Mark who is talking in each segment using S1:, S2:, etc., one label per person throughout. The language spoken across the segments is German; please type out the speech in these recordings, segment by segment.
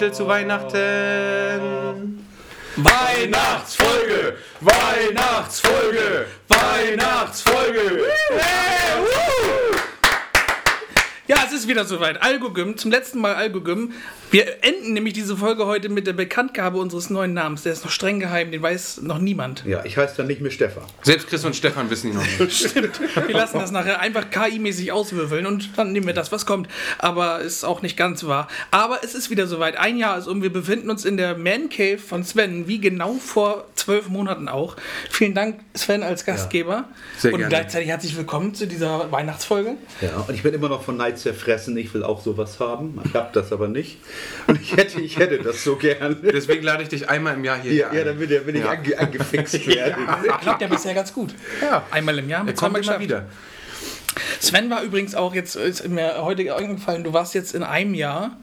S1: Titel zu Weihnachten.
S2: Weihnachtsfolge! Weihnachtsfolge! Weihnachtsfolge!
S3: Ja, es ist wieder soweit. Algogym, zum letzten Mal Algogym. Wir enden nämlich diese Folge heute mit der Bekanntgabe unseres neuen Namens. Der ist noch streng geheim, den weiß noch niemand.
S2: Ja, ich heiße dann nicht mehr Stefan.
S1: Selbst Chris und Stefan wissen ihn noch nicht.
S3: Stimmt. Wir lassen das nachher einfach KI-mäßig auswürfeln und dann nehmen wir das, was kommt. Aber ist auch nicht ganz wahr. Aber es ist wieder soweit. Ein Jahr ist um. Wir befinden uns in der Man Cave von Sven, wie genau vor zwölf Monaten auch. Vielen Dank, Sven, als Gastgeber.
S1: Sehr
S3: und
S1: gerne.
S3: gleichzeitig herzlich willkommen zu dieser Weihnachtsfolge.
S2: Ja, und ich bin immer noch von Neid zerfressen. Ich will auch sowas haben. Ich habe das aber nicht. Und ich hätte, ich hätte das so gern.
S1: Deswegen lade ich dich einmal im Jahr hier
S2: Ja,
S1: ein.
S2: ja damit, damit ich
S1: Ja.
S2: ange, angefixt werde.
S3: Klappt ja bisher ganz gut.
S1: Ja.
S3: Einmal im Jahr
S1: Er
S3: mit
S1: kommt
S3: zweimal
S1: immer
S3: geschafft.
S1: wieder.
S3: Sven war übrigens auch jetzt, ist mir heute eingefallen, du warst jetzt in einem Jahr,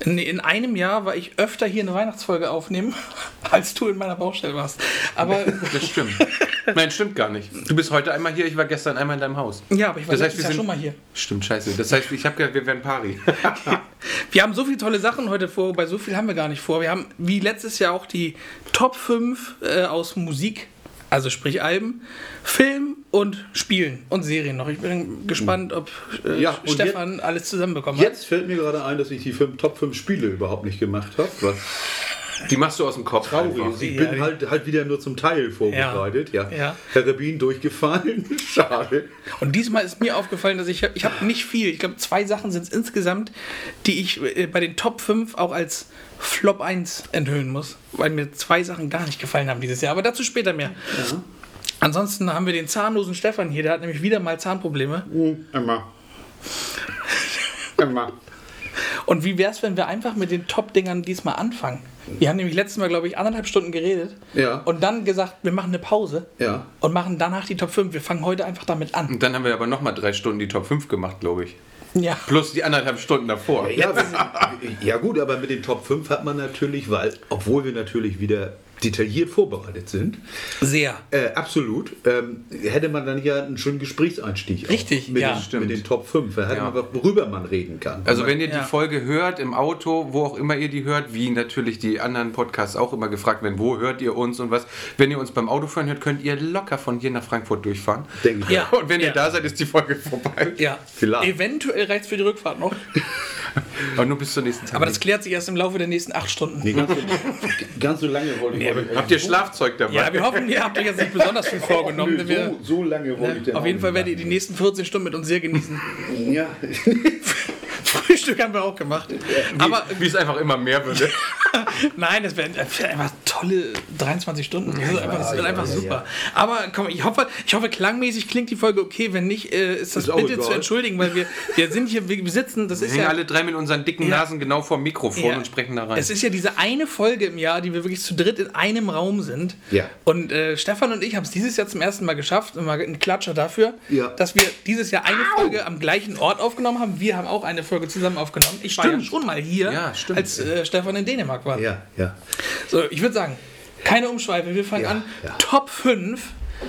S3: in, in einem Jahr war ich öfter hier eine Weihnachtsfolge aufnehmen, als du in meiner Baustelle warst. Aber
S1: Das stimmt. Nein, stimmt gar nicht. Du bist heute einmal hier, ich war gestern einmal in deinem Haus.
S3: ja, aber ich war
S1: Das heißt, wir sind-
S3: schon mal hier.
S1: Stimmt, scheiße. Das heißt, ich habe gedacht, wir wären pari.
S3: Wir haben so viele tolle Sachen heute vor, bei so viel haben wir gar nicht vor. Wir haben wie letztes Jahr auch die Top 5 äh, aus Musik, also sprich Alben, Film und Spielen und Serien noch. Ich bin gespannt, ob äh,
S2: Ja,
S3: Stefan alles zusammenbekommen hat.
S2: Jetzt fällt mir gerade ein, dass ich die fünf, Top 5 Spiele überhaupt nicht gemacht habe. Was
S1: Die machst du aus dem Kopf
S2: traurig
S1: einfach.
S2: Ich
S3: Ja,
S2: bin halt, halt wieder nur zum Teil vorbereitet. Ja.
S3: Ja.
S2: Herr Rabin durchgefallen. Schade.
S3: Und diesmal ist mir aufgefallen, dass ich, ich habe nicht viel, ich glaube zwei Sachen sind es insgesamt, die ich äh, bei den Top 5 auch als Flop 1 enthüllen muss, weil mir zwei Sachen gar nicht gefallen haben dieses Jahr. Aber dazu später mehr. Ansonsten haben wir den zahnlosen Stefan hier, der hat nämlich wieder mal Zahnprobleme.
S2: Emma. Emma.
S3: Und wie wäre es, wenn wir einfach mit den Top-Dingern diesmal anfangen? Wir haben nämlich letztes Mal, glaube ich, anderthalb Stunden geredet
S2: Ja.
S3: und dann gesagt, wir machen eine Pause
S2: Ja.
S3: und machen danach die Top 5. Wir fangen heute einfach damit an.
S1: Und dann haben wir aber nochmal drei Stunden die Top 5 gemacht, glaube ich.
S3: Ja.
S1: Plus die anderthalb Stunden davor.
S2: Ja, ja gut, aber mit den Top 5 hat man natürlich, weil, obwohl wir natürlich wieder detailliert vorbereitet sind,
S3: Sehr.
S2: äh, absolut, ähm, hätte man dann ja einen schönen Gesprächseinstieg.
S3: Richtig,
S2: mit,
S3: ja.
S2: den,
S1: Stimmt.
S2: mit den Top 5. Da hätte
S1: Ja.
S2: man, was, worüber man reden kann.
S1: Also wenn ihr
S3: Ja.
S1: die Folge hört, im Auto, wo auch immer ihr die hört, wie natürlich die anderen Podcasts auch immer gefragt werden, wo hört ihr uns und was. Wenn ihr uns beim Autofahren hört, könnt ihr locker von hier nach Frankfurt durchfahren.
S2: denke ich.
S3: Ja.
S1: Und wenn
S3: Ja.
S1: ihr da seid, ist die Folge vorbei.
S3: Ja.
S2: Vielleicht.
S3: Eventuell reicht für die Rückfahrt noch.
S1: Aber nur bis zur nächsten Zeit.
S3: Aber das klärt sich erst im Laufe der nächsten acht Stunden.
S2: Nee, ganz, so, ganz so lange wollte ich nicht.
S1: Habt ihr Schlafzeug dabei?
S3: Ja, wir hoffen, ihr habt euch jetzt nicht besonders viel vorgenommen.
S2: Nö,
S3: wir,
S2: so, so lange wollte ich denn
S3: auf jeden Fall werdet ihr die nächsten 14 Stunden mit uns sehr genießen.
S2: Ja.
S3: Frühstück haben wir auch gemacht. Aber
S1: Wie es einfach immer mehr würde.
S3: nein, das werden einfach tolle 23 Stunden. Das, ist einfach, das wird
S2: ja,
S3: einfach
S2: ja,
S3: super. Aber komm, ich hoffe, ich hoffe, klangmäßig klingt die Folge okay. Wenn nicht, äh, ist das
S2: Ist
S3: bitte zu entschuldigen, weil wir, wir sind hier, wir sitzen, das
S1: Wir
S3: ist
S1: hängen
S3: ja.
S1: alle drei mit unseren dicken
S3: Ja.
S1: Nasen genau vor dem Mikrofon
S3: Ja.
S1: und sprechen da rein.
S3: Es ist ja diese eine Folge im Jahr, die wir wirklich zu dritt in einem Raum sind.
S2: Ja.
S3: Und äh, Stefan und ich haben es dieses Jahr zum ersten Mal geschafft, und mal ein Klatscher dafür,
S2: Ja.
S3: dass wir dieses Jahr eine Folge am gleichen Ort aufgenommen haben. Wir haben auch eine Folge zusammen aufgenommen. Ich war ja schon mal hier,
S1: Ja,
S3: als äh, Stefan in Dänemark war.
S2: ja, ja,
S3: So, ich würde sagen, keine Umschweife. Wir fangen
S2: Ja,
S3: an.
S2: ja.
S3: Top 5.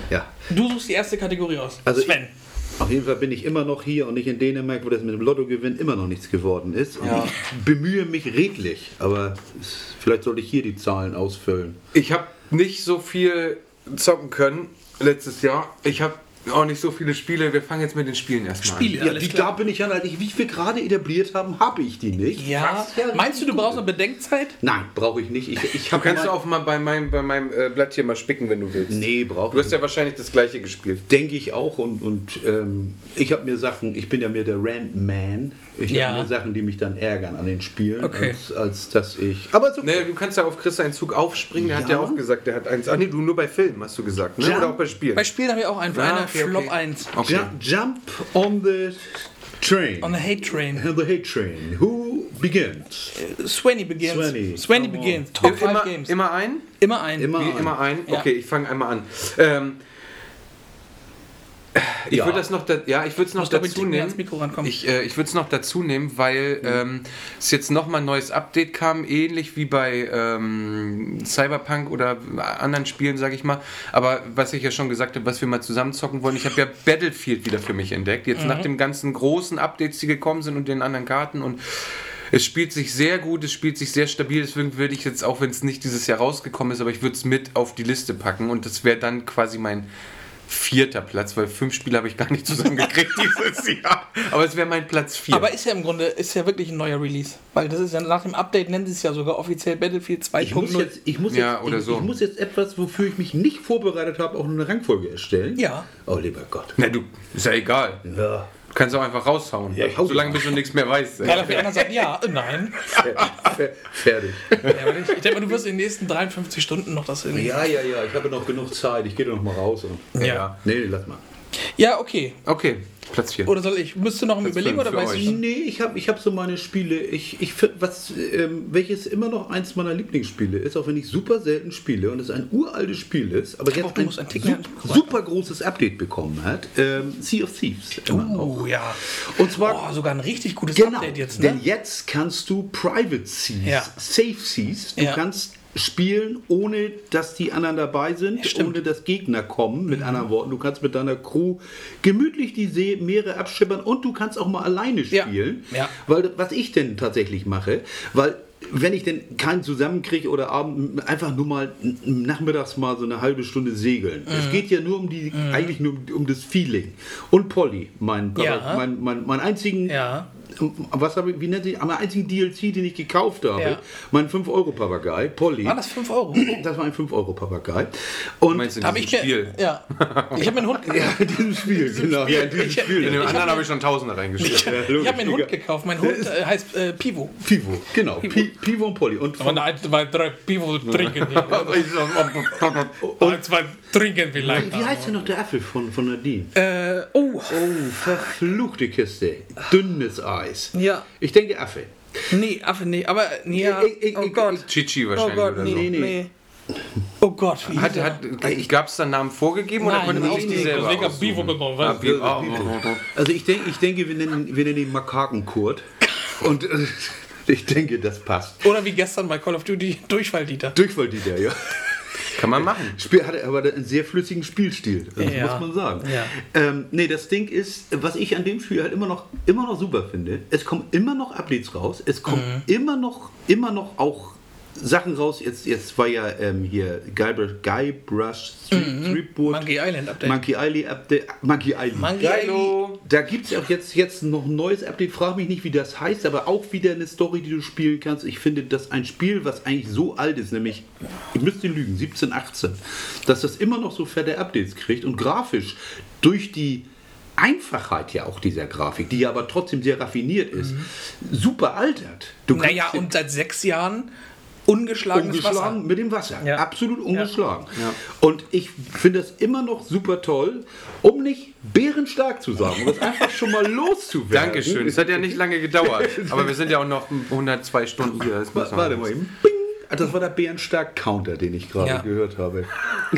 S2: ja.
S3: Du suchst die erste Kategorie aus.
S2: Also
S3: Sven.
S2: Auf jeden Fall bin ich immer noch hier und nicht in Dänemark, wo das mit dem Lottogewinn immer noch nichts geworden ist. Und
S1: Ja.
S2: ich bemühe mich redlich, aber es- vielleicht sollte ich hier die Zahlen ausfüllen.
S1: Ich habe nicht so viel zocken können letztes Jahr. Ich habe auch nicht so viele Spiele. Wir fangen jetzt mit den Spielen erstmal
S3: Spiele.
S1: an.
S2: Ja, die, da bin ich ja, halt, wie wir gerade etabliert haben, habe ich die nicht.
S3: Ja. Meinst du, du brauchst noch Bedenkzeit?
S2: Nein, brauche ich nicht. Ich, ich
S1: Du kannst du auch mal bei meinem, bei meinem äh, Blatt hier mal spicken, wenn du willst.
S2: Nee,
S1: Du
S2: brauche
S1: hast
S2: ich
S1: ja
S2: nicht.
S1: wahrscheinlich das gleiche gespielt.
S2: Denke ich auch. Und, und ähm, ich habe mir Sachen, ich bin ja mehr der Randman. Ich
S3: Ja.
S2: habe Sachen, die mich dann ärgern an den Spielen,
S3: Okay.
S2: als, als dass ich. Aber so.
S1: Naja, du kannst ja auf Chris einen Zug aufspringen. Der hat
S2: Ja.
S1: ja auch gesagt, der hat eins. Ach nee, du nur bei Filmen hast du gesagt, ne?
S2: Ja.
S1: Oder auch bei Spielen?
S3: Bei Spielen habe ich auch einen,
S1: Ah,
S3: eine
S1: okay,
S3: Flop
S1: okay.
S3: 1.
S1: Okay.
S2: Ju- Jump on the train.
S3: On the Hate Train.
S2: On the hate train. Who begins?
S3: Swanny begins.
S2: Swanny.
S3: Swanny begins. Top 5
S1: immer,
S3: Games.
S1: immer ein?
S3: Immer ein.
S2: Immer
S1: Wie
S2: ein.
S1: immer ein?
S3: Ja.
S1: Okay, ich fange einmal an. Ähm, ich
S2: Ja.
S1: würde das noch, da, ja, ich würde es noch dazu nehmen. Ich, äh, ich würde es noch dazu nehmen, weil ähm, es jetzt nochmal ein neues Update kam, ähnlich wie bei ähm, Cyberpunk oder anderen Spielen, sage ich mal. Aber was ich ja schon gesagt habe, was wir mal zusammen zocken wollen, ich habe ja Battlefield wieder für mich entdeckt. Jetzt nach den ganzen großen Updates, die gekommen sind und den anderen Karten und Es spielt sich sehr gut, es spielt sich sehr stabil, deswegen würde ich jetzt, auch wenn es nicht dieses Jahr rausgekommen ist, aber ich würde es mit auf die Liste packen und das wäre dann quasi mein vierter Platz, weil fünf Spiele habe ich gar nicht zusammengekriegt dieses Jahr. Aber es wäre mein Platz vier.
S3: Aber ist ja im Grunde ist ja wirklich ein neuer Release. Weil das ist ja nach dem Update nennen sie es ja sogar offiziell Battlefield 2.0.
S2: Ich muss jetzt, ich muss
S1: Ja,
S2: jetzt,
S1: oder
S2: ich,
S1: so.
S2: ich muss jetzt etwas, wofür ich mich nicht vorbereitet habe, auch eine Rangfolge erstellen.
S3: Ja.
S2: Oh, lieber Gott.
S1: Na du, ist ja egal.
S2: Ja.
S1: Du kannst auch einfach raushauen.
S2: Ja,
S1: Solange bis du nichts mehr weißt.
S3: Weil auf die anderen sagt, ja, äh, nein.
S2: Fer- Fertig.
S3: Ja, ich, ich denke mal, du wirst in den nächsten 53 Stunden noch das irgendwie.
S2: Ja, ja, ja, ich habe noch genug Zeit. Ich gehe doch noch mal raus. Und
S3: Ja.
S2: Nee, nee, lass mal.
S3: Ja, okay.
S1: Okay, Platz 4.
S3: Oder soll ich? Müsste noch im
S1: Platz
S3: Überlegen oder weißt du
S1: euch.
S2: Nee, ich habe ich hab so meine Spiele. Ich, ich find, was, ähm, welches immer noch eins meiner Lieblingsspiele ist, auch wenn ich super selten spiele und es ein uraltes Spiel ist, aber jetzt
S3: du
S2: ein
S3: musst einen Ticken
S2: su super großes Update bekommen hat. Ähm, sea of Thieves. Immer noch.
S3: Oh ja.
S2: Und zwar
S3: Oh, sogar ein richtig gutes
S2: Genau,
S3: Update jetzt, ne?
S2: denn jetzt kannst du Private Seas,
S3: Ja.
S2: Safe Seas, du
S3: Ja.
S2: kannst spielen, ohne dass die anderen dabei sind.
S3: Mhm.
S2: ohne dass Gegner kommen, mit anderen Worten. Du kannst mit deiner Crew gemütlich die See, Meere abschippern und du kannst auch mal alleine
S3: Ja.
S2: spielen.
S3: Ja.
S2: Weil was ich denn tatsächlich mache, weil wenn ich denn keinen zusammenkriege oder abend einfach nur mal nachmittags mal so eine halbe Stunde segeln.
S3: Mhm.
S2: Es geht ja nur um die, eigentlich nur um, um das Feeling. Und Polly, mein,
S3: Ja.
S2: mein, mein, mein einzigen
S3: Ja.
S2: Was habe ich, wie nennt sich, am einzigen DLC, den ich gekauft habe,
S3: Ja.
S2: mein 5-Euro-Papagei, Polly.
S3: War das 5 Euro?
S2: Das war ein 5-Euro-Papagei. Und
S1: Meinst du in diesem
S3: ich mir.
S1: Spiel?
S3: Ja. Ich habe mir einen Hund gekauft.
S2: ja, in diesem Spiel, genau. Ja, in diesem
S3: Ich-
S2: Spiel.
S1: In dem
S3: Ich
S1: anderen
S3: hab-
S1: habe ich schon Tausender reingeschrieben.
S2: Ja,
S3: Ich habe mir einen Hund gekauft. Mein Hund äh, heißt äh, Pivo.
S2: Pivo, genau. Pi- Pivo und Polly. Und
S3: Aber nein, zwei, drei Pivo trinken. Und zwei trinken vielleicht.
S2: wie heißt denn noch der Apfel von, von Nadine?
S3: Äh, oh,
S2: Oh, verfluchte Kiste. Dünnes Eis.
S3: ja.
S2: Ich denke Affe.
S3: Nee, Affe, nee. Aber, nee, ja.
S2: Ich- ich-
S3: Oh
S2: ich-
S3: Gott.
S1: Chichi
S3: Oh
S1: wahrscheinlich
S3: Gott,
S1: oder
S3: nee,
S1: so.
S2: Nee, nee.
S3: Oh Gott, wie
S1: Hat,
S3: hieß er?
S1: hat, Gab es da Namen vorgegeben oder
S3: Nein,
S1: konnte man sich die selber
S3: deswegen hab
S1: aussuchen?
S3: Bivo genommen,
S1: Ah? Bivo. Oh, oh, oh.
S2: Also ich denke, ich denke wir, nennen, wir nennen ihn Makakenkurt. Und äh, ich denke, das passt.
S3: Oder wie gestern bei Call of Duty Durchfall-Dieter.
S2: Durchfalldieter, ja.
S1: Kann man machen.
S2: Spiel, hat aber einen sehr flüssigen Spielstil, das
S3: Ja.
S2: muss man sagen.
S3: Ja.
S2: Ähm, nee, das Ding ist, was ich an dem Spiel halt immer noch, immer noch super finde, es kommen immer noch Updates raus, es kommen
S3: Mhm.
S2: immer noch, immer noch auch Sachen raus. Jetzt, jetzt war ja ähm, hier Guybrush, Guybrush Threepwood,
S3: Mhm. Monkey Island Update.
S2: Monkey Island Update, Monkey Island.
S3: Monkey
S1: Geilo.
S2: Da gibt es auch jetzt, jetzt noch ein neues Update. Frag mich nicht, wie das heißt, aber auch wieder eine Story, die du spielen kannst. Ich finde, dass ein Spiel, was eigentlich so alt ist, nämlich, ich müsste lügen, 17, 18, dass das immer noch so fette Updates kriegt und grafisch durch die Einfachheit ja auch dieser Grafik, die ja aber trotzdem sehr raffiniert ist, super altert. Du
S3: Naja, und seit sechs Jahren ungeschlagenes
S2: ungeschlagen
S3: Wasser.
S2: mit dem Wasser.
S3: Ja.
S2: Absolut ungeschlagen.
S1: Ja.
S2: Und ich finde das immer noch super toll, um nicht bärenstark zu sagen, um das einfach schon mal loszuwerden.
S1: Dankeschön. Es hat ja nicht lange gedauert. Aber wir sind ja auch noch 102 Stunden hier.
S2: Warte mal eben. Bing. Ah, Das war der Bärenstark-Counter, den ich gerade
S3: Ja.
S2: gehört habe.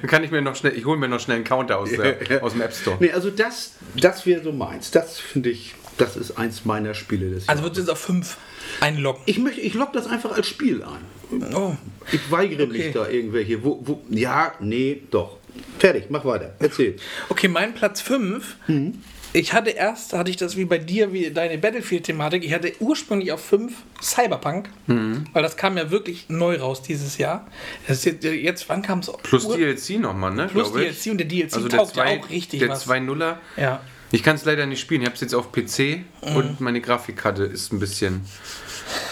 S1: Dann kann ich mir noch schnell, ich hole mir noch schnell einen Counter aus, der, aus dem App Store.
S2: Nee, also das, das wäre so meins. Das finde ich, das ist eins meiner Spiele des
S3: Also wird es auf fünf einloggen.
S2: Ich möchte, ich logge das einfach als Spiel ein.
S3: Oh.
S2: Ich weigere
S3: Okay.
S2: mich da irgendwelche. Wo, wo, ja, nee, doch. Fertig, mach weiter. Erzähl.
S3: Okay, mein Platz 5. Ich hatte erst, hatte ich das wie bei dir, wie deine Battlefield-Thematik. Ich hatte ursprünglich auf 5 Cyberpunk, weil das kam ja wirklich neu raus dieses Jahr. Das ist jetzt, jetzt wann kam es?
S1: Plus DLC nochmal, ne?
S3: Plus. DLC und der DLC
S1: Also der
S3: taugt ja
S1: zwei-
S3: auch richtig
S1: Der
S3: was.
S1: 2.0er.
S3: Ja.
S1: Ich kann es leider nicht spielen. Ich habe es jetzt auf PC
S3: Mhm.
S1: und meine Grafikkarte ist ein bisschen.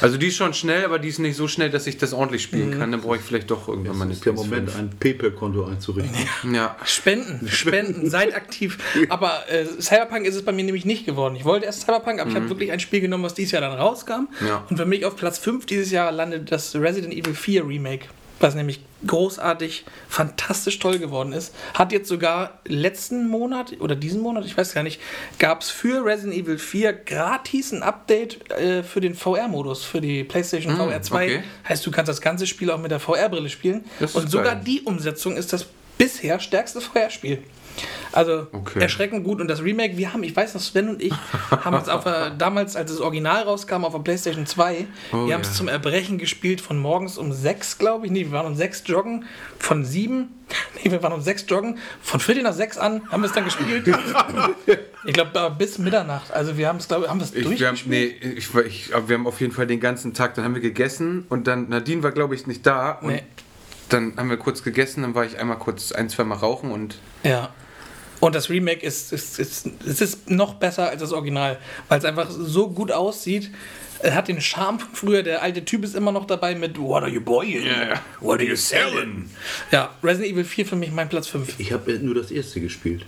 S1: Also die ist schon schnell, aber die ist nicht so schnell, dass ich das ordentlich spielen
S3: Mhm.
S1: kann. Dann brauche ich vielleicht doch irgendwann mal eine
S2: Das ist der
S1: PS5.
S2: Moment, ein PayPal-Konto einzurichten.
S1: Ja.
S3: Spenden, spenden, seid aktiv. Aber äh, Cyberpunk ist es bei mir nämlich nicht geworden. Ich wollte erst Cyberpunk, aber ich habe wirklich ein Spiel genommen, was dieses Jahr dann rauskam.
S1: Ja.
S3: Und für mich auf Platz 5 dieses Jahr landet das Resident Evil 4 Remake, was nämlich großartig, fantastisch toll geworden ist. Hat jetzt sogar letzten Monat oder diesen Monat, ich weiß gar nicht, gab es für Resident Evil 4 gratis ein Update äh, für den VR-Modus, für die PlayStation VR 2.
S1: okay.
S3: Heißt, du kannst das ganze Spiel auch mit der VR-Brille spielen. Und sogar
S1: geil.
S3: die Umsetzung ist das bisher stärkste VR-Spiel. Also
S1: Okay.
S3: erschreckend gut. Und das Remake, wir haben, ich weiß noch, Sven und ich haben es auf der, damals, als das Original rauskam, auf der PlayStation 2,
S1: Oh,
S3: wir haben es
S1: ja.
S3: zum Erbrechen gespielt von morgens um 6, glaube ich. Nee, wir waren um 6 joggen, von 7 Nee, wir waren um sechs joggen. Von Viertel nach sechs an haben wir es dann gespielt. ich glaube, bis Mitternacht. Also wir haben es, glaube haben wir es
S1: Ich, wir, haben, nee, ich, ich, wir haben auf jeden Fall den ganzen Tag, dann haben wir gegessen und dann, Nadine war glaube ich nicht da und
S3: Nee.
S1: dann haben wir kurz gegessen, dann war ich einmal kurz ein, zwei Mal rauchen und
S3: Ja. Und das Remake ist, ist, ist, es ist noch besser als das Original, weil es einfach so gut aussieht. Er hat den Charme von früher. Der alte Typ ist immer noch dabei mit What are you boying? What are you selling? Ja, Resident Evil 4 für mich mein Platz 5.
S2: Ich habe nur das erste gespielt.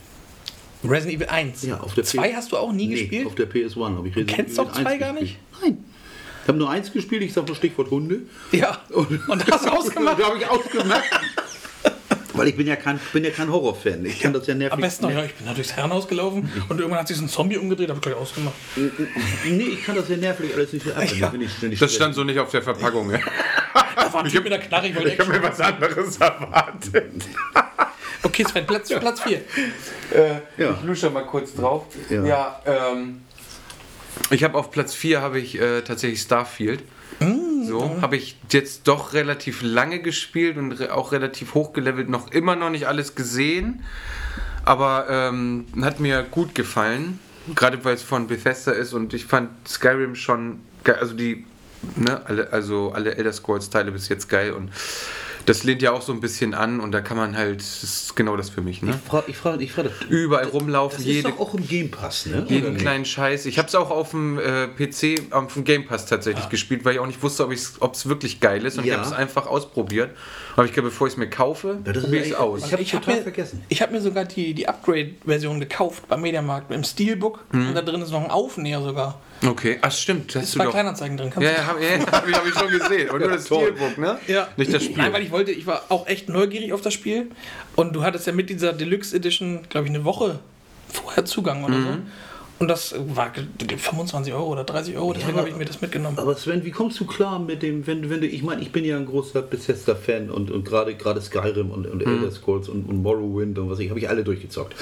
S3: Resident Evil 1.
S2: Ja, auf der
S3: 2
S2: P-
S3: hast du auch nie
S2: Nee,
S3: gespielt?
S2: auf der PS1 habe ich Resident
S3: kennst
S2: Evil
S3: doch zwei
S2: 1
S3: gar
S2: gespielt. Nein. Ich habe nur eins gespielt, ich sage nur Stichwort Hunde.
S3: Ja. Und, und hast du ausgemacht?
S2: da habe ich ausgemacht. Weil ich bin ja kein, bin ja kein Horrorfan. Ich kann das ja nervig.
S3: Am besten noch, ja, ich bin da durchs Herrenhaus gelaufen und irgendwann hat sich so ein Zombie umgedreht, habe ich gleich ausgemacht.
S2: Nee, ich kann das ja nervlich alles nicht ab.
S3: Ja.
S1: Das stand so nicht auf der Verpackung. ja.
S3: Da war ein Typ mit der Knarre, ich wollte
S1: Ich habe mir was anderes erwartet.
S3: Okay, Sven, Platz, Platz 4.
S2: Ja.
S1: Ich lusche mal kurz drauf.
S2: Ja.
S1: Ja, ähm, ich habe auf Platz 4 habe ich äh, tatsächlich Starfield. So, habe ich jetzt doch relativ lange gespielt und auch relativ hochgelevelt, noch immer noch nicht alles gesehen, aber ähm, hat mir gut gefallen, gerade weil es von Bethesda ist und ich fand Skyrim schon geil, also die, ne, alle, also alle Elder Scrolls Teile bis jetzt geil und das lehnt ja auch so ein bisschen an und da kann man halt, das ist genau das für mich, ne?
S2: Ich frage, ich frage, ich frage das.
S1: Überall rumlaufen,
S2: Das ist
S1: jede
S2: doch auch im Game Pass, ne? Oder
S1: jeden
S2: nicht?
S1: kleinen Scheiß. Ich habe es auch auf dem äh, PC, auf dem Game Pass tatsächlich gespielt, weil ich auch nicht wusste, ob es wirklich geil ist. Und ich
S2: Ja.
S1: habe es einfach ausprobiert. Aber ich glaube, bevor ich es mir kaufe, probiere ich es aus.
S2: Ich habe
S3: Ich habe
S2: total
S3: mir,
S2: vergessen.
S3: ich hab mir sogar die, die Upgrade-Version gekauft beim Mediamarkt im Steelbook.
S1: Mhm.
S3: Und da drin ist noch ein Aufnäher sogar.
S1: Okay, ach stimmt. Das
S3: Ist
S1: hast du
S3: bei
S1: doch.
S3: Kleinanzeigen drin. Kannst
S1: Ja, ja, habe ja, hab ich, hab ich schon gesehen. Und nur das
S2: toll.
S1: Steelbook, ne?
S3: Ja.
S1: Nicht das Spiel.
S3: Nein, weil ich wollte, ich war auch echt neugierig auf das Spiel. Und du hattest ja mit dieser Deluxe Edition, glaube ich, eine Woche vorher Zugang oder
S1: Mhm.
S3: so. Und das war 25 Euro oder 30 Euro, deswegen
S2: aber-
S3: habe ich mir das mitgenommen.
S2: Aber Sven, wie kommst du klar mit dem, wenn, wenn du, ich meine, ich bin ja ein großer Bethesda-Fan und, und gerade gerade Skyrim und, und Elder Scrolls und, und Morrowind und was ich, habe ich alle durchgezockt.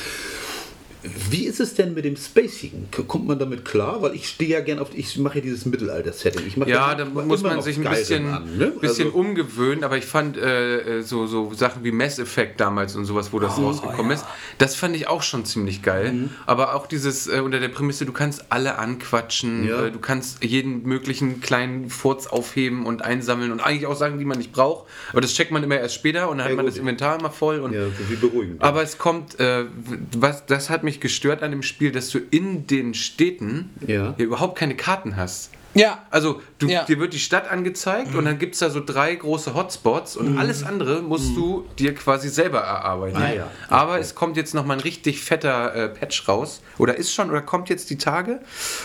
S2: Wie ist es denn mit dem Spacing? K- Kommt man damit klar? Weil ich stehe ja gern auf, ich mache ja dieses Mittelalter-Setting.
S1: Ja, da muss man sich ein bisschen,
S2: an, ne?
S1: bisschen
S2: Also-
S1: umgewöhnen, aber ich fand äh, äh, so, so Sachen wie Mass Effect damals und sowas, wo das rausgekommen ist, das fand ich auch schon ziemlich geil. Aber auch dieses äh, unter der Prämisse, du kannst alle anquatschen,
S2: Ja.
S1: äh, du kannst jeden möglichen kleinen Furz aufheben und einsammeln und eigentlich auch Sachen, die man nicht braucht. Aber das checkt man immer erst später und dann
S2: Ja,
S1: hat man
S2: gut.
S1: das Inventar immer voll und
S2: Ja, wie beruhigend.
S1: aber es kommt, äh, was, das hat mich gestört an dem Spiel, dass du in den Städten
S2: Ja.
S1: überhaupt keine Karten hast.
S3: Ja,
S1: Also du,
S3: Ja.
S1: dir wird die Stadt angezeigt und dann gibt es da so drei große Hotspots und alles andere musst du dir quasi selber erarbeiten.
S2: Ah, ja.
S1: Aber es kommt jetzt nochmal ein richtig fetter äh, Patch raus. Oder ist schon, oder kommt jetzt die Tage.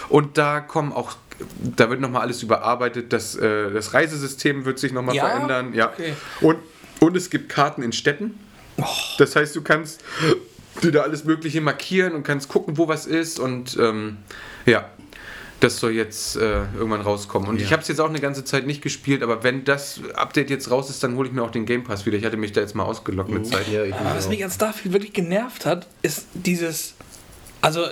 S1: Und da kommen auch, da wird nochmal alles überarbeitet. Das, äh, das Reisesystem wird sich nochmal
S3: Ja?
S1: verändern. Ja.
S3: Okay.
S1: Und, und es gibt Karten in Städten. Das heißt, du kannst dir da alles Mögliche markieren und kannst gucken, wo was ist. Und ähm, ja, das soll jetzt äh, irgendwann rauskommen. Und ich habe es jetzt auch eine ganze Zeit nicht gespielt, aber wenn das Update jetzt raus ist, dann hole ich mir auch den Game Pass wieder. Ich hatte mich da jetzt mal ausgelockt mit Zeit.
S2: ja, ich
S3: Aber was mich an Starfield wirklich genervt hat, ist dieses, also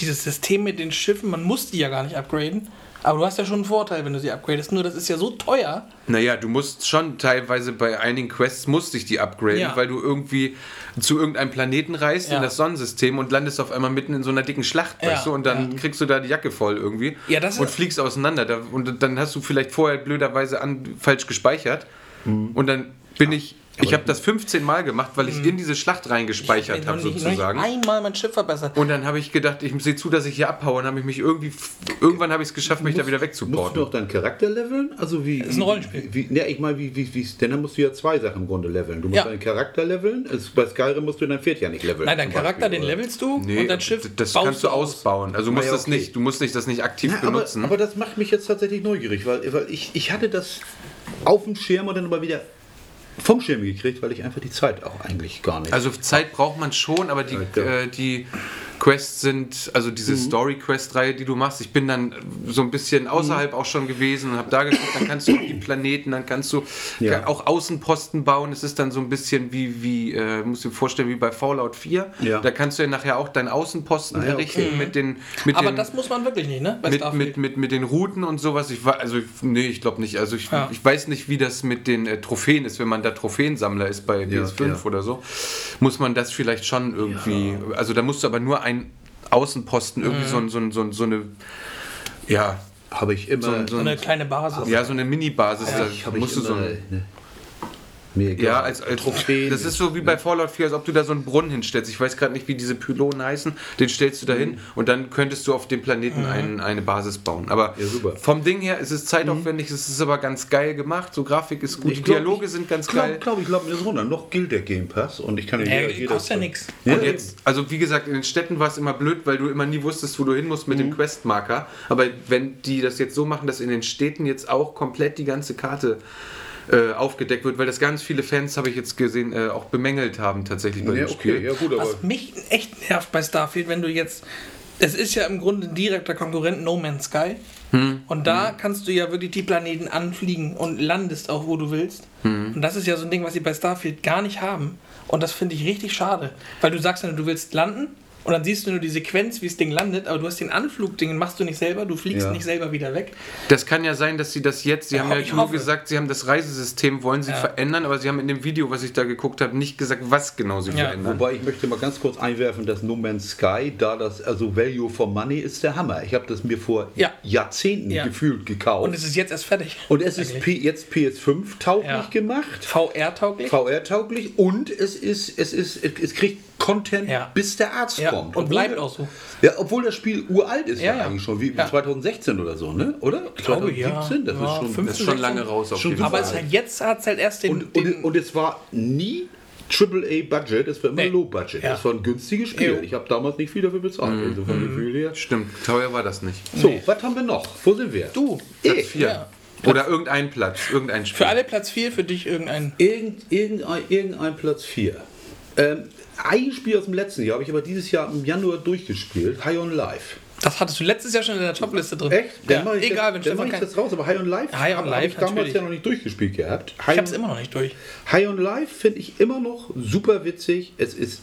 S3: dieses System mit den Schiffen, man muss die ja gar nicht upgraden, aber du hast ja schon einen Vorteil, wenn du sie upgradest, nur das ist ja so teuer.
S1: Naja, du musst schon teilweise bei einigen Quests musst dich die upgraden,
S3: Ja.
S1: weil du irgendwie zu irgendeinem Planeten reist
S3: Ja.
S1: in das Sonnensystem und landest auf einmal mitten in so einer dicken Schlacht,
S3: Ja,
S1: weißt du, und dann kriegst du da die Jacke voll irgendwie
S3: Ja, das
S1: und fliegst auseinander. Und dann hast du vielleicht vorher blöderweise an, falsch gespeichert und dann bin ich, ich habe das 15 Mal gemacht, weil ich in diese Schlacht reingespeichert habe sozusagen.
S3: Noch nicht einmal mein Schiff verbessert.
S1: Und dann habe ich gedacht, ich sehe zu, dass ich hier abhaue. Und habe ich mich irgendwie, irgendwann habe ich es geschafft, mich da wieder
S2: Musst du
S1: wegzuporten.
S2: doch deinen Charakter leveln? Also wie,
S3: ist ein Rollenspiel.
S2: Wie, ja, ich meine, wie, wie, wie, denn dann musst du ja zwei Sachen im Grunde leveln. Du musst
S3: Ja.
S2: deinen Charakter leveln. Es, bei Skyrim musst du dein Pferd ja nicht leveln.
S3: Nein, dein
S2: zum
S3: Charakter,
S2: Beispiel,
S3: den levelst du
S1: Nee,
S3: und dein Schiff
S1: das
S3: baust
S1: kannst du
S3: aus.
S1: ausbauen. Also du musst
S2: ja,
S1: das
S2: okay.
S1: nicht, du musst nicht das nicht aktiv
S2: aber,
S1: benutzen.
S2: aber das macht mich jetzt tatsächlich neugierig, weil, weil ich, ich hatte das auf dem Schirm und dann aber wieder vom Schirm gekriegt, weil ich einfach die Zeit auch eigentlich gar nicht.
S1: also Zeit braucht man schon, aber die, äh, die Quests sind, also diese Story-Quest-Reihe, die du machst. Ich bin dann so ein bisschen außerhalb auch schon gewesen und habe da geguckt, dann kannst du auf die Planeten, dann kannst du
S2: Ja.
S1: auch Außenposten bauen. Es ist dann so ein bisschen wie, wie äh, musst du dir vorstellen, wie bei Fallout 4.
S2: Ja.
S1: Da kannst du ja nachher auch deinen Außenposten
S2: Ah ja,
S1: errichten
S2: okay.
S1: mit den mit
S3: Aber
S1: den,
S3: das muss man wirklich nicht, ne? Bei
S1: mit, mit, mit, mit den Routen und sowas. Ich war, also, nee, ich glaube nicht. Also, ich,
S3: Ja.
S1: ich weiß nicht, wie das mit den äh, Trophäen ist, wenn man da Trophäensammler ist bei
S2: Ja,
S1: PS5
S2: ja.
S1: oder so. Muss man das vielleicht schon irgendwie. Also, da musst du aber nur einen Außenposten, irgendwie so, ein- so, ein- so, ein- so eine. Ja,
S2: Habe ich immer.
S1: So ein-
S3: so eine kleine Basis.
S1: ja, so eine Mini-Basis. da
S2: ich, habe
S1: musst
S2: ich
S1: du so
S2: immer. Ne, mir egal.
S1: ja, als, als
S2: Trophäen.
S1: Das ist so wie bei Fallout 4, als ob du da so einen Brunnen hinstellst. Ich weiß gerade nicht, wie diese Pylonen heißen. Den stellst du da hin und dann könntest du auf dem Planeten einen, eine Basis bauen. Aber
S2: Ja, super.
S1: vom Ding her ist es zeitaufwendig, es ist aber ganz geil gemacht. So Grafik ist gut, die
S2: Ich glaub,
S1: Dialoge
S2: ich
S1: sind ganz
S2: glaub,
S1: geil.
S2: Glaub, ich glaube mir das runter. Noch gilt der Game Pass und ich kann den
S3: Äh,
S2: jeder-
S3: kostet ja.
S2: Ja,
S1: Und jetzt, also wie gesagt, in den Städten war es immer blöd, weil du immer nie wusstest, wo du hin musst mit
S2: Mhm.
S1: dem Questmarker. Aber wenn die das jetzt so machen, dass in den Städten jetzt auch komplett die ganze Karte äh, aufgedeckt wird, weil das ganz viele Fans, habe ich jetzt gesehen, äh, auch bemängelt haben tatsächlich bei
S2: Ja,
S1: dem Spiel.
S2: okay, ja gut, aber.
S3: Was mich echt nervt bei Starfield, wenn du jetzt. Es ist ja im Grunde ein direkter Konkurrent No Man's Sky.
S1: Hm.
S3: Und da kannst du ja wirklich die Planeten anfliegen und landest auch, wo du willst.
S1: Hm.
S3: Und das ist ja so ein Ding, was sie bei Starfield gar nicht haben. Und das finde ich richtig schade. Weil du sagst ja, du willst landen und dann siehst du nur die Sequenz, wie das Ding landet, aber du hast den Anflugding, den machst du nicht selber, du fliegst
S2: Ja.
S3: nicht selber wieder weg.
S1: Das kann ja sein, dass sie das jetzt, sie
S3: Ja,
S1: haben ja nur
S3: hoffe.
S1: gesagt, sie haben das Reisesystem, wollen sie
S3: Ja.
S1: verändern, aber sie haben in dem Video, was ich da geguckt habe, nicht gesagt, was genau sie
S3: Ja.
S1: verändern.
S2: Wobei ich möchte mal ganz kurz einwerfen, dass No Man's Sky, da das, also Value for Money ist der Hammer. Ich habe das mir vor
S3: Ja.
S2: Jahrzehnten
S3: Ja.
S2: gefühlt gekauft.
S3: Und es ist jetzt erst fertig.
S2: Und es ist. P jetzt PS5 tauglich
S3: Ja.
S2: gemacht.
S3: VR-tauglich.
S2: VR-tauglich und es ist, es ist, es, es kriegt Content,
S3: Ja.
S2: bis der Arzt
S3: Ja,
S2: kommt.
S3: und
S2: Obwohl
S3: bleibt auch so.
S2: Ja, obwohl das Spiel uralt ist
S3: Ja,
S2: ja, eigentlich schon, wie
S3: Ja.
S2: 2016 oder so, ne? Oder?
S3: Ich glaube, ja.
S2: 2017, das
S3: Ja,
S2: ist schon.
S3: 15.
S1: das ist schon lange raus auf
S2: Schon
S3: Aber es halt jetzt hat es halt erst den.
S2: Und,
S3: den
S2: und, und es war nie AAA-Budget, es war immer
S3: Nee.
S2: Low-Budget.
S3: Ja.
S2: Es war ein günstiges Spiel. Ich habe damals nicht viel dafür bezahlt.
S3: Mhm.
S2: Also vom Gefühl her.
S1: Stimmt, teuer war das nicht.
S2: So,
S3: Nee.
S2: was haben wir noch? Wo sind wir?
S3: du.
S2: Ich.
S1: Vier.
S3: Ja.
S1: Oder irgendein Platz, irgendein Spiel.
S3: Für alle Platz 4, für dich irgendein.
S2: Irgend, irgendein, irgendein Platz 4. Ähm, ein Spiel aus dem letzten Jahr habe ich aber dieses Jahr im Januar durchgespielt. High on Life.
S3: Das hattest du letztes Jahr schon in der Topliste drin.
S2: Echt?
S3: Ja,
S2: ich
S3: egal,
S2: das,
S3: wenn
S2: dann
S3: Stefan
S2: ich
S3: kein.
S2: das raus, aber High on Life
S3: High on
S2: habe
S3: Life,
S2: ich damals
S3: natürlich.
S2: ja noch nicht durchgespielt gehabt.
S3: Ich
S2: High
S3: hab's
S2: on-
S3: immer noch nicht durch.
S2: High on Life finde ich immer noch super witzig. Es ist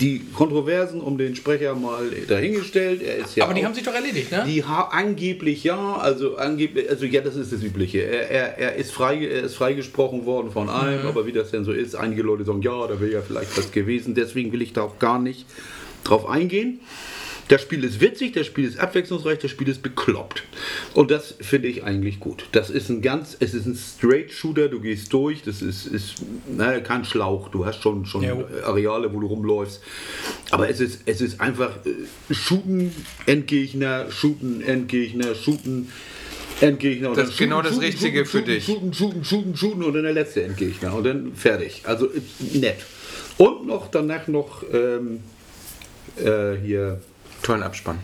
S2: die Kontroversen um den Sprecher mal dahingestellt. Er ist ja
S3: Aber die
S2: auch-
S3: haben sich doch erledigt, ne?
S2: die angeblich ja, also angeblich, also ja, das ist das Übliche. Er, er, er, ist, frei, er ist freigesprochen worden von allem, aber wie das denn so ist, einige Leute sagen, ja, da wäre ja vielleicht was gewesen, deswegen will ich da auch gar nicht drauf eingehen. Das Spiel ist witzig, das Spiel ist abwechslungsreich, das Spiel ist bekloppt. Und das finde ich eigentlich gut. Das ist ein ganz, es ist ein Straight-Shooter, du gehst durch, das ist, ist naja, kein Schlauch, du hast schon, schon
S3: Jo.
S2: Areale, wo du rumläufst. Aber es ist, es ist einfach äh, Shooten, Endgegner, Shooten, Endgegner, Shooten, Endgegner. Und
S1: Das ist genau das
S2: shooten,
S1: Richtige
S2: shooten,
S1: für
S2: shooten,
S1: dich.
S2: Shooten, shooten, shooten, shooten und dann der letzte Endgegner. Und dann fertig. Also äh, nett. Und noch danach noch ähm, äh, hier.
S1: Tollen Abspann.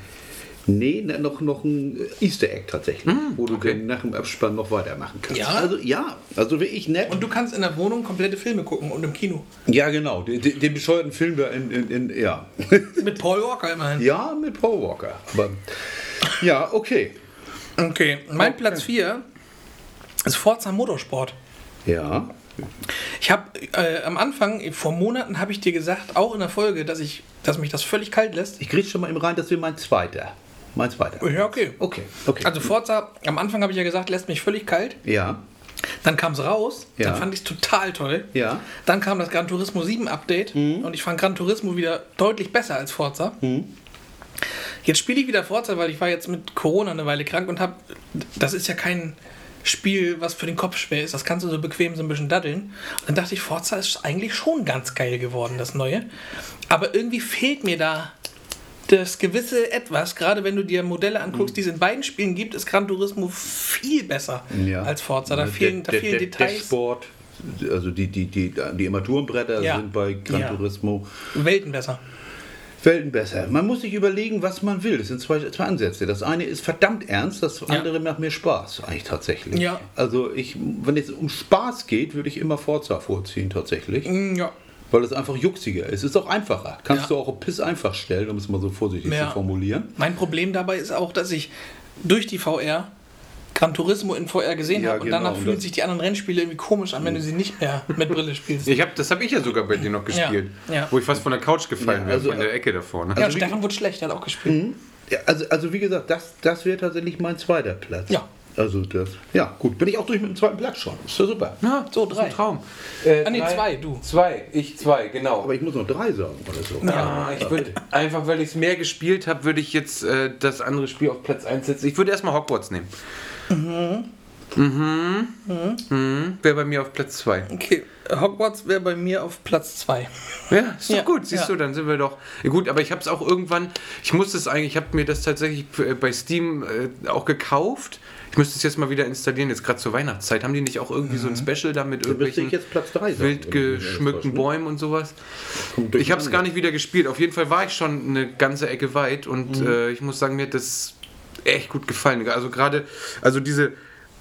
S2: Nee, ne, noch, noch ein Easter Egg tatsächlich, wo du
S1: okay.
S2: dann nach dem Abspann noch weitermachen kannst.
S3: Ja?
S2: Also ja, also wirklich nett.
S3: Und du kannst in der Wohnung komplette Filme gucken und im Kino.
S2: ja, genau, den, den bescheuerten Film da in, in, in ja.
S3: Mit Paul Walker immerhin.
S2: ja, mit Paul Walker. Aber ja, okay.
S3: Okay, mein Platz 4 ist Forza Motorsport.
S2: Ja.
S3: Ich habe äh, am Anfang, vor Monaten, habe ich dir gesagt, auch in der Folge, dass, ich, dass mich das völlig kalt lässt.
S2: Ich krieg schon mal eben rein, das wäre mein zweiter. Mein zweiter.
S3: Ja, okay.
S2: Okay, okay.
S3: Also Forza, am Anfang habe ich ja gesagt, lässt mich völlig kalt.
S2: ja.
S3: Dann kam es raus,
S2: Ja.
S3: dann fand ich es total toll.
S2: Ja. Mhm.
S3: Dann kam das Gran Turismo 7 Update und ich fand Gran Turismo wieder deutlich besser als Forza.
S2: Mhm.
S3: Jetzt spiele ich wieder Forza, weil ich war jetzt mit Corona eine Weile krank und habe, das ist ja kein Spiel, was für den Kopf schwer ist. Das kannst du so bequem so ein bisschen daddeln. Und dann dachte ich, Forza ist eigentlich schon ganz geil geworden, das Neue. Aber irgendwie fehlt mir da das gewisse Etwas, gerade wenn du dir Modelle anguckst, die es in beiden Spielen gibt, ist Gran Turismo viel besser
S2: ja.
S3: als Forza. Da fehlen, da fehlen
S2: der,
S3: Details.
S2: Der Sport, also die, die, die, die Armaturenbretter
S3: Ja.
S2: sind bei Gran
S3: Ja.
S2: Turismo
S3: Welten besser.
S2: Welten besser. Man muss sich überlegen, was man will. Das sind zwei, zwei Ansätze. Das eine ist verdammt ernst, das andere macht mir Spaß, eigentlich tatsächlich.
S3: Ja.
S2: Also ich, wenn es um Spaß geht, würde ich immer Forza vorziehen, tatsächlich.
S3: Mm, Ja.
S2: Weil es einfach juxiger ist. Es ist auch einfacher. Kannst
S3: Ja.
S2: du auch piss einfach stellen, um es mal so vorsichtig
S3: Ja.
S2: zu formulieren.
S3: Mein Problem dabei ist auch, dass ich durch die VR Gran Turismo in VR gesehen
S2: Ja,
S3: habe und
S2: genau,
S3: danach fühlen sich die anderen Rennspiele irgendwie komisch an, wenn du sie nicht mehr mit Brille spielst.
S1: Ich hab, das habe ich ja sogar bei dir noch gespielt.
S3: ja.
S1: Wo ich fast von der Couch gefallen
S2: Ja,
S1: wäre,
S2: also-
S1: von der Ecke davor. Ne?
S3: ja,
S2: also
S3: Stefan wurde schlecht, der hat auch gespielt.
S2: Ja, also, also wie gesagt, das, das wäre tatsächlich mein zweiter Platz.
S3: Ja.
S2: Also das. Ja, gut. Bin ich auch durch mit dem zweiten Platz schon. Ist ja super.
S1: Ja,
S3: So,
S1: das ist
S3: drei.
S1: ein Traum.
S3: Ah, nee, zwei, du.
S1: Zwei, ich zwei, genau.
S2: Aber ich muss noch drei sagen oder so.
S1: Ja, ich würde einfach, weil ich es mehr gespielt habe, würde ich jetzt äh, das andere Spiel auf Platz 1 setzen. Ich würde erstmal Hogwarts nehmen. Mhm. Mhm. Wäre bei mir auf Platz 2.
S3: Okay, Hogwarts wäre bei mir auf Platz 2.
S1: Ja, ist doch
S3: Ja,
S1: gut, siehst
S3: ja.
S1: du, dann sind wir doch. Ja, gut, aber ich habe es auch irgendwann, ich musste es eigentlich, ich habe mir das tatsächlich äh, bei Steam äh, auch gekauft. Ich müsste es jetzt mal wieder installieren, jetzt gerade zur Weihnachtszeit. Haben die nicht auch irgendwie so ein Special da mit irgendwelchen
S2: ich jetzt Platz drei sagen.
S1: wild geschmückten
S2: ne?
S1: Bäumen und sowas? Ich habe es gar nicht wieder gespielt. Auf jeden Fall war ich schon eine ganze Ecke weit und äh, ich muss sagen, mir hat das echt gut gefallen. Also gerade, also diese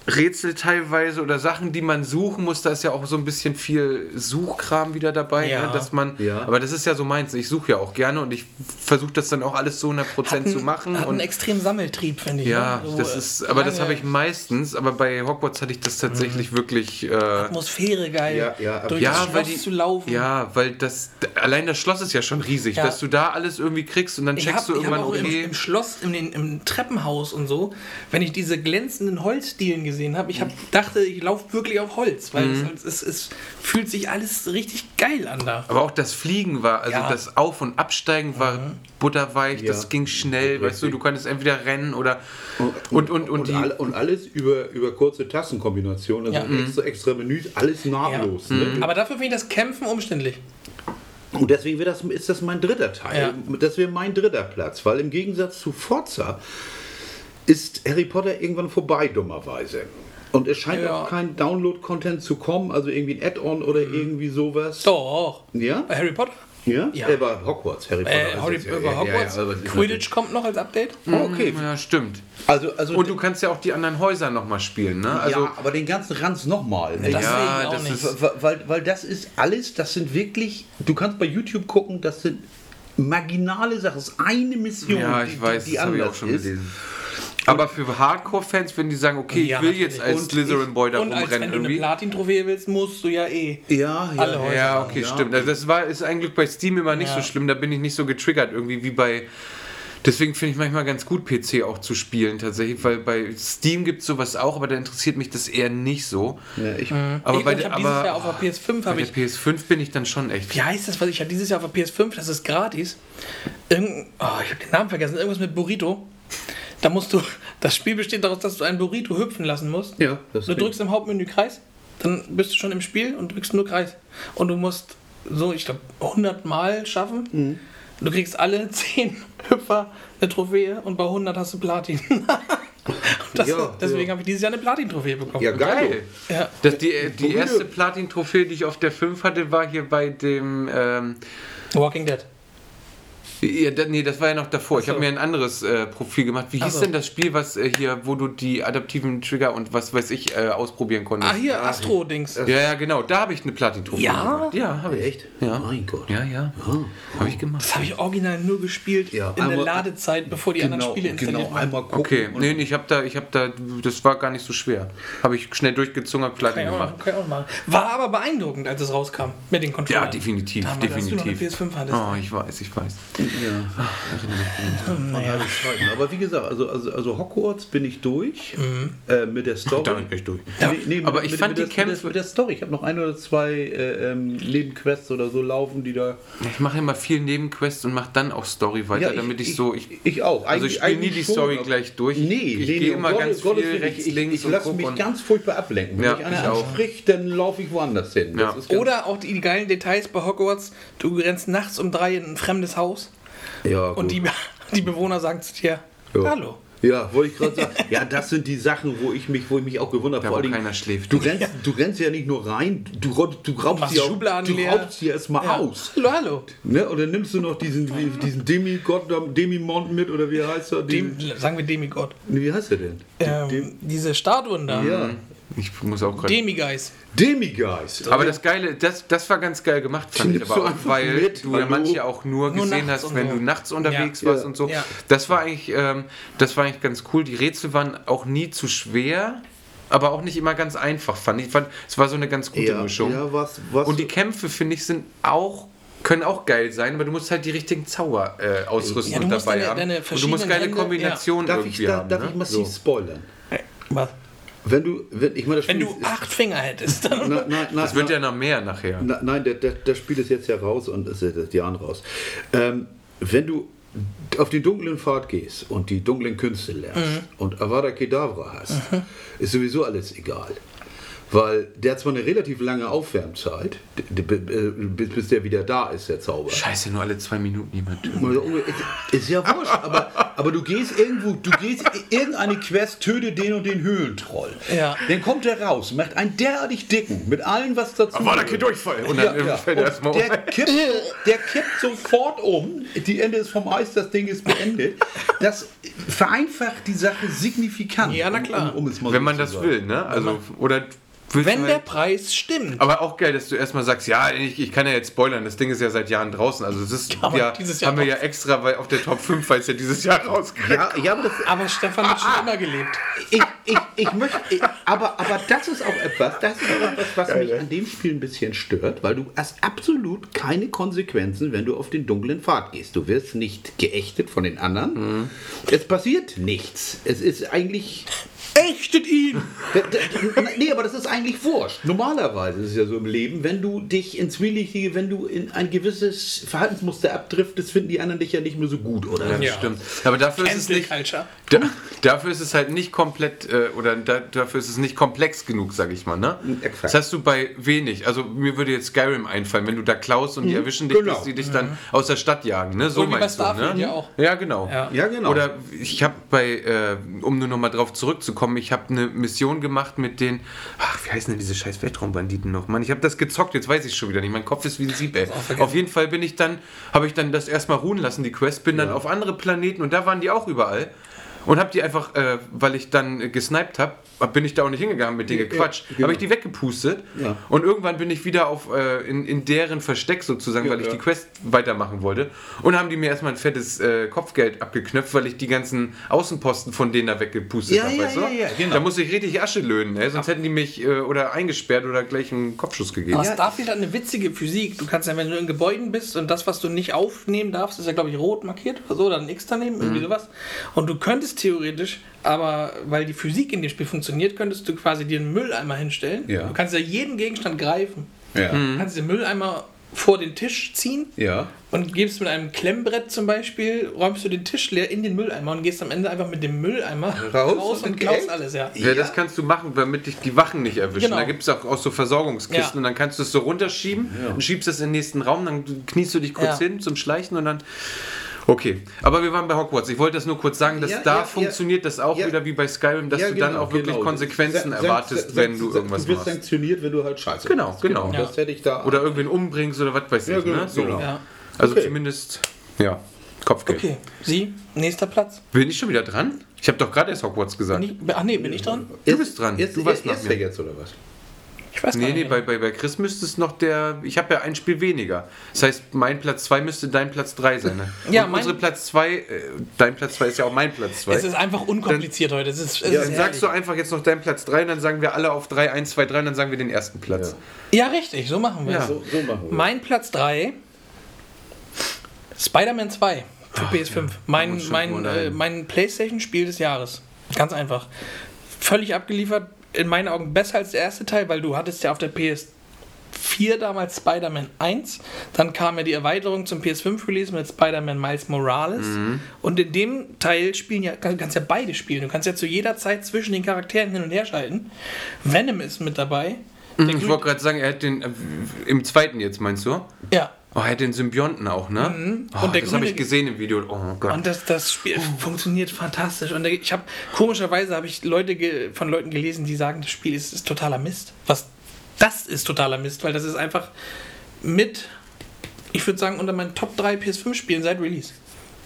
S1: Rätsel teilweise oder Sachen, die man suchen muss, da ist ja auch so ein bisschen viel Suchkram wieder dabei,
S3: Ja.
S1: ne, dass man,
S2: Ja.
S1: aber das ist ja so meins. Ich suche ja auch gerne und ich versuche das dann auch alles so 100% zu machen.
S3: Hat einen
S1: Und
S3: extremen Sammeltrieb, finde ich.
S1: ja,
S3: ne? So,
S1: das ist, aber das habe ich meistens, aber bei Hogwarts hatte ich das tatsächlich wirklich. Äh,
S3: Atmosphäre geil,
S2: Ja, ja,
S3: durch
S1: ja,
S3: das
S1: weil
S3: Schloss
S1: die,
S3: zu laufen.
S1: Ja, weil das allein das Schloss ist ja schon riesig,
S3: Ja.
S1: dass du da alles irgendwie kriegst und dann
S3: Ich
S1: checkst
S3: habe
S1: du
S3: hab
S1: irgendwann,
S3: auch im,
S1: okay.
S3: im Schloss, im, den- im Treppenhaus und so, wenn ich diese glänzenden Holzdielen gesehen habe, ich hab, dachte, ich laufe wirklich auf Holz, weil
S1: Mhm.
S3: es, es, es fühlt sich alles richtig geil an da.
S1: Aber auch das Fliegen war, also
S3: Ja.
S1: das Auf- und Absteigen war butterweich,
S2: Ja.
S1: das ging schnell, weißt du, du konntest entweder rennen oder und und und,
S2: Und,
S1: die
S2: all, und alles über, über kurze Tastenkombinationen, also
S3: Ja.
S2: extra, extra Menüs, alles nahtlos. Ne?
S3: Aber dafür finde ich das Kämpfen umständlich.
S2: Und deswegen wäre das, ist das mein dritter Teil. Das wäre mein dritter Platz, weil im Gegensatz zu Forza ist Harry Potter irgendwann vorbei, dummerweise. Und es scheint
S3: Ja.
S2: auch kein Download-Content zu kommen, also irgendwie ein Add-on oder irgendwie sowas.
S3: Doch.
S2: Ja?
S3: Bei Harry Potter?
S2: Ja?
S3: Ja.
S2: Äh, bei Hogwarts, Harry Potter.
S3: Äh, Harry, über
S2: Ja,
S3: Hogwarts.
S2: Ja,
S3: Quidditch kommt noch als Update.
S2: natürlich- Okay.
S1: ja, stimmt.
S2: Also, also
S1: Und du kannst ja auch die anderen Häuser nochmal spielen, ne? Also
S2: ja, aber den ganzen Ranz nochmal.
S3: Das
S1: Ja,
S3: sehe ich auch
S1: das
S3: nicht.
S1: ist-
S2: Weil, weil, das ist alles, das sind wirklich, du kannst bei YouTube gucken, das sind marginale Sachen, das ist eine Mission,
S1: ja,
S2: die,
S1: ich weiß,
S2: die,
S1: das
S2: die
S1: habe ich auch
S2: anders
S1: schon
S2: ist.
S1: gelesen. Aber für Hardcore-Fans, wenn die sagen, okay,
S3: Ja,
S1: ich will jetzt als
S2: Und
S1: Slytherin-Boy da
S3: Und als wenn
S1: rumrennen
S3: du eine
S1: irgendwie.
S3: Platin-Trophäe willst, musst du ja eh.
S2: Ja, ja.
S3: Alle Häuser.
S1: Ja, okay,
S2: Ja,
S1: stimmt. Also das war, ist ein Glück bei Steam immer nicht
S3: Ja.
S1: so schlimm. Da bin ich nicht so getriggert irgendwie wie bei. Deswegen finde ich manchmal ganz gut, PC auch zu spielen tatsächlich, weil bei Steam gibt es sowas auch, aber da interessiert mich das eher nicht so.
S2: Ja, ich,
S1: Aber
S3: ich
S1: bei,
S3: ich habe dieses Jahr auf der PS5
S1: bei
S3: habe
S1: der
S3: ich
S1: PS5 bin ich dann schon echt.
S3: Wie heißt das, was ich habe dieses Jahr auf der PS5, das ist gratis. Irgend, oh, ich habe den Namen vergessen, irgendwas mit Burrito. Da musst du, das Spiel besteht daraus, dass du einen Burrito hüpfen lassen musst.
S2: Ja, das
S3: du drückst im Hauptmenü Kreis, dann bist du schon im Spiel und drückst nur Kreis. Und du musst so, ich glaube, 100 Mal schaffen.
S2: Mhm.
S3: Du kriegst alle 10 Hüpfer eine Trophäe und bei 100 hast du Platin. Das,
S2: Ja,
S3: deswegen
S2: ja.
S3: habe ich dieses Jahr eine Platin-Trophäe bekommen.
S2: ja, geil.
S3: Ja.
S1: Das, die die
S2: Burrito.
S1: erste Platin-Trophäe, die ich auf der 5 hatte, war hier bei dem. Ähm,
S3: Walking Dead.
S1: Ja, da, nee, das war ja noch davor. Ich
S3: so.
S1: habe mir ein anderes äh, Profil gemacht. Wie hieß
S3: so.
S1: denn das Spiel, was äh, hier, wo du die adaptiven Trigger und was weiß ich äh, ausprobieren konntest?
S3: Ah, hier, Astro-Dings.
S1: Ja, ja, genau. Da habe ich eine Platin-Trophäe
S3: Ja?
S1: gemacht. Ja, habe ich.
S2: Echt?
S1: Ja.
S2: Mein Gott.
S1: Ja, ja. Habe ich gemacht.
S3: Das habe ich original nur gespielt
S2: Ja,
S3: in der
S2: einmal-
S3: Ladezeit, bevor die anderen
S2: Genau,
S3: Spiele installiert
S2: genau,
S3: waren.
S2: einmal gucken.
S1: Okay, nee, nee, ich habe da, ich habe da, das war gar nicht so schwer. Habe ich schnell durchgezogen, habe
S3: Kann
S1: Platin
S3: ich, auch,
S1: gemacht.
S3: kann ich auch machen. War aber beeindruckend, als es rauskam mit den Controllern.
S1: Ja, definitiv,
S3: Damals, als du noch eine
S1: definitiv.
S3: PS5 hattest.
S1: Oh, ich weiß, ich weiß.
S2: Ja. Zeiten. Aber wie gesagt, also, also, also Hogwarts bin ich durch äh, mit der Story.
S1: Da bin ich durch.
S2: Nee, nee,
S1: Aber
S2: mit,
S1: ich fand
S2: mit
S1: die Kämpfe-
S2: Mit der, mit der Story. Ich habe noch ein oder zwei äh, ähm, Nebenquests oder so laufen, die da.
S1: Ich mache immer viel Nebenquests und mache dann auch Story weiter, damit ich, so. Ich,
S2: ich auch.
S1: also ich spiele nie die Story gleich durch.
S2: Nee,
S1: ich
S2: nee,
S1: gehe
S2: nee,
S1: immer
S2: um
S1: ganz
S2: Gottes-
S1: viel rechts,
S2: ich,
S1: links
S2: ich,
S1: und
S2: lasse mich
S1: und
S2: ganz furchtbar ablenken. Wenn
S1: Ja,
S2: mich einer
S1: ich auch.
S2: anspricht, dann laufe ich woanders hin.
S1: Ja.
S3: Oder auch die, die geilen Details bei Hogwarts. Du rennst nachts um drei in ein fremdes Haus
S2: ja,
S3: und
S2: gut.
S3: die, die Bewohner sagen zu dir,
S2: Ja.
S3: hallo.
S2: Ja, wollte ich gerade sagen. Ja, das sind die Sachen, wo ich mich, wo ich mich auch gewundert habe. Vor Dingen,
S1: keiner schläft.
S2: Du rennst, du rennst ja nicht nur rein, du, du raubst sie auch,
S3: Schubladen
S2: du raubst sie erstmal
S3: Ja.
S2: aus.
S3: Hallo, hallo.
S2: Ne? Und dann nimmst du noch diesen, diesen Demigott, da- Demimond mit, oder wie heißt er?
S3: Dem,
S2: Diesen,
S3: sagen wir Demigott.
S2: wie heißt er denn?
S3: Ähm, diese Statuen da.
S2: ja.
S1: Ich muss auch gerade.
S3: Demiguys.
S2: Demiguys.
S1: Aber das Geile, das, das war ganz geil gemacht, fand ich aber auch, weil
S2: mit,
S1: du ja manche auch nur,
S3: Nur
S1: gesehen hast, wenn
S3: so.
S1: du nachts unterwegs
S3: Ja.
S1: warst
S2: Ja.
S1: und so.
S3: Ja.
S1: Das war eigentlich, ähm, das war eigentlich ganz cool. Die Rätsel waren auch nie zu schwer, aber auch nicht immer ganz einfach, fand ich. Fand, es war so eine ganz gute
S2: ja,
S1: Mischung.
S2: ja, was, was
S1: und die Kämpfe, finde ich, sind auch können auch geil sein, aber du musst halt die richtigen Zauber äh, ausrüsten
S3: Ja,
S1: und dabei
S3: deine-
S1: haben.
S3: deine
S1: und du musst geile
S3: Hände-
S1: Kombinationen
S2: darf ich,
S1: irgendwie
S2: da,
S1: haben.
S2: darf
S1: ne?
S2: ich massiv
S1: So.
S2: spoilern?
S3: Was?
S2: Wenn du, wenn, ich meine, das
S3: Wenn du
S2: ist-
S3: acht Finger hättest, dann.
S2: Na, na, na,
S1: Das wird ja noch mehr nachher.
S2: na, nein, der, der, das Spiel ist jetzt ja raus und ist seit Jahren raus. Ähm, wenn du auf die dunklen Pfad gehst und die dunklen Künste lernst
S3: Mhm.
S2: und Avada Kedavra hast, ist sowieso alles egal. Weil der hat zwar eine relativ lange Aufwärmzeit, äh, bis, bis der wieder da ist, der Zauber.
S1: Scheiße, nur alle zwei Minuten jemand töten.
S2: Also, Ist, ja wurscht, aber, aber du gehst irgendwo, du gehst in irgendeine Quest, töte den und den Höhlentroll.
S3: Ja.
S2: Dann kommt er raus, macht einen derartig dicken, mit allem, was dazu
S1: Aber
S2: gehört.
S1: geht Durchfall. Und dann
S2: Ja, ja.
S1: fällt er erstmal um.
S2: der, kippt, der kippt sofort um. Die Ende ist vom Eis, das Ding ist beendet. Das vereinfacht die Sache signifikant.
S3: Ja, na klar.
S2: Um, um es mal
S1: Wenn
S2: so
S1: man das
S2: sagen.
S1: will, ne? Also, oder
S3: Wenn der Preis stimmt.
S1: aber auch geil, dass du erstmal sagst, ja, ich, ich kann ja jetzt spoilern, das Ding ist ja seit Jahren draußen. Also das ist
S3: man
S1: ja,
S3: dieses Jahr
S1: haben wir ja extra weil auf der Top 5, weil es ja dieses Jahr rauskriegt.
S2: Ja, ja, aber das,
S3: Aber Stefan hat schon immer gelebt.
S2: ich, ich, ich möchte, ich, aber, aber das ist auch etwas, das ist auch etwas, was mich an dem Spiel ein bisschen stört, weil du hast absolut keine Konsequenzen, wenn du auf den dunklen Pfad gehst. Du wirst nicht geächtet von den anderen. Es passiert nichts. Es ist eigentlich.
S3: Ächtet ihn!
S2: Da- da- Nee, aber das ist eigentlich wurscht. Normalerweise ist es ja so im Leben, wenn du dich ins Zwielichtige, wenn du in ein gewisses Verhaltensmuster abdriftest, finden die anderen dich ja nicht mehr so gut, oder?
S3: Ja.
S1: Stimmt. Aber dafür ist es nicht.
S3: Culture.
S1: Da, dafür ist es halt nicht komplett, äh, oder da, dafür ist es nicht komplex genug, sag ich mal, ne?
S2: Exakt.
S1: Das hast du bei wenig. Also mir würde jetzt Skyrim einfallen, wenn du da klaust und die erwischen dich,
S2: genau.
S1: dass die dich dann aus der Stadt jagen, ne? So
S3: So wie bei
S1: meinst du,
S3: Starfield
S1: ne?
S3: ja auch.
S1: Ja, genau.
S3: Ja.
S2: Ja, genau.
S1: Oder ich habe bei, äh, um nur noch mal drauf zurückzukommen, ich habe eine Mission gemacht mit den, ach, wie heißen denn diese scheiß Weltraumbanditen noch? Mann, ich habe das gezockt, jetzt weiß ich schon wieder nicht. Mein Kopf ist wie ein Sieb, ey. Auf jeden Fall bin ich dann, habe ich dann das erstmal ruhen lassen, die Quest, bin dann auf andere Planeten und da waren die auch überall. Und habe die einfach, äh, weil ich dann äh, gesniped habe, bin ich da auch nicht hingegangen mit denen
S2: Ja,
S1: gequatscht.
S2: ja, genau.
S1: Habe ich die weggepustet
S2: Ja.
S1: und irgendwann bin ich wieder auf, äh, in, in deren Versteck sozusagen,
S2: Ja,
S1: weil ich
S2: ja.
S1: die Quest weitermachen wollte. Und haben die mir erstmal ein fettes äh, Kopfgeld abgeknöpft, weil ich die ganzen Außenposten von denen da weggepustet
S2: Ja,
S1: habe.
S2: ja,
S1: weißt du?
S2: ja, ja, genau.
S1: Da musste ich richtig Asche löhnen, ey, sonst hätten die mich äh, oder eingesperrt oder gleich einen Kopfschuss gegeben.
S3: Aber Starfield hat eine witzige Physik. Du kannst ja, wenn du in Gebäuden bist und das, was du nicht aufnehmen darfst, ist ja, glaube ich, rot markiert oder so, oder ein X daneben, irgendwie
S1: Mhm.
S3: sowas. Und du könntest theoretisch, aber weil die Physik in dem Spiel funktioniert, könntest du quasi dir einen Mülleimer hinstellen.
S2: Ja.
S3: Du kannst ja jeden Gegenstand greifen.
S2: Ja.
S3: Du kannst den Mülleimer vor den Tisch ziehen
S2: Ja.
S3: und gibst mit einem Klemmbrett zum Beispiel, räumst du den Tisch leer in den Mülleimer und gehst am Ende einfach mit dem Mülleimer
S2: Raus
S3: raus
S2: und
S3: und klaust alles, ja.
S1: Ja, das kannst du machen, damit dich die Wachen nicht erwischen.
S3: Genau.
S1: Da gibt es auch, auch so Versorgungskisten
S3: Ja.
S1: und dann kannst du es so runterschieben und schiebst es in den nächsten Raum, dann kniest du dich kurz
S3: Ja.
S1: hin zum Schleichen und dann. Okay, aber wir waren bei Hogwarts. Ich wollte das nur kurz sagen, dass
S2: Ja,
S1: da
S2: ja,
S1: funktioniert das auch
S2: ja.
S1: wieder wie bei Skyrim, dass
S2: Ja,
S1: du dann
S2: genau,
S1: auch wirklich
S2: genau.
S1: Konsequenzen
S2: San-
S1: erwartest, wenn du irgendwas
S2: Du wirst
S1: machst.
S2: sanktioniert, wenn du halt scheiße
S1: Genau,
S2: machst.
S1: genau.
S2: Das
S3: Ja.
S2: hätte ich da.
S1: Oder irgendwen umbringst oder was weiß
S2: Ja,
S1: ich.
S2: genau,
S1: Ne? So.
S2: genau.
S3: Ja.
S1: Also
S2: Okay.
S1: zumindest, ja, Kopfgeld.
S3: Okay, Sie, nächster Platz.
S1: Bin ich schon wieder dran? Ich habe doch gerade erst Hogwarts gesagt.
S3: Ich, ach nee, bin ich dran?
S1: Du bist dran.
S2: Jetzt,
S1: Du warst
S2: warst
S1: nach mir.
S2: jetzt oder was?
S3: Ich weiß gar
S1: Nee,
S3: nicht.
S1: nee, bei, bei, bei Chris müsste es noch der. Ich habe ja ein Spiel weniger. Das heißt, mein Platz 2 müsste dein Platz 3 sein. Ne?
S3: Ja,
S1: Und
S3: mein-
S1: unsere Platz 2, äh, dein Platz 2 ist ja auch mein Platz 2.
S3: es ist einfach unkompliziert heute. Es ist, es
S2: Ja,
S3: ist
S1: Dann sagst du einfach jetzt noch deinen Platz 3 und dann sagen wir alle auf 3, 1, 2, 3 und dann sagen wir den ersten Platz.
S3: ja, richtig, so machen wir
S1: Ja.
S3: es.
S2: So, so machen wir.
S3: Mein Platz 3, Spider-Man 2 für PS5. Mein,
S1: muss schon
S3: mein,
S1: wohl
S3: äh,
S1: ein.
S3: mein PlayStation-Spiel des Jahres. Ganz einfach. Völlig abgeliefert. In meinen Augen besser als der erste Teil, weil du hattest ja auf der PS4 damals Spider-Man 1. Dann kam ja die Erweiterung zum PS5-Release mit Spider-Man Miles Morales.
S1: Mhm.
S3: Und in dem Teil spielen ja, kann- kannst ja beide spielen. Du kannst ja zu jeder Zeit zwischen den Charakteren hin und her schalten. Venom ist mit dabei. Der
S1: Ich wollte gerade sagen, er hat den. Äh, Im zweiten jetzt, meinst du?
S3: ja,
S1: Oh, er hat den Symbionten auch, ne? Oh,
S3: Mhm. Der
S1: das habe ich gesehen im Video. Oh Gott.
S3: Und das, das Spiel funktioniert fantastisch. Und ich habe komischerweise habe ich Leute von Leuten gelesen, die sagen, das Spiel ist, ist totaler Mist. Was das ist totaler Mist, weil das ist einfach mit, ich würde sagen, unter meinen Top 3 PS5-Spielen seit Release.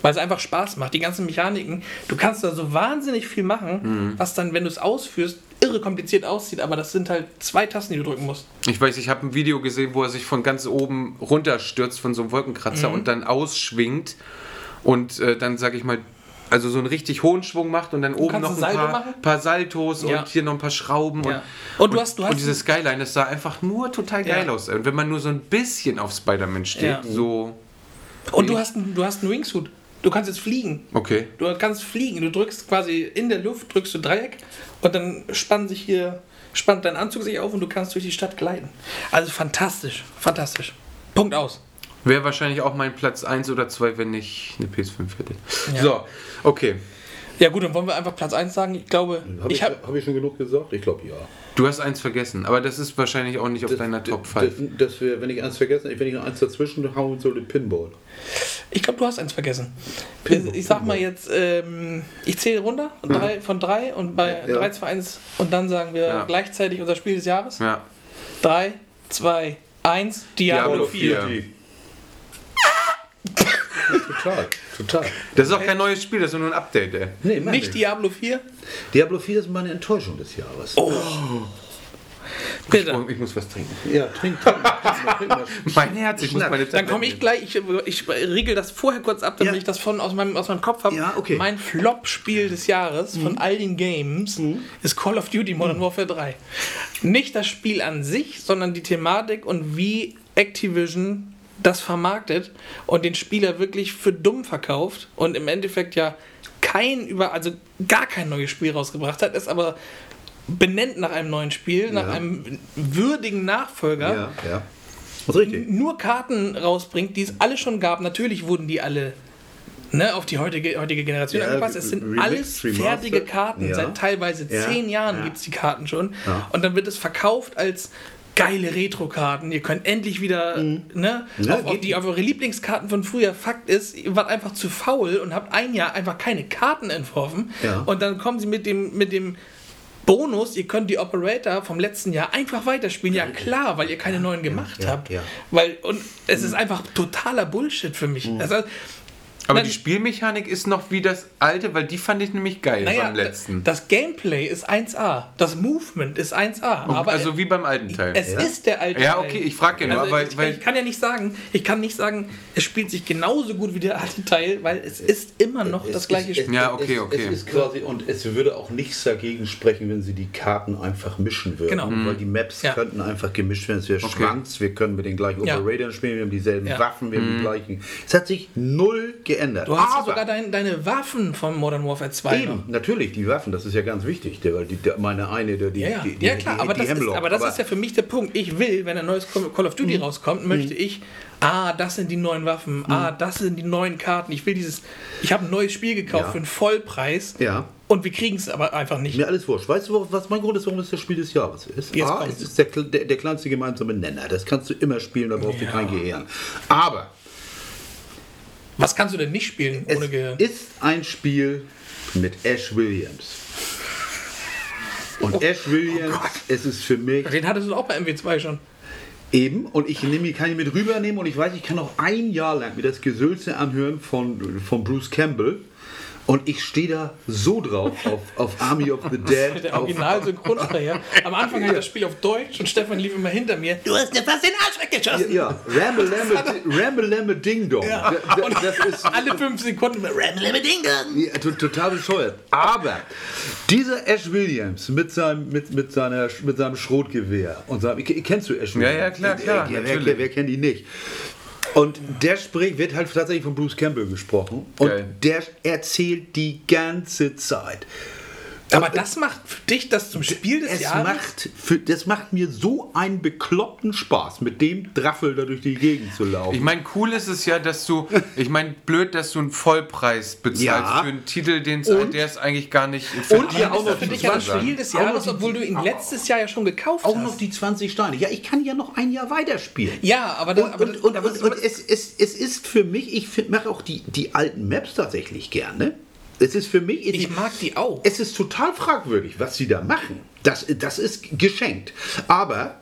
S3: Weil es einfach Spaß macht. Die ganzen Mechaniken, du kannst da so wahnsinnig viel machen, was dann, wenn du es ausführst, irre kompliziert aussieht, aber das sind halt zwei Tasten, die du drücken musst.
S1: Ich weiß, ich habe ein Video gesehen, wo er sich von ganz oben runterstürzt von so einem Wolkenkratzer
S3: Mhm.
S1: und dann ausschwingt und äh, dann, sag ich mal, also so einen richtig hohen Schwung macht und dann oben
S3: kannst
S1: noch
S3: ein
S1: paar, paar Saltos
S3: Ja.
S1: und hier noch ein paar Schrauben.
S3: Ja.
S1: Und,
S3: Und du hast- du hast-
S1: und dieses Skyline, das sah einfach nur total geil
S3: Ja.
S1: aus. Und wenn man nur so ein bisschen auf Spider-Man steht, so,
S3: Und du hast, einen- du hast einen Wingsuit. Du kannst jetzt fliegen.
S1: okay.
S3: Du kannst fliegen. Du drückst quasi in der Luft, drückst du Dreieck und dann spannt sich hier, spannt dein Anzug sich auf und du kannst durch die Stadt gleiten. Also fantastisch, fantastisch. Punkt aus.
S1: Wäre wahrscheinlich auch mein Platz 1 oder 2, wenn ich eine PS5 hätte.
S3: Ja.
S1: So, okay.
S3: Ja gut, dann wollen wir einfach Platz 1 sagen. Ich glaube,
S2: Habe
S3: ich
S2: ich,
S3: habe
S2: hab ich schon genug gesagt? Ich glaube ja.
S1: Du hast eins vergessen, aber das ist wahrscheinlich auch nicht auf deiner Top 5.
S2: Das, das wär, wenn ich eins vergessen, wenn ich noch eins dazwischen hauen sollte, Pinball.
S3: Ich glaube, du hast eins vergessen.
S2: Pinball,
S3: ich sag mal jetzt, ähm, ich zähle runter drei, von drei und bei
S2: Ja.
S3: 3, 2, 1 und dann sagen wir
S1: Ja.
S3: gleichzeitig unser Spiel des Jahres.
S1: Ja.
S3: 3, 2, 1, Diablo,
S1: Diablo
S3: 4.
S1: 4.
S2: total, total.
S1: Das ist auch kein neues Spiel, das ist nur ein Update, ey.
S2: Nee,
S3: Nicht
S2: nicht.
S3: Diablo 4?
S2: Diablo 4 ist meine Enttäuschung des Jahres.
S3: Oh. Bitte.
S1: Oh, ich muss was trinken.
S2: Ja, trink, trink.
S1: Mein Herz, ich muss meine
S3: Dann komme ich gleich, ich, ich riegel das vorher kurz ab, damit
S2: Ja.
S3: ich das von, aus, meinem, aus meinem Kopf habe.
S2: Ja, okay.
S3: Mein Flop-Spiel des Jahres von all den Games ist Call of Duty Modern Warfare 3. Nicht das Spiel an sich, sondern die Thematik und wie Activision das vermarktet und den Spieler wirklich für dumm verkauft und im Endeffekt ja kein über, also gar kein neues Spiel rausgebracht hat, es aber benennt nach einem neuen Spiel, nach
S2: Ja.
S3: einem würdigen Nachfolger
S2: Ja, ja. Ist richtig.
S3: nur Karten rausbringt, die es alle schon gab. Natürlich wurden die alle ne, auf die heutige, heutige Generation
S2: Ja,
S3: angepasst. Es sind
S2: remixed,
S3: alles fertige Karten.
S2: Ja.
S3: Seit teilweise zehn Jahren
S2: Ja.
S3: gibt es die Karten schon. Und dann wird es verkauft als geile Retro-Karten. Ihr könnt endlich wieder ne,
S2: Ja,
S3: auf, auf, die, auf eure Lieblingskarten von früher. Fakt ist, ihr wart einfach zu faul und habt ein Jahr einfach keine Karten entworfen.
S2: Ja.
S3: Und dann kommen sie mit dem, mit dem Bonus, ihr könnt die Operator vom letzten Jahr einfach weiterspielen. Ja klar, weil ihr keine neuen gemacht
S2: ja,
S3: habt.
S2: ja.
S3: Weil, und es ist einfach totaler Bullshit für mich.
S2: Mhm.
S3: Also,
S1: Aber
S3: Nein.
S1: die Spielmechanik ist noch wie das alte, weil die fand ich nämlich geil
S3: naja,
S1: beim letzten.
S3: das Gameplay ist 1A. Das Movement ist 1A. aber
S1: also wie beim alten Teil.
S3: es
S2: Ja.
S3: ist der alte
S1: Ja,
S3: Teil.
S1: okay, ich frag ja nur,
S3: also
S1: weil-
S3: ich,
S1: weil-
S3: ich kann ja nicht sagen, ich kann nicht sagen, es spielt sich genauso gut wie der alte Teil, weil es ist immer noch
S2: Es
S3: das gleiche
S2: es-
S3: Spiel.
S1: Ja, okay, okay.
S2: Es ist quasi, und es würde auch nichts dagegen sprechen, wenn sie die Karten einfach mischen würden.
S3: Genau.
S2: Weil die Maps
S3: Ja.
S2: könnten einfach gemischt werden. Es wäre schwanks, wir können mit den gleichen
S3: Ja.
S2: Operators spielen, wir haben dieselben
S3: Ja.
S2: Waffen, wir haben die gleichen. Es hat sich null geändert.
S3: Du hast
S2: Aber-
S3: sogar dein, deine Waffen von Modern Warfare 2 noch.
S2: Eben, natürlich, die Waffen, das ist ja ganz wichtig. Der, die, der, meine eine, der, die,
S3: Ja, ja.
S2: die, die,
S3: ja klar, aber, das ist,
S2: Hemlock.
S3: aber das ist ja für mich der Punkt. Ich will, wenn ein neues Call of Duty rauskommt, möchte ich, ah, das sind die neuen Waffen, ah, das sind die neuen Karten. Ich will dieses, ich habe ein neues Spiel gekauft
S2: Ja.
S3: für einen Vollpreis
S2: Ja.
S3: und wir kriegen es aber einfach nicht.
S2: Mir alles wurscht. Weißt du, was mein Grund ist, warum es das Spiel des Jahres ist?
S3: Jetzt
S2: A, es ist der, der, der kleinste gemeinsame Nenner. Das kannst du immer spielen, da brauchst
S3: Ja.
S2: du kein Gehirn. Aber
S3: Was kannst du denn nicht spielen
S2: es
S3: ohne Gehirn?
S2: ist ein Spiel mit Ash Williams. Und Ash Williams, es ist für mich
S3: Den hattest du auch bei MW2 schon.
S2: Eben, und ich nehme, kann ihn mit rübernehmen und ich weiß, ich kann noch ein Jahr lang mir das Gesülze anhören von, von Bruce Campbell. Und ich stehe da so drauf auf, auf Army of the Dead.
S3: Der
S2: auf,
S3: Original-Synchronsprecher. Am Anfang hat das Spiel auf Deutsch und Stefan lief immer hinter mir. Du hast dir fast den Arsch weggeschossen.
S2: ja, Ramble Lambe, Ramble Lambe Ding Dong.
S3: Ja.
S2: Da- da- Das ist
S3: Alle fünf Sekunden. Ramble Ding Dong.
S2: ja, to- total bescheuert. Aber dieser Ash Williams mit seinem, mit, mit seiner, mit seinem Schrotgewehr und seinem, kennst du Ash Williams?
S1: ja, klar, klar,
S2: Ja, wer,
S1: natürlich.
S2: wer, wer kennt ihn nicht? Und der spricht, wird halt tatsächlich von Bruce Campbell gesprochen. Und
S1: Geil.
S2: der erzählt die ganze Zeit.
S3: Aber das macht für dich das zum Spiel des
S2: Es
S3: Jahres?
S2: macht, für, das macht mir so einen bekloppten Spaß, mit dem Draffel da durch die Gegend zu laufen.
S1: Ich meine, cool ist es ja, dass du, ich meine, blöd, dass du einen Vollpreis bezahlst
S2: Ja.
S1: für einen Titel, den
S2: Und-
S1: der es eigentlich gar nicht
S2: Und ja auch noch
S3: für dich ja das. Spiel des
S2: Auch
S3: Jahres,
S2: die-
S3: obwohl du ihn letztes Jahr ja schon gekauft
S2: auch
S3: hast.
S2: noch die 20 Steine. Ja, ich kann ja noch ein Jahr weiterspielen.
S3: ja, aber, das,
S2: Und, und, und, und, und es, es, es ist für mich, ich mache auch die, die alten Maps tatsächlich gerne. Es ist für mich.
S3: ich mag die auch.
S2: Es ist total fragwürdig, was sie da machen. Das, das ist geschenkt. Aber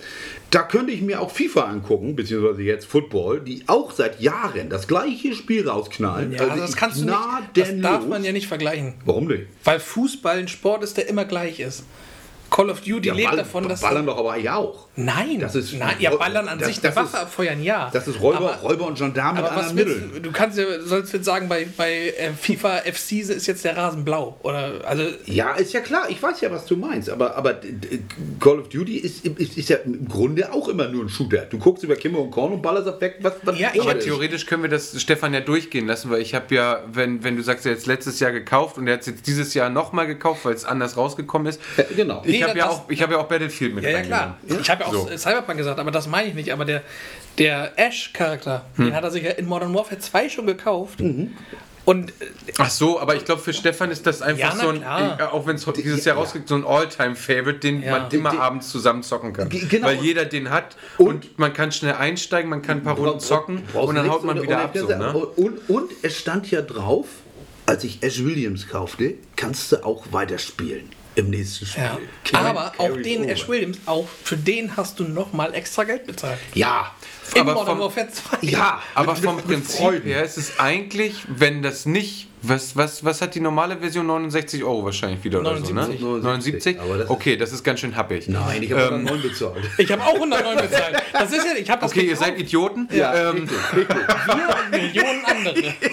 S2: da könnte ich mir auch FIFA angucken, beziehungsweise jetzt Football, die auch seit Jahren das gleiche Spiel rausknallen.
S3: Ja,
S2: Also
S3: das kannst du nicht. Das darf man ja nicht vergleichen.
S2: Warum nicht?
S3: Weil Fußball ein Sport ist, der immer gleich ist. Call of Duty lebt
S2: Ball-
S3: davon, dass.
S2: Ballern doch aber eigentlich auch.
S3: Nein,
S2: Das ist-
S3: nein, ja, Ballern an
S2: das-
S3: sich, eine
S2: das
S3: Waffe
S2: ist-
S3: abfeuern, ja.
S2: Das ist Räuber,
S3: Aber-
S2: Räuber und Gendarm mit
S3: Aber was willst
S2: Mitteln.
S3: du, du kannst ja, sollst jetzt sagen, bei, bei äh, FIFA FC ist jetzt der Rasen blau. Oder, also,
S2: Ja, ist ja klar, ich weiß ja, was du meinst, aber, aber Call of Duty ist, ist, ist ja im Grunde auch immer nur ein Shooter. Du guckst über Kimmer und Korn und ballerst auf weg, was, was
S3: Ja, ich
S1: Aber theoretisch können wir das Stefan ja durchgehen lassen, weil ich habe ja, wenn, wenn du sagst, er hat jetzt letztes Jahr gekauft und er hat es jetzt dieses Jahr nochmal gekauft, weil es anders rausgekommen ist.
S2: Ja, genau.
S1: Ich
S3: Nee,
S1: habe ja, auch- ich hab ja auch Battlefield mit
S3: ja, ja, klar. Ich habe ja auch
S1: So.
S3: Cyberpunk gesagt, aber das meine ich nicht. Aber der, der Ash-Charakter,
S2: Hm.
S3: den hat er sich ja in Modern Warfare 2 schon gekauft.
S2: Mhm.
S3: Und äh,
S1: Ach so, aber ich glaube, für Stefan ist das einfach
S3: Ja,
S1: so ein,
S3: klar.
S1: äh, auch wenn es dieses
S2: ja,
S1: Jahr rausgeht, so ein All-Time-Favorite, den
S3: Ja.
S1: man immer
S2: Die- die-
S1: abends zusammen zocken kann.
S2: Ge- genau.
S1: Weil jeder den hat
S2: Und-
S1: und, man kann schnell einsteigen, man kann ein paar Runden zocken und dann haut man wieder ab. So, ne?
S2: und, und es stand ja drauf, als ich Ash Williams kaufte, kannst du auch weiterspielen im nächsten Spiel.
S3: ja. Aber auch den. Ash Williams, auch für den hast du nochmal extra Geld bezahlt.
S2: Ja,
S3: In
S1: Aber
S3: Modern
S1: vom-
S3: Warfare 2.
S2: ja,
S1: Aber
S2: mit-
S1: vom
S2: mit- mit
S1: Prinzip
S2: Freuden.
S1: her ist es eigentlich, wenn das nicht, was, was, was hat die normale Version? 69 Euro wahrscheinlich wieder oder
S3: 79.
S1: so, ne? 79?
S2: aber das ist-
S1: Okay, das ist ganz schön happig.
S2: Nein, ich habe ähm, 9 bezahlt.
S3: Ich habe auch 109 bezahlt. Das ist ja, ich habe das
S1: Okay, ihr
S3: gekauft.
S1: seid Idioten.
S2: Ja,
S1: Ähm,
S2: richtig, richtig.
S3: Wir und Millionen andere.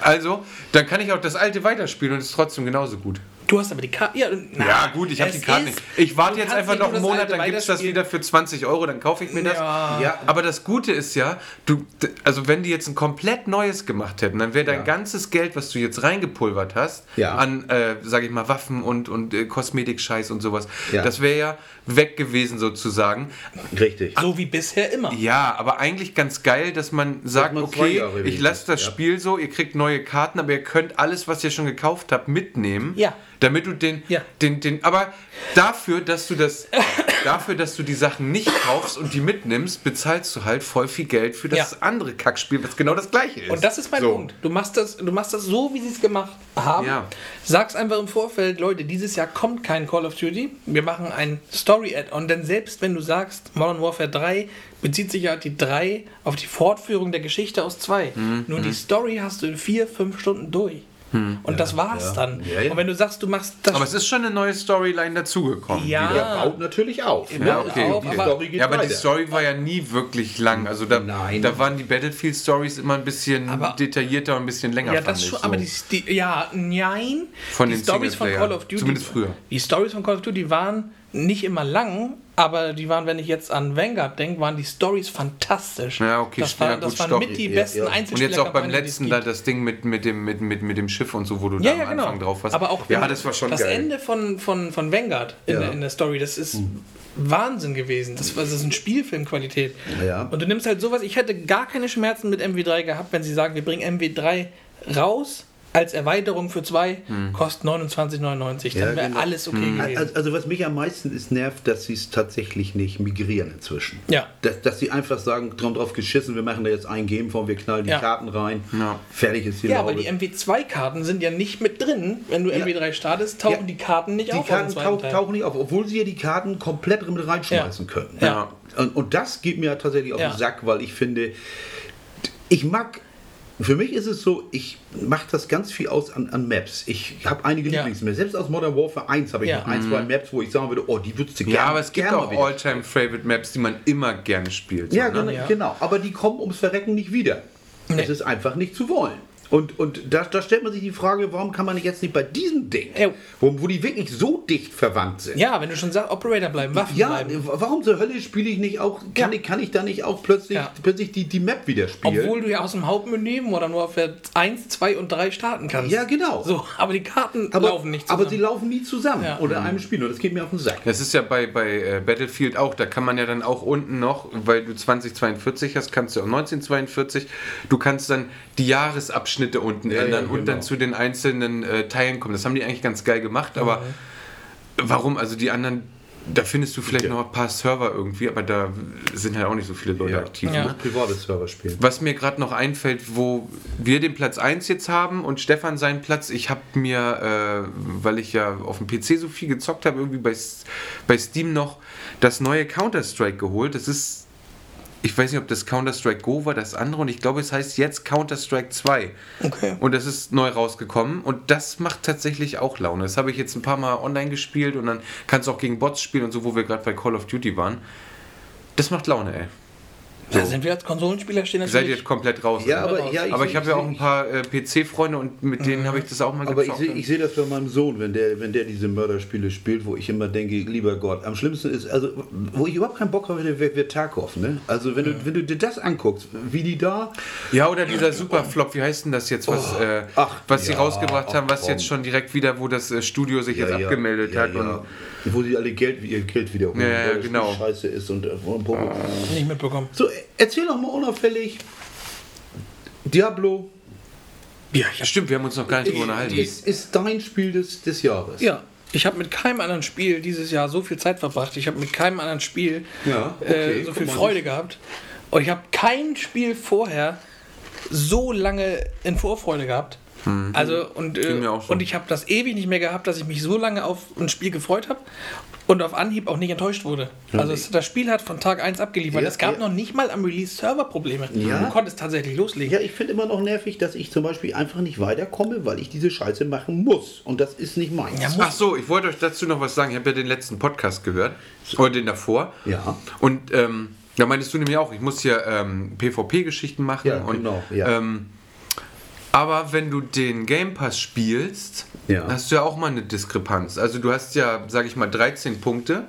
S1: also, dann kann ich auch das alte weiterspielen und es ist trotzdem genauso gut.
S3: Du hast aber die Karte. Ja,
S1: Ja, gut, ich habe die Karte nicht. Ich warte jetzt einfach noch einen Monat, dann gibt es das wieder für 20 Euro, dann kaufe ich mir das.
S3: Ja.
S2: Ja,
S1: Aber das Gute ist ja, du, also wenn die jetzt ein komplett neues gemacht hätten, dann wäre dein
S2: Ja.
S1: ganzes Geld, was du jetzt reingepulvert hast,
S2: Ja.
S1: an, äh, sage ich mal, Waffen und, und äh, Kosmetik-Scheiß und sowas,
S2: Ja.
S1: das wäre ja weg gewesen sozusagen.
S2: richtig.
S3: So wie bisher immer.
S1: Ja, aber eigentlich ganz geil, dass man sagt,
S2: man zwei
S1: okay, ich lasse das
S2: ja.
S1: Spiel so, ihr kriegt neue Karten, aber ihr könnt alles, was ihr schon gekauft habt, mitnehmen.
S3: Ja.
S1: Damit du den,
S3: Ja.
S1: den, den, aber dafür, dass du das, dafür, dass du die Sachen nicht kaufst und die mitnimmst, bezahlst du halt voll viel Geld für das
S3: Ja.
S1: andere Kackspiel, was genau das gleiche ist.
S3: Und das ist mein
S1: So.
S3: Punkt. Du machst das, du machst das so, wie sie es gemacht haben.
S1: Ja.
S3: Sag's einfach im Vorfeld, Leute, dieses Jahr kommt kein Call of Duty. Wir machen ein Story-Add-on. Denn selbst wenn du sagst, Modern Warfare 3 bezieht sich ja die 3 auf die Fortführung der Geschichte aus 2.
S1: Mhm,
S3: Nur die Story hast du in 4, 5 Stunden durch. Und das war's
S2: ja.
S3: dann.
S2: Ja, ja.
S3: Und wenn du sagst, du machst das.
S1: Aber es ist schon eine neue Storyline dazugekommen.
S3: Ja.
S2: Der baut natürlich auf.
S3: Ja,
S2: ne?
S3: okay.
S2: Und die
S3: aber-
S2: Story geht
S1: Ja, aber
S2: weiter.
S1: die Story war ja nie wirklich lang. Also da,
S2: Nein.
S1: da waren die Battlefield-Stories immer ein bisschen
S3: Aber-
S1: detaillierter und ein bisschen länger.
S3: Ja,
S1: fand
S3: das
S1: ich
S3: schon,
S1: so.
S3: aber die, die ja, nein.
S1: Von
S3: die
S1: den
S3: Stories von. Call of Duty.
S1: Zumindest früher.
S3: Die Stories von Call of Duty waren nicht immer lang, aber die waren, wenn ich jetzt an Vanguard denke, waren die Stories fantastisch.
S1: Ja, okay,
S3: das, war,
S1: ja,
S3: das
S1: gut,
S3: waren
S1: stopp.
S3: mit die
S2: Ja,
S3: besten
S2: ja.
S1: Und
S3: Einzelspieler.
S1: jetzt auch beim letzten da das Ding mit, mit, dem, mit, mit, mit dem Schiff und so, wo du
S3: Ja,
S1: da
S3: ja,
S1: am
S3: genau.
S1: Anfang drauf warst.
S3: Aber auch
S1: ja, das war schon
S3: das
S1: geil.
S3: Ende von, von, von Vanguard in, in der Story, das ist Wahnsinn gewesen. Das, war, das ist ein Spielfilmqualität.
S2: Ja.
S3: Und du nimmst halt sowas, ich hätte gar keine Schmerzen mit MW3 gehabt, wenn sie sagen, wir bringen MW3 raus als Erweiterung für zwei,
S1: Hm.
S3: kostet 29,99. Dann
S2: Ja,
S3: wäre
S2: genau.
S3: alles okay gewesen.
S2: Also, also was mich am meisten ist nervt, dass sie es tatsächlich nicht migrieren inzwischen.
S3: Ja.
S2: Dass, dass sie einfach sagen, drum drauf geschissen, wir machen da jetzt ein Gameform, wir knallen die
S3: Ja.
S2: Karten rein,
S1: Ja.
S2: fertig ist die
S3: Ja, aber die MW2-Karten sind ja nicht mit drin. Wenn du
S2: Ja.
S3: MW3 startest, tauchen
S2: Ja.
S3: die Karten nicht
S2: die
S3: auf.
S2: Karten
S3: im zweiten
S2: tau
S3: Teil.
S2: tauchen nicht auf, obwohl sie ja die Karten komplett mit reinschmeißen
S3: Ja.
S2: können.
S3: Ja.
S2: Und, und das geht mir tatsächlich auf
S3: Ja.
S2: den Sack, weil ich finde, ich mag, für mich ist es so, ich mache das ganz viel aus an, an Maps. Ich habe einige
S3: Ja.
S2: Lieblingsmaps. Selbst aus Modern Warfare 1 habe ich
S3: Ja.
S2: noch ein, zwei Maps, wo ich sagen würde, oh, die würdest du gerne
S1: ja, aber es gibt auch All-Time-Favorite-Maps, die man immer gerne spielt.
S2: Ja,
S1: so, ne?
S2: genau,
S3: Ja.
S2: genau. Aber die kommen ums Verrecken nicht wieder.
S3: Nee.
S2: Es ist einfach nicht zu wollen. Und, und da, da stellt man sich die Frage, warum kann man jetzt nicht bei diesem Ding, wo, wo die wirklich so dicht verwandt sind,
S3: Ja, wenn du schon sagst, Operator bleiben, Waffen
S2: ja,
S3: bleiben.
S2: warum zur Hölle spiele ich nicht auch, kann,
S3: Ja.
S2: ich, kann ich da nicht auch plötzlich,
S3: Ja.
S2: plötzlich die, die Map wieder spielen?
S3: Obwohl du ja aus dem Hauptmenü Modern Warfare 1, 2 und 3 starten kannst.
S2: Ja, genau.
S3: So, aber die Karten
S2: aber,
S3: laufen nicht zusammen.
S2: aber sie laufen nie zusammen
S3: Ja.
S2: oder einem Spiel. Und das geht mir auf den Sack.
S1: Das ist ja bei, bei äh, Battlefield auch, da kann man ja dann auch unten noch, weil du 2042 hast, kannst du auch 1942, du kannst dann die Jahresabschnitte unten
S2: Ja,
S1: ändern
S2: ja,
S1: und
S2: genau.
S1: dann zu den einzelnen äh, Teilen kommen. Das haben die eigentlich ganz geil gemacht, aber warum? Also die anderen, da findest du vielleicht
S2: Ja.
S1: noch ein paar Server irgendwie, aber da sind halt auch nicht so viele Leute
S2: Ja.
S1: aktiv.
S3: Ja.
S1: Ne?
S2: Private Server spielen.
S1: Was mir gerade noch einfällt, wo wir den Platz 1 jetzt haben und Stefan seinen Platz, ich habe mir, äh, weil ich ja auf dem PC so viel gezockt habe, irgendwie bei, bei Steam noch das neue Counter-Strike geholt. Das ist ich weiß nicht, ob das Counter-Strike Go war, das andere, und ich glaube, es heißt jetzt Counter-Strike 2.
S3: Okay.
S1: Und das ist neu rausgekommen und das macht tatsächlich auch Laune. Das habe ich jetzt ein paar Mal online gespielt und dann kannst du auch gegen Bots spielen und so, wo wir gerade bei Call of Duty waren. Das macht Laune, ey.
S3: Da sind wir als Konsolenspieler stehen
S1: Seid ihr
S3: natürlich.
S1: jetzt komplett raus?
S2: Ja, aber, ja,
S1: aber ich habe ja auch ein paar äh, PC-Freunde und mit denen habe ich das auch mal
S2: Aber ich
S1: gezockt.
S2: sehe ich seh das bei meinem Sohn, wenn der, wenn der diese Mörderspiele spielt, wo ich immer denke, lieber Gott, am schlimmsten ist, also wo ich überhaupt keinen Bock habe, wäre wär Tarkov, ne? Also wenn du, wenn du dir das anguckst, wie die da.
S1: Ja, oder dieser Superflop, wie heißt denn das jetzt, was, äh,
S2: Oh, ach,
S1: was sie
S2: ja,
S1: rausgebracht haben,
S2: ach,
S1: was jetzt schon direkt wieder, wo das äh, Studio sich jetzt abgemeldet
S2: ja,
S1: hat.
S2: ja.
S1: Und,
S2: Wo sie alle Geld, ihr Geld wiederholen,
S1: Ja, ja,
S2: weil das
S1: genau.
S2: scheiße ist und, äh, und
S3: Nicht mitbekommen.
S2: So, erzähl doch mal unauffällig. Diablo
S3: Ja, ich hab,
S1: stimmt, wir haben uns noch gar nicht drüber unterhalten.
S2: ist, ist dein Spiel des, des Jahres.
S3: ja, ich habe mit keinem anderen Spiel dieses Jahr so viel Zeit verbracht. Ich habe mit keinem anderen Spiel
S2: Ja, okay,
S3: äh, so viel. Freude gehabt. Und ich habe kein Spiel vorher so lange in Vorfreude gehabt. Also und, äh, und ich habe das ewig nicht mehr gehabt, dass ich mich so lange auf ein Spiel gefreut habe und auf Anhieb auch nicht enttäuscht wurde. Also es, das Spiel hat von Tag 1 abgeliefert.
S2: Ja,
S3: es gab
S2: ja.
S3: noch nicht mal am Release Serverprobleme.
S2: Ja.
S3: Du konntest tatsächlich loslegen.
S2: Ja, ich finde immer noch nervig, dass ich zum Beispiel einfach nicht weiterkomme, weil ich diese Scheiße machen muss. Und das ist nicht meins.
S3: Ja,
S1: Ach so, ich wollte euch dazu noch was sagen. Ich habe ja den letzten Podcast gehört. Oder den davor.
S2: Ja.
S1: Und ähm, da meintest du nämlich auch, ich muss hier ähm, PvP-Geschichten machen.
S2: Ja,
S1: und,
S2: genau, ja.
S1: Ähm, aber wenn du den Game Pass spielst,
S2: Ja.
S1: hast du ja auch mal eine Diskrepanz. Also du hast ja, sag ich mal, 13 Punkte.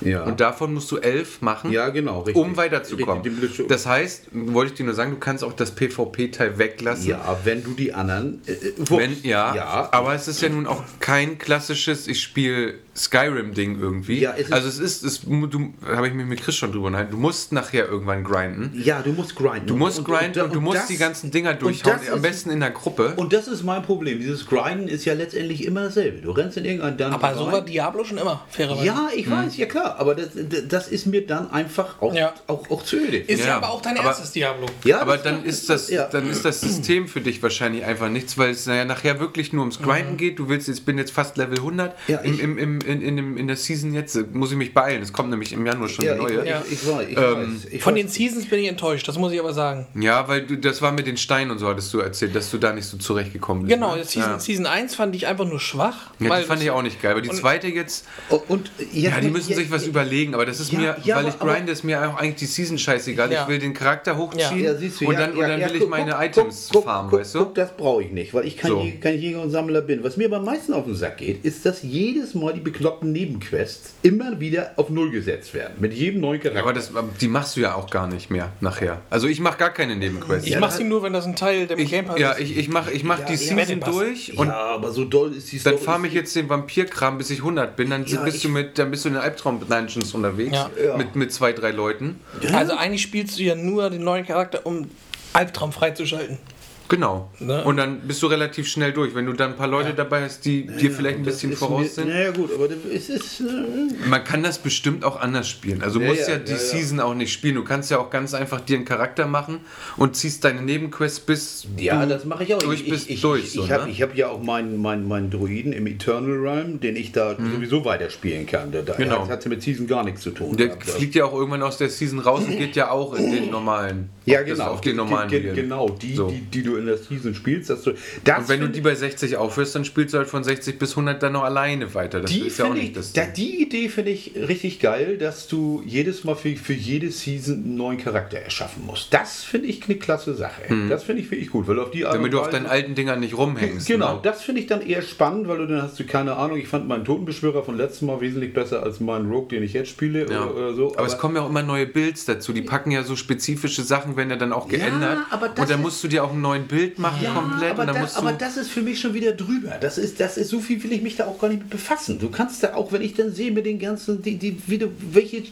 S2: Ja.
S1: Und davon musst du 11 machen.
S2: Ja, genau, richtig.
S1: Um weiterzukommen.
S2: Richtig,
S1: Das heißt, wollte ich dir nur sagen, du kannst auch das PvP-Teil weglassen.
S2: ja, wenn du die anderen. Äh, äh.
S1: Wenn, ja,
S2: ja,
S1: aber es ist ja nun auch kein klassisches, ich spiele Skyrim-Ding irgendwie.
S2: Ja, es ist-
S1: also es ist, es, du habe ich mich mit Chris schon drüber unterhalten, du musst nachher irgendwann grinden.
S2: ja, du musst grinden.
S1: Du musst grinden und, du musst
S2: das-
S1: die ganzen Dinger
S2: und
S1: durchhauen, am besten in der Gruppe.
S2: Und das ist mein Problem. Dieses Grinden ist ja letztendlich immer dasselbe. Du rennst in irgendeinen Dungeon.
S3: Aber so war Diablo schon immer, fairerweise.
S2: Ja, ich weiß, ja klar. Aber das, das ist mir dann einfach auch,
S3: Ja.
S2: auch, auch zu öde.
S3: Ist ja,
S1: Ja,
S3: aber auch dein
S1: aber-
S3: erstes Diablo.
S2: ja,
S1: aber
S2: das-
S1: dann ist das,
S2: ja.
S1: dann ist das System für dich wahrscheinlich einfach nichts, weil es ja nachher wirklich nur ums Grinden geht. Du willst, jetzt bin jetzt fast Level 100
S2: Ja,
S1: im,
S2: ich-
S1: im, im, in, in, dem- in der Season jetzt. Muss ich mich beeilen. Es kommt nämlich im Januar schon
S2: ja,
S1: eine neue.
S2: Ich,
S3: Ja.
S2: ich, ich weiß, ich
S1: Ähm,
S2: weiß. Ich
S3: Von
S2: weiß.
S3: den Seasons bin ich enttäuscht, das muss ich aber sagen.
S1: Ja, weil du, das war mit den Steinen und so, hattest du erzählt, dass du da nicht so zurechtgekommen bist.
S3: Genau,
S1: ne?
S3: Season,
S1: ja.
S3: Season 1 fand ich einfach nur schwach.
S1: Ja,
S3: weil
S1: die fand ich auch nicht geil. Aber die
S3: und-
S1: zweite jetzt,
S2: Und, und
S1: ja, die müssen sich was überlegen. Aber das ist
S2: ja,
S1: mir,
S2: ja,
S1: weil
S2: aber-
S1: ich grinde, ist mir auch eigentlich die Season scheißegal.
S3: Ja.
S1: Ich will den Charakter hochziehen
S2: Ja, du,
S1: und
S2: ja,
S1: dann,
S2: ja,
S1: und dann
S2: ja,
S1: will ich
S2: guck,
S1: meine
S2: guck,
S1: Items farmen, weißt du?
S2: Guck, das brauche ich nicht, weil ich kein. Jäger, und Sammler bin. Was mir beim meisten auf den Sack geht, ist, dass jedes Mal die bekloppten Nebenquests immer wieder auf Null gesetzt werden. Mit jedem neuen Charakter.
S1: aber das, die machst du ja auch gar nicht mehr nachher. Also ich mache gar keine Nebenquests.
S3: Ich
S2: Ja,
S3: mach
S2: da-
S3: sie nur, wenn das ein Teil der
S1: ich,
S3: Game Pass
S1: ja,
S3: ist.
S1: ich, ich mache ich mach
S2: Ja,
S1: die
S2: ja.
S1: Season durch und
S2: ja, aber so doll ist die
S1: dann
S2: Story-
S1: farme ich jetzt den Vampirkram, bis ich 100 bin. Dann
S2: Ja,
S1: bist
S2: ich-
S1: du mit, dann bist du in den Albtraum-Dungeons unterwegs
S3: Ja.
S2: Ja.
S1: mit, mit zwei, drei Leuten.
S3: Also eigentlich spielst du ja nur den neuen Charakter, um Albtraum freizuschalten.
S1: Genau.
S3: Ne?
S1: Und dann bist du relativ schnell durch. Wenn du dann ein paar Leute dabei hast, die dir vielleicht ein
S2: Das
S1: bisschen voraus sind.
S2: Naja, gut, aber das ist. äh,
S1: Man kann das bestimmt auch anders spielen. Also du
S2: Ja,
S1: musst ja,
S2: ja,
S1: die
S2: ja, ja.
S1: Season auch nicht spielen. Du kannst ja auch ganz einfach dir einen Charakter machen und ziehst deine Nebenquests bis
S2: Ja, das mache ich auch.
S1: durch
S2: ich,
S1: bist
S2: ich,
S1: durch.
S2: Ich,
S1: so,
S2: ich habe
S1: ne?
S2: hab ja auch meinen meinen meinen Druiden im Eternal Realm, den ich da sowieso weiterspielen kann. Da,
S1: Mhm. Genau.
S2: hat, hat mit Season gar nichts zu tun.
S1: Der
S2: gehabt.
S1: fliegt ja auch irgendwann aus der Season raus und geht ja auch in den normalen.
S2: Ja, genau.
S1: Auf den normalen
S2: Ge-
S1: Viren.
S2: Genau, die,
S1: So.
S2: die, die du in der Season spielst. Dass du, das
S1: Und wenn du die bei 60 aufhörst, dann spielst du halt von 60 bis 100 dann noch alleine weiter. Das
S2: die
S1: ist ja auch nicht
S2: ich,
S1: das.
S2: da, die Idee finde ich richtig geil, dass du jedes Mal für, für jede Season einen neuen Charakter erschaffen musst. Das finde ich eine klasse Sache. Das finde ich wirklich gut, weil auf die Art
S1: Mhm. Damit du auf deinen alten Dingern nicht rumhängst.
S2: Genau,
S1: Ne?
S2: das finde ich dann eher spannend, weil du dann hast du keine Ahnung. Ich fand meinen Totenbeschwörer von letztem Mal wesentlich besser als meinen Rogue, den ich jetzt spiele
S1: Ja.
S2: oder, oder so.
S1: aber, es kommen ja auch immer neue Builds dazu. Die packen ja so spezifische Sachen, werden ja dann auch geändert.
S2: aber das
S1: und dann musst du dir auch ein neues Bild machen
S2: ja,
S1: komplett.
S2: aber,
S1: und dann
S2: das,
S1: musst du
S2: aber das ist für mich schon wieder drüber. Das ist, das ist so viel, will ich mich da auch gar nicht mit befassen. Du kannst da auch, wenn ich dann sehe mit den ganzen, die, die, wie du, welche,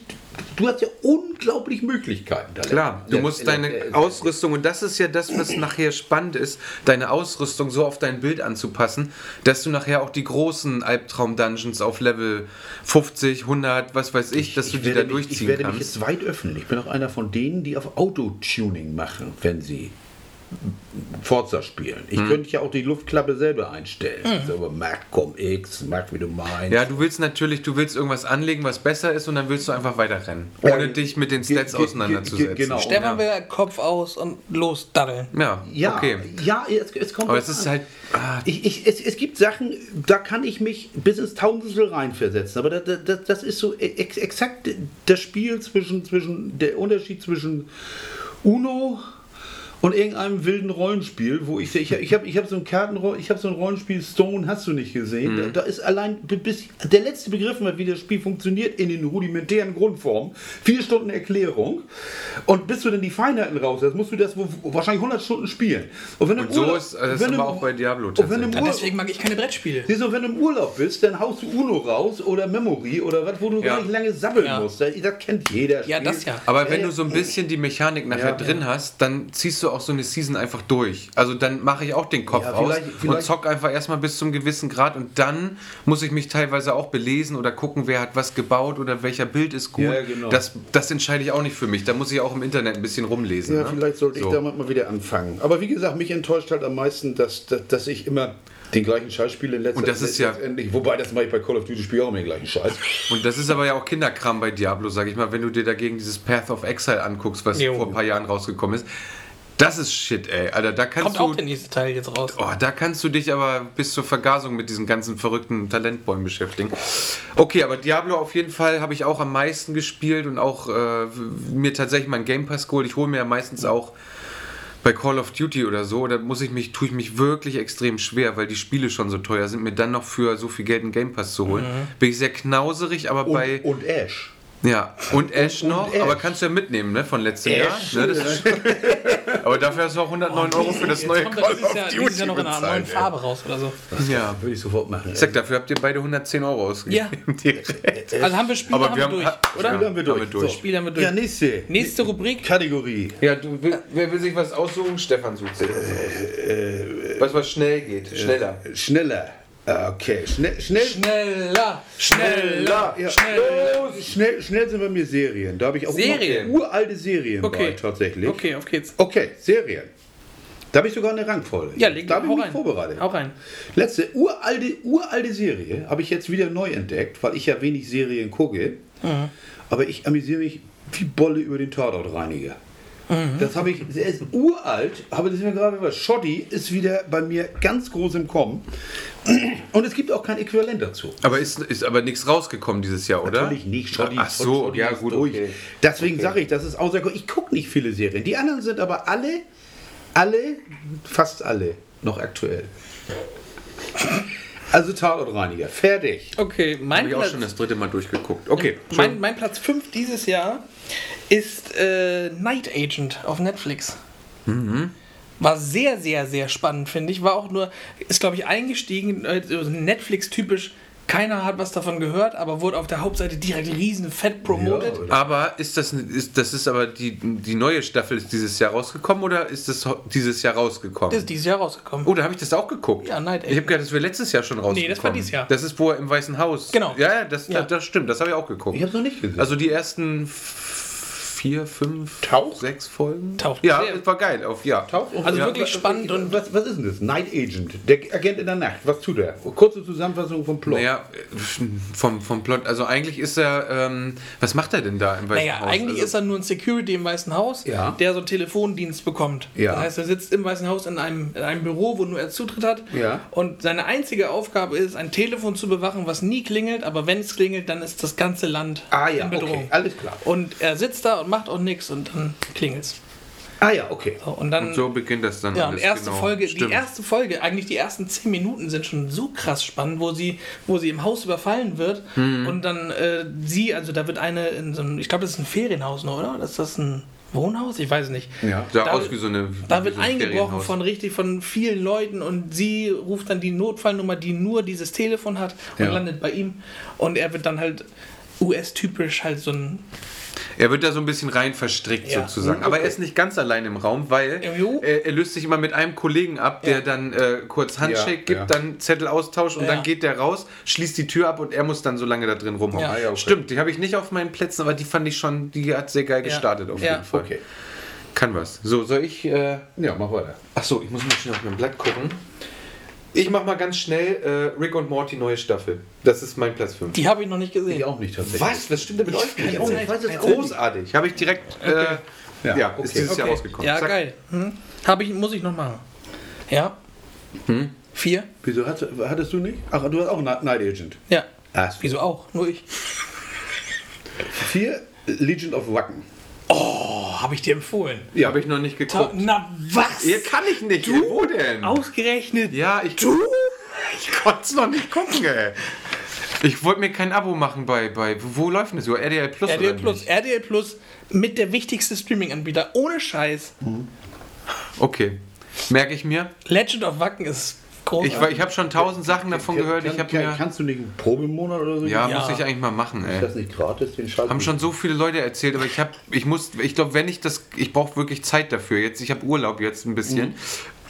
S2: du hast ja unglaublich Möglichkeiten. Da
S1: Klar, du
S2: Ja,
S1: musst
S2: ja,
S1: deine
S2: ja, ja.
S1: Ausrüstung, und das ist ja das, was nachher spannend ist, deine Ausrüstung so auf dein Bild anzupassen, dass du nachher auch die großen Albtraum-Dungeons auf Level 50, 100, was weiß ich, dass du die
S2: werde
S1: da
S2: mich,
S1: durchziehen
S2: Ich werde mich
S1: kannst.
S2: jetzt weit öffnen. Ich bin auch einer von denen, die auf Autotuning machen, wenn sie Forza spielen. Ich könnte ja auch die Luftklappe selber einstellen. So, aber Mac, komm X, Mac, wie du meinst.
S1: Ja, du willst natürlich, du willst irgendwas anlegen, was besser ist und dann willst du einfach weiterrennen.
S2: Ja,
S1: Ohne dich mit den Stats auseinanderzusetzen.
S2: genau.
S3: Stefan will Kopf aus und los daddeln.
S1: Ja,
S2: Ja,
S1: okay.
S2: ja es, es kommt
S1: Aber es ist
S2: an.
S1: halt. Ah,
S2: Ich, ich, es, es gibt Sachen, da kann ich mich bis ins Tausendstel reinversetzen, aber das, das, das ist so ex, exakt das Spiel zwischen, zwischen, der Unterschied zwischen Uno und irgendeinem wilden Rollenspiel, wo ich ich, ich habe ich hab so ein Kartenroll, ich habe so ein Rollenspiel Stone, hast du nicht gesehen? Da, da ist allein bis der letzte Begriff, wie das Spiel funktioniert, in den rudimentären Grundformen, vier Stunden Erklärung und bis du dann die Feinheiten raus hast, musst du das wo, wahrscheinlich 100 Stunden spielen. Und, wenn
S1: Und so
S2: Urlaub-
S1: ist das
S2: wenn
S1: aber auch bei Diablo
S2: und wenn du im
S1: tatsächlich.
S3: Ja,
S2: Urlaub,
S3: deswegen mag ich keine Brettspiele.
S2: Siehst du, wenn du im Urlaub bist, dann haust du Uno raus oder Memory oder was, wo du
S1: Ja.
S2: gar nicht lange sabbeln
S3: Ja.
S2: musst. Das, das kennt jeder.
S3: Ja,
S2: Spiel.
S3: das ja.
S1: Aber wenn
S2: Äh,
S1: du so ein bisschen die Mechanik nachher
S2: Ja.
S1: drin hast, dann ziehst du auch so eine Season einfach durch. Also dann mache ich auch den Kopf
S2: Ja,
S1: aus
S2: vielleicht-
S1: und zock einfach erstmal bis zum gewissen Grad und dann muss ich mich teilweise auch belesen oder gucken, wer hat was gebaut oder welcher Bild ist gut.
S2: Ja, genau.
S1: das, das entscheide ich auch nicht für mich. Da muss ich auch im Internet ein bisschen rumlesen.
S2: Ja,
S1: ne?
S2: vielleicht sollte
S1: So.
S2: ich damit mal wieder anfangen. Aber wie gesagt, mich enttäuscht halt am meisten, dass, dass, dass ich immer den gleichen Scheiß spiele in letzter
S1: Und das ist ja-
S2: letztendlich. Wobei, das mache ich bei Call of Duty spiele auch immer den gleichen Scheiß.
S1: Und das ist aber ja auch Kinderkram bei Diablo, sag ich mal, wenn du dir dagegen dieses Path of Exile anguckst, was
S3: Jo.
S1: vor ein paar Jahren rausgekommen ist. Das ist Shit, ey. Alter, da kannst
S3: Kommt
S1: du.
S3: auch der nächste Teil jetzt raus.
S1: Oh, da kannst du dich aber bis zur Vergasung mit diesen ganzen verrückten Talentbäumen beschäftigen. Okay, aber Diablo auf jeden Fall habe ich auch am meisten gespielt und auch äh, mir tatsächlich meinen Game Pass geholt. Ich hole mir ja meistens auch bei Call of Duty oder so, da muss ich mich, tue ich mich wirklich extrem schwer, weil die Spiele schon so teuer sind, mir dann noch für so viel Geld einen Game Pass zu holen. Bin ich sehr knauserig, aber
S2: Und,
S1: bei.
S2: und Ash.
S1: Ja, und Ash
S2: und
S1: noch,
S2: Ash.
S1: aber kannst du ja mitnehmen, ne, von letztem
S2: Ash.
S1: Jahr. Ne, das ist, aber dafür hast du auch 109 Euro für das neue
S3: kommt
S1: Call
S3: das
S1: of
S3: Jahr,
S1: Duty
S3: dieses Jahr noch in einer neuen. Farbe raus oder so.
S1: Ja.
S2: Würde ich sofort machen.
S1: Sag, dafür habt ihr beide 110 Euro ausgegeben.
S3: Ja.
S1: Direkt.
S3: Also haben wir Spiele
S1: Aber
S3: haben
S1: wir haben-
S3: durch,
S1: ha-
S3: oder?
S1: Ja.
S2: Spiel haben wir durch.
S1: Haben wir durch.
S2: So.
S3: Spiel haben wir durch.
S2: Ja, nächste.
S3: Nächste Rubrik.
S2: Kategorie.
S1: Ja, du, will- wer will sich was aussuchen? Stefan sucht sich. was, was schnell geht. Schneller.
S2: Schneller. Ah, Okay, schnell, schnell,
S3: Schneller, schneller,
S2: Ja,
S3: schneller.
S2: schnell, schnell sind bei mir Serien. Da habe ich auch
S3: Serien?
S2: uralte Serien
S3: Okay.
S2: bei, tatsächlich.
S3: Okay, auf geht's.
S2: Okay, Serien. Da habe ich sogar eine Rangfolge.
S3: Ja, leg
S2: da habe ich mich
S3: rein.
S2: vorbereitet.
S3: Hau rein.
S2: Letzte uralte, uralte Serie habe ich jetzt wieder neu entdeckt, weil ich ja wenig Serien gucke.
S3: Mhm.
S2: Aber ich amüsiere mich wie Bolle über den Tatortreiniger.
S3: Mhm.
S2: Das habe ich, er ist uralt, aber das ist mir gerade was. Schotti ist wieder bei mir ganz groß im Kommen. Und es gibt auch kein Äquivalent dazu.
S1: Aber ist, ist aber nichts rausgekommen dieses Jahr, oder?
S2: Natürlich nicht. Schotti,
S1: Ach so,
S2: Schotti
S1: ja gut,
S2: durch.
S1: okay.
S2: Deswegen
S1: Okay.
S2: sage ich, das ist außer Ich gucke nicht viele Serien. Die anderen sind aber alle, alle, fast alle noch aktuell. Also Tatortreiniger, fertig.
S3: Okay,
S1: Habe
S3: mein
S1: ich auch
S3: Platz,
S1: schon das dritte Mal durchgeguckt. Okay.
S3: mein, mein Platz 5 dieses Jahr ist äh, Night Agent auf Netflix.
S1: Mhm.
S3: War sehr, sehr, sehr spannend, finde ich. War auch nur, ist glaube ich eingestiegen, äh, so Netflix-typisch. Keiner hat was davon gehört, aber wurde auf der Hauptseite direkt riesen fett promoted.
S2: Ja,
S1: Aber ist das, ist, das ist aber die, die neue Staffel ist dieses Jahr rausgekommen oder ist das dieses Jahr rausgekommen?
S3: das ist dieses Jahr rausgekommen.
S1: Oh, da habe ich das auch geguckt.
S3: Ja, Night
S1: Ich habe gedacht, das wäre letztes Jahr schon rausgekommen.
S3: Nee, das war dieses Jahr.
S1: Das ist wo er im Weißen Haus.
S3: Genau.
S1: Ja, ja, das,
S3: Ja.
S1: das stimmt. Das habe ich auch geguckt.
S2: Ich habe es noch nicht gesehen.
S1: Also die ersten vier, fünf,
S2: Taucht?
S1: sechs Folgen.
S3: Taucht.
S1: Ja,
S3: Sehr.
S1: das war geil. Auf, ja.
S2: Taucht auf-
S3: Also
S2: Ja,
S3: wirklich spannend und-
S2: was, was ist denn das? Night Agent, der Agent in der Nacht. Was tut er? Kurze Zusammenfassung vom Plot.
S1: Naja, vom, vom Plot. Also eigentlich ist er. Ähm, was macht er denn da im Weißen
S3: Naja,
S1: Haus?
S3: eigentlich
S1: also,
S3: ist er nur ein Security im Weißen Haus,
S2: Ja.
S3: der so einen Telefondienst bekommt.
S2: Ja.
S3: Das heißt, er sitzt im Weißen Haus in einem, in einem Büro, wo nur er Zutritt hat.
S2: Ja.
S3: Und seine einzige Aufgabe ist, ein Telefon zu bewachen, was nie klingelt, aber wenn es klingelt, dann ist das ganze Land
S2: Ah ja,
S3: in Bedrohung.
S2: okay, alles klar.
S3: Und er sitzt da und macht auch nichts und dann klingelt's.
S2: Ah ja, okay.
S3: So, und dann
S1: Und so beginnt das dann.
S3: ja, und
S1: alles,
S3: erste
S1: genau.
S3: Folge,
S1: Stimmt.
S3: die erste Folge, eigentlich die ersten zehn Minuten sind schon so krass spannend, wo sie, wo sie im Haus überfallen wird
S1: Mhm.
S3: und dann äh, sie, also da wird eine in so einem, ich glaube, das ist ein Ferienhaus, noch, oder? Ist das ein Wohnhaus? Ich weiß nicht.
S2: Ja.
S1: Sah
S3: Da-
S1: aus wie so eine.
S3: Da wird
S1: so ein
S3: eingebrochen von richtig von vielen Leuten und sie ruft dann die Notfallnummer, die nur dieses Telefon hat und
S2: Ja.
S3: landet bei ihm und er wird dann halt US-typisch halt so ein
S1: Er wird da so ein bisschen rein verstrickt
S3: Ja.
S1: sozusagen.
S2: Mhm,
S1: Aber
S2: okay.
S1: er ist nicht ganz allein im Raum, weil er, er löst sich immer mit einem Kollegen ab, der
S3: Ja.
S1: dann äh, kurz Handshake
S2: Ja,
S1: gibt, dann Zettel austauscht und dann geht der raus, schließt die Tür ab und er muss dann so lange da drin rumhauen.
S3: Ja.
S2: Ah, okay.
S1: Stimmt, die habe ich nicht auf meinen Plätzen, aber die fand ich schon, die hat sehr geil gestartet auf jeden Fall.
S2: Okay.
S1: Kann was. So, soll ich. Äh,
S2: Ja, mach weiter.
S1: Achso, ich muss mal schnell auf mein Blatt gucken. Ich mach mal ganz schnell äh, Rick und Morty neue Staffel. Das ist mein Platz 5.
S3: Die habe ich noch nicht gesehen.
S2: Ich auch nicht tatsächlich.
S1: Was? Was stimmt denn mit euch nicht?
S2: auch nicht. Ich weiß es.
S1: Großartig. Habe ich direkt. Äh,
S2: Ja,
S1: ja, ist
S2: okay.
S1: dieses Jahr
S3: Okay.
S1: rausgekommen.
S3: Ja,
S1: Zack.
S3: geil. Hm? Hab ich, muss ich noch machen. Ja.
S1: Hm?
S3: Vier?
S2: Wieso hattest, hattest du nicht? Ach, du hast auch Night Night Agent.
S3: Ja.
S2: Ah,
S3: Wieso auch? Nur ich.
S2: Vier, Legend of Wacken.
S3: Oh, habe ich dir empfohlen.
S2: Ja.
S1: Habe ich noch nicht geguckt.
S3: Na was?
S1: Ihr kann ich nicht.
S3: Du?
S1: Wo denn?
S3: Ausgerechnet.
S1: Ja, ich. Du? Ich konnte es noch nicht gucken, ey. Ich wollte mir kein Abo machen bei. bei wo läuft denn das? Über RDL Plus?
S3: RTL
S1: oder
S3: Plus.
S1: nicht?
S3: RTL Plus mit der wichtigste Streaming-Anbieter. Ohne Scheiß.
S1: Okay. Merke ich mir.
S3: Legend of Wacken ist großartig.
S1: war- ich habe schon tausend Sachen davon gehört. Ich
S2: Kann,
S1: habe
S2: kann,
S1: mir.
S2: kannst du nicht einen Probemonat oder so?
S1: Ja,
S3: Ja.
S1: muss ich eigentlich mal machen,
S2: Ist
S1: ey.
S2: das nicht gratis, den Scheiß?
S1: Haben schon so viele Leute erzählt, aber ich habe, ich muss, ich glaube, wenn ich das, ich brauche wirklich Zeit dafür. Jetzt, ich habe Urlaub jetzt ein bisschen.
S3: Mhm.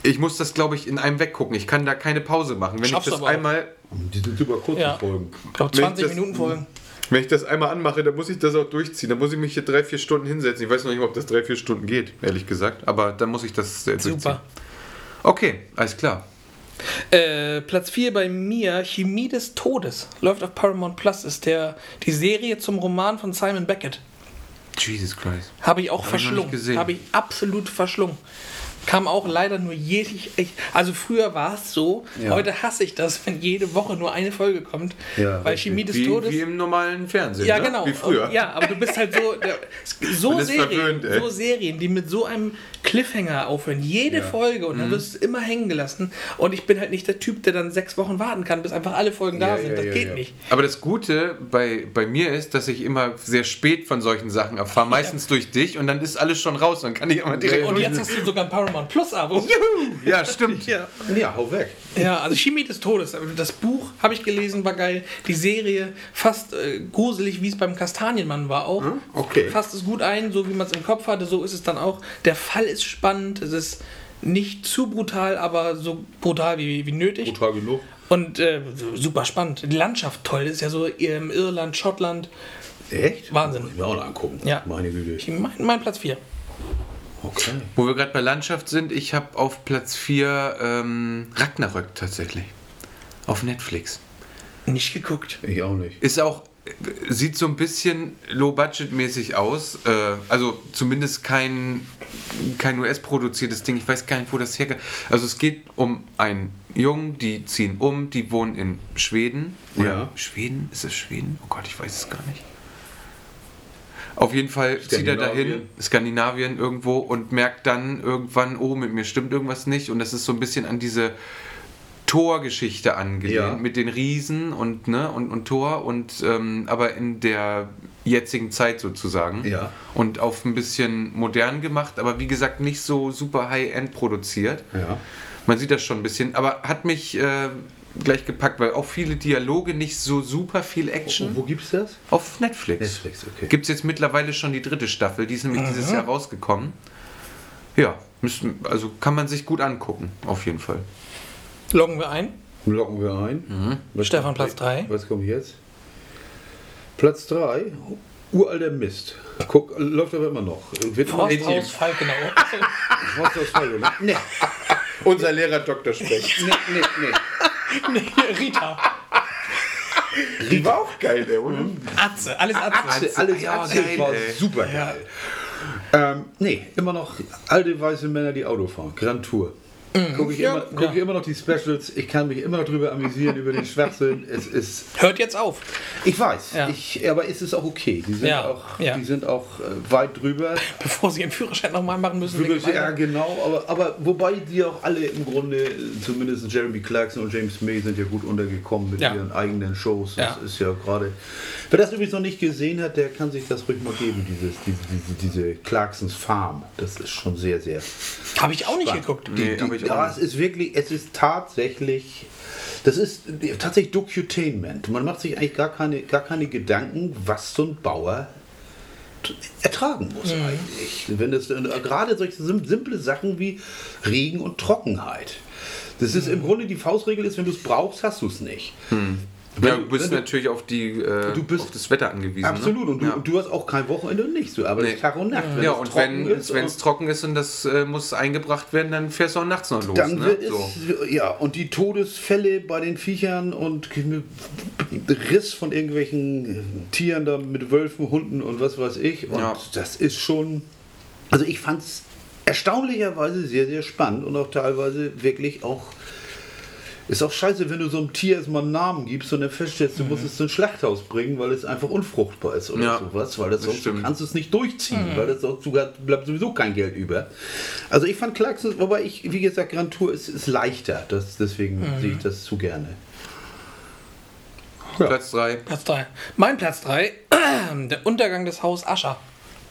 S1: Ich muss das, glaube ich, in einem weggucken. Ich kann da keine Pause machen. Wenn
S3: Schaffst
S1: ich das einmal,
S2: Die sind super kurze
S3: Ja.
S2: Folgen.
S3: Ich glaube,
S1: Wenn ich
S3: 20
S1: das-
S3: Minuten Folgen.
S1: wenn ich das einmal anmache, dann muss ich das auch durchziehen. Dann muss ich mich hier drei, vier Stunden hinsetzen. Ich weiß noch nicht, ob das drei, vier Stunden geht, ehrlich gesagt. Aber dann muss ich das äh, durchziehen.
S3: Super.
S1: Okay, alles klar.
S3: Äh, Platz 4 bei mir, Chemie des Todes. Läuft auf Paramount Plus, ist der, die Serie zum Roman von Simon Beckett.
S1: Jesus Christ.
S3: Habe ich auch
S1: Hab
S3: verschlungen. Habe ich absolut verschlungen. Kam auch leider nur jährlich. Ich, also früher war es so,
S2: Ja.
S3: heute hasse ich das, wenn jede Woche nur eine Folge kommt.
S2: Ja,
S3: weil. Chemie des
S1: Wie,
S3: Todes.
S1: wie im normalen Fernsehen.
S3: ja,
S1: ne?
S3: genau.
S1: Wie früher.
S3: Und, ja, aber du bist halt so. So, Serien,
S1: verwöhnt,
S3: so Serien, die mit so einem Cliffhanger aufhören. Jede
S2: Ja.
S3: Folge und dann
S1: Mhm.
S3: wirst du immer hängen gelassen. Und ich bin halt nicht der Typ, der dann sechs Wochen warten kann, bis einfach alle Folgen da
S2: Ja,
S3: sind.
S2: ja,
S3: das
S2: ja,
S3: geht
S2: ja.
S3: nicht.
S1: Aber das Gute bei, bei mir ist, dass ich immer sehr spät von solchen Sachen erfahre. Meistens durch dich und dann ist alles schon raus. Dann kann ich immer direkt.
S3: Und jetzt hast du sogar ein Paramount Plus Abo.
S1: Juhu! Ja, stimmt.
S3: Ja.
S2: Ja, hau weg.
S3: Ja, also Chemie des Todes. Das Buch habe ich gelesen, war geil. Die Serie fast äh, gruselig, wie es beim Kastanienmann war auch.
S2: okay.
S3: Fasst es gut ein, so wie man es im Kopf hatte, so ist es dann auch. Der Fall ist spannend, es ist nicht zu brutal, aber so brutal wie, wie nötig.
S2: Brutal genug.
S3: Und äh, super spannend. Die Landschaft toll, ist ja so ähm, Irland, Schottland.
S2: Echt?
S3: Wahnsinn.
S2: Muss ich mir auch noch angucken.
S3: Ja.
S2: Meine Güte.
S3: Ich- Mein, mein Platz 4.
S2: Okay.
S1: Wo wir gerade bei Landschaft sind, ich habe auf Platz 4 ähm, Ragnarök tatsächlich. Auf Netflix.
S3: Nicht geguckt.
S2: Ich auch nicht.
S1: Ist auch, sieht so ein bisschen low-budget-mäßig aus. Äh, also zumindest kein, kein US-produziertes Ding. Ich weiß gar nicht, wo das herkommt. Also es geht um einen Jungen, die ziehen um, die wohnen in Schweden. Oder
S2: Ja.
S1: Schweden? Ist es Schweden? Oh Gott, ich weiß es gar nicht. Auf jeden Fall zieht er dahin,
S2: Skandinavien.
S1: Skandinavien irgendwo und merkt dann irgendwann, oh, mit mir stimmt irgendwas nicht. Und das ist so ein bisschen an diese Torgeschichte angelehnt
S2: Ja.
S1: mit den Riesen und, ne, und, und Tor und ähm, aber in der jetzigen Zeit sozusagen.
S2: Ja.
S1: Und auf ein bisschen modern gemacht, aber wie gesagt nicht so super high-end produziert.
S2: Ja.
S1: Man sieht das schon ein bisschen, aber hat mich äh, gleich gepackt, weil auch viele Dialoge, nicht so super viel Action.
S2: Und wo gibt's das?
S1: Auf Netflix.
S2: Netflix, okay.
S1: Gibt es jetzt mittlerweile schon die dritte Staffel, die ist nämlich dieses Jahr rausgekommen. Ja, müssen, also kann man sich gut angucken, auf jeden Fall.
S3: Loggen wir ein.
S2: Locken wir ein. Was
S3: Stefan, Platz drei.
S2: Was kommt jetzt? Platz 3. Uralter Mist. Guck, läuft aber immer noch. Wird
S3: Forsthaus Falkenau.
S2: Forsthaus Falkenau, ne? Nee,
S1: Unser Lehrer Dr. Speck.
S2: nee, nee, nee.
S3: nee, Rita.
S1: Die war auch geil, der, oder?
S3: Atze, alles Atze.
S2: Atze, alles
S1: ja,
S2: Atze
S1: geil,
S2: war
S1: ey.
S2: super geil. Ähm, nee, immer noch alte weiße Männer, die Auto fahren. Grand Tour. Gucke ich,
S3: Ja,
S2: immer, guck ich
S3: ja.
S2: immer noch die Specials. Ich kann mich immer noch drüber amüsieren, über den Schwachsinn. Es ist.
S3: Hört jetzt auf.
S2: Ich weiß,
S3: Ja.
S2: ich, aber es ist auch okay. Die sind
S3: Ja,
S2: auch,
S3: ja.
S2: die sind auch äh, weit drüber.
S3: Bevor sie ihren Führerschein nochmal machen müssen.
S2: Ja, genau, aber, aber wobei die auch alle im Grunde, zumindest Jeremy Clarkson und James May, sind ja gut untergekommen mit
S3: Ja.
S2: ihren eigenen Shows.
S3: Ja.
S2: Das ist ja gerade. Wer das übrigens noch nicht gesehen hat, der kann sich das ruhig mal geben, dieses, diese, diese, diese Clarksons Farm. Das ist schon sehr, sehr.
S3: Habe ich auch nicht geguckt.
S1: Nee,
S2: Die, ja, es ist wirklich, es ist tatsächlich. Das ist tatsächlich Docutainment. Man macht sich eigentlich gar keine, gar keine Gedanken, was so ein Bauer ertragen muss eigentlich. Wenn es äh, gerade solche sim- simple Sachen wie Regen und Trockenheit. Das ist im Grunde die Faustregel ist, wenn du es brauchst, hast du es nicht. Wenn
S1: Ja,
S2: du-
S1: bist
S2: wenn du-
S1: natürlich auf, die, äh,
S2: Du bist-
S1: auf das Wetter angewiesen.
S2: Absolut. Und du,
S1: Ne? Ja.
S2: und du hast auch kein Wochenende und nichts. Du arbeitest
S1: Nee.
S2: Tag und Nacht.
S1: ja,
S2: es
S1: und
S2: trocken
S1: wenn
S2: ist
S1: es
S2: und-
S1: trocken ist und das äh, muss eingebracht werden, dann fährst du auch nachts noch los.
S2: Dann
S1: ne?
S2: wird es,
S1: so.
S2: ja, und die Todesfälle bei den Viechern und Riss von irgendwelchen äh, Tieren da mit Wölfen, Hunden und was weiß ich. Und
S1: Ja.
S2: das ist schon, also ich fand es erstaunlicherweise sehr, sehr spannend und auch teilweise wirklich auch, ist auch scheiße, wenn du so einem Tier erstmal einen Namen gibst und dann feststellst, du musst es zu ein Schlachthaus bringen, weil es einfach unfruchtbar ist oder
S1: Ja,
S2: sowas, weil das
S1: das
S2: sonst du kannst es nicht durchziehen, weil das sonst sogar bleibt sowieso kein Geld über. Also ich fand Clarkson, wobei ich, wie gesagt, Grand Tour ist, ist leichter, das, deswegen sehe ich das zu gerne. Ja.
S1: Platz 3.
S3: Platz 3. Mein Platz 3, der Untergang des Haus Ascher.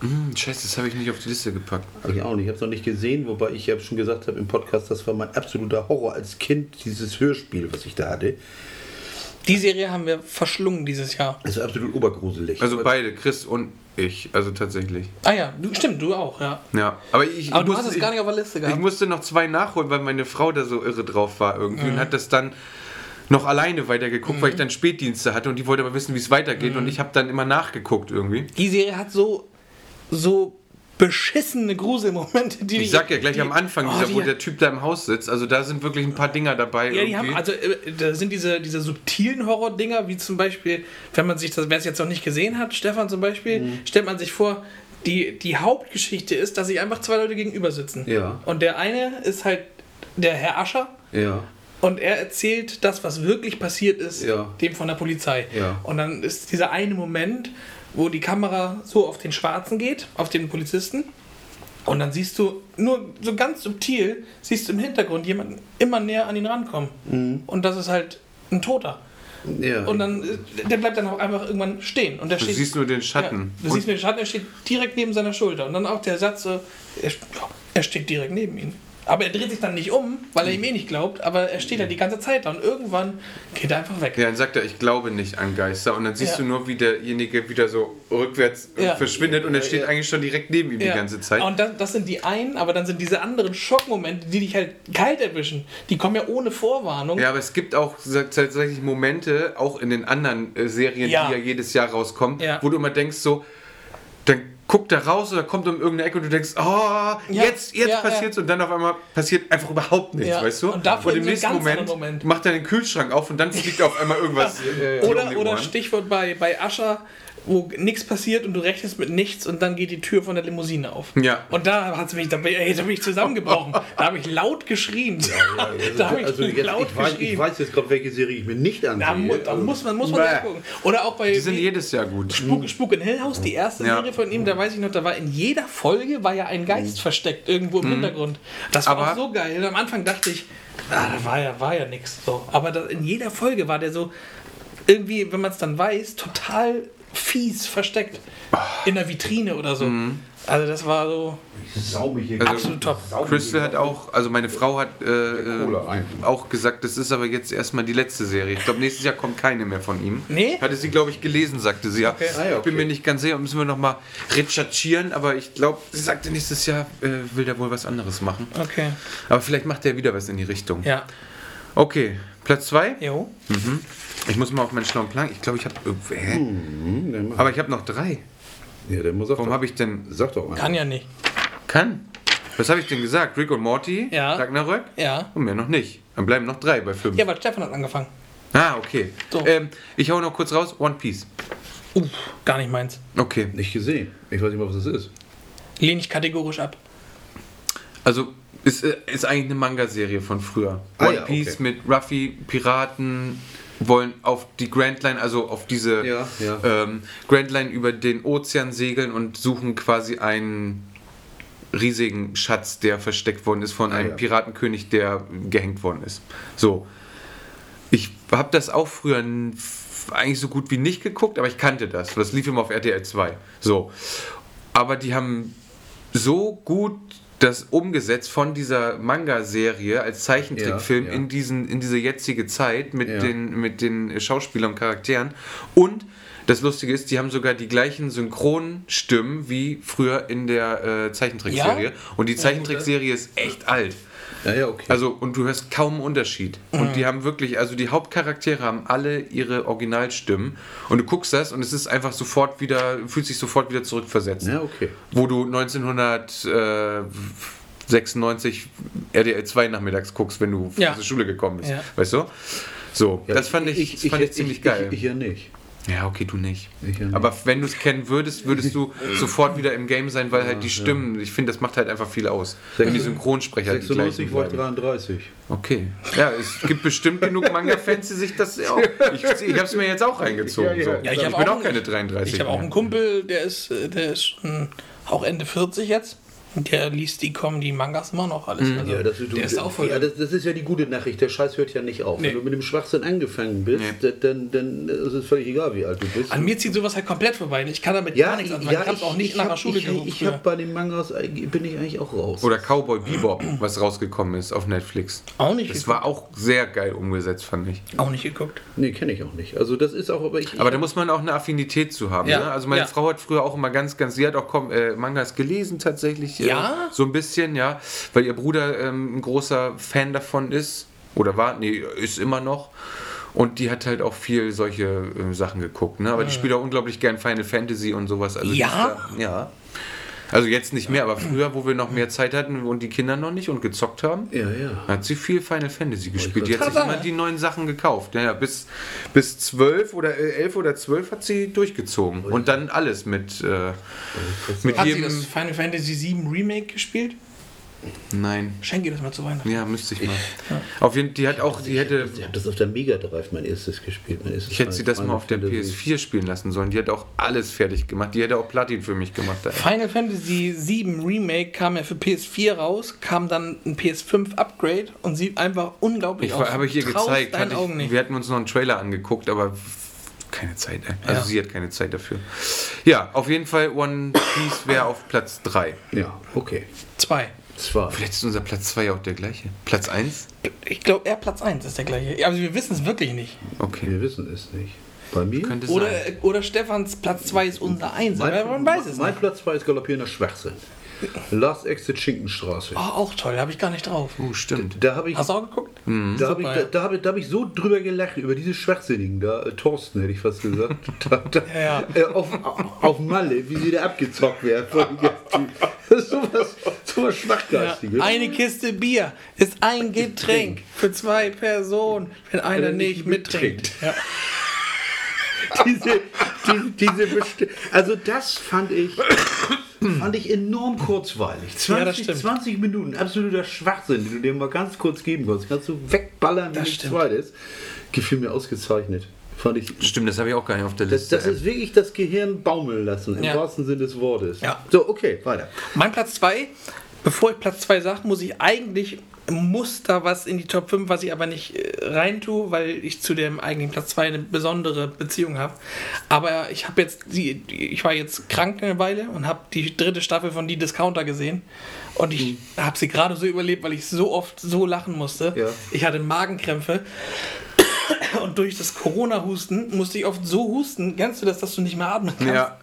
S1: Hm, scheiße, das habe ich nicht auf die Liste gepackt.
S2: Ich auch nicht, ich habe es noch nicht gesehen, wobei ich ja schon gesagt habe im Podcast, das war mein absoluter Horror als Kind, dieses Hörspiel, was ich da hatte.
S3: Die Serie haben wir verschlungen dieses Jahr.
S2: Das ist absolut obergruselig.
S1: Also beide, Chris und ich, also tatsächlich.
S3: Ah ja, du, stimmt, du auch, ja.
S1: Ja, aber ich,
S3: Aber
S1: ich
S3: du
S1: musste,
S3: hast es gar nicht auf der Liste
S1: Ich
S3: gehabt.
S1: musste noch zwei nachholen, weil meine Frau da so irre drauf war irgendwie
S3: Mhm.
S1: und hat das dann noch alleine weitergeguckt, weil ich dann Spätdienste hatte und die wollte aber wissen, wie es weitergeht
S3: Mhm.
S1: und ich habe dann immer nachgeguckt irgendwie.
S3: Die Serie hat so, so beschissene Gruselmomente, die
S1: Ich sag ja gleich
S3: die,
S1: am Anfang,
S3: oh,
S1: dieser,
S3: die,
S1: wo der Typ da im Haus sitzt, also da sind wirklich ein paar Dinger dabei.
S3: Ja, die
S1: irgendwie.
S3: haben, also äh, da sind diese, diese subtilen Horror-Dinger, wie zum Beispiel, wenn man sich das, wer es jetzt noch nicht gesehen hat, Stefan zum Beispiel,
S1: Mhm.
S3: stellt man sich vor, die, die Hauptgeschichte ist, dass sich einfach zwei Leute gegenüber sitzen.
S2: Ja.
S3: Und der eine ist halt der Herr Ascher
S2: Ja.
S3: und er erzählt das, was wirklich passiert ist,
S2: Ja.
S3: dem von der Polizei.
S2: Ja.
S3: Und dann ist dieser eine Moment, wo die Kamera so auf den Schwarzen geht, auf den Polizisten. Und dann siehst du nur so ganz subtil, siehst du im Hintergrund jemanden immer näher an ihn rankommen.
S2: Mhm.
S3: Und das ist halt ein Toter.
S2: ja.
S3: Und dann, äh, der bleibt dann auch einfach irgendwann stehen. Und der
S1: Du
S3: steht,
S1: siehst nur den
S3: ja,
S1: Schatten.
S3: du siehst nur den Schatten, er steht direkt neben seiner Schulter. Und dann auch der Satz so, er, er steht direkt neben ihm. Aber er dreht sich dann nicht um, weil er ihm eh nicht glaubt, aber er steht da die ganze Zeit da und irgendwann geht er einfach weg.
S1: Ja, dann sagt er, ich glaube nicht an Geister. Und dann siehst
S3: Ja.
S1: du nur, wie derjenige wieder so rückwärts
S3: Ja.
S1: verschwindet und er steht eigentlich schon direkt neben ihm die
S3: Ja.
S1: ganze Zeit.
S3: Und das, das sind die einen, aber dann sind diese anderen Schockmomente, die dich halt kalt erwischen. Die kommen ja ohne Vorwarnung.
S1: Ja, aber es gibt auch tatsächlich Momente, auch in den anderen äh, Serien,
S3: Ja.
S1: die ja jedes Jahr rauskommen,
S3: Ja.
S1: wo du immer denkst, so, dann guckt er raus oder kommt um irgendeine Ecke und du denkst, oh, jetzt, jetzt
S3: ja,
S1: passiert's und dann auf einmal passiert einfach überhaupt nichts,
S3: Ja.
S1: weißt du?
S3: Und dafür
S1: im
S3: so einem
S1: nächsten Moment,
S3: Moment.
S1: macht er den Kühlschrank auf und dann fliegt auf einmal irgendwas. äh, um
S3: Oder,
S1: die
S3: oder
S1: Ohren.
S3: Stichwort bei, bei Ascher, wo nichts passiert und du rechnest mit nichts und dann geht die Tür von der Limousine auf.
S1: Ja.
S3: Und da hat's mich, da bin, ey, da bin ich zusammengebrochen. da habe ich laut geschrien. da habe ich
S2: also jetzt,
S3: laut
S2: ich, weiß, ich
S3: geschrien.
S2: weiß jetzt gerade, welche Serie ich mir nicht ansehe.
S3: Da, mu da muss man, muss man
S1: Bäh.
S3: gucken. Oder auch bei
S1: Die sind
S3: wie-
S1: jedes Jahr gut.
S3: Spuk, Spuk in Hill House, die erste
S1: Ja.
S3: Serie von ihm, da weiß ich noch, da war in jeder Folge war ja ein Geist versteckt irgendwo im Hintergrund. Das war
S1: Mhm. Aber-
S3: auch so geil. Am Anfang dachte ich, ah, da war ja, war ja nichts. So. Aber da, in jeder Folge war der so irgendwie, wenn man es dann weiß, total fies versteckt. In der Vitrine oder so.
S1: Mhm.
S3: Also das war so.
S1: Also,
S3: Absolut top.
S1: Crystal hat auch, also meine Frau hat äh, äh, auch gesagt, das ist aber jetzt erstmal die letzte Serie. Ich glaube, nächstes Jahr kommt keine mehr von ihm.
S3: Nee?
S1: Hatte sie, glaube ich, gelesen, sagte sie. Ja.
S3: Okay.
S2: Ah ja,
S1: Ich bin
S2: okay.
S1: mir nicht ganz sicher, müssen wir nochmal recherchieren, aber ich glaube, sie sagte, nächstes Jahr äh, will der wohl was anderes machen.
S3: Okay.
S1: Aber vielleicht macht er wieder was in die Richtung.
S3: Ja.
S1: Okay, Platz 2.
S3: Jo.
S1: Ich muss mal auf meinen schlauen Plan. Ich glaube, ich habe. Äh, hä?
S2: Hm,
S1: Aber ich habe noch drei.
S2: ja, der muss auch
S1: Warum habe ich denn.
S2: Sag doch mal.
S3: Kann ja nicht.
S1: Kann? Was habe ich denn gesagt? Rick und Morty?
S3: Ja.
S1: Ragnarök?
S3: Ja.
S1: Und mehr noch nicht. Dann bleiben noch drei bei fünf.
S3: Ja, weil Stefan hat angefangen.
S1: Ah, okay.
S3: So.
S1: Ähm, ich hau noch kurz raus. One Piece.
S3: Uff, gar nicht meins.
S1: Okay.
S2: Nicht gesehen. Ich weiß nicht mal, was das ist.
S3: Lehne ich kategorisch ab.
S1: Also, ist, äh, ist eigentlich eine Manga-Serie von früher.
S2: Ah,
S1: One
S2: ja,
S1: Piece
S2: okay.
S1: mit Ruffy, Piraten, wollen auf die Grand Line, also auf diese
S2: Ja, ja.
S1: Ähm, Grand Line über den Ozean segeln und suchen quasi einen riesigen Schatz, der versteckt worden ist von
S2: Ah,
S1: einem
S2: ja.
S1: Piratenkönig, der gehängt worden ist. So. Ich habe das auch früher eigentlich so gut wie nicht geguckt, aber ich kannte das. Das lief immer auf RTL 2. So. Aber die haben so gut das umgesetzt von dieser Manga-Serie als Zeichentrickfilm
S2: Ja, ja.
S1: in, diesen, in diese jetzige Zeit mit,
S2: Ja.
S1: den, mit den Schauspielern und Charakteren. Und das Lustige ist, die haben sogar die gleichen Synchronstimmen wie früher in der äh, Zeichentrickserie. Und die Zeichentrickserie ist echt alt.
S2: Ja, ja, okay.
S1: Also, und du hörst kaum einen Unterschied. Und
S3: Mhm.
S1: die haben wirklich, also die Hauptcharaktere haben alle ihre Originalstimmen. Und du guckst das und es ist einfach sofort wieder, fühlt sich sofort wieder zurückversetzt.
S2: ja, okay.
S1: Wo du 1996 RDL 2 nachmittags guckst, wenn du
S3: Ja.
S1: aus der Schule gekommen bist.
S3: Ja.
S1: Weißt du? So,
S2: Ja,
S1: das fand ich, das fand ich, ziemlich geil.
S2: Ich, ich ja nicht.
S1: Ja, okay, du nicht.
S2: Ich ja nicht.
S1: Aber wenn du es kennen würdest, würdest du sofort wieder im Game sein, weil halt die Stimmen, ich finde, das macht halt einfach viel aus. Wenn die Synchronsprecher die
S2: 96
S1: gleichen
S2: volt
S1: bleiben.
S2: 33.
S1: Okay. Ja, es gibt bestimmt genug Manga-Fans, die sich das auch. Ich, ich habe es mir jetzt auch reingezogen.
S2: Ja, ja.
S1: So.
S2: Ja,
S3: ich
S1: ich,
S3: hab
S1: bin
S3: auch
S1: auch keine
S3: einen-
S1: 33.
S3: Ich habe auch einen Kumpel, der ist, äh, der ist auch Ende 40 jetzt. Der liest die kommen, die Mangas immer noch alles. Also,
S2: Ja, das, ist,
S3: der ist auch voll.
S2: ja das, das ist ja die gute Nachricht. Der Scheiß hört ja nicht auf.
S3: Nee.
S2: Wenn du mit dem Schwachsinn angefangen bist,
S1: Nee.
S2: dann, dann ist es völlig egal, wie alt du bist.
S3: An mir zieht sowas halt komplett vorbei. Ich kann damit
S2: ja,
S3: gar nichts anfangen. ich habe auch nicht nach der Schule
S2: ich, ich
S3: früher.
S2: habe bei den Mangas bin ich eigentlich auch raus.
S1: Oder Cowboy Bebop, was rausgekommen ist auf Netflix.
S3: Auch nicht
S1: Das
S3: geguckt.
S1: war auch sehr geil umgesetzt, fand ich.
S3: Auch nicht geguckt.
S2: nee, kenne ich auch nicht. Also das ist auch, aber ich.
S1: Aber da muss man auch eine Affinität zu haben.
S3: Ja,
S1: Ne? Also meine
S3: ja.
S1: Frau hat früher auch immer ganz, ganz, sie hat auch äh, Mangas gelesen tatsächlich.
S3: Ja?
S1: so ein bisschen, ja. Weil ihr Bruder ähm, ein großer Fan davon ist. Oder war, nee, ist immer noch. Und die hat halt auch viel solche äh, Sachen geguckt. Ne? Aber die spielt auch unglaublich gern Final Fantasy und sowas. Also
S3: Ja?
S1: Da, ja. Also jetzt nicht mehr, aber früher, wo wir noch mehr Zeit hatten und die Kinder noch nicht und gezockt haben,
S2: ja, ja.
S1: hat sie viel Final Fantasy gespielt. Die hat sich immer die neuen Sachen gekauft. Ja, ja, bis, bis 12 oder äh, 11 oder 12 hat sie durchgezogen. Und dann alles mit, äh, mit
S3: Hat sie
S1: jedem.
S3: das Final Fantasy VII Remake gespielt?
S1: Nein.
S3: Schenke ihr das mal zu Weihnachten.
S1: Ja, müsste ich mal. Auf jeden die hat auch, die hätte.
S2: Ich habe das auf der Mega Drive mein erstes gespielt. Mein erstes
S1: Ich hätte sie das mal auf der
S2: Fantasy.
S1: PS4 spielen lassen sollen. Die hat auch alles fertig gemacht. Die hätte auch Platin für mich gemacht.
S3: Final Fantasy VII Remake kam ja für PS4 raus, kam dann ein PS5 Upgrade und sieht einfach unglaublich
S1: Ich
S3: aus.
S1: habe ich ihr
S3: Traust
S1: gezeigt. Hatte
S3: Augen
S1: ich,
S3: nicht.
S1: wir hatten uns noch einen Trailer angeguckt, aber keine Zeit. Ey. Also
S3: Ja.
S1: sie hat keine Zeit dafür. Ja, auf jeden Fall One Piece wäre auf Platz 3.
S2: Ja, okay.
S3: Zwei.
S2: Zwei.
S1: Vielleicht ist unser Platz 2 auch der gleiche. Platz 1?
S3: Ich glaube, er Platz 1 ist der gleiche. Ja, aber wir wissen es wirklich nicht.
S1: Okay.
S2: Wir wissen es nicht. Bei mir?
S1: Könnte
S3: Oder,
S1: sein.
S3: oder Stefans Platz 2 ist unser 1.
S2: Mein,
S3: Man weiß es
S2: mein
S3: nicht.
S2: Platz 2 ist galoppierender Schwachsinn. Last Exit Schinkenstraße.
S3: Oh, auch toll, habe ich gar nicht drauf.
S1: Oh, stimmt.
S2: Da habe ich,
S3: Hast du auch geguckt?
S2: da hab ich, da,
S3: ja.
S2: da hab ich, da hab ich so drüber gelacht, über diese Schwachsinnigen da. Äh, Thorsten hätte ich fast gesagt. Da, da,
S3: Ja.
S2: äh, auf, auf Malle, wie sie da abgezockt werden. sowas,
S3: Ja.
S2: Schwachgeistiges.
S3: Eine Kiste Bier ist ein Getränk für zwei Personen, wenn einer nicht mittrinkt. Ja.
S2: diese, die, diese Besti also das fand ich fand ich enorm kurzweilig. 20,
S3: Ja, das stimmt.
S2: 20 Minuten absoluter Schwachsinn, den du dir mal ganz kurz geben kannst. Kannst du wegballern, wie
S3: Das
S2: nichts
S3: stimmt.
S2: zweites. Gefühl mir ausgezeichnet. Fand ich.
S1: Stimmt, das habe ich auch gar nicht auf der
S2: Das,
S1: Liste.
S2: das ist wirklich das Gehirn baumeln lassen, im
S3: Ja.
S2: wahrsten Sinne des Wortes.
S3: Ja.
S2: So, okay, weiter.
S3: Mein Platz 2, bevor ich Platz 2 sage, muss ich eigentlich muss da was in die Top 5, was ich aber nicht äh, rein tue, weil ich zu dem eigentlichen Platz 2 eine besondere Beziehung habe. Aber ich habe jetzt, die, die- ich war jetzt krank eine Weile und habe die dritte Staffel von Die Discounter gesehen. Und ich habe sie gerade so überlebt, weil ich so oft so lachen musste.
S2: Ja.
S3: Ich hatte Magenkrämpfe. Und durch das Corona-Husten musste ich oft so husten. Kennst du das, dass du nicht mehr atmen kannst?
S1: ja,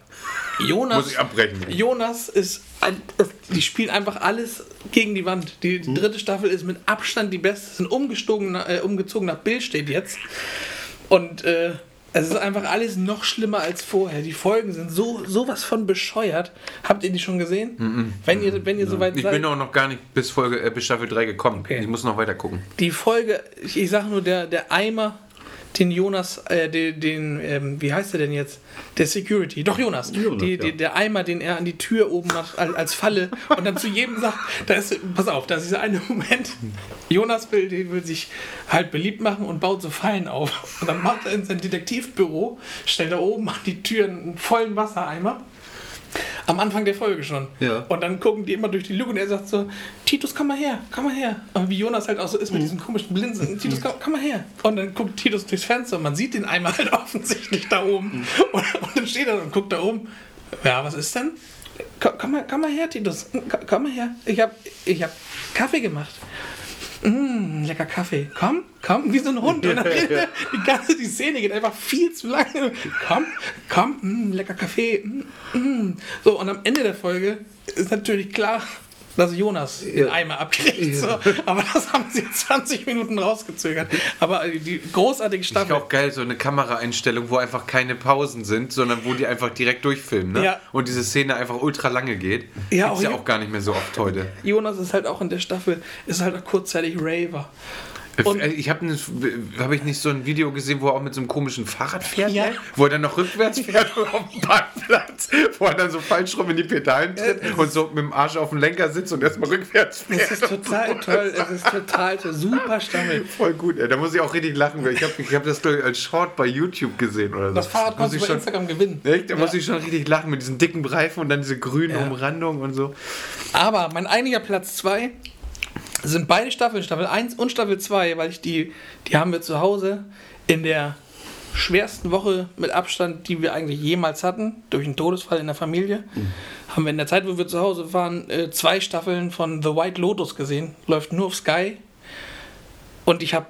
S3: Jonas,
S1: Muss ich abbrechen.
S3: Jonas ist ein, die spielen einfach alles gegen die Wand. Die dritte Staffel ist mit Abstand die beste. Ein umgezogener, äh, umgezogener Bild steht jetzt. Und äh, es ist einfach alles noch schlimmer als vorher. Die Folgen sind so sowas von bescheuert. Habt ihr die schon gesehen? Wenn ihr wenn ihr soweit
S1: ich
S3: seid.
S1: bin auch noch gar nicht bis Folge äh, bis Staffel 3 gekommen.
S3: Okay.
S1: Ich muss noch weiter gucken.
S3: Die Folge, ich, ich sage nur, der, der Eimer, den Jonas, äh, den, den ähm, wie heißt er denn jetzt? Der Security. Doch, Jonas.
S2: Jonas,
S3: die,
S2: ja.
S3: die, der Eimer, den er an die Tür oben macht, als, Falle und dann zu jedem sagt, da ist, pass auf, da ist dieser eine Moment. Jonas will, der will sich halt beliebt machen und baut so Fallen auf. Und dann macht er in sein Detektivbüro, stellt da oben an die Tür einen vollen Wassereimer. Am Anfang der Folge schon.
S2: Ja.
S3: Und dann gucken die immer durch die Luke und er sagt so, Titus, komm mal her, komm mal her. Und wie Jonas halt auch so ist mit diesem komischen Blinzeln, Titus, komm, komm mal her. Und dann guckt Titus durchs Fenster und man sieht den einmal halt offensichtlich da oben. Und, und dann steht er und guckt da oben. Ja, was ist denn? Komm, komm, mal, komm mal her, Titus. Komm, komm mal her. Ich habe ich hab Kaffee gemacht. Mm, lecker Kaffee. Komm, komm, wie so ein Hund. Und dann die ganze die Szene geht einfach viel zu lange. Komm, komm, mm, lecker Kaffee. Mm, mm. So, und am Ende der Folge ist natürlich klar, dass Jonas den
S2: Ja.
S3: Eimer abkriegt. So. Aber das haben sie 20 Minuten rausgezögert. Aber die großartige
S1: Ist
S3: Staffel.
S1: auch geil, so eine Kameraeinstellung, wo einfach keine Pausen sind, sondern wo die einfach direkt durchfilmen. Ne?
S3: Ja.
S1: Und diese Szene einfach ultra lange geht.
S3: Ja,
S1: Gibt's
S3: auch
S1: ja auch gar nicht mehr so oft heute.
S3: Jonas ist halt auch in der Staffel, ist halt auch kurzzeitig Raver. Und-
S1: Äh, ich habe hab ich nicht so ein Video gesehen, wo er auch mit so einem komischen Fahrrad fährt,
S3: Ja.
S1: ne? wo er dann noch rückwärts fährt auf dem Parkplatz, wo er dann so falsch rum in die Pedalen tritt und so mit dem Arsch auf dem Lenker sitzt und erstmal rückwärts fährt.
S3: Es ist total toll, es ist total toll. Super Staffel.
S1: Voll gut, ey. da muss ich auch richtig lachen. Ich habe ich hab das ich, als Short bei YouTube gesehen oder so.
S3: Das Fahrrad
S1: muss
S3: kannst du
S1: ich
S3: bei
S1: schon,
S3: Instagram gewinnen.
S1: Echt? Da
S3: Ja.
S1: muss ich schon richtig lachen mit diesen dicken Reifen und dann diese grüne
S3: Ja.
S1: Umrandung und so.
S3: Aber mein einiger Platz 2 sind beide Staffeln, Staffel 1 und Staffel 2, weil ich die, die haben wir zu Hause in der schwersten Woche mit Abstand, die wir eigentlich jemals hatten, durch einen Todesfall in der Familie, haben wir in der Zeit, wo wir zu Hause waren, äh, zwei Staffeln von The White Lotus gesehen. Läuft nur auf Sky. Und ich habe,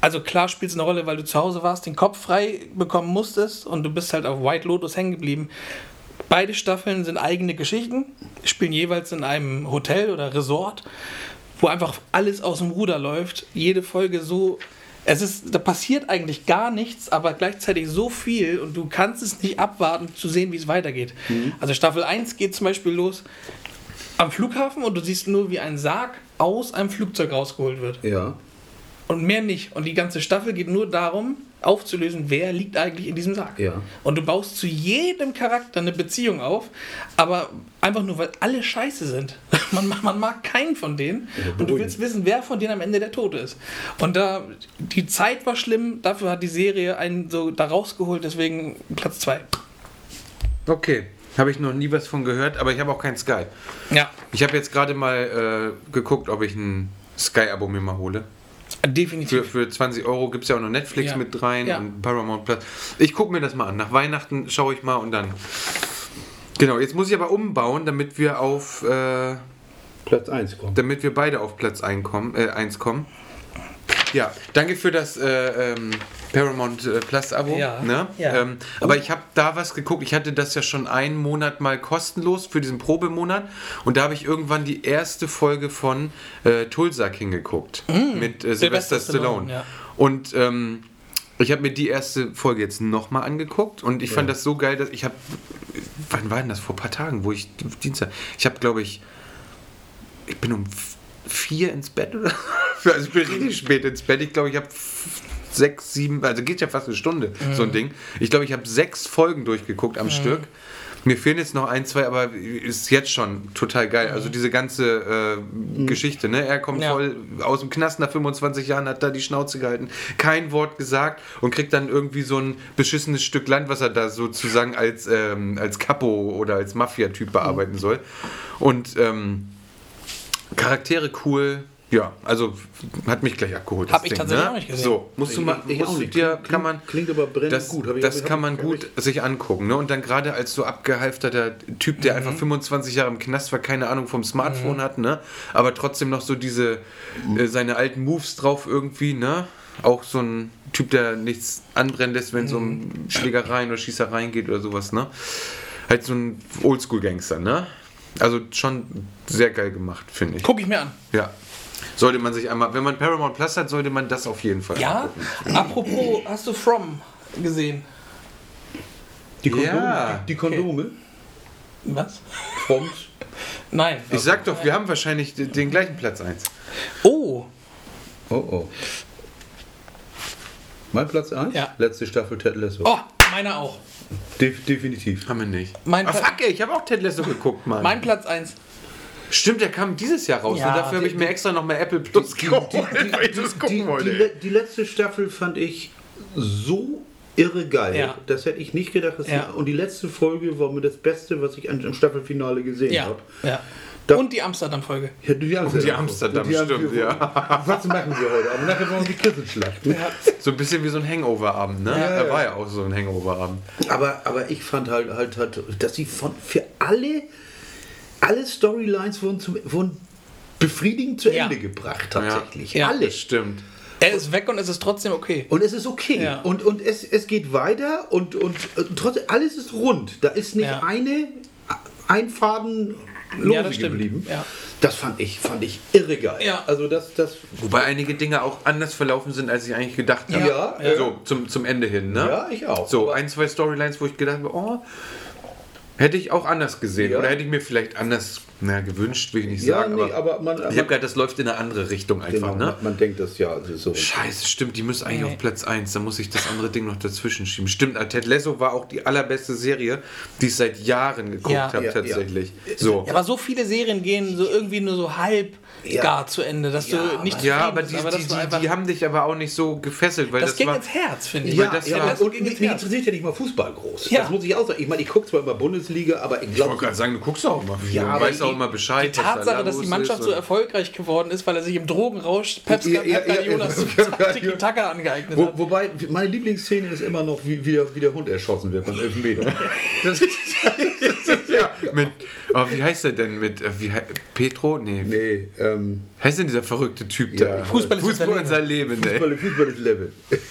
S3: also klar spielt es eine Rolle, weil du zu Hause warst, den Kopf frei bekommen musstest und du bist halt auf White Lotus hängen geblieben. Beide Staffeln sind eigene Geschichten, spielen jeweils in einem Hotel oder Resort, wo einfach alles aus dem Ruder läuft. Jede Folge so. Es ist, da passiert eigentlich gar nichts, aber gleichzeitig so viel und du kannst es nicht abwarten zu sehen, wie es weitergeht. Also Staffel 1 geht zum Beispiel los am Flughafen und du siehst nur, wie ein Sarg aus einem Flugzeug rausgeholt wird.
S2: Ja.
S3: Und mehr nicht. Und die ganze Staffel geht nur darum, aufzulösen, wer liegt eigentlich in diesem Sarg.
S2: Ja.
S3: Und du baust zu jedem Charakter eine Beziehung auf, aber einfach nur, weil alle scheiße sind. Man, mag- man mag keinen von denen und du willst wissen, wer von denen am Ende der Tote ist. Und da, die Zeit war schlimm, dafür hat die Serie einen so da rausgeholt, deswegen Platz 2.
S1: Okay. Habe ich noch nie was von gehört, aber ich habe auch kein Sky.
S3: Ja,
S1: Ich habe jetzt gerade mal äh, geguckt, ob ich ein Sky-Abo mir mal hole. Für,
S3: definitiv.
S1: für 20 Euro gibt es ja auch noch Netflix
S3: Ja.
S1: mit rein
S3: Ja.
S1: und Paramount Plus. Ich gucke mir das mal an. Nach Weihnachten schaue ich mal und dann. Genau, jetzt muss ich aber umbauen, damit wir auf. Äh,
S2: Platz 1 kommt.
S1: damit wir beide auf Platz 1 kommen. Äh, 1 kommen. Ja, danke für das äh, ähm, Paramount äh, Plus Abo.
S3: Ja,
S1: Ne?
S3: ja.
S1: Ähm, aber ich habe da was geguckt. Ich hatte das ja schon einen Monat mal kostenlos für diesen Probemonat. Und da habe ich irgendwann die erste Folge von äh, Tulsa King geguckt. mit äh, Sylvester
S3: Mm. Stallone,
S1: Stallone.
S3: ja.
S1: Und ähm, ich habe mir die erste Folge jetzt nochmal angeguckt. Und ich fand das so geil, dass ich habe. Wann war denn das? Vor ein paar Tagen, wo ich. Dienstag. Ich habe, glaube ich ich bin um vier ins Bett oder so. Also ich bin richtig spät ins Bett. Ich glaube, ich habe sechs, sieben, also geht ja fast eine Stunde, so ein Ding. Ich glaube, ich habe sechs Folgen durchgeguckt am Stück. Mir fehlen jetzt noch ein, zwei, aber ist jetzt schon total geil. Also diese ganze äh, Geschichte, ne? Er kommt
S3: Ja.
S1: voll aus dem Knast nach 25 Jahren, hat da die Schnauze gehalten, kein Wort gesagt und kriegt dann irgendwie so ein beschissenes Stück Land, was er da sozusagen als, ähm, als Capo oder als Mafia-Typ bearbeiten soll. Und ähm, Charaktere cool. Ja, also hat mich gleich abgeholt. das
S3: Hab ich
S1: Ding,
S3: tatsächlich
S1: ne?
S3: auch nicht gesehen.
S1: So, musst du
S2: Ich-
S1: mal,
S2: ich
S1: musst du dir,
S2: Klingt-
S1: kann man,
S2: klingt aber brennend
S1: das,
S2: gut. Hab ich-
S1: das
S2: ich-
S1: kann man gut sich angucken. Ne? Und dann gerade als so abgehalfterter Typ,
S2: Mhm.
S1: der einfach 25 Jahre im Knast war, keine Ahnung vom Smartphone hat, ne? aber trotzdem noch so diese,
S2: Mhm.
S1: äh, seine alten Moves drauf irgendwie, ne? Auch so ein Typ, der nichts anbrennen lässt, wenn es um
S2: Mhm.
S1: Schlägereien oder Schießereien geht oder sowas, ne? Halt so ein Oldschool-Gangster, ne? Also schon sehr geil gemacht, finde ich.
S3: Guck ich mir an.
S1: Ja. Sollte man sich einmal, wenn man Paramount Plus hat, sollte man das auf jeden Fall
S3: Ja,
S1: angucken.
S3: apropos, hast du From gesehen?
S2: Die Kondome.
S1: Ja.
S2: Die Kondome.
S3: Was?
S2: Froms.
S3: Nein.
S1: Ich sag doch, wir haben wahrscheinlich den den gleichen Platz 1.
S3: Oh,
S2: Oh oh. Mein Platz 1?
S3: Ja.
S2: Letzte Staffel Ted Lasso.
S3: oh, meiner auch.
S2: Def definitiv.
S1: Haben wir nicht.
S3: Mein
S1: ah,
S3: Pla-
S1: fuck, ey, ich habe auch Ted Lasso geguckt, Mann.
S3: Mein Platz 1.
S1: Stimmt, der kam dieses Jahr raus.
S3: Ja,
S1: und dafür habe ich
S2: die-
S1: mir extra noch mal Apple Plus geholt, weil ich das
S2: Die,
S1: gucken
S2: die,
S1: wollte.
S2: le- die letzte Staffel fand ich so irre geil.
S3: Ja.
S2: Das hätte ich nicht gedacht. Dass
S3: Ja.
S2: die, und die letzte Folge war mir das Beste, was ich am Staffelfinale gesehen
S3: Ja.
S2: habe.
S3: ja.
S2: Da-
S3: Und die Amsterdam-Folge.
S2: Ja, die Amsterdam,
S1: die Amsterdam,
S2: Die-
S1: stimmt, ja.
S2: Was machen wir heute? Aber nachher wollen wir die Kissen schlachten.
S1: So ein bisschen wie so ein Hangover-Abend, ne?
S2: Ja,
S1: da
S2: ja.
S1: war ja auch so ein Hangover-Abend.
S2: Aber, aber ich fand halt, halt, halt dass sie von, für alle, alle Storylines wurden, zum, wurden befriedigend zu
S3: Ja.
S2: Ende gebracht, tatsächlich.
S3: Ja.
S2: Alles.
S1: Stimmt.
S3: Er ist weg und es ist trotzdem okay.
S2: Und es ist okay.
S3: Ja.
S2: Und, und es, es geht weiter und, und, äh, trotzdem, alles ist rund. Da ist nicht
S3: Ja.
S2: eine, ein Faden lose
S3: Ja, das
S2: geblieben.
S3: Ja.
S2: Das fand ich, fand ich irre geil.
S3: Ja.
S2: Also das, das
S1: Wobei einige Dinge auch anders verlaufen sind, als ich eigentlich gedacht habe.
S2: Ja, ja.
S1: So, zum, zum Ende hin, ne?
S2: Ja, ich auch.
S1: So, ein, zwei Storylines, wo ich gedacht habe, oh, hätte ich auch anders gesehen.
S2: Ja.
S1: Oder hätte ich mir vielleicht anders na, gewünscht, will ich nicht
S2: ja,
S1: sagen.
S2: nee,
S1: aber,
S2: aber man,
S1: ich habe gedacht, das läuft in eine andere Richtung einfach,
S2: genau,
S1: ne?
S2: man, man denkt das ja also so.
S1: Scheiße, stimmt, die müssen eigentlich
S3: Nee.
S1: auf Platz 1. Da muss ich das andere Ding noch dazwischen schieben. Stimmt, äh, Ted Lasso war auch die allerbeste Serie, die ich seit Jahren geguckt
S3: Ja.
S1: habe,
S2: Ja,
S1: tatsächlich. So.
S3: Ja, aber so viele Serien gehen so irgendwie nur so halb
S2: Ja.
S3: gar zu Ende, dass
S2: Ja,
S3: du nicht
S1: Ja, aber
S3: bist,
S1: die,
S3: das
S1: die, die, die haben dich aber auch nicht so gefesselt, weil
S3: das,
S1: das,
S3: ging
S1: war.
S3: ins Herz, finde ich.
S2: Ja,
S1: das
S2: ja
S1: war-
S2: aber- und mich, interessiert ja nicht mal Fußball groß.
S3: Ja.
S2: Das muss ich auch sagen. Ich meine, ich gucke zwar immer Bundesliga, aber ich
S1: Ich
S2: glaube,
S1: wollte gerade sagen, du guckst auch immer viel
S2: Ja, aber
S1: auch
S2: die-
S1: immer Bescheid.
S3: Die Tatsache, dass die Mannschaft so erfolgreich geworden ist, weil er sich im Drogenrausch Pep Jonas
S2: ja.
S3: Tiki-Taka angeeignet
S2: Wo,
S3: hat.
S2: wobei, meine Lieblingsszene ist immer noch, wie, wie, der, wie der Hund erschossen wird beim Elfmeter. Das ist,
S1: ja, mit, oh, wie heißt der denn? Mit, wie, Petro? Nee.
S2: nee, ähm,
S1: Heißt denn dieser verrückte Typ
S2: Ja.
S1: da?
S3: Fußball ist
S1: Fußball ist sein Leben.
S2: Fußball, Fußball ist Level.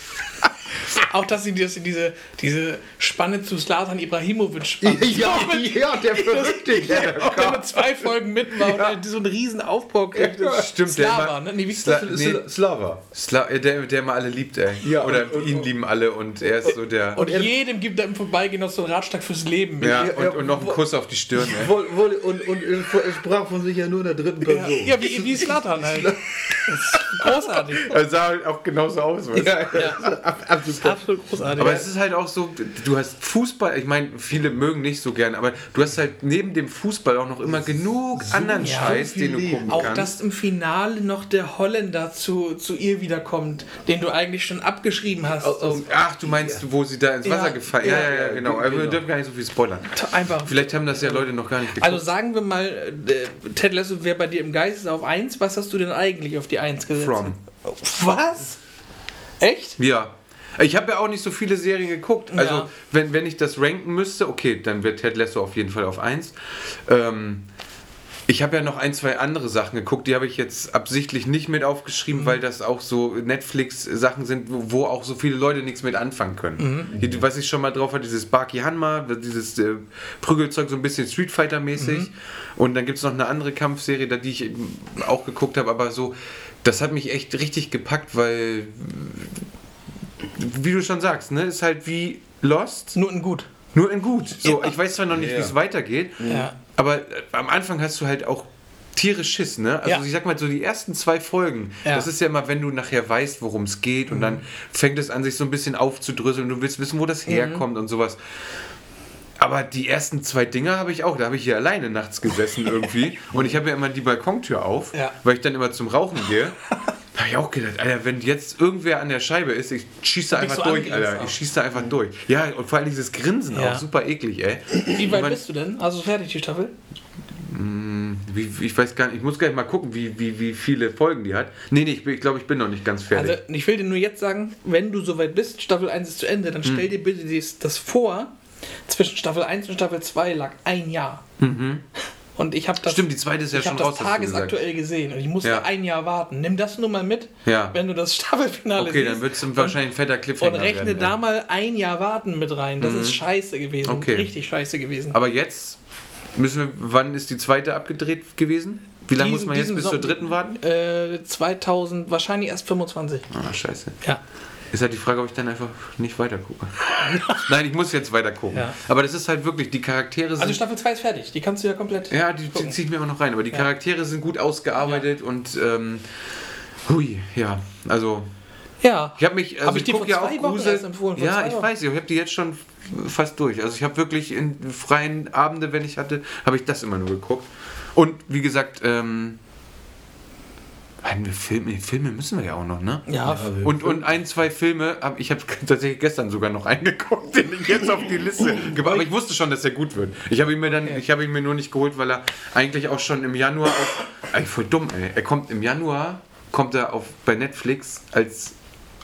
S3: Auch, dass sie, dass sie diese, diese Spanne zu Slatan Ibrahimovic spannen.
S2: Ja, ja, der Verrückte. Der
S3: Auch wenn er zwei Folgen mit war und er so einen riesen Aufbau kriegt.
S1: Ja, stimmt, der
S3: Slava,
S1: immer-
S3: ne? Nee, wie ist
S1: Sla-
S3: das?
S1: nee.
S2: Slava.
S1: Sla äh, der, der mal alle liebt, ey.
S2: Ja,
S1: Oder
S2: und- und-
S1: ihn lieben alle und er ist so der.
S3: Und jedem gibt er im Vorbeigehen noch so einen Ratschlag fürs Leben. mit.
S1: ja,
S2: Ja,
S1: und,
S2: ja,
S1: und noch einen Kuss auf die Stirn,
S2: und, und er sprach von sich ja nur in der dritten
S3: Ja,
S2: Person.
S3: ja wie, wie Slatan halt. Großartig.
S1: Er sah halt auch genauso aus, weißt du?
S2: Ja, ja. Absolut.
S3: Absolut großartig.
S1: Aber es ist halt auch so, du hast Fußball, ich meine, viele mögen nicht so gern, aber du hast halt neben dem Fußball auch noch immer genug anderen
S3: ja,
S1: Scheiß,
S2: so
S1: den du gucken
S3: Auch
S1: kannst.
S3: dass im Finale noch der Holländer zu, zu ihr wiederkommt, den du eigentlich schon abgeschrieben hast.
S2: Aus- aus-
S1: Ach, du meinst, wo sie da ins Wasser gefallen Ja,
S3: ja,
S1: ja, ja,
S2: ja,
S1: genau.
S2: genau.
S1: Aber wir dürfen gar nicht so viel spoilern.
S3: Einfach.
S1: Vielleicht haben das ja Leute noch gar nicht geguckt.
S3: Also sagen wir mal, äh, Ted Lasso wäre bei dir im Geist auf 1. Was hast du denn eigentlich auf die 1 gesetzt?
S1: From.
S3: Was? Echt?
S1: Ja. Ich habe ja auch nicht so viele Serien geguckt. Also,
S3: Ja.
S1: wenn, wenn ich das ranken müsste, okay, dann wird Ted Lasso auf jeden Fall auf 1. Ähm, ich habe ja noch ein, zwei andere Sachen geguckt, die habe ich jetzt absichtlich nicht mit aufgeschrieben, weil das auch so Netflix-Sachen sind, wo, auch so viele Leute nichts mit anfangen können. Die, was ich schon mal drauf hatte, dieses Baki Hanma, dieses äh, Prügelzeug, so ein bisschen Street Fighter-mäßig. Und dann gibt es noch eine andere Kampfserie, da, die ich auch geguckt habe, aber so, das hat mich echt richtig gepackt, weil wie du schon sagst, ne, ist halt wie Lost,
S3: Nur in gut.
S1: nur in gut. So,
S3: Ja.
S1: ich weiß zwar noch nicht,
S2: Ja.
S1: wie es weitergeht,
S3: Ja.
S1: aber äh, am Anfang hast du halt auch Tiere Schiss, ne? Also
S3: Ja.
S1: ich sag mal so die ersten zwei Folgen,
S3: Ja.
S1: das ist ja immer, wenn du nachher weißt, worum es geht und dann fängt es an sich so ein bisschen aufzudröseln, du willst wissen, wo das herkommt und sowas. Aber die ersten zwei Dinger habe ich auch. Da habe ich hier alleine nachts gesessen irgendwie. und ich habe ja immer die Balkontür auf,
S3: Ja.
S1: weil ich dann immer zum Rauchen gehe. Habe ich auch gedacht, Alter, wenn jetzt irgendwer an der Scheibe ist, ich schieße einfach
S3: du
S1: durch, Alter.
S3: auch.
S1: Ich schieße einfach durch. Ja, und vor allem dieses Grinsen
S3: Ja.
S1: auch, super eklig, ey.
S3: Wie weit
S1: Man-
S3: bist du denn? Also fertig die Staffel?
S1: Wie, ich weiß gar nicht, ich muss gleich mal gucken, wie, wie, wie viele Folgen die hat. Nee, nee, ich, ich glaube, ich bin noch nicht ganz fertig.
S3: Also ich will dir nur jetzt sagen, wenn du soweit bist, Staffel 1 ist zu Ende, dann stell dir bitte das vor, zwischen Staffel 1 und Staffel 2 lag ein Jahr. Und ich habe das,
S1: Mhm. Stimmt, die zweite ist ja
S3: ich
S1: schon
S3: hab
S1: raus,
S3: tagesaktuell gesehen und ich musste
S1: Ja.
S3: ein Jahr warten. Nimm das nur mal mit,
S1: Ja.
S3: wenn du das Staffelfinale
S1: Okay,
S3: siehst.
S1: dann wird es wahrscheinlich ein fetter Cliffhanger
S3: und rechne
S1: werden,
S3: da
S1: ey.
S3: mal ein Jahr warten mit rein. Das ist scheiße gewesen.
S1: Mhm. Okay.
S3: Richtig scheiße gewesen.
S1: Aber jetzt müssen wir, wann ist die zweite abgedreht gewesen? Wie lange muss man jetzt bis zur
S3: Sommer-
S1: dritten warten?
S3: Äh, 2000, wahrscheinlich erst 25.
S1: Ah, scheiße.
S3: Ja.
S1: Ist halt die Frage, ob ich dann einfach nicht weiter gucke. Nein, ich muss jetzt weiter gucken.
S3: Ja.
S1: Aber das ist halt wirklich, die Charaktere sind.
S3: Also Staffel 2 ist fertig. Die kannst du ja komplett.
S1: ja, die, ziehe ich mir immer noch rein. Aber die Charaktere sind gut ausgearbeitet und. Ähm, hui, ja. Also.
S3: Ja.
S1: Ich habe mich, also
S3: Hab ich dir
S1: guck
S3: vor zwei Wochen
S1: Grusel- Ja, ich weiß, ich habe die jetzt schon fast durch. Also ich habe wirklich in freien Abende, wenn ich hatte, habe ich das immer nur geguckt. Und wie gesagt, ähm, Filme, Filme müssen wir ja auch noch, ne?
S3: Ja,
S1: Und, und ein, zwei Filme, hab, ich habe tatsächlich gestern sogar noch eingeguckt, den ich jetzt auf die Liste gebracht Aber ich wusste schon, dass er gut wird. Ich habe ihn mir dann, ich habe ihn mir nur nicht geholt, weil er eigentlich auch schon im Januar auf. Ey, voll dumm, ey. Er kommt im Januar, kommt er auf bei Netflix als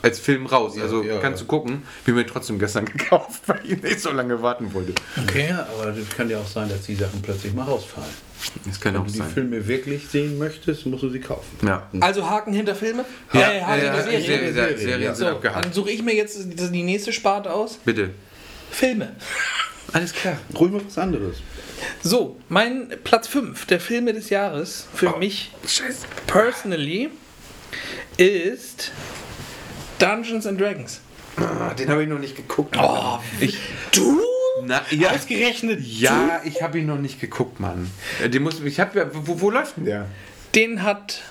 S1: als Film raus. also
S2: ja,
S1: kannst
S2: ja.
S1: du gucken. Bin mir trotzdem gestern gekauft, weil ich nicht so lange warten wollte.
S3: Okay.
S2: Ja, aber das kann ja auch sein, dass die Sachen plötzlich mal rausfallen.
S1: Das kann
S2: Wenn
S1: auch
S2: du die
S1: sein.
S2: Filme wirklich sehen möchtest, musst du sie kaufen.
S1: Ja.
S3: Also Haken hinter Filme?
S1: Ja, ja,
S3: Haken
S1: ja,
S3: hinter Serien.
S1: Serien,
S2: Serien,
S1: Serien
S2: ja.
S1: sind
S3: So,
S1: abgehakt.
S3: dann suche ich mir jetzt die die nächste Sparte aus.
S1: Bitte.
S3: Filme.
S1: Alles klar.
S2: Ruhig mal was anderes.
S3: So, mein Platz 5 der Filme des Jahres für
S1: Oh.
S3: mich
S1: Scheiße.
S3: personally ist Dungeons and Dragons.
S1: Ah, den habe ich noch nicht geguckt.
S3: Oh,
S1: ich,
S3: Du?
S1: na, ja,
S3: Ausgerechnet.
S1: ja, ich habe ihn noch nicht geguckt, Mann. Äh, Den muss, ich hab, ja- wo, wo läuft denn der?
S3: Den hat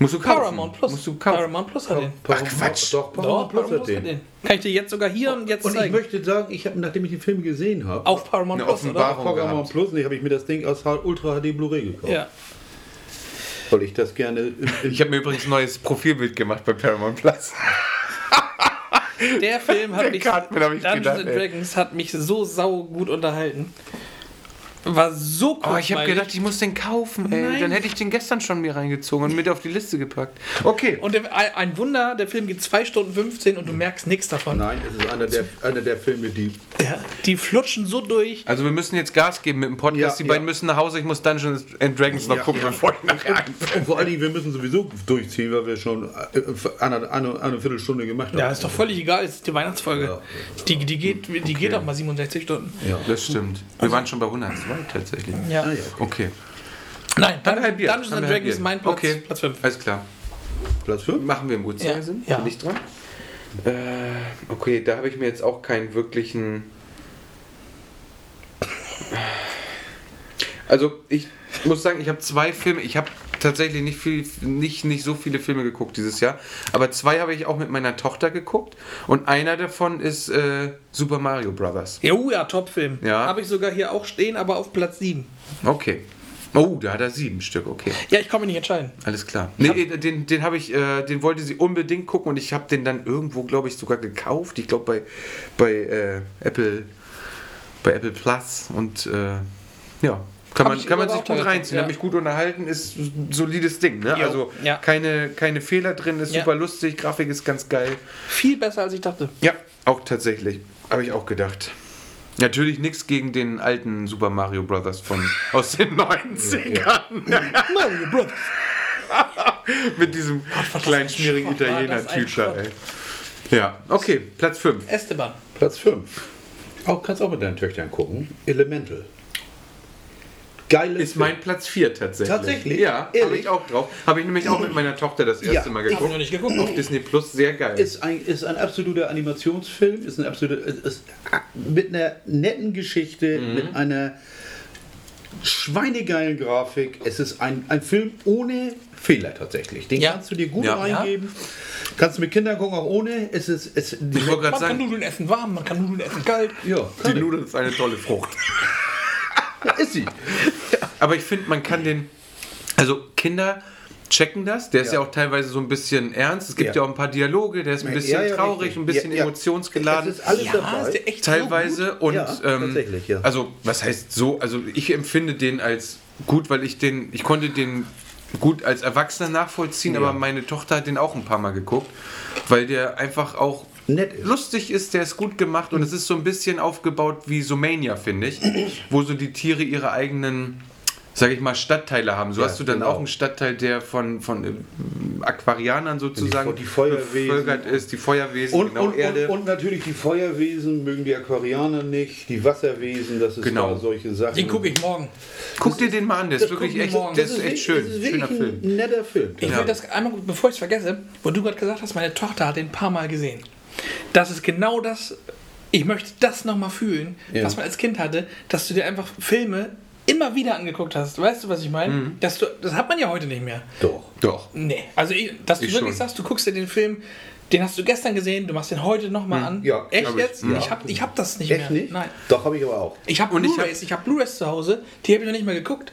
S1: Musst du kaufen.
S3: Paramount Plus.
S1: Musst du kaufen.
S3: Paramount Plus hat den.
S1: Ach, Quatsch.
S2: Doch,
S3: Doch,
S2: Paramount Plus
S3: Paramount
S2: hat
S3: Plus hat
S2: den.
S3: den. Kann ich dir jetzt sogar hier und jetzt
S2: Und ich
S3: zeigen.
S2: möchte sagen, ich habe, nachdem ich den Film gesehen habe,
S3: Auf Paramount
S1: Eine
S3: Plus, oder?
S1: Offenbarung.
S2: Paramount
S1: gehabt.
S2: Plus, nee, habe ich mir das Ding aus Ultra HD Blu-ray gekauft.
S3: Ja.
S2: Weil ich das gerne. im-
S1: Ich habe mir übrigens ein neues Profilbild gemacht bei Paramount Plus.
S3: Der Film hat
S1: Der
S3: mich. Dungeons
S1: gedacht,
S3: and
S1: ey.
S3: Dragons hat mich so sau gut unterhalten. War so
S1: Oh, ich habe gedacht, ich muss den kaufen, ey.
S3: Nein.
S1: Dann hätte ich den gestern schon mir reingezogen und mit auf die Liste gepackt. Okay.
S3: Und der, ein- Wunder, der Film geht 2 Stunden 15 und du merkst nichts davon.
S2: Nein, es ist einer der, einer der Filme, die.
S3: Ja, die flutschen so durch.
S1: Also wir müssen jetzt Gas geben mit dem Podcast.
S2: Ja,
S1: die beiden
S2: ja.
S1: müssen nach Hause. Ich muss Dungeons and Dragons noch
S2: Ja,
S1: gucken,
S2: ja.
S1: bevor ich nachher
S2: Und vor allen Dingen, wir müssen sowieso durchziehen, weil wir schon äh, eine, eine, eine Viertelstunde gemacht haben.
S3: Ja, ist doch völlig egal, es ist die Weihnachtsfolge.
S2: Ja.
S3: Die, die geht, die geht auch mal 67 Stunden.
S2: Ja.
S1: Das stimmt. Wir waren schon bei 102 tatsächlich.
S3: Ja.
S2: Ah, ja.
S1: Okay.
S3: Nein,
S1: Haben wir halbiert.
S3: Dungeons and Dragons ist mein Platz,
S1: Okay.
S3: Platz 5.
S1: Alles klar.
S2: Platz 5?
S1: Machen wir im Uhrzeigersinn?
S3: Ja.
S1: Bin ich dran? Äh, okay, da habe ich mir jetzt auch keinen wirklichen. Also ich muss sagen, ich habe zwei Filme. Ich habe tatsächlich nicht viel, nicht, nicht so viele Filme geguckt dieses Jahr. Aber zwei habe ich auch mit meiner Tochter geguckt. Und einer davon ist äh, Super Mario Brothers.
S3: Jo, ja, Top-Film.
S1: Ja.
S3: Habe ich sogar hier auch stehen, aber auf Platz 7.
S1: Okay. Oh, da hat er sieben Stück, okay.
S3: Ja, ich kann mich nicht entscheiden.
S1: Alles klar. Nee, den, den habe ich, äh, den wollte sie unbedingt gucken und ich habe den dann irgendwo, glaube ich, sogar gekauft. Ich glaube bei, bei äh, Apple, bei Apple Plus und äh, ja. Kann man, kann man sich gut reinziehen, hat mich gut unterhalten, ist ein solides Ding, ne?
S3: Jo,
S1: Also
S3: ja.
S1: keine, keine Fehler drin, ist
S3: Ja.
S1: super lustig, Grafik ist ganz geil.
S3: Viel besser, als ich dachte.
S1: Ja, auch tatsächlich. Habe ich auch gedacht. Natürlich nichts gegen den alten Super Mario Brothers von aus den 90ern.
S3: Mario Brothers.
S1: Mit diesem kleinen
S3: ein
S1: schmierigen
S3: Schrott.
S1: ey. Ja, okay, Platz 5.
S3: Esteban.
S2: Platz 5. Auch, kannst auch mit deinen Töchtern gucken. Elemental. Geile
S1: Ist mein Platz 4 tatsächlich.
S2: Tatsächlich?
S1: Ja, habe
S2: Ehrlich?
S1: ich auch drauf. Habe ich nämlich auch mit meiner Tochter das erste
S2: Ja,
S1: Mal
S2: ich-
S1: geguckt.
S3: noch nicht geguckt.
S1: Auf Disney Plus, sehr geil.
S2: Ist ein, ist ein absoluter Animationsfilm, ist ein absoluter, ist, ist mit einer netten Geschichte,
S1: Mhm.
S2: mit einer schweinegeilen Grafik. Es ist ein, ein Film ohne Fehler tatsächlich. Den
S3: Ja.
S2: kannst du dir gut
S1: Ja.
S2: reingeben. Kannst du mit Kindern gucken, auch ohne. Es ist, es,
S1: ich
S3: Man kann
S1: sagen,
S3: Nudeln essen warm, man kann Nudeln essen kalt.
S2: ja,
S1: die Nudel ist eine tolle Frucht.
S2: ist sie.
S1: Aber ich finde, man kann den. Also, Kinder checken das. Der ist ja,
S2: Ja.
S1: auch teilweise so ein bisschen ernst. Es gibt ja,
S2: Ja.
S1: auch ein paar Dialoge, der ist ein
S2: Ja,
S1: bisschen
S2: ja,
S1: traurig,
S2: richtig.
S1: ein bisschen
S2: Ja, ja.
S1: emotionsgeladen.
S2: Es ist alles
S3: Ja,
S2: dabei.
S3: ist der echt
S1: teilweise
S3: so
S1: und
S2: Ja,
S1: ähm,
S2: tatsächlich, ja.
S1: also was heißt so also ich empfinde den als gut weil ich den ich konnte den gut als Erwachsener nachvollziehen
S2: Ja.
S1: aber meine Tochter hat den auch ein paar Mal geguckt weil der einfach auch
S2: Nett ist.
S1: lustig ist der ist gut gemacht und es ist so ein bisschen aufgebaut wie so Mania finde ich wo so die Tiere ihre eigenen sag ich mal Stadtteile haben so
S2: Ja,
S1: hast du dann
S2: genau.
S1: auch einen Stadtteil der von von ähm, Aquarianern sozusagen
S2: die Feuerwesen.
S1: bevölkert ist die Feuerwesen
S2: Und,
S1: genau
S2: und,
S1: Erde
S2: und, und natürlich die Feuerwesen mögen die Aquarianer nicht, die Wasserwesen, das ist
S1: Genau.
S2: solche Sachen.
S3: Den gucke ich morgen.
S1: Guck dir den mal an, der ist wirklich echt,
S3: morgen.
S1: der
S2: Das
S1: ist echt schön.
S2: Das ist
S1: Schöner Film.
S2: ein netter Film.
S3: Ich
S1: Ja.
S3: will das einmal, bevor ich es vergesse, wo du gerade gesagt hast, meine Tochter hat den ein paar Mal gesehen. Das ist genau das, ich möchte das nochmal fühlen,
S2: Ja.
S3: was man als Kind hatte, dass du dir einfach Filme immer wieder angeguckt hast. Weißt du, was ich meine?
S1: Mhm.
S3: Das hat man ja heute nicht mehr.
S2: Doch.
S1: Doch.
S3: Nee. Also, ich, dass du
S1: Ich
S3: wirklich
S1: schon.
S3: sagst, du guckst dir den Film, den hast du gestern gesehen, du machst den heute nochmal an.
S2: Mhm. Ja,
S3: Echt
S1: ich.
S3: jetzt?
S1: Ja.
S3: Ich habe ich hab das nicht
S2: Echt
S3: mehr.
S2: nicht?
S3: Nein.
S2: Doch, habe ich aber auch.
S3: Ich habe
S1: hab-
S3: Blu-rays, ich habe Blu-rays zu Hause, die habe ich noch nicht mehr geguckt.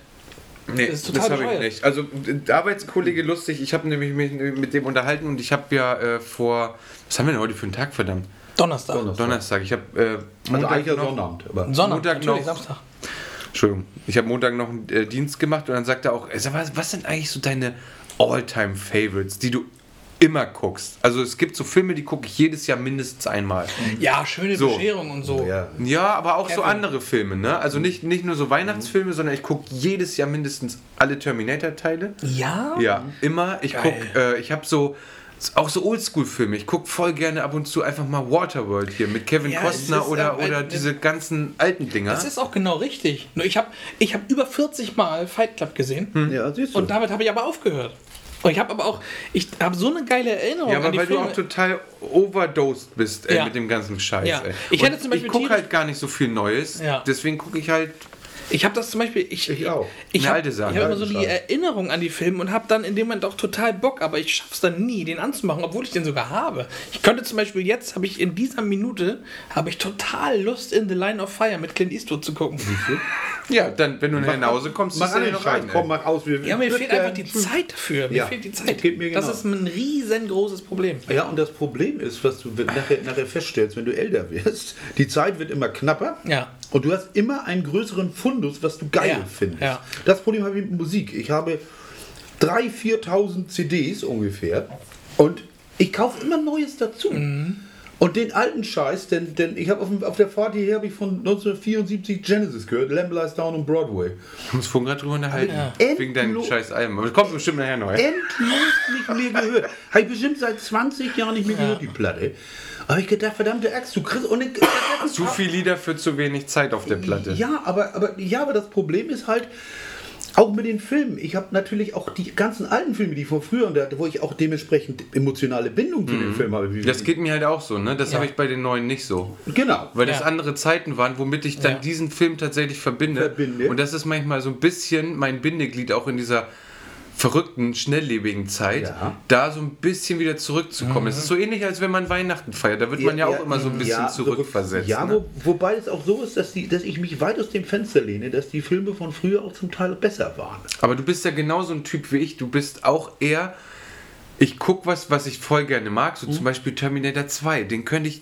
S1: Nee,
S3: Das
S1: das,
S3: ist total
S1: habe ich nicht. Also Arbeitskollege lustig, ich habe nämlich mich mit dem unterhalten und ich habe ja äh, vor, was haben wir denn heute für einen Tag, verdammt?
S3: Donnerstag.
S2: Donnerstag.
S1: Donnerstag. Ich habe äh,
S2: Also
S1: Montag
S2: eigentlich ja
S1: noch,
S2: Sonnabend. Aber
S3: Sonntag,
S1: Montag noch.
S3: Samstag.
S1: Entschuldigung, ich habe Montag noch einen äh, Dienst gemacht und dann sagt er auch, äh, sag mal, was sind eigentlich so deine All-Time-Favorites, die du immer guckst. Also es gibt so Filme, die gucke ich jedes Jahr mindestens einmal.
S3: Ja, schöne
S1: So.
S3: Bescherung und so.
S2: Ja.
S1: Ja, aber auch so
S3: Kevin.
S1: andere Filme, ne? Also nicht, nicht nur so Weihnachtsfilme, sondern ich gucke jedes Jahr mindestens alle Terminator-Teile.
S3: Ja?
S1: Ja, immer. Ich
S3: Geil.
S1: guck, äh, ich habe so auch so Oldschool-Filme. Ich gucke voll gerne ab und zu einfach mal Waterworld hier mit Kevin
S3: Ja,
S1: Costner
S3: ist,
S1: oder,
S3: äh,
S1: oder
S3: äh,
S1: diese ganzen alten Dinger.
S3: Das ist auch genau richtig. Nur ich habe ich hab über 40 Mal Fight Club gesehen
S2: Ja, siehst du.
S3: und damit habe ich aber aufgehört. Und ich habe aber auch, ich habe so eine geile Erinnerung
S1: ja, aber weil
S3: Filme.
S1: du auch total overdosed bist ey,
S3: Ja.
S1: mit dem ganzen Scheiß.
S3: Ja. Ich
S1: Und
S3: hätte zum Beispiel
S1: ich gucke halt gar nicht so viel Neues.
S3: Ja.
S1: Deswegen gucke ich halt.
S3: Ich habe das zum Beispiel, ich,
S2: Ich auch.
S3: Ich habe hab immer so die. Erinnerung an die Filme und habe dann in dem Moment auch total Bock, aber ich schaff's dann nie, den anzumachen, obwohl ich den sogar habe. Ich könnte zum Beispiel jetzt, habe ich in dieser Minute, habe ich total Lust, in The Line of Fire mit Clint Eastwood zu gucken.
S1: Ja, dann, wenn du nach Hause kommst,
S2: mach
S1: du
S2: an
S1: noch rein.
S2: komm, mach aus. Wir,
S3: Ja, mir fehlt einfach die Zeit dafür. Mir
S2: Ja,
S3: fehlt die Zeit.
S2: geht mir
S3: Das
S2: genau.
S3: ist ein riesengroßes Problem.
S2: Ja, und das Problem ist, was du nachher, nachher feststellst, wenn du älter wirst, die Zeit wird immer knapper.
S3: Ja.
S2: Und du hast immer einen größeren Fundus, was du geil
S3: Ja,
S2: findest.
S3: ja.
S2: Das Problem habe ich mit Musik. Ich habe 3.000, 4.000 CDs ungefähr. Und ich kaufe immer Neues dazu.
S3: Mhm.
S2: Und den alten Scheiß, denn, denn ich habe auf, auf der Fahrt hierher habe ich von 1974 Genesis gehört, Lamb Lies Down on Broadway.
S1: Haben uns vorhin gerade drüber unterhalten.
S3: Ja.
S1: Wegen deinem scheiß Alben. Aber das kommt bestimmt nachher neu.
S2: endlos nicht mehr gehört. Habe ich bestimmt seit 20 Jahren nicht mehr gehört, die Platte. Aber ich gedacht, verdammte Axt, du kriegst. Ich,
S1: Zu viel Lieder für zu wenig Zeit auf der Platte.
S2: Ja, aber, aber, ja, aber das Problem ist halt, auch mit den Filmen. Ich habe natürlich auch die ganzen alten Filme, die von früher, wo ich auch dementsprechend emotionale Bindung zu den Filmen habe. Wie,
S1: Mhm. Das geht mir halt auch so, ne? Das
S3: Ja.
S1: habe ich bei den neuen nicht so.
S2: genau.
S1: Weil das
S3: Ja.
S1: andere Zeiten waren, womit ich dann
S3: Ja.
S1: diesen Film tatsächlich verbinde.
S2: Verbinde.
S1: Und das ist manchmal so ein bisschen mein Bindeglied auch in dieser verrückten, schnelllebigen Zeit,
S2: Ja.
S1: da so ein bisschen wieder zurückzukommen. Es ist so ähnlich, als wenn man Weihnachten feiert. Da wird man ja, auch immer so ein bisschen
S2: ja,
S1: zurückversetzt.
S2: Ja,
S1: ne?
S2: wo, wobei es auch so ist, dass, die, dass ich mich weit aus dem Fenster lehne, dass die Filme von früher auch zum Teil besser waren.
S1: Aber du bist ja genauso ein Typ wie ich. Du bist auch eher, ich guck was, was ich voll gerne mag, so
S2: Mhm.
S1: zum Beispiel Terminator 2. Den könnte ich,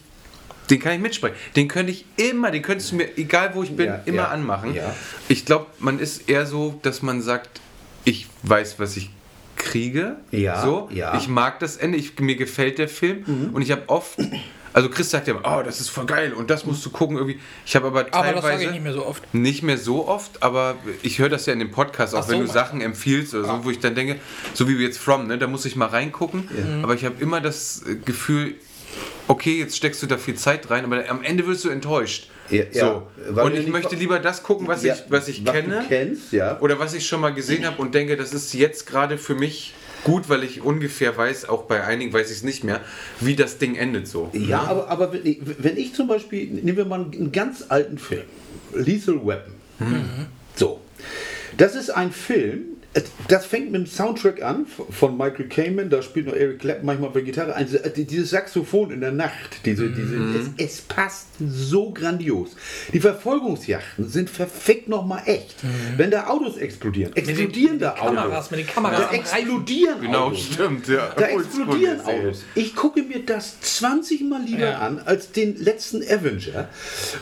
S1: den kann ich mitsprechen. Den könnte ich immer, den könntest du mir, egal wo ich bin,
S2: Ja,
S1: immer
S2: ja,
S1: anmachen.
S2: ja.
S1: Ich glaube, man ist eher so, dass man sagt, ich weiß, was ich kriege.
S2: Ja,
S1: so.
S2: ja. Mhm.
S1: Ich mag das Ende, ich, mir gefällt der Film und ich habe oft. Also Chris sagt ja immer, oh, das ist voll geil und das musst du gucken irgendwie. Ich habe aber
S3: Aber
S1: teilweise
S3: das sage ich nicht mehr so oft.
S1: nicht mehr so oft, aber ich höre das ja in dem Podcast, auch
S3: Ach
S1: wenn
S3: so,
S1: du Sachen empfiehlst oder so, wo ich dann denke, so wie jetzt From, ne, da muss ich mal reingucken. Aber ich habe immer das äh, Gefühl, okay, jetzt steckst du da viel Zeit rein, aber am Ende wirst du enttäuscht.
S2: Ja,
S1: so.
S2: ja,
S1: Und ich möchte lieber das gucken, was
S2: Ja,
S1: ich, was ich
S2: was
S1: kenne.
S2: Kennst.
S1: Oder was ich schon mal gesehen habe und denke, das ist jetzt gerade für mich gut, weil ich ungefähr weiß, auch bei einigen weiß ich es nicht mehr, wie das Ding endet so.
S2: Ja, aber, aber wenn, ich, wenn ich zum Beispiel, nehmen wir mal einen ganz alten Film, Lethal Weapon. So, das ist ein Film, das fängt mit dem Soundtrack an von Michael Kamen, da spielt noch Eric Clapton manchmal auf der Gitarre, ein, dieses Saxophon in der Nacht, diese, diese, es, es passt so grandios. Die Verfolgungsjachten sind verfickt nochmal echt. Wenn da Autos explodieren, explodieren da Autos.
S3: Kameras, mit den Kameras
S2: Da
S3: am Reifen.
S2: explodieren
S1: Genau,
S2: Autos.
S1: stimmt, ja.
S2: Da explodieren. Autos. Ich gucke mir das 20 Mal lieber
S3: Ja.
S2: an als den letzten Avenger,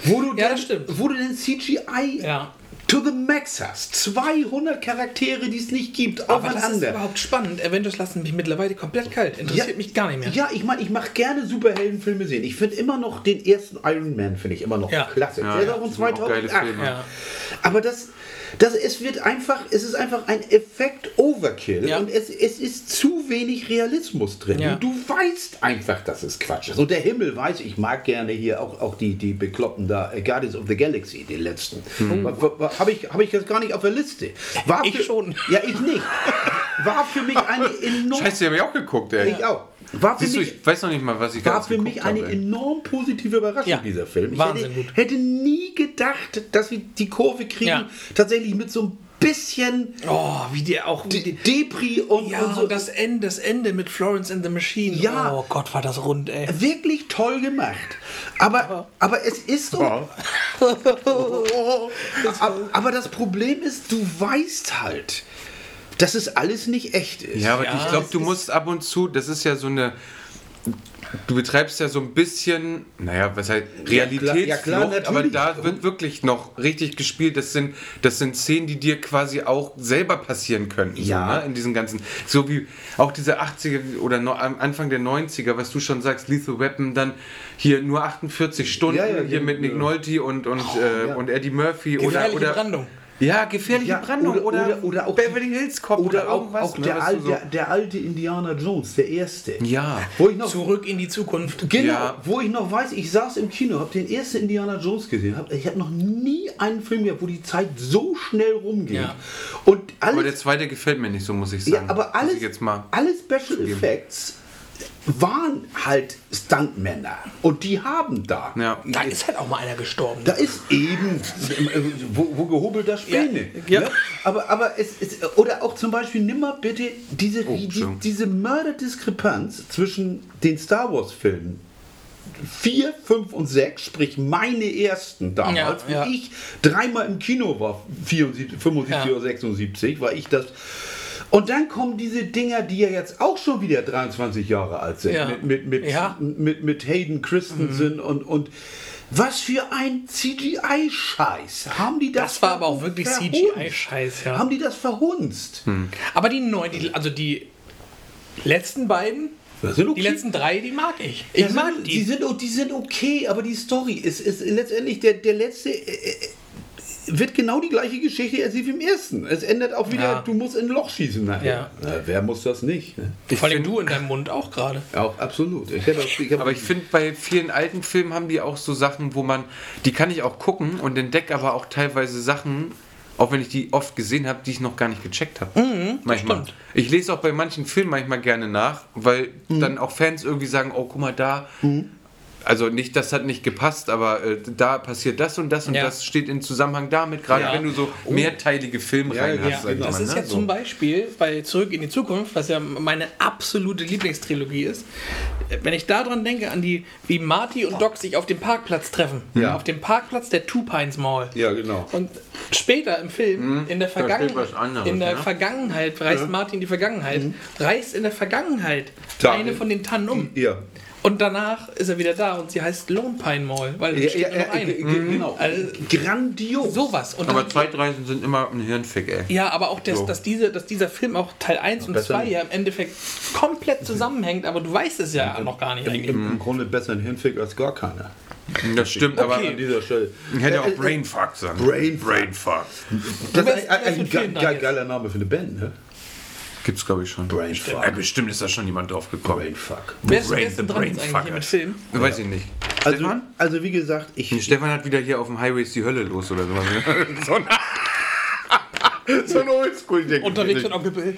S2: wo du,
S3: Ja,
S2: wo du den CGI
S3: Ja.
S2: To the max hast. 200 Charaktere, die es nicht gibt,
S3: Aber das ist
S2: aufeinander.
S3: überhaupt spannend. Avengers lassen mich mittlerweile komplett kalt. Interessiert mich gar nicht mehr.
S2: Ja, ich meine, ich mache gerne Superheldenfilme sehen. Ich finde immer noch den ersten Iron Man, finde ich immer noch
S3: Ja.
S2: klasse.
S1: Ja,
S2: Der ist
S1: ja,
S2: auch von
S1: das sind auch geile
S2: 2008.
S1: Filme.
S3: Ja.
S2: Aber das, das, es wird einfach, es ist einfach ein Effekt Overkill
S3: Ja.
S2: und es, es ist zu wenig Realismus drin.
S3: Ja.
S2: Und du weißt einfach, dass es Quatsch ist. Und der Himmel weiß, ich mag gerne hier auch, auch die, die Bekloppten da, äh, Guardians of the Galaxy, den letzten. Habe ich, hab ich jetzt gar nicht auf der Liste. War
S3: Ich
S2: für,
S3: schon.
S2: Ja, ich nicht. War für mich eine enorm.
S1: Scheiße, die habe ich auch geguckt, ey.
S2: Ich auch. War für
S1: Siehst du,
S2: mich,
S1: ich weiß noch nicht mal, was ich
S2: war für mich eine
S1: habe,
S2: enorm positive Überraschung,
S3: Ja,
S2: dieser Film. Ich
S3: Wahnsinn
S2: hätte,
S3: gut.
S2: hätte nie gedacht, dass wir die Kurve kriegen,
S3: Ja.
S2: tatsächlich mit so ein bisschen
S3: Oh, wie die auch.
S2: De Depri und,
S3: ja,
S2: und so.
S3: das Ende, das Ende mit Florence and the Machine.
S2: Ja.
S3: Oh Gott, war das rund, ey.
S2: wirklich toll gemacht. Aber, aber es ist so. aber, aber das Problem ist, du weißt halt, dass es alles nicht echt ist.
S1: Ja, aber
S3: Ja,
S1: ich glaube, du musst ab und zu, das ist ja so eine du betreibst ja so ein bisschen, naja, was heißt Realitätsflucht,
S2: ja, klar, natürlich.
S1: aber da wird wirklich noch richtig gespielt. Das sind, das sind Szenen, die dir quasi auch selber passieren könnten.
S2: Ja.
S1: So, ne? In diesen ganzen, so wie auch diese 80er oder no, am Anfang der 90er, was du schon sagst, Lethal Weapon, dann hier nur 48 Stunden,
S2: Ja, ja,
S1: hier
S2: ja,
S1: mit Nick
S2: ja.
S1: Nolte und, und, äh,
S2: ja.
S1: und Eddie Murphy oder,
S3: Gefährliche
S1: oder
S3: Brandung.
S1: Ja, gefährliche
S2: Ja,
S1: Brandung
S2: oder-
S1: oder,
S2: oder- oder auch
S1: Beverly Hills Cop oder,
S2: Oder auch,
S1: irgendwas.
S2: auch
S1: ne,
S2: der,
S1: was
S2: al
S1: so-
S2: der, der alte Indiana Jones, der erste.
S1: ja.
S2: Wo ich noch,
S3: Zurück in die Zukunft.
S2: genau,
S1: Ja.
S2: wo ich noch weiß, ich saß im Kino, habe den ersten Indiana Jones gesehen. Hab, ich habe noch nie einen Film gehabt, wo die Zeit so schnell rumging.
S3: Ja.
S2: Und
S1: Aber der
S2: alles,
S1: zweite gefällt mir nicht so, muss ich sagen.
S2: ja, aber alles,
S1: ich jetzt mal.
S2: alle Special Effects waren halt Stuntmänner. Und die haben da.
S1: Ja.
S3: Da ist halt auch mal einer gestorben.
S2: Da ist eben, wo, wo gehobelter Späne.
S3: Ja, ja.
S2: Ne? Aber, aber es ist, oder auch zum Beispiel, nimm mal bitte diese,
S1: Oh,
S2: die,
S1: Entschuldigung.
S2: diese Mörderdiskrepanz zwischen den Star Wars Filmen 4, 5 und 6, sprich meine ersten damals,
S3: Ja, ja.
S2: wo ich dreimal im Kino war, 74, 75
S3: Ja.
S2: oder 76, war ich das. Und dann kommen diese Dinger, die ja jetzt auch schon wieder 23 Jahre alt sind,
S3: Ja.
S2: mit, mit, mit,
S3: Ja.
S2: mit, mit Hayden Christensen und, und was für ein CGI-Scheiß. Haben die das
S3: Das war aber auch wirklich? CGI-Scheiß, ja.
S2: Haben die das verhunzt?
S3: Aber die neuen, also die letzten beiden,
S2: sind
S3: die letzten drei, die mag ich. Ich
S2: Die
S3: mag
S2: sind,
S3: die.
S2: die sind, die sind okay, aber die Story ist, ist letztendlich der, der letzte. Äh, äh, wird genau die gleiche Geschichte erzählt wie im ersten. Es ändert auch wieder,
S3: Ja.
S2: du musst in ein Loch schießen nachher.
S3: Ja.
S2: Na, wer muss das nicht? Ne?
S3: Vor allem du in deinem Mund auch gerade.
S2: Auch absolut. Ich hab, ich hab,
S1: Aber ich finde, bei vielen alten Filmen haben die auch so Sachen, wo man, die kann ich auch gucken und entdecke aber auch teilweise Sachen, auch wenn ich die oft gesehen habe, die ich noch gar nicht gecheckt habe. manchmal.
S3: Mhm, stimmt.
S1: Ich lese auch bei manchen Filmen manchmal gerne nach, weil dann auch Fans irgendwie sagen, oh guck mal da. Also nicht, das hat nicht gepasst, aber äh, da passiert das und das und
S3: Ja.
S1: das steht in Zusammenhang damit, gerade
S3: Ja.
S1: wenn du so mehrteilige Filmreihen
S2: Ja,
S1: hast.
S2: genau.
S3: Das ist
S1: ne?
S3: ja
S1: so.
S3: zum Beispiel bei Zurück in die Zukunft, was ja meine absolute Lieblingstrilogie ist. Wenn ich daran denke, an die, wie Marty und Doc sich auf dem Parkplatz treffen.
S2: Ja.
S3: Auf dem Parkplatz der Two Pines Mall.
S2: ja, genau.
S3: Und später im Film, in der, Vergangen
S1: anderes,
S3: in der
S1: ne?
S3: Vergangenheit, reist Martin in die Vergangenheit, reißt in der Vergangenheit
S2: Tannen.
S3: eine von den Tannen um.
S2: Ja.
S3: Und danach ist er wieder da und sie heißt Lone Pine Mall, weil es
S2: Ja,
S3: steht
S2: ja, ja,
S3: eine.
S2: ge- ge- genau.
S3: Also,
S2: Grandios.
S3: sowas. Und
S1: Aber Zeitreisen sind immer ein Hirnfick, ey.
S3: ja, aber auch, das,
S1: So.
S3: dass, diese, dass dieser Film auch Teil 1 und
S2: Besser
S3: 2
S2: nicht.
S3: ja im Endeffekt komplett zusammenhängt, aber du weißt es ja noch gar nicht
S2: Im,
S3: eigentlich.
S2: im, Im Grunde besser ein Hirnfick als gar keiner.
S1: Das stimmt, aber
S2: an dieser Stelle.
S1: ich hätte auch
S2: Äh, äh,
S1: Brainfuck sagen.
S2: Brainfuck.
S1: Brainfuck.
S2: Das
S3: wärst-
S2: ist ein, ein, ge
S3: jetzt.
S2: geiler Name für eine Band, ne?
S1: Gibt's, glaube ich, schon.
S2: Brainfuck.
S1: Äh, bestimmt ist da schon jemand drauf gekommen.
S2: Brainfuck.
S3: Wer ist,
S1: Brain- the
S3: dran jetzt eigentlich hier
S1: Brainfucker.
S3: mit Film?
S1: Weiß ich nicht.
S2: Also,
S1: Stefan?
S2: also wie gesagt, ich,
S1: Stefan hat wieder hier auf dem Highway ist die Hölle los oder sowas. so ein, so ein Oldschool-Ding.
S3: Unterwegs mit Onkel Bill.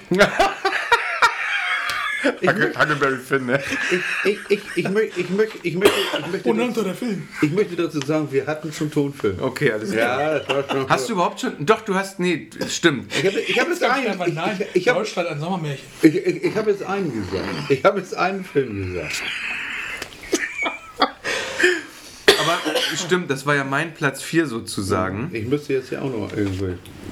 S1: Huckle- Huckleberry Finn, ne?
S2: ich, ich, ich, ich, möchte, ich, möchte, ich, möchte, ich, möchte,
S3: Unter der Film.
S2: ich möchte dazu sagen, wir hatten schon Tonfilm.
S1: Okay, alles klar.
S2: Ja, das war schon.
S1: Hast du überhaupt schon. Doch, du hast. Nee, stimmt.
S2: Ich habe ich hab jetzt einen. Ich,
S3: Nein,
S2: ich, ich habe
S3: Deutschland ein Sommermärchen.
S2: ich, ich, ich hab jetzt einen gesagt. Ich habe jetzt einen Film gesagt.
S1: Aber stimmt, das war ja mein Platz 4 sozusagen.
S2: Ich müsste jetzt ja auch noch irgendwo.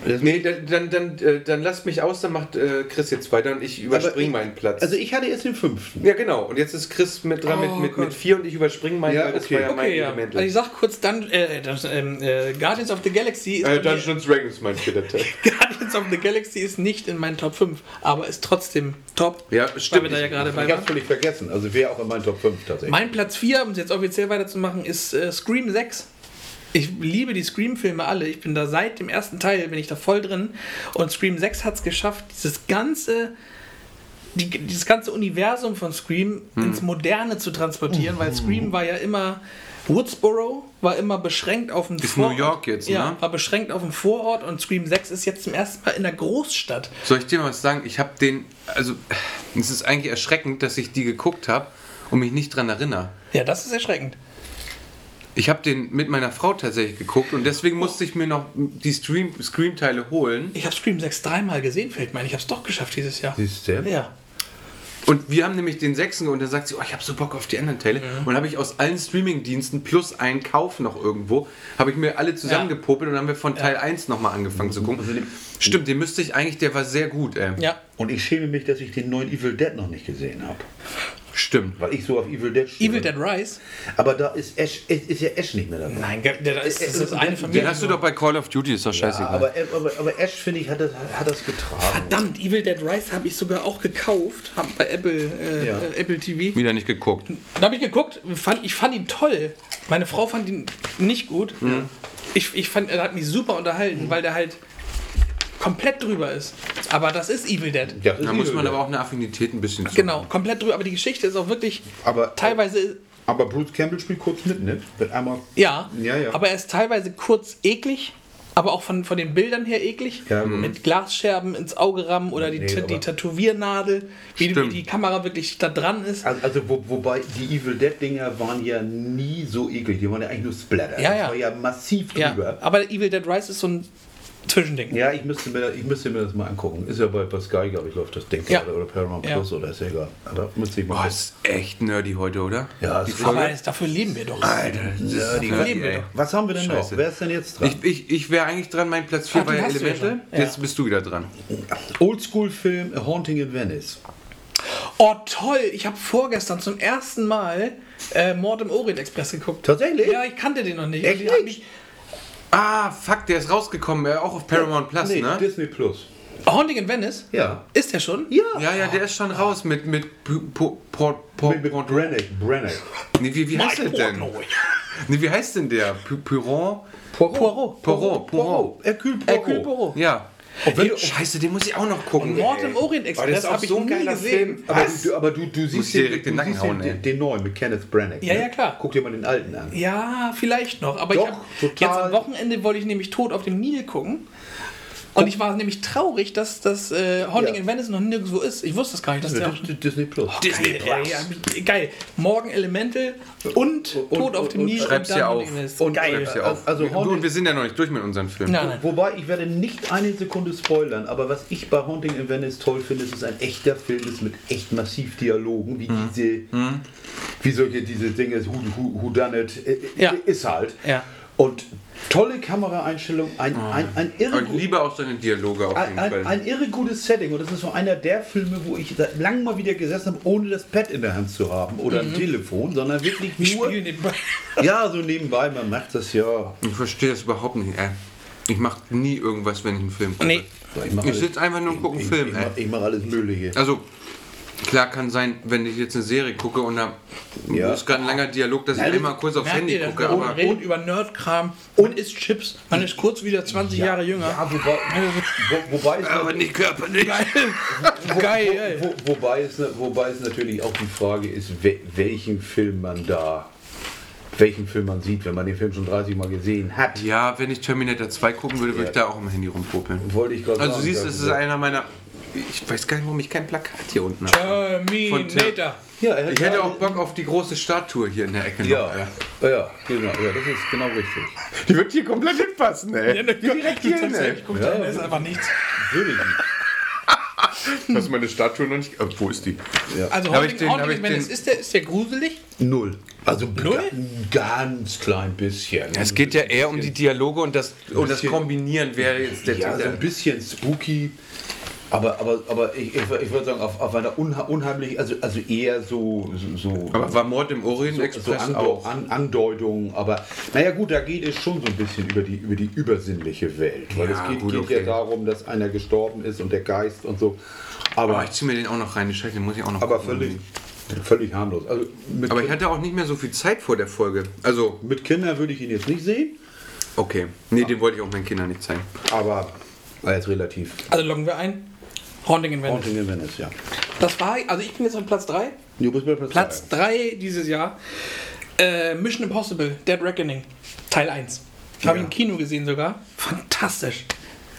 S2: Das-
S1: Nee, dann, dann, dann, äh, dann lasst mich aus, dann macht äh, Chris jetzt weiter und ich überspringe
S2: ich-
S1: meinen Platz.
S2: Also ich hatte jetzt den fünften.
S1: ja, genau. Und jetzt ist Chris mit dran
S3: Oh
S1: mit, mit,
S3: Gott.
S1: mit 4 und ich überspringe meinen,
S2: Ja,
S1: weil das
S2: okay.
S1: war ja mein
S3: Okay, ja.
S1: Element.
S3: Also ich sag kurz dann, äh, das, ähm, äh, Guardians of the Galaxy ist
S1: äh, Dungeons Dragons mein vierter Teil.
S3: Guardians of the Galaxy ist nicht in meinen Top 5, aber ist trotzdem top.
S1: Ja, stimmt.
S3: da ja
S2: Ich habe
S3: waren.
S2: völlig vergessen. Also wäre auch in meinen Top 5 tatsächlich.
S3: Mein Platz 4, um es jetzt offiziell weiterzumachen, ist äh, Scream 6. Ich liebe die Scream-Filme alle. Ich bin da seit dem ersten Teil, bin ich da voll drin. Und Scream 6 hat es geschafft, dieses ganze, die, dieses ganze Universum von Scream
S1: Hm.
S3: ins Moderne zu transportieren, weil Scream war ja immer Woodsboro, war immer beschränkt auf einen
S1: Ist New York jetzt,
S3: ja,
S1: ne?
S3: war beschränkt auf einen Vorort und Scream 6 ist jetzt zum ersten Mal in der Großstadt.
S1: Soll ich dir mal was sagen? Ich habe den, also es ist eigentlich erschreckend, dass ich die geguckt habe und mich nicht dran erinnere.
S3: Ja, das ist erschreckend.
S1: Ich habe den mit meiner Frau tatsächlich geguckt und deswegen musste ich mir noch die Stream- Scream-Teile holen.
S3: Ich habe Scream 6 dreimal gesehen, fällt mir ein. Ich habe es doch geschafft dieses Jahr.
S2: Siehst du?
S3: Ja.
S1: Und wir haben nämlich den sechsten und da sagt sie, oh, ich habe so Bock auf die anderen Teile. Und habe ich aus allen Streaming-Diensten plus einen Kauf noch irgendwo, habe ich mir alle zusammengepopelt und dann haben wir von Teil 1 nochmal angefangen zu gucken. Stimmt, den müsste ich eigentlich, der war sehr gut, ey.
S3: Ja.
S2: Und ich schäme mich, dass ich den neuen Evil Dead noch nicht gesehen habe.
S1: Stimmt.
S2: Weil ich so auf Evil Dead stehe.
S3: Evil Dead Rise?
S2: Aber da ist Ash, ist, ist ja Ash nicht mehr dabei.
S3: Nein, der, das, das ist eine
S1: Den
S3: Familie.
S1: hast du doch bei Call of Duty, ist doch
S2: Ja,
S1: scheißegal.
S2: aber, aber, aber Ash, finde ich, hat das, hat das getragen.
S3: Verdammt, Evil Dead Rise habe ich sogar auch gekauft. Hab bei Apple, äh,
S2: Ja.
S3: äh, Apple TV.
S1: Wieder nicht geguckt.
S3: Da habe ich geguckt, fand, ich fand ihn toll. Meine Frau fand ihn nicht gut. Ich, ich fand, er hat mich super unterhalten, weil der halt komplett drüber ist. Aber das ist Evil Dead.
S2: Ja, das
S1: Da muss man
S2: Dead.
S1: aber auch eine Affinität ein bisschen zu.
S3: Genau, komplett drüber. Aber die Geschichte ist auch wirklich
S2: Aber-
S3: teilweise,
S2: Aber Bruce Campbell spielt kurz mit, ne? Wird einmal.
S3: ja,
S2: Ja, ja.
S3: aber er ist teilweise kurz eklig. Aber auch von, von den Bildern her eklig.
S2: Ja, mhm.
S3: Mit Glasscherben ins Auge rammen oder die,
S2: Nee,
S3: die Tätowiernadel, wie, wie die Kamera wirklich da dran ist.
S2: Also, also wo, wobei die Evil Dead Dinger waren ja nie so eklig, die waren ja eigentlich nur Splatter.
S3: Ja,
S2: das
S3: ja.
S2: war ja massiv
S3: Ja,
S2: drüber.
S3: aber Evil Dead Rise ist so ein Zwischending.
S2: Ja, ich müsste, mir, ich müsste mir das mal angucken. Ist ja bei, bei Sky, glaube ich, läuft das Ding
S3: Ja.
S2: gerade oder Paramount
S3: Ja.
S2: Plus oder ist ja egal. Aber müsste ich mal
S1: Boah, ist echt nerdy heute, oder?
S2: Ja,
S1: die
S2: ist.
S3: Aber es- dafür leben wir doch.
S1: Alter, das ist
S2: die
S1: nerdy,
S3: leben wir doch.
S2: Was haben wir denn
S1: Scheiße.
S2: noch? Wer ist denn jetzt dran?
S1: Ich, ich, ich wäre eigentlich dran, mein Platz 4
S3: Ach,
S1: war
S3: den
S1: ja
S3: hast du ja
S1: Elemente.
S3: Ja.
S1: Jetzt bist du wieder dran.
S2: Oldschool-Film A Haunting in Venice.
S3: Oh toll, ich habe vorgestern zum ersten Mal äh, Mord im Orient Express geguckt.
S2: Tatsächlich?
S3: Ja, ich kannte den noch nicht.
S2: Echt
S3: hat
S2: nicht?
S3: mich-
S1: Ah, fuck, der ist rausgekommen, äh, auch auf Paramount Plus,
S2: nee,
S1: ne?
S2: Disney Plus.
S3: Haunting in Venice?
S2: Ja.
S3: Ist der schon?
S2: Ja.
S1: Ja, ja, der ist schon raus mit mit Pu- Pu- Por- Por-
S2: Mit, mit Branagh. Branagh.
S1: Nee, wie, wie heißt der denn? Nee, wie heißt denn der? Pu- Puron?
S3: Poirot.
S1: Poirot, Poirot.
S2: Hercule Poirot.
S3: Hercule Poirot.
S1: Ja.
S2: Ob wenn-
S1: Scheiße, den muss ich auch noch gucken.
S3: Mord
S1: ey.
S3: im Orient
S1: Oh, das
S3: Express habe ich
S1: so
S3: nie gesehen.
S1: Film.
S2: Aber du, aber du, du siehst,
S1: dir direkt den
S2: du siehst
S1: hauen,
S2: den,
S1: ey.
S2: den neuen mit Kenneth Branagh.
S3: Ja,
S2: ne?
S3: ja, klar.
S2: Guck dir mal den alten an.
S3: Ja, vielleicht noch. Aber
S2: Doch,
S3: ich hab,
S2: total.
S3: jetzt am Wochenende wollte ich nämlich tot auf dem Nil gucken. Und ich war nämlich traurig, dass das äh, Haunting
S2: Ja.
S3: in Venice noch nirgendwo ist. Ich wusste das gar nicht. Dass
S2: Das
S3: der
S2: ist Disney Plus.
S3: Disney geil, ey, ja, geil. Morgen Elemental und,
S2: und-
S3: Tot auf dem
S2: und-
S3: Nil.
S1: schreib's auf.
S3: In Venice.
S2: Und-
S3: geil.
S1: Schreib's auf.
S2: Also
S1: du,
S2: Haunting-
S1: und wir sind ja noch nicht durch mit unseren Filmen.
S3: Nein, nein.
S2: Wobei, ich werde nicht eine Sekunde spoilern, aber was ich bei Haunting in Venice toll finde, ist, es ist ein echter Film ist mit echt massiv Dialogen, wie
S3: Mhm.
S2: diese, wie solche diese Dinge, who, who, who done it, äh,
S3: Ja.
S2: ist halt.
S3: Ja.
S2: Und tolle Kameraeinstellung, ein, ein, ein irre
S1: ich liebe auch seine Dialoge auf jeden
S2: ein,
S1: Fall.
S2: ein, ein irre gutes Setting und das ist so einer der Filme, wo ich seit langem mal wieder gesessen habe, ohne das Pad in der Hand zu haben oder ein Telefon, sondern wirklich
S3: Ich
S2: nur,
S3: nebenbei.
S2: ja, so nebenbei, man macht das ja.
S1: ich verstehe das überhaupt nicht. Ey. Ich mache nie irgendwas, wenn ich einen Film gucke.
S3: Nee.
S2: mach
S1: Ich
S2: alles-
S1: sitze einfach nur und gucke einen
S2: ich,
S1: Film.
S2: Ich,
S1: ey.
S2: mach- ich mache alles Mögliche.
S1: Also, klar kann sein, wenn ich jetzt eine Serie gucke und da
S2: Ja.
S1: ist gerade ein langer Dialog, dass ich
S2: Nein,
S1: immer kurz aufs Handy
S3: ihr
S1: gucke.
S3: Man
S1: Aber
S3: redet über Nerdkram, man isst Chips, man ist kurz wieder 20 Jahre jünger.
S2: Ja, wobei, wo, wobei, es,
S1: aber nicht körperlich.
S3: Geil.
S2: wo, wobei, es, wobei es natürlich auch die Frage ist, we, welchen Film man da, welchen Film man sieht, wenn man den Film schon 30 Mal gesehen hat.
S1: Ja, wenn ich Terminator 2 gucken würde, würde ich da auch im Handy rumpopeln.
S2: Wollte ich gerade
S1: Also du
S2: sagen.
S1: siehst, es ist einer meiner... Ich weiß gar nicht, warum ich kein Plakat hier unten habe.
S3: Terminator.
S2: ja,
S1: Ich hätte auch Bock auf die große Statue hier in der Ecke.
S2: Ja,
S1: noch,
S2: ja, genau, ja, das ist genau richtig.
S1: Die wird hier komplett hinpassen, ey.
S3: Ja, ne,
S1: direkt hier hin, ey.
S3: Ich guck da, da ist einfach nichts.
S2: Würde ich.
S1: Hast du meine Statue noch nicht... Äh, wo ist die?
S3: Also
S1: Hab ich
S3: Haunting,
S1: den- hab
S3: Haunting
S1: ich den-
S3: ist der, ist der gruselig?
S2: Null. Also
S3: Null?
S2: ein ganz klein bisschen.
S1: Es geht ja eher um die Dialoge und das, und das Kombinieren wäre jetzt der
S2: Ja, so ein bisschen spooky. Aber, aber, aber ich, ich, ich würde sagen, auf, auf einer unha unheimlich, also, also eher so. so, so
S1: Aber war Mord im Orient
S2: so, so
S1: Express
S2: Ando
S1: auch?
S2: an, Andeutung, aber naja gut, da geht es schon so ein bisschen über die, über die übersinnliche Welt. Weil
S1: Ja,
S2: es geht,
S1: gut,
S2: geht
S1: okay.
S2: ja darum, dass einer gestorben ist und der Geist und so.
S1: Aber
S2: Aber,
S1: ich ziehe mir den auch noch rein, den muss ich auch noch
S2: aber
S1: gucken.
S2: völlig, völlig harmlos. Also mit,
S1: Aber ich hatte auch nicht mehr so viel Zeit vor der Folge. Also,
S2: mit Kindern würde ich ihn jetzt nicht sehen,
S1: okay. Nee, den wollte ich auch meinen Kindern nicht zeigen.
S2: aber war jetzt relativ.
S3: Also loggen wir ein. Haunting in Venice.
S2: Haunting in Venice, ja.
S3: Das war, also ich bin jetzt auf Platz 3.
S2: Du bist bei Platz,
S3: Platz 3 dieses Jahr. Äh, Mission Impossible, Dead Reckoning, Teil 1. Habe ich im Kino gesehen sogar. Fantastisch.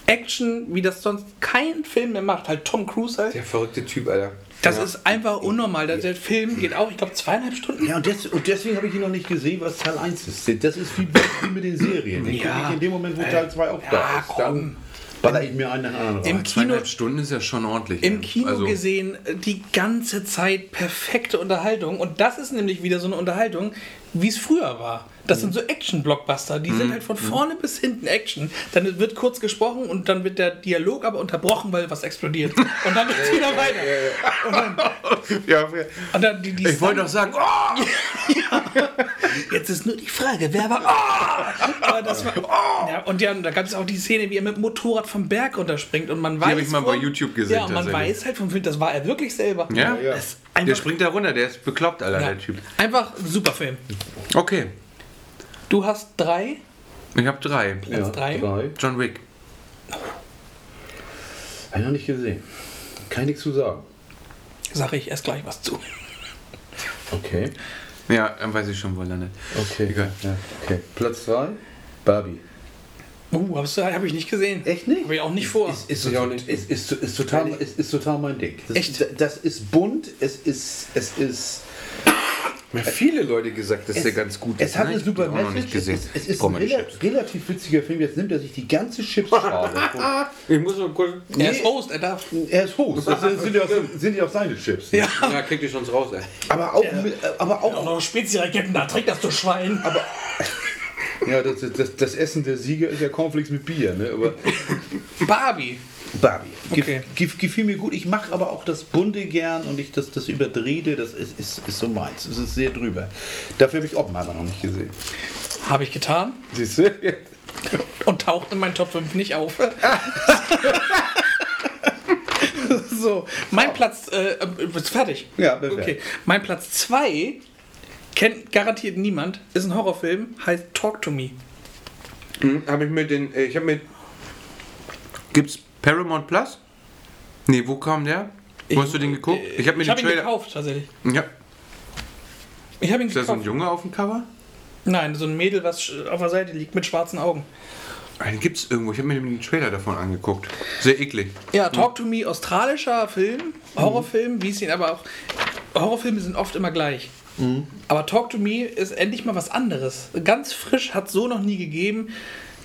S3: Action, wie das sonst kein Film mehr macht. Halt Tom Cruise halt.
S1: Der verrückte Typ, Alter.
S3: Das
S1: Ja.
S3: ist einfach unnormal. Der, der Film geht auch, ich glaube, zweieinhalb Stunden.
S2: Ja, und, des, und deswegen habe ich ihn noch nicht gesehen, was Teil 1 ist. Das ist wie, wie mit den Serien. Ich
S3: Ja.
S2: gucke in dem Moment, wo Teil 2 auch da
S3: Ja,
S2: ist. Dann baller ich mir einen nach anderen rein.
S3: Im Kino,
S1: Zweieinhalb Stunden ist ja schon ordentlich.
S3: im. Kino
S1: also,
S3: gesehen, die ganze Zeit perfekte Unterhaltung. Und das ist nämlich wieder so eine Unterhaltung, wie es früher war. Das sind so Action-Blockbuster. Die sind halt von vorne bis hinten Action. Dann wird kurz gesprochen und dann wird der Dialog aber unterbrochen, weil was explodiert. Und dann geht's wieder weiter. Und dann,
S1: Ja,
S3: und dann die, die
S1: ich wollte doch sagen, oh!
S3: Jetzt ist nur die Frage, wer war. Oh! Aber das war. Ja, und ja, da gab es auch die Szene, wie er mit dem Motorrad vom Berg runterspringt und man weiß.
S1: hab ich mal bei YouTube gesehen,
S3: Ja, und man weiß halt vom Film, das war er wirklich selber.
S1: Ja?
S2: Ja.
S1: Der springt da runter, der ist bekloppt, Alter,
S3: ja,
S1: der Typ.
S3: einfach ein super Film.
S1: Okay,
S3: Du hast drei.
S1: ich habe drei.
S3: Platz drei.
S2: drei.
S1: John Wick.
S2: Hab ich noch nicht gesehen. Kann ich nichts zu sagen.
S3: Sage ich erst gleich was zu.
S2: Okay.
S1: Ja, dann weiß ich schon, wo er landet.
S2: Okay.
S1: Egal.
S2: Ja. okay. Platz 2, Barbie.
S3: Uh, hast du- hab ich nicht gesehen.
S2: Echt nicht?
S3: Habe ich auch nicht vor.
S2: Ist, ist,
S1: auch
S2: ist,
S1: nicht.
S2: ist, ist, ist, total, ist, ist total mein Ding. Das,
S3: Echt?
S2: Das ist bunt, es ist, es ist,
S1: Mir viele Leute gesagt, dass der ganz gut
S2: es
S1: ist.
S2: hat
S1: ne?
S2: eine super Message.
S1: nicht gesehen.
S2: Es ist, es ist ein rela
S1: Chips.
S2: relativ witziger Film. Jetzt nimmt er sich die ganze Chipsschale.
S1: Ich muss nur kurz.
S3: er ist Host, er darf.
S2: er ist Host. Das sind ja auch, sind ja auch seine Chips.
S3: Ja.
S1: Ja, krieg die schon raus, ey.
S2: Aber auch, mit, aber
S3: Auch
S2: auch
S3: noch Spezi-Raketen, da trägt das du Schwein. Aber
S2: ja, das, das, das Essen der Sieger ist ja Cornflakes mit Bier. Ne? Aber
S3: Barbie.
S2: Barbie.
S3: Okay.
S2: ge- Gefiel mir gut. Ich mache aber auch das Bunte gern und ich das, das Überdrehte, das ist, ist, ist so meins. Es ist sehr drüber. Dafür habe ich Oppenheimer noch nicht gesehen.
S3: Habe ich getan
S2: Siehst du?
S3: und taucht in meinen Top 5 nicht auf. so, mein Platz. Äh, äh, bist du fertig?
S2: Ja, bin
S3: Okay. Mein Platz 2 kennt garantiert niemand. Ist ein Horrorfilm, heißt Talk to Me.
S1: Hm, habe ich mir den. Äh, ich habe mir. Gibt's Paramount Plus? Nee, wo kam der? Wo hast du den geguckt? Ich habe mir
S3: Ich
S1: den
S3: ihn
S1: Trailer.
S3: gekauft, tatsächlich.
S1: Ja.
S3: Ich habe ihn
S1: Ist da so ein
S3: gekauft.
S1: Junge auf dem Cover?
S3: Nein, so ein Mädel, was auf der Seite liegt mit schwarzen Augen.
S1: Ah, Den gibt's irgendwo. Ich habe mir den Trailer davon angeguckt. Sehr eklig.
S3: Ja, Talk to Me, australischer Film, Horrorfilm, wie es ihn aber auch. Horrorfilme sind oft immer gleich. Aber Talk to Me ist endlich mal was anderes. Ganz frisch, hat so noch nie gegeben.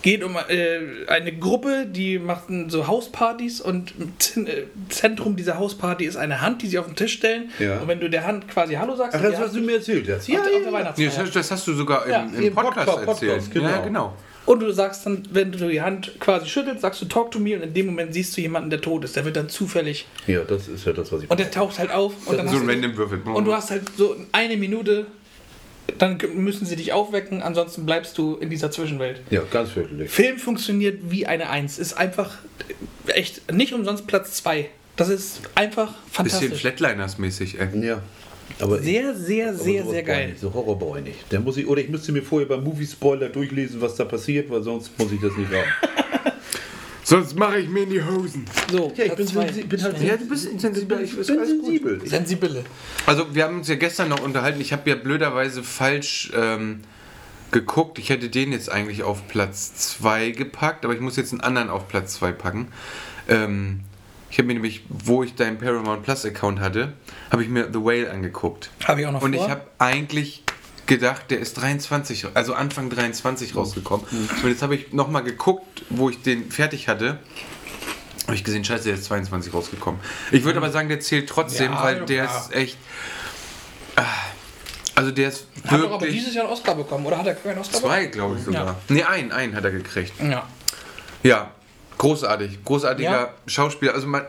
S3: Geht um äh, eine Gruppe, die macht so Hauspartys und im äh, Zentrum dieser Hausparty ist eine Hand, die sie auf den Tisch stellen.
S2: Ja.
S3: Und wenn du der Hand quasi Hallo sagst,
S2: Ach, das, was du mir erzählt hast.
S3: auf der, auf der
S1: Nee,
S3: Weihnachtsfeier.
S1: das, hast- das hast du sogar im,
S3: Ja,
S1: im
S2: im
S1: Podcast,
S2: Podcast,
S1: erzählt.
S2: Podcast, genau.
S1: Ja, genau.
S3: Und du sagst dann, wenn du die Hand quasi schüttelst, sagst du Talk to me und in dem Moment siehst du jemanden, der tot ist. Der wird dann zufällig
S2: Ja, das ist ja das, was ich
S3: und der taucht halt auf und dann
S1: So
S3: hast
S1: random Würfel.
S3: und du hast halt so eine Minute, dann müssen sie dich aufwecken, ansonsten bleibst du in dieser Zwischenwelt.
S2: Ja, ganz fürchterlich.
S3: Film funktioniert wie eine Eins, ist einfach echt nicht umsonst Platz zwei. Das ist einfach
S1: Bisschen
S3: fantastisch.
S1: Flatliners-mäßig, ey.
S2: Ja. Aber
S3: Sehr, sehr, sehr, sehr geil.
S2: Nicht. So Horror brauche ich nicht. Der muss ich, oder ich müsste mir vorher beim Movie-Spoiler durchlesen, was da passiert, weil sonst muss ich das nicht haben.
S1: Sonst mache ich mir in die Hosen.
S3: So,
S2: Ja, ich bin,
S3: Platz zwei.
S2: sensi- bin halt
S1: Ja, du bist sensibel. Ich
S2: bin sensibel.
S3: Sensibile.
S1: Also wir haben uns ja gestern noch unterhalten. Ich habe ja blöderweise falsch ähm, geguckt. Ich hätte den jetzt eigentlich auf Platz 2 gepackt, aber ich muss jetzt einen anderen auf Platz 2 packen. Ähm, ich habe mir nämlich, wo ich deinen Paramount Plus Account hatte, habe ich mir The Whale angeguckt.
S3: Habe ich auch noch
S1: Und
S3: vor.
S1: ich habe eigentlich gedacht, der ist 23, also Anfang 23 rausgekommen. Und jetzt habe ich nochmal geguckt, wo ich den fertig hatte. Habe ich gesehen, scheiße, der ist 22 rausgekommen. Ich würde aber sagen, der zählt trotzdem,
S3: Ja,
S1: weil der ist echt. ah, Also der ist
S3: hat doch aber
S1: wirklich.
S3: dieses Jahr einen Oscar bekommen, oder hat er keinen Oscar
S1: Zwei, glaube ich sogar.
S3: Ja.
S1: Nee, einen, einen hat er gekriegt.
S3: Ja.
S1: Ja, großartig. Großartiger
S3: Ja.
S1: Schauspieler. Also man.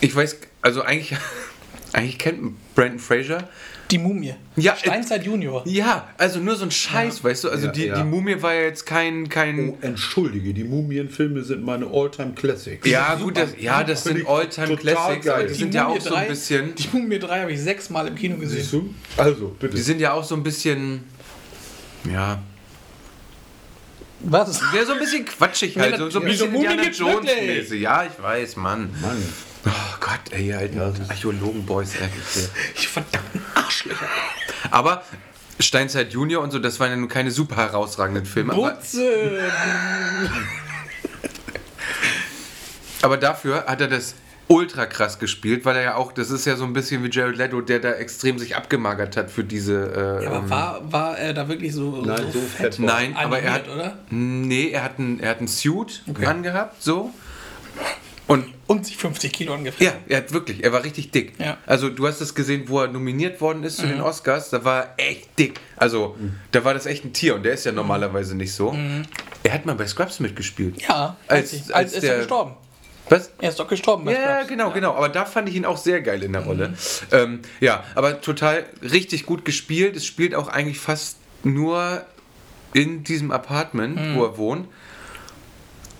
S1: Ich weiß, also eigentlich. Eigentlich kennt Brandon Fraser.
S3: Die Mumie.
S1: Ja,
S3: Steinzeit Junior.
S1: Ja, also nur so ein Scheiß, weißt du? Also
S2: Ja,
S1: die,
S2: ja.
S1: die Mumie war ja jetzt kein. kein
S2: Oh, entschuldige, die Mumienfilme sind meine All-Time-Classics.
S1: ja, gut, das, ja, das sind Alltime Classics, aber die
S2: Die
S1: sind ja
S3: Mumie
S1: auch so ein bisschen.
S3: Die Mumie 3 habe ich sechsmal im Kino gesehen.
S2: Siehst du? Also, bitte.
S1: Die sind ja auch so ein bisschen. Ja.
S3: Was?
S1: Der so ein bisschen quatschig halt, so, so ein
S3: Ja,
S1: bisschen
S3: Mumie
S1: Indiana
S3: gibt's
S1: Jones
S3: wirklich.
S1: mäßig. Ja, ich weiß, Mann.
S2: Mann.
S1: Oh Gott, ey, ihr alten
S2: Ja,
S1: Archäologen-Boys, ey.
S3: Ich verdammten Arschlöcher.
S1: Aber Steinzeit Junior und so, das waren ja nun keine super herausragenden Filme. Aber,
S3: Butze.
S1: aber dafür hat er das ultra krass gespielt, weil er ja auch, das ist ja so ein bisschen wie Jared Leto, der da extrem sich abgemagert hat für diese. Äh,
S3: Ja, aber
S1: ähm,
S3: war, war er da wirklich so,
S2: Nein, so fett
S1: Nein, aber er hat.
S3: oder?
S1: Nee, er hat einen, er hat einen Suit
S3: Okay.
S1: angehabt, so. Und
S3: und sich 50 Kilo angefressen.
S1: Ja, er hat wirklich, er war richtig dick.
S3: Ja.
S1: Also du hast es gesehen, wo er nominiert worden ist zu den Oscars, da war er echt dick. Also da war das echt ein Tier und der ist ja normalerweise nicht so. Er hat mal bei Scrubs mitgespielt.
S3: Ja,
S1: Als-
S3: als, als, ist
S1: der-
S3: er gestorben.
S1: Was?
S3: Er ist doch gestorben. bei
S1: Ja,
S3: Scrubs.
S1: genau, genau. Aber da fand ich ihn auch sehr geil in der Rolle. Ähm, ja, aber total richtig gut gespielt. Es spielt auch eigentlich fast nur in diesem Apartment, wo er wohnt.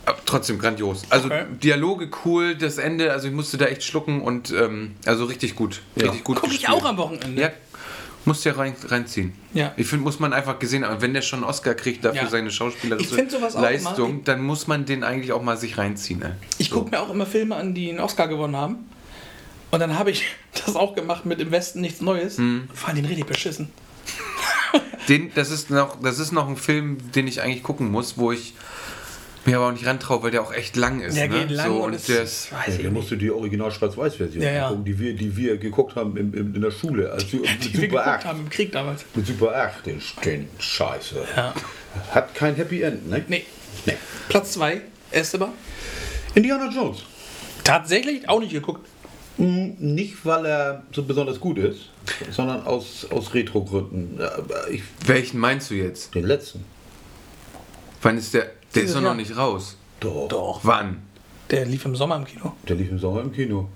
S1: Aber trotzdem grandios. Also
S3: Okay.
S1: Dialoge cool, das Ende, also ich musste da echt schlucken und ähm, also richtig gut. Richtig gut
S3: Guck ich
S1: gespielt.
S3: auch am Wochenende.
S1: Ja, musst ja rein, reinziehen.
S3: Ja.
S1: Ich finde, muss man einfach gesehen haben, wenn der schon einen Oscar kriegt dafür
S3: Ja.
S1: seine
S3: Ich
S1: schauspielerische Leistung,
S3: immer-
S1: dann muss man den eigentlich auch mal sich reinziehen. Ne?
S3: Ich gucke mir auch immer Filme an, die einen Oscar gewonnen haben. Und dann habe ich das auch gemacht mit Im Westen nichts Neues.
S1: Hm.
S3: Fand ihn richtig beschissen.
S1: Den, das, ist noch, das ist noch ein Film, den ich eigentlich gucken muss, wo ich mir aber auch nicht rantraue, weil der auch echt lang ist.
S3: Der
S1: ne?
S3: geht lang
S1: so,
S3: und,
S1: der
S3: ist, weiß
S2: Ja,
S3: ich
S2: da
S3: nicht.
S2: musst du die Original Schwarz-Weiß-Version
S3: Ja, ja.
S2: gucken, die wir, die wir geguckt haben in, in, in der Schule. Also mit
S3: Die wir
S2: Super
S3: geguckt
S2: 8.
S3: haben im Krieg damals.
S2: Mit Super 8, den, den Scheiße.
S3: Ja.
S2: Hat kein Happy End, ne?
S3: Nee.
S2: Nee.
S3: Platz 2, Esteban.
S2: Indiana Jones.
S3: Tatsächlich auch nicht geguckt.
S2: Hm, Nicht, weil er so besonders gut ist, sondern aus, aus Retro-Gründen.
S1: Welchen meinst du jetzt?
S2: den letzten.
S1: Wann ist der? Der
S3: Dieses
S1: ist doch noch nicht raus.
S2: Doch.
S3: Doch.
S1: Wann?
S3: Der lief im Sommer im Kino.
S2: Der lief im Sommer im Kino.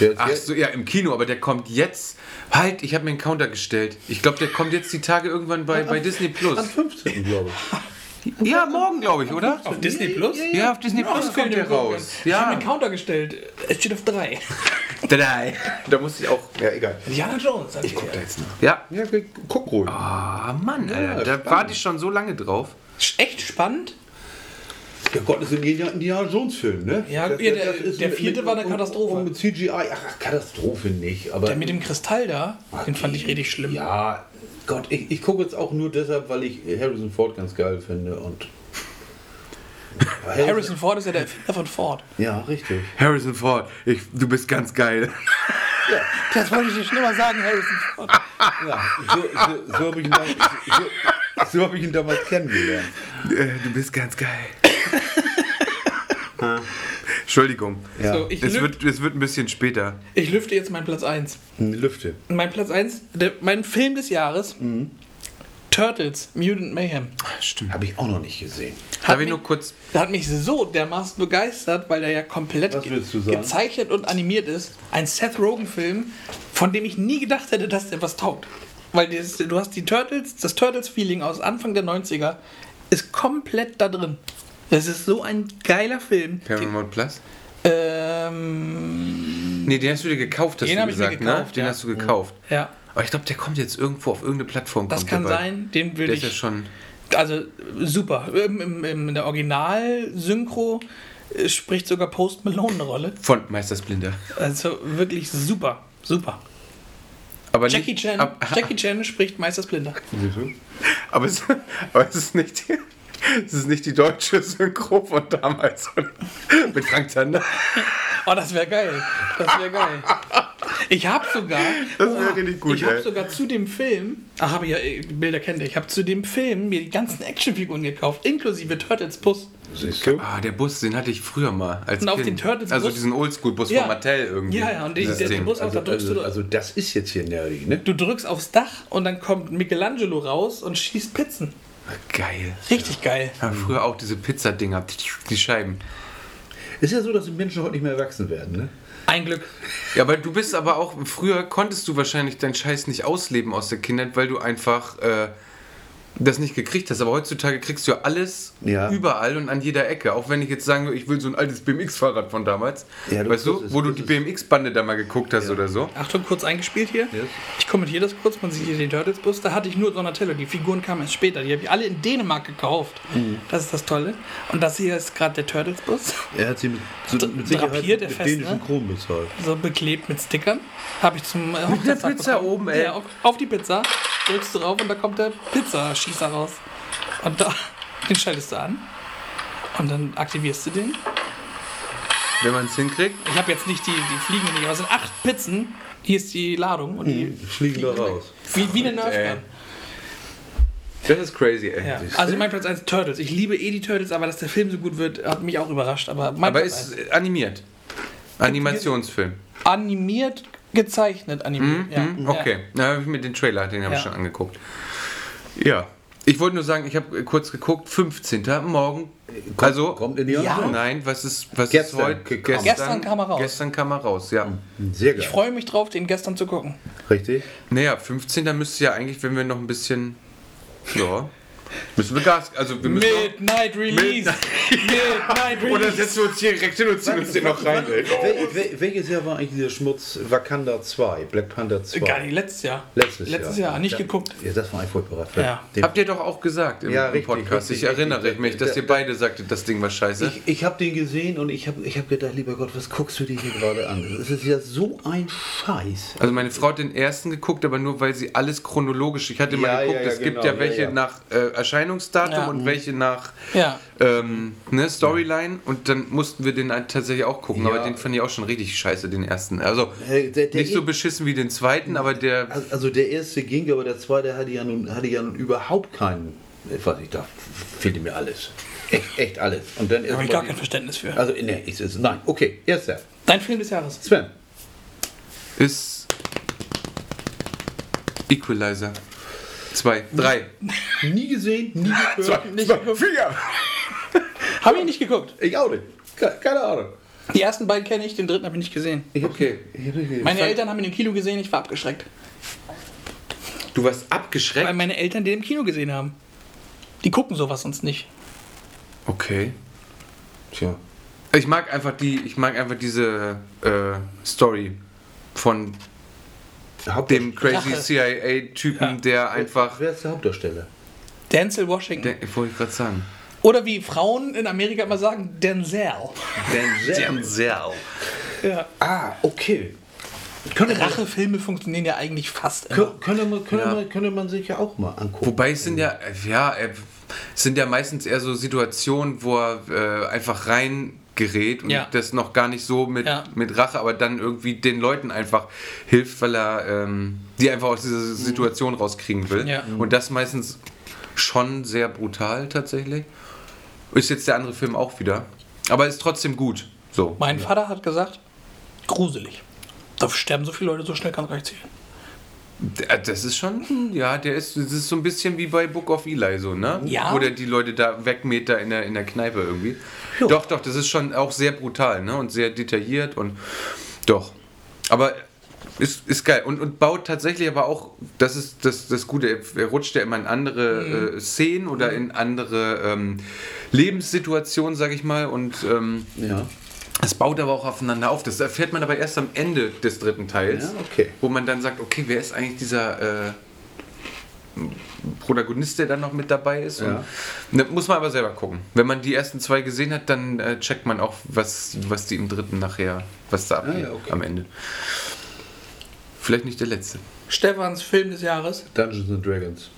S2: Der ist
S1: Ach so, ja, im Kino, aber der kommt jetzt. Halt, ich habe mir einen Counter gestellt. Ich glaube, der kommt jetzt die Tage irgendwann bei, bei Disney Plus.
S2: Am 15. glaube ich.
S1: Ja, morgen, glaube ich, oder?
S3: Auf Disney Plus?
S1: Ja, auf Disney Plus kommt der raus.
S3: Ich habe mir einen Counter gestellt. Es steht auf 3.
S1: drei. Da musste ich auch. Ja, egal.
S3: Indiana Jones. Ich
S1: Guck da jetzt noch. Ja.
S2: Ja, guck ruhig.
S1: Ah, Mann, Alter. Da warte ich schon so lange drauf.
S3: Echt spannend.
S2: Ja Gott, das ist ein Indiana Jones Film, ne?
S3: Ja,
S2: Das-
S3: ja, der- der vierte
S2: mit-
S3: war eine Katastrophe.
S2: Und mit CGI, ach, Katastrophe nicht. Aber
S3: Der mit dem Kristall da, den fand ich richtig schlimm.
S2: Ja, Gott, ich, ich gucke jetzt auch nur deshalb, weil ich Harrison Ford ganz geil finde und.
S3: Harrison Ford ist ja der Erfinder von Ford.
S2: Ja, richtig.
S1: Harrison Ford, ich, du bist ganz geil.
S3: Das wollte ich dir schon immer sagen, Harrison Ford.
S2: Ja, so, so, so habe ich, so, so hab ich ihn damals kennengelernt.
S1: Äh, Du bist ganz geil. Entschuldigung.
S2: Ja.
S3: So, ich,
S1: Es wird, es wird ein bisschen später.
S3: ich lüfte jetzt meinen Platz 1.
S2: Lüfte.
S3: Mein Platz 1, der, mein Film des Jahres, Turtles, Mutant Mayhem.
S1: Stimmt.
S2: Habe ich auch noch nicht gesehen.
S1: Darf ich
S3: mich-
S1: nur kurz.
S3: Der hat mich so dermaßen begeistert, weil der ja komplett ge gezeichnet und animiert ist. Ein Seth Rogen-Film, von dem ich nie gedacht hätte, dass der was taugt. Weil das, du hast die Turtles, das Turtles-Feeling aus Anfang der 90er ist komplett da drin. Das ist so ein geiler Film.
S1: Paramount Plus?
S3: Ähm,
S1: Nee, den hast du dir gekauft, hast
S3: Den
S1: du
S3: ich
S1: gesagt,
S3: gekauft,
S1: ne? Den
S3: ja.
S1: hast du gekauft.
S3: ja,
S1: Aber ich glaube, der kommt jetzt irgendwo auf irgendeine Plattform.
S3: das kann sein. Den will
S1: Der ist ja
S3: ich.
S1: schon.
S3: Also super. Im, im, im, in der Original-Synchro äh, spricht sogar Post Malone eine Rolle.
S1: Von Meister Splinter.
S3: Also wirklich super. Super.
S1: Aber
S3: Jackie
S1: nicht,
S3: Chan,
S1: ab-
S3: Jackie Chan spricht Meister Splinter.
S1: Aber es, aber es ist nicht. Es ist nicht die deutsche Synchro von damals. oder? Mit Frank Zander.
S3: Oh, das wäre geil. Das wäre geil. Ich habe sogar.
S1: Das wär richtig gut,
S3: Ich habe sogar zu dem Film. Ach, habe ich ja, äh, Bilder kennt ihr. Ich habe zu dem Film mir die ganzen Actionfiguren gekauft, inklusive Turtles Bus.
S2: Siehst du?
S1: Ah, der Bus, den hatte ich früher mal. Als
S3: Und auf
S1: kind.
S3: den Turtles
S1: Also
S3: Bus-
S1: diesen Oldschool-Bus
S3: Ja.
S1: von Mattel irgendwie.
S3: Ja, ja, und
S1: Dieses
S3: der-. Bus auch,
S2: Also,
S3: da drückst
S2: also,
S3: du.
S2: also das ist jetzt hier nerdig, ne?
S3: Du drückst aufs Dach und dann kommt Michelangelo raus und schießt Pizzen.
S1: Geil.
S3: Richtig geil.
S1: Ja, früher auch diese Pizzadinger, die Scheiben.
S2: Ist ja so, dass die Menschen heute nicht mehr erwachsen werden, ne?
S3: Ein Glück.
S1: Ja, aber du bist aber auch, früher konntest du wahrscheinlich deinen Scheiß nicht ausleben aus der Kindheit, weil du einfach äh, das nicht gekriegt hast. Aber heutzutage kriegst du ja alles
S2: Ja.
S1: überall und an jeder Ecke. Auch wenn ich jetzt sagen würde, ich will so ein altes BMX-Fahrrad von damals.
S2: Ja, du
S1: weißt du, wo du die. BMX-Bande da mal geguckt hast oder so.
S3: Achtung, kurz eingespielt hier.
S2: Yes.
S3: Ich kommentiere das kurz, man sieht hier den Turtles-Bus. Da hatte ich nur Donatello. Die Figuren kamen erst später. Die habe ich alle in Dänemark gekauft.
S2: Mhm.
S3: Das ist das Tolle. Und das hier ist gerade der Turtles-Bus.
S2: Er hat sie mit, so, mit Sicherheit
S3: drapiert, der
S2: mit
S3: fest,
S2: dänischen
S3: ne?
S2: Kronen bezahlt.
S3: So beklebt mit Stickern. Habe ich zum äh, Hochzeitstag
S1: Pizza
S3: bekommen.
S1: oben, ey.
S3: Ja, auf, auf die Pizza. Drückst du drauf und da kommt der Pizzaschießer raus. Und da, den schaltest du an. Und dann aktivierst du den.
S1: Wenn man es hinkriegt.
S3: Ich habe jetzt nicht die, die fliegen nicht, aber es sind acht Pizzen. Hier ist die Ladung und die
S2: Fliegen da raus.
S3: Wie, wie eine. Nerfgun.
S1: Das ist crazy, ey.
S3: Ja. Also mein Platz 1 Turtles. Ich liebe eh die Turtles, aber dass der Film so gut wird, hat mich auch überrascht. Aber mein
S1: Aber
S3: Platz
S1: ist animiert. Animationsfilm.
S3: 1. animiert, gezeichnet animiert. ja.
S1: Hm, Okay, da habe ich mir den Trailer, den habe ich
S3: Ja.
S1: schon angeguckt. Ja. Ich wollte nur sagen, ich habe kurz geguckt, 15. morgen. also,
S2: kommt in die
S3: Ja.
S1: Nein, was ist, was
S2: Gestern
S1: ist heute?
S2: gekommen.
S3: Gestern kam er raus.
S1: Gestern kam er raus, ja.
S2: Sehr geil.
S3: Ich freue mich drauf, den gestern zu gucken.
S2: Richtig?
S1: Naja, 15. müsste ja eigentlich, wenn wir noch ein bisschen. Ja. Müssen wir Gas. Also, wir müssen.
S3: Midnight Release! Midnight
S1: Oder
S3: Release!
S1: setzen wir uns hier direkt hin und ziehen uns den noch rein, ey.
S2: Wel, wel, welches Jahr war eigentlich dieser Schmutz Wakanda 2, Black Panther 2?
S3: Gar nicht, letztes Jahr.
S2: Letztes,
S3: Letztes
S2: Jahr.
S3: Jahr, nicht
S2: Ja.
S3: geguckt.
S2: Ja, das war ein furchtbarer Film.
S3: Ja.
S1: Habt ihr doch auch gesagt im,
S2: Ja,
S1: im
S2: richtig,
S1: Podcast.
S2: richtig,
S1: ich erinnere
S2: richtig.
S1: mich, dass
S2: Da-
S1: ihr beide sagtet, das Ding war scheiße.
S2: Ich, ich habe den gesehen und ich habe ich hab gedacht, lieber Gott, was guckst du dir hier gerade an? Das ist ja so ein Scheiß.
S1: Also meine Frau hat den ersten geguckt, aber nur weil sie alles chronologisch. Ich hatte mal geguckt,
S2: ja, ja,
S1: es gibt
S2: genau,
S1: ja welche
S2: ja, ja.
S1: nach äh, Erscheinungsdatum
S3: Ja.
S1: und welche nach
S3: Ja.
S1: ähm, ne, Storyline und dann mussten wir den halt tatsächlich auch gucken,
S2: Ja.
S1: aber den fand ich auch schon richtig scheiße, den ersten. Also
S2: Äh, der- der
S1: nicht so beschissen wie den zweiten, aber der
S2: Also- Also der erste ging, aber der zweite hatte ja nun, hatte ja nun überhaupt keinen. Ich weiß nicht, da fehlte mir alles. Echt, echt alles. Und dann
S3: Da habe ich gar kein Verständnis für.
S2: Also, nee, ich, nein, okay, erster.
S3: Dein Film des Jahres.
S2: Sven.
S1: ist Equalizer. Zwei, drei.
S2: Nie gesehen, nie gehört.
S3: Nicht geguckt.
S2: vier.
S3: Habe ich nicht geguckt.
S2: Ich auch nicht. Ke- Keine Ahnung.
S3: Die ersten beiden kenne ich, den dritten habe ich nicht gesehen.
S2: Ich
S1: Okay.
S3: Meine Eltern haben ihn im Kino gesehen, ich war abgeschreckt.
S1: Du warst
S3: Weil
S1: abgeschreckt?
S3: meine Eltern den im Kino gesehen haben. Die gucken sowas sonst nicht.
S1: Okay.
S2: Tja.
S1: Ich mag einfach die, ich mag einfach diese äh, Story von dem crazy. CIA-Typen,
S3: Ja.
S1: der einfach.
S2: Wer ist der Hauptdarsteller?
S3: Denzel Washington.
S1: Der, wollte ich gerade sagen.
S3: Oder wie Frauen in Amerika immer sagen, Denzel.
S1: Denzel.
S3: Ja.
S2: Ah, okay. Könnte
S3: Rachefilme funktionieren ja eigentlich fast immer.
S2: kö- könnte, man, könnte,
S1: Ja.
S2: man, könnte man sich ja auch mal angucken.
S1: Wobei es sind ja, äh, ja, äh, es sind ja meistens eher so Situationen, wo er äh, einfach reingerät und
S3: Ja.
S1: das noch gar nicht so mit,
S3: Ja.
S1: mit Rache, aber dann irgendwie den Leuten einfach hilft, weil er ähm, die einfach aus dieser Situation rauskriegen will.
S3: Ja.
S1: Und das meistens schon sehr brutal tatsächlich. Ist jetzt der andere Film auch wieder. Aber ist trotzdem gut. So.
S3: Mein Vater hat gesagt, gruselig. Da sterben so viele Leute, so schnell kann es gar nicht zählen.
S1: Der- Das ist schon, ja, der ist, das ist so ein bisschen wie bei Book of Eli, so, ne?
S3: Ja.
S1: Wo der die Leute da wegmäht da in der, in der Kneipe irgendwie. Doch, doch, das ist schon auch sehr brutal, ne? Und sehr detailliert und doch. Aber ist, ist geil. Und, und baut tatsächlich aber auch, das ist das, das Gute, er- rutscht ja immer in andere äh, Szenen oder in andere ähm, Lebenssituationen, sag ich mal. Und ähm,
S2: Ja.
S1: Es baut aber auch aufeinander auf. Das erfährt man aber erst am Ende des dritten Teils.
S2: Ja, okay.
S1: Wo man dann sagt, okay, wer ist eigentlich dieser äh, Protagonist, der dann noch mit dabei ist?
S2: Ja.
S1: Und, ne, muss man aber selber gucken. Wenn man die ersten zwei gesehen hat, dann äh, checkt man auch, was, was die im dritten nachher, was da abgeht
S2: ja, okay.
S1: am Ende. Vielleicht nicht der letzte.
S3: Stefans Film des Jahres.
S2: Dungeons and Dragons.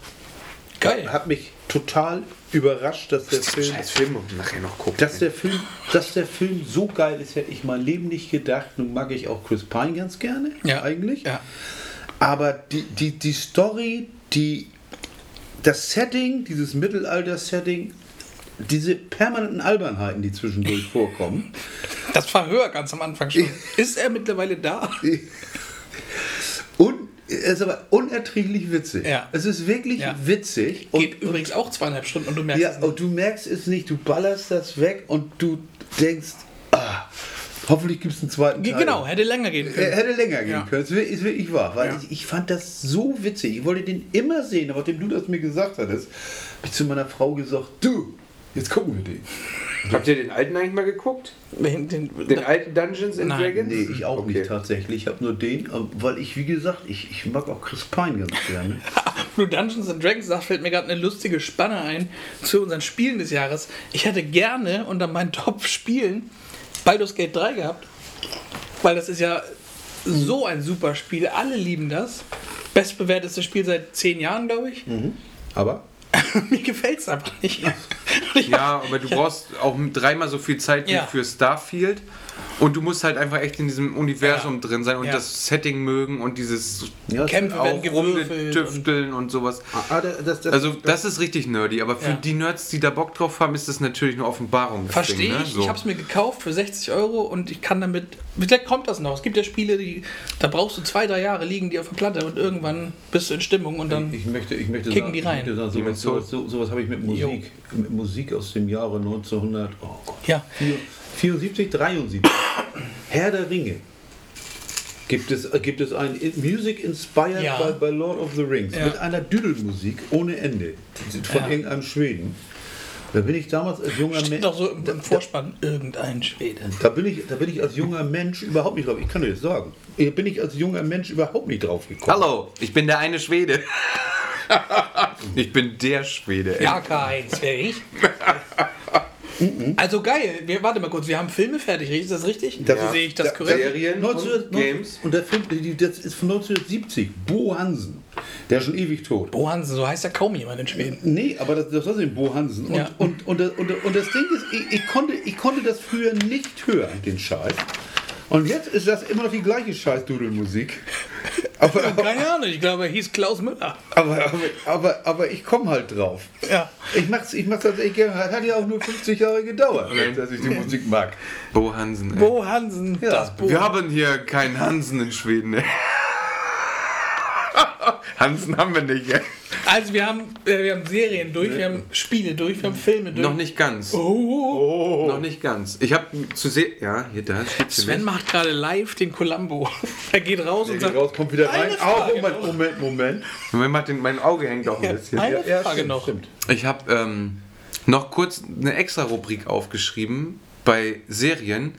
S3: Geil.
S2: Hat mich total überrascht, dass der Film,
S1: Film und nachher noch gucken.
S2: dass der Film, dass der Film so geil ist, hätte ich mein Leben nicht gedacht. Nun mag ich auch Chris Pine ganz gerne,
S3: Ja.
S2: eigentlich.
S3: Ja.
S2: Aber die, die, die Story, die, das Setting, dieses Mittelalter-Setting, diese permanenten Albernheiten, die zwischendurch vorkommen,
S3: Das Verhör ganz am Anfang schon. Ist er mittlerweile da?
S2: und ist aber unerträglich witzig.
S3: Ja.
S2: Es ist wirklich
S3: Ja.
S2: witzig.
S3: Geht übrigens auch zweieinhalb Stunden und du merkst
S2: Ja,
S3: es nicht.
S2: und du merkst es nicht, du ballerst das weg und du denkst, ah, hoffentlich gibt es einen zweiten Teil.
S3: Genau, hätte länger gehen können.
S2: hätte länger gehen
S3: Ja.
S2: können. Es ist wirklich wahr. Weil ich, ich fand das so witzig. Ich wollte den immer sehen, aber nachdem du das mir gesagt hattest, habe ich zu meiner Frau gesagt, du, jetzt gucken wir den.
S1: Habt ihr den alten eigentlich mal geguckt?
S3: Den, den,
S1: Den alten Dungeons and
S3: Nein.
S1: Dragons?
S2: Nee, ich auch
S1: Okay.
S2: nicht tatsächlich. Ich habe nur den, ähm, weil ich, wie gesagt, ich, ich mag auch Chris Pine ganz gerne.
S3: du Dungeons and Dragons sagst, fällt mir gerade eine lustige Spanne ein zu unseren Spielen des Jahres. Ich hätte gerne unter meinen Top-Spielen Baldur's Gate 3 gehabt, weil das ist ja so ein super Spiel. Alle lieben das. Bestbewertetes Spiel seit zehn Jahren, glaube ich.
S2: Aber
S3: Mir gefällt es einfach nicht.
S1: Ja, aber du brauchst auch dreimal so viel Zeit wie
S3: Ja.
S1: für Starfield. Und du musst halt einfach echt in diesem Universum
S3: Ja.
S1: drin sein und
S3: Ja.
S1: das Setting mögen und dieses
S2: Ja,
S3: Kämpfe
S1: rumgetüfteln und sowas.
S2: Ah, das, das, das,
S1: Also das ist richtig nerdy, aber für
S3: Ja.
S1: die Nerds, die da Bock drauf haben, ist das natürlich eine Offenbarung.
S3: Verstehe
S1: ne?
S3: ich.
S1: So.
S3: Ich habe es mir gekauft für 60 Euro und ich kann damit. Vielleicht kommt das noch. Es gibt ja Spiele, die da brauchst du zwei, drei Jahre liegen die auf der Platte und irgendwann bist du in Stimmung und dann.
S2: ich möchte, ich möchte
S3: Kicken
S2: sagen,
S3: die rein.
S2: Ich möchte sagen, sowas, sowas, sowas habe ich mit Musik, mit Musik aus dem Jahre 1900, oh Gott,
S3: Ja.
S2: 74, 73. Herr der Ringe. Gibt es, äh, gibt es ein Music inspired
S3: Ja.
S2: by, by Lord of the Rings
S3: Ja.
S2: mit einer Düdelmusik ohne Ende von
S3: Ja.
S2: irgendeinem Schweden. Da bin ich damals als junger Mensch.
S3: doch so im, im Vorspann irgendein Schwede.
S2: Da bin, ich, da bin ich als junger Mensch überhaupt nicht drauf. Ich kann dir das sagen. Da bin ich als junger Mensch überhaupt nicht drauf gekommen.
S1: Hallo, ich bin der eine Schwede. ich bin der Schwede. ey.
S3: Ja, Karl-Heinz, wer ich? Also geil, wir, warte mal kurz, wir haben Filme fertig, ist das richtig?
S2: Das
S3: Ja.
S2: ist-
S3: Sehe ich das
S2: da-
S3: korrekt?
S1: Serien
S2: 19,
S1: und Games.
S2: Und der Film, die- das ist von 1970. Bo Hansen. Der ist schon ewig tot.
S3: Bo Hansen, so heißt ja kaum jemand in Schweden.
S2: Nee, aber das, das war den Bo Hansen. Und,
S3: Ja.
S2: und, und, das- und, und das Ding ist, ich, ich, konnte, ich konnte das früher nicht hören, den Scheiß. Und jetzt ist das immer noch die gleiche Scheiß-Dudelmusik. Aber, aber,
S3: Keine Ahnung, ich glaube, er hieß Klaus Müller.
S2: aber, aber, aber, aber ich komme halt drauf.
S3: Ja.
S2: Ich mach's, ich mach's tatsächlich gerne. Hat ja auch nur 50 Jahre gedauert, dass ich die Musik mag.
S1: Bo Hansen. Ey.
S3: Bo Hansen,
S2: Ja.
S3: das Bo.
S1: Wir haben hier keinen Hansen in Schweden. Ey. Hansen haben wir nicht. Ey.
S3: Also wir haben, äh, wir haben Serien durch, wir haben Spiele durch, wir haben Filme durch.
S1: Noch nicht ganz.
S3: Oh.
S1: Noch nicht ganz. Ich habe zu sehen. Ja, hier da
S3: Sven macht gerade live den Columbo. Er geht raus und
S2: Geht
S3: sagt,
S2: raus, kommt wieder rein. Oh, Moment. Moment, Moment.
S1: Moment, mal, den- mein Auge hängt auch ein bisschen.
S3: eine Frage
S2: stimmt,
S3: noch.
S2: Stimmt.
S1: Ich habe ähm, noch kurz eine extra Rubrik aufgeschrieben bei Serien,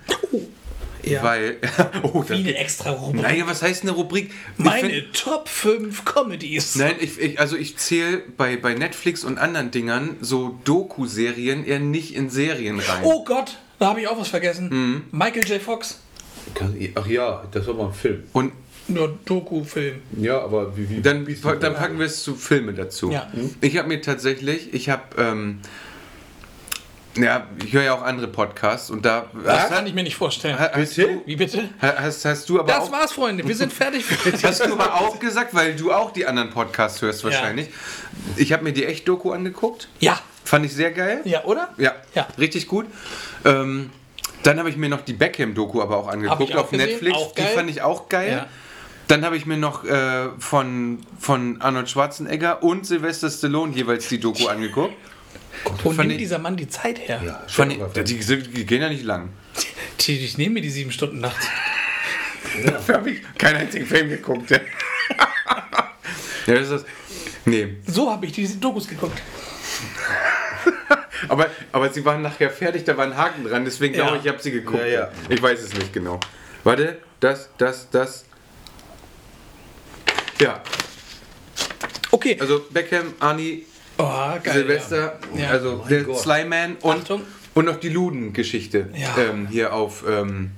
S3: Ja.
S1: weil. oh,
S3: Wie eine extra Rubrik.
S1: Naja, was heißt eine Rubrik? Ich
S3: Meine
S1: find-
S3: Top 5 Comedies.
S1: Nein, ich, ich, also ich zähle bei, bei Netflix und anderen Dingern so Doku-Serien eher nicht in Serien rein.
S3: Oh Gott, da habe ich auch was vergessen.
S1: Mhm.
S3: Michael J. Fox.
S2: Ach ja, das war mal ein Film.
S1: Und
S3: Nur Doku-Film.
S2: Ja, aber wie, wie
S1: dann,
S2: wie
S1: dann packen wir es zu Filme dazu.
S3: Ja.
S1: Ich habe mir tatsächlich, ich habe, ähm, ja, ich höre ja auch andere Podcasts und da
S3: Das kann ich mir nicht vorstellen.
S1: hast,
S2: Bitte?
S1: du,
S3: Wie bitte?
S1: hast, hast du aber
S3: Das
S1: auch,
S3: war's, Freunde. Wir sind fertig
S1: hast du aber auch gesagt, weil du auch die anderen Podcasts hörst wahrscheinlich. Ich habe mir die Echt-Doku angeguckt,
S3: Ja.
S1: fand ich sehr geil.
S3: Ja, oder?
S1: Ja,
S3: Ja.
S1: richtig gut. Ähm, dann habe ich mir noch die Beckham-Doku aber auch angeguckt
S3: auch
S1: auf
S3: gesehen,
S1: Netflix.
S3: auch
S1: die fand ich auch geil.
S3: Ja.
S1: Dann habe ich mir noch äh, von, von Arnold Schwarzenegger und Sylvester Stallone jeweils die Doku angeguckt.
S3: Wo
S1: fand
S3: nimmt dieser Mann die Zeit her?
S2: Ja,
S1: ich, die, die, die gehen ja nicht lang.
S3: Die- Ich nehme mir die sieben Stunden nachts.
S1: Dafür habe ich keinen einzigen Film geguckt. Ja, ja das ist das. Nee.
S3: So habe ich diese Dokus geguckt.
S1: Aber, aber sie waren nachher fertig, da war ein Haken dran, deswegen
S3: Ja.
S1: glaube ich, ich habe sie geguckt.
S2: Ja, ja.
S1: Ich weiß es nicht genau. Warte, das, das, das. Ja,
S3: Okay.
S1: also Beckham, Arnie,
S3: Oh, geil.
S1: Silvester,
S3: Ja.
S1: also
S2: Mein
S1: der
S2: Gott.
S1: Slyman und,
S3: Achtung.
S1: und noch die Luden-Geschichte.
S3: Ja.
S1: Ähm, hier auf ähm,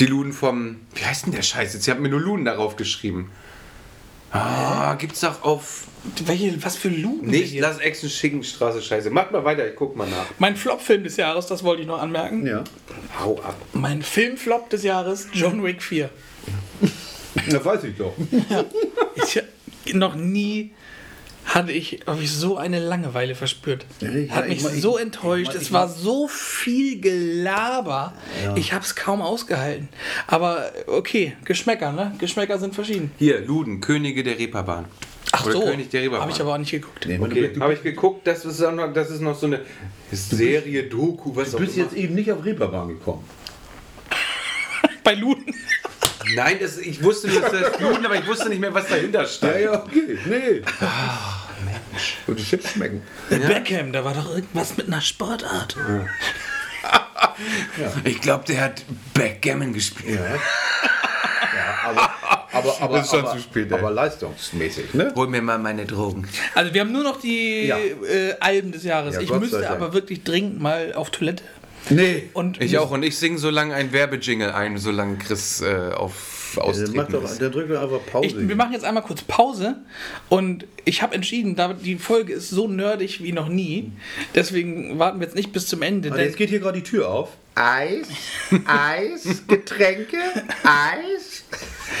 S1: die Luden vom. Wie heißt denn der Scheiß jetzt? Sie haben mir nur Luden darauf geschrieben. Ah, gibt's doch auf.
S3: Ja. Welche, was für Luden?
S1: Nicht? Lass Action Schickenstraße Scheiße. Mach mal weiter, ich guck mal nach.
S3: Mein Flop-Film des Jahres, das wollte ich noch anmerken.
S2: Ja.
S1: Hau ab.
S3: Mein Filmflop des Jahres, John Wick 4.
S2: Das weiß ich doch.
S3: Ich, noch nie hatte ich, hab ich so eine Langeweile verspürt.
S2: Ja,
S3: Hat
S2: ich
S3: mich
S2: ich-
S3: so
S2: ich
S3: enttäuscht. es
S2: ich
S3: war
S2: mein-
S3: so viel Gelaber. Ich habe es kaum ausgehalten. Aber okay, Geschmäcker, ne? Geschmäcker sind verschieden.
S1: Hier, Luden, Könige der Reeperbahn.
S3: Ach
S1: Oder
S3: so,
S1: König der Reeperbahn.
S3: habe ich aber auch nicht geguckt.
S2: Nee,
S1: Okay,
S2: du,
S1: habe ich geguckt, das ist, auch noch, das ist noch so eine Serie, Doku, was
S2: du
S1: auch
S2: bist
S1: immer.
S2: jetzt eben nicht auf Reeperbahn gekommen.
S3: Bei Luden.
S1: Nein, das, ich wusste nur, dass das Luden, aber ich wusste nicht mehr, was dahinter stand.
S2: okay. Nee. Ach, Mensch. Die Chips schmecken.
S3: Beckham, da war doch irgendwas mit einer Sportart.
S1: Ich glaube, der hat Backgammon gespielt.
S2: Ja. ja aber, aber, aber,
S1: Das ist schon
S2: aber,
S1: zu spät, ey.
S2: aber leistungsmäßig, ne?
S1: Hol mir mal meine Drogen.
S3: Also wir haben nur noch die
S2: Ja.
S3: äh, Alben des Jahres.
S2: Ja,
S3: ich
S2: Gott
S3: müsste aber wirklich dringend mal auf Toilette.
S2: Nee.
S3: Und
S1: Ich auch. Und ich singe so lange ein Werbejingle ein, solange Chris äh, auf
S2: Dann,
S1: austreten
S2: mach doch,
S1: ist.
S2: dann drück doch einfach Pause.
S3: Ich, wir machen jetzt einmal kurz Pause und ich habe entschieden, da die Folge ist so nerdig wie noch nie. Deswegen warten wir jetzt nicht bis zum Ende.
S2: Aber
S3: Denn
S2: jetzt geht hier gerade die Tür auf. Eis, Eis, Getränke, Eis.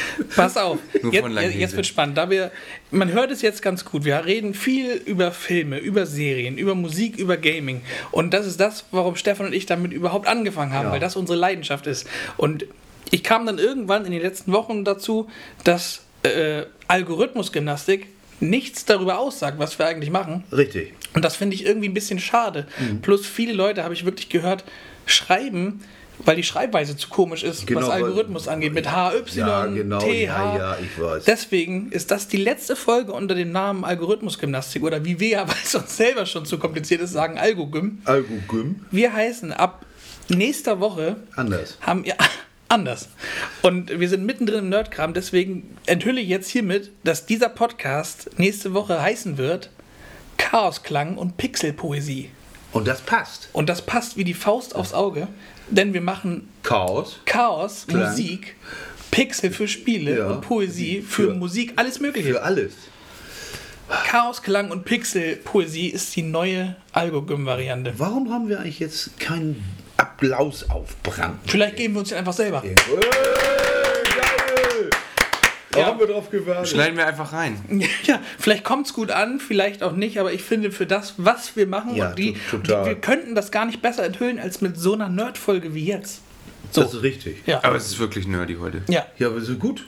S3: pass auf, jetzt, jetzt wird spannend. Da wir, man hört es jetzt ganz gut. Wir reden viel über Filme, über Serien, über Musik, über Gaming. Und das ist das, warum Stefan und ich damit überhaupt angefangen haben,
S2: Ja.
S3: weil das unsere Leidenschaft ist. Und ich kam dann irgendwann in den letzten Wochen dazu, dass äh, Algorithmusgymnastik nichts darüber aussagt, was wir eigentlich machen.
S2: Richtig.
S3: Und das finde ich irgendwie ein bisschen schade.
S2: Mhm.
S3: Plus viele Leute, habe ich wirklich gehört, schreiben, weil die Schreibweise zu komisch ist,
S2: Genau,
S3: was
S2: weil-
S3: Algorithmus angeht, mit HY,
S2: Ja, genau,
S3: TH.
S2: ja, ja, ich weiß.
S3: Deswegen ist das die letzte Folge unter dem Namen Algorithmusgymnastik oder wie wir ja, weil es uns selber schon zu kompliziert ist, sagen Algogym.
S2: Algogym.
S3: Wir heißen ab nächster Woche
S2: Anders.
S3: haben ja anders. Und wir sind mittendrin im Nerdkram, deswegen enthülle ich jetzt hiermit, dass dieser Podcast nächste Woche heißen wird Chaosklang und Pixelpoesie.
S2: Und das passt.
S3: Und das passt wie die Faust aufs Auge, denn wir machen
S2: Chaos.
S3: Chaos,
S2: Klang.
S3: Musik, Pixel für Spiele
S2: Ja.
S3: und Poesie für,
S2: Für-
S3: Musik, alles Mögliche.
S2: Für alles.
S3: Chaos, Klang und Pixel-Poesie ist die neue Algogym-Variante.
S2: Warum haben wir eigentlich jetzt keinen Applaus auf Brand?
S3: Vielleicht geben wir uns den einfach selber.
S2: Da
S3: Ja.
S2: haben wir drauf gewartet.
S1: Schneiden wir einfach rein.
S3: Ja, vielleicht kommt es gut an, vielleicht auch nicht, aber ich finde für das, was wir machen,
S2: Ja,
S3: und die,
S2: total.
S3: die, wir könnten das gar nicht besser enthüllen als mit so einer Nerd-Folge wie jetzt. So.
S2: Das ist richtig.
S3: Ja.
S1: Aber es ist wirklich nerdy heute.
S3: ja.
S2: Ja, aber so gut.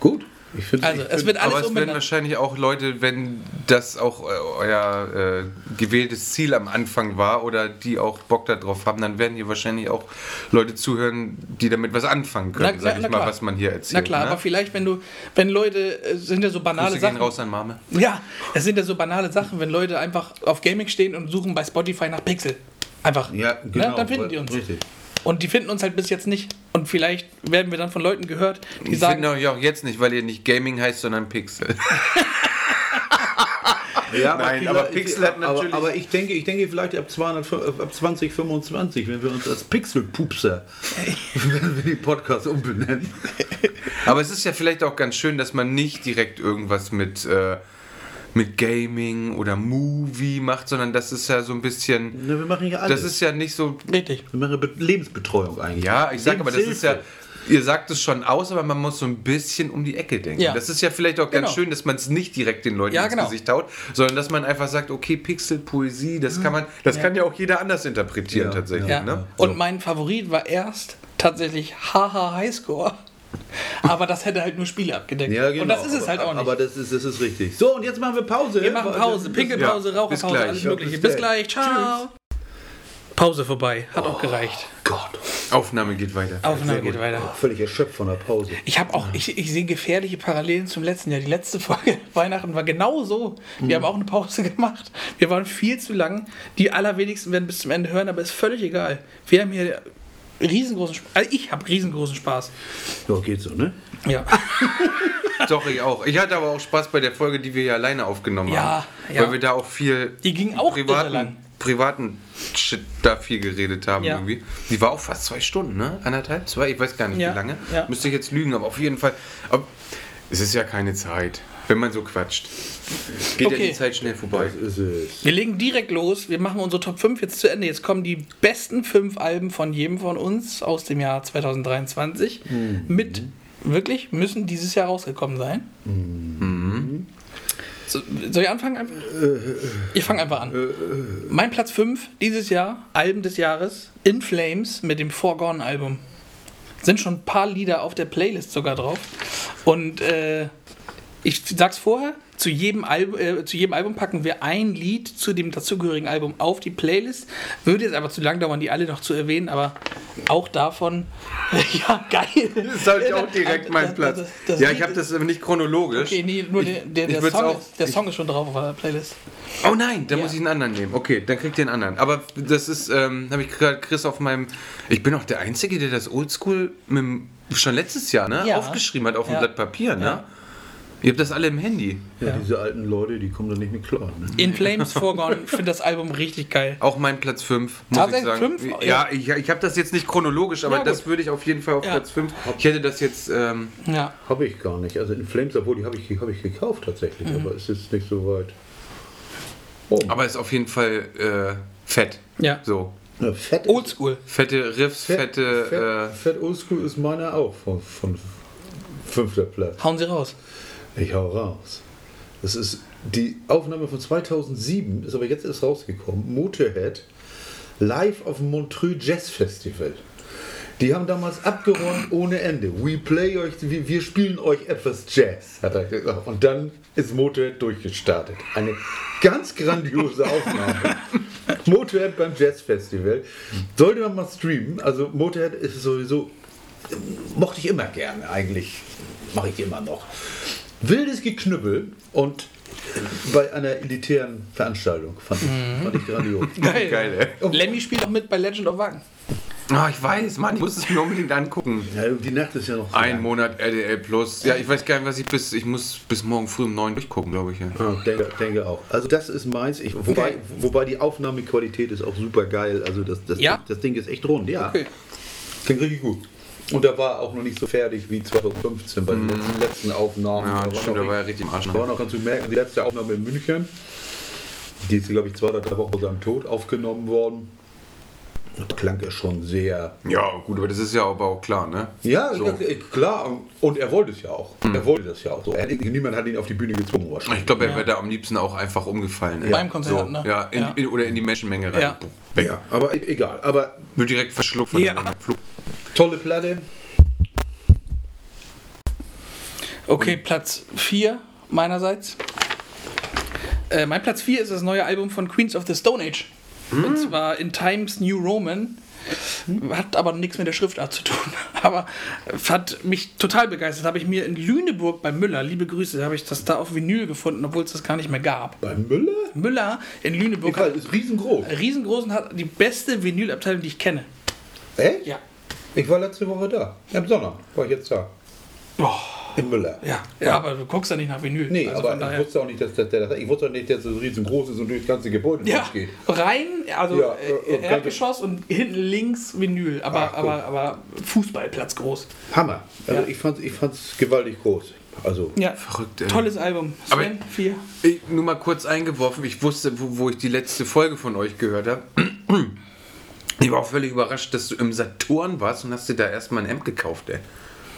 S2: Gut. Ich finde
S3: Also, es wird alles
S1: Aber es werden wahrscheinlich auch Leute, wenn das auch äh, euer äh, gewähltes Ziel am Anfang war oder die auch Bock darauf haben, dann werden hier wahrscheinlich auch Leute zuhören, die damit was anfangen können,
S3: Na-
S1: sag
S3: na-
S1: ich
S3: na
S1: mal,
S3: klar.
S1: was man hier erzählt.
S3: Na klar,
S1: ne?
S3: aber vielleicht, wenn du, wenn Leute, äh, sind ja so banale
S1: Grüße gehen
S3: Sachen.
S1: raus an Mame.
S3: Ja, es sind ja so banale Sachen, wenn Leute einfach auf Gaming stehen und suchen bei Spotify nach Pixel. Einfach.
S2: Ja, genau.
S3: Ne? Dann finden die uns.
S2: Richtig.
S3: Und die finden uns halt bis jetzt nicht. Und vielleicht werden wir dann von Leuten gehört, die
S1: Ich
S3: sagen,
S1: finde euch auch jetzt nicht, weil ihr nicht Gaming heißt, sondern Pixel.
S2: Ja,
S1: Nein, aber Pixel hat natürlich-
S2: Aber, aber ich denke, ich denke vielleicht ab, 200, ab 2025, wenn wir uns als Pixelpupser, wenn wir den Podcast umbenennen.
S1: Aber es ist ja vielleicht auch ganz schön, dass man nicht direkt irgendwas mit, äh, mit Gaming oder Movie macht, sondern das ist ja so ein bisschen.
S2: Na, wir machen ja alles.
S1: Das ist ja nicht so.
S3: richtig.
S2: wir machen Be- Lebensbetreuung eigentlich.
S1: Ja, ich sag aber, das ist ja. Ihr sagt es schon aus, aber man muss so ein bisschen um die Ecke denken.
S3: Ja.
S1: Das ist ja vielleicht auch ganz
S3: Genau.
S1: schön, dass man es nicht direkt den Leuten
S3: Ja,
S1: ins
S3: genau.
S1: Gesicht haut, sondern dass man einfach sagt, okay, Pixel, Poesie, das kann man, das
S3: Ja.
S1: kann ja auch jeder anders interpretieren
S2: Ja,
S1: tatsächlich.
S3: Ja.
S1: Ne?
S3: Und mein Favorit war erst tatsächlich Haha Highscore. Aber das hätte halt nur Spiele abgedeckt.
S2: Ja, genau.
S3: Und das ist es halt auch nicht.
S2: Aber das ist, das ist richtig. So, und jetzt machen wir Pause.
S3: wir machen Pause, Pinkelpause,
S1: Ja,
S3: Raucherpause, alles
S2: Ja,
S3: Mögliche.
S2: bis
S3: Bis
S2: gleich.
S3: ciao. Pause vorbei, hat auch gereicht.
S2: Gott.
S1: Aufnahme geht weiter.
S3: Aufnahme geht weiter.
S2: Oh, völlig erschöpft von der Pause.
S3: Ich habe auch, ich, ich sehe gefährliche Parallelen zum letzten Jahr. Die letzte Folge Weihnachten war genau so. Wir haben auch eine Pause gemacht. Wir waren viel zu lang. Die allerwenigsten werden bis zum Ende hören, aber ist völlig egal. Wir haben hier riesengroßen Spaß. Also ich habe riesengroßen Spaß.
S2: Ja, geht so, ne?
S3: Ja.
S1: Doch, ich auch. Ich hatte aber auch Spaß bei der Folge, die wir ja alleine aufgenommen
S3: Ja,
S1: haben.
S3: ja.
S1: Weil wir da auch viel
S3: Die ging auch
S1: privaten,
S3: lang.
S1: privaten Shit da viel geredet haben
S3: Ja.
S1: irgendwie. Die war auch fast zwei Stunden, ne? Anderthalb, zwei, ich weiß gar nicht
S3: Ja,
S1: wie lange.
S3: ja.
S1: Müsste ich jetzt lügen, aber auf jeden Fall. Aber es ist ja keine Zeit, wenn man so quatscht. Geht ja
S3: Okay.
S1: die Zeit schnell vorbei.
S3: Wir legen direkt los. Wir machen unsere Top 5 jetzt zu Ende. Jetzt kommen die besten fünf Alben von jedem von uns aus dem Jahr 2023. Mit, wirklich, müssen dieses Jahr rausgekommen sein. So, soll ich anfangen? Einfach? Ich fange einfach an. Mein Platz 5 dieses Jahr, Alben des Jahres, In Flames mit dem Foregone Album. Sind schon ein paar Lieder auf der Playlist sogar drauf. Und äh, ich sag's vorher, zu jedem, Album, äh, zu jedem Album packen wir ein Lied zu dem dazugehörigen Album auf die Playlist. Würde jetzt aber zu lang dauern, die alle noch zu erwähnen, aber auch davon. ja, geil.
S1: Das habe ich auch direkt
S3: Das-
S1: meinen
S3: das-
S1: Platz.
S3: das- das
S1: ja,
S3: Lied
S1: ich habe das aber nicht chronologisch.
S3: Okay, nee, nur der, der,
S1: ich
S3: der,
S1: würd's
S3: Song,
S1: auch-
S3: ist, der Song ist schon drauf auf der Playlist.
S1: Oh nein, da
S3: Ja.
S1: muss ich einen anderen nehmen. Okay, dann kriegt ihr einen anderen. Aber das ist, ähm, habe ich gerade Chris auf meinem. Ich bin auch der Einzige, der das Oldschool mit dem, schon letztes Jahr ne,
S3: Ja.
S1: aufgeschrieben hat auf dem
S3: Ja.
S1: Blatt Papier. Ne? Ihr habt das alle im Handy.
S2: Ja,
S3: Ja.
S2: diese alten Leute, die kommen da nicht mehr klar. Ne?
S3: In Flames Foregone, ich finde das Album richtig geil.
S1: Auch mein Platz 5, muss ich
S3: Tatsächlich
S1: sagen.
S3: fünf?
S1: Ja, ich, ich habe das jetzt nicht chronologisch, aber
S3: Ja,
S1: das würde ich auf jeden Fall auf
S3: Ja.
S1: Platz 5. Ich hätte das jetzt, ähm,
S3: Ja.
S2: Habe ich gar nicht. Also in Flames, obwohl die habe ich, hab ich gekauft tatsächlich,
S3: Mhm.
S2: aber es ist nicht so weit. Oh,
S1: aber ist auf jeden Fall äh, fett.
S3: Ja.
S1: So.
S2: ja, fett.
S3: Oldschool.
S1: Fette Riffs, fette.
S2: Fett,
S1: Äh,
S2: Fett Oldschool ist meiner auch von, von fünfter Platz.
S3: Hauen Sie raus.
S2: Ich hau raus. Das ist die Aufnahme von 2007, ist aber jetzt erst rausgekommen. Motorhead live auf dem Montreux Jazz Festival. Die haben damals abgeräumt ohne Ende. We play euch, wir, wir spielen euch etwas Jazz, hat er gesagt. Und dann ist Motorhead durchgestartet. Eine ganz grandiose Aufnahme. Motorhead beim Jazz Festival. Sollte man mal streamen. Also Motorhead ist sowieso mochte ich immer gerne eigentlich. Mache ich immer noch. Wildes Geknüppel und bei einer elitären Veranstaltung fand ich, fand ich grandios.
S3: Geil.
S1: Geil, ey.
S3: Lemmy spielt auch mit bei Legend of Wagen.
S1: Ah, ich weiß, Mann, ich muss es mir unbedingt angucken.
S2: Ja, die Nacht ist ja noch so
S1: Ein
S2: lang.
S1: Monat RDL Plus. Ja, ich weiß gar nicht, was ich bis. Ich muss bis morgen früh um 9 durchgucken, glaube ich. Ja.
S2: Ja, denke, denke auch. Also das ist meins. Ich, wobei,
S3: Okay.
S2: wobei die Aufnahmequalität ist auch super geil. Also das, das,
S3: Ja?
S2: das Ding ist echt rund, ja.
S3: Okay.
S2: Klingt richtig gut. Und da war auch noch nicht so fertig wie 2015 bei den letzten, letzten Aufnahmen.
S1: Ja,
S2: Da
S1: das
S2: war
S1: stimmt, da
S2: noch
S1: war ja richtig im Arsch.
S2: Da war noch ganz zu merken, die letzte Aufnahme in München, die ist, glaube ich, zwei oder drei Wochen vor seinem Tod aufgenommen worden. Und klang er schon sehr.
S1: Ja, gut, aber das ist ja aber auch klar, ne?
S2: Ja,
S1: So.
S2: ja, klar. Und er wollte es ja auch. Er wollte das ja auch so. Er, niemand hat ihn auf die Bühne gezwungen wahrscheinlich.
S1: Ich glaube, er wäre da am liebsten auch einfach umgefallen. ey.
S3: Beim Konzert,
S1: so,
S3: ne?
S1: Ja, in,
S3: Ja.
S1: In, oder in die Menschenmenge rein.
S3: Ja.
S2: Ja, aber e- egal. Aber
S1: Nur direkt verschluckt von
S3: Ja.
S1: dem Flug.
S2: Tolle Platte.
S3: Okay, Platz 4 meinerseits. Äh, mein Platz 4 ist das neue Album von Queens of the Stone Age. Und zwar in Times New Roman. Hat aber nichts mit der Schriftart zu tun. Aber hat mich total begeistert. Habe ich mir in Lüneburg bei Müller, liebe Grüße, habe ich das da auf Vinyl gefunden, obwohl es das gar nicht mehr gab.
S2: Bei Müller?
S3: Müller in Lüneburg
S2: Egal,
S3: hat
S2: ist riesengroß.
S3: riesengroß und hat die beste Vinylabteilung, die ich kenne.
S2: Echt?
S3: Ja.
S2: Ich war letzte Woche da. Im Sommer war ich jetzt da.
S3: Oh,
S2: In Müller.
S3: ja. ja, aber du guckst ja nicht nach Vinyl.
S2: Nee,
S3: Also
S2: aber ich wusste auch nicht, dass der, der ich wusste auch nicht, dass es riesengroß ist und durch das ganze Gebäude
S3: Ja,
S2: durchgeht.
S3: rein, also
S2: Ja,
S3: äh,
S2: äh, und
S3: Erdgeschoss und hinten links Vinyl, aber,
S2: Ach,
S3: aber, aber Fußballplatz groß.
S2: Hammer. Also
S3: Ja.
S2: ich fand es ich fand's gewaltig groß. Also
S3: Ja,
S1: Verrückt, ey.
S3: tolles Album.
S1: Aber-
S3: Sven, vier.
S1: Ich, nur mal kurz eingeworfen, ich wusste, wo, wo ich die letzte Folge von euch gehört habe. Ich war auch völlig überrascht, dass du im Saturn warst und hast dir da erstmal ein Amp gekauft, ey.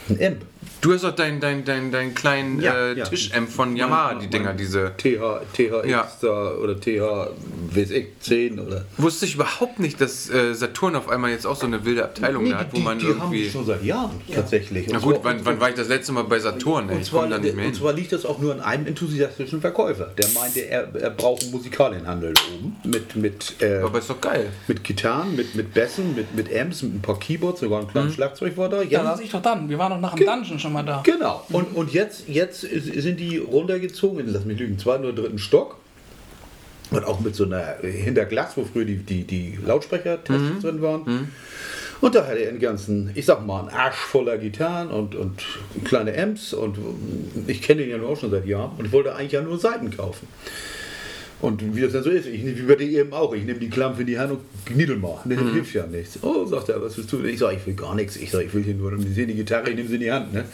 S2: ein Amp.
S1: Du hast doch deinen dein, dein, dein kleinen
S2: Ja,
S1: äh,
S2: ja.
S1: Tisch-Amp von Yamaha, die Dinger, diese.
S2: TH, THX
S1: Ja.
S2: da oder TH WSX 10 oder.
S1: Wusste ich überhaupt nicht, dass äh, Saturn auf einmal jetzt auch so eine wilde Abteilung da hat, wo
S2: die,
S1: man
S2: die haben
S1: irgendwie.
S2: die schon seit Jahren tatsächlich.
S1: Na
S2: Und
S1: gut,
S2: zwar-
S1: wann, wann war ich das letzte Mal bei Saturn?
S2: Und zwar,
S1: komme da nicht mehr
S2: und zwar liegt das auch nur an einem enthusiastischen Verkäufer. Der meinte, er, er braucht einen Musikalienhandel oben. Mit, mit, äh,
S1: Aber ist doch geil.
S2: mit Gitarren, mit, mit Bässen, mit, mit Amps, mit ein paar Keyboards, sogar ein kleines
S1: Mhm.
S2: Schlagzeug war da.
S3: Da
S2: Ja,
S3: saß ich doch dann. Wir waren doch nach dem Dungeon schon mal da.
S2: Genau. Und, und jetzt, jetzt sind die runtergezogen, in, lass mich lügen, zweiten oder dritten Stock. Und auch mit so einer äh, hinter Glas, wo früher die, die, die Lautsprecher-Tests drin waren. Und da hatte er einen ganzen, ich sag mal, einen Arsch voller Gitarren und, und kleine Amps. Und ich kenne den ja nur auch schon seit Jahren und wollte eigentlich ja nur Seiten kaufen. Und wie das dann so ist, ich, wie bei dir eben auch, ich nehme die Klampe in die Hand und kniedel mal. Das hilft ja nichts. Oh, sagt er, was willst du? Ich sage, ich will gar nichts. Ich sage, ich will hier nur, ich sehe die Gitarre, ich nehme sie in die Hand. Ne?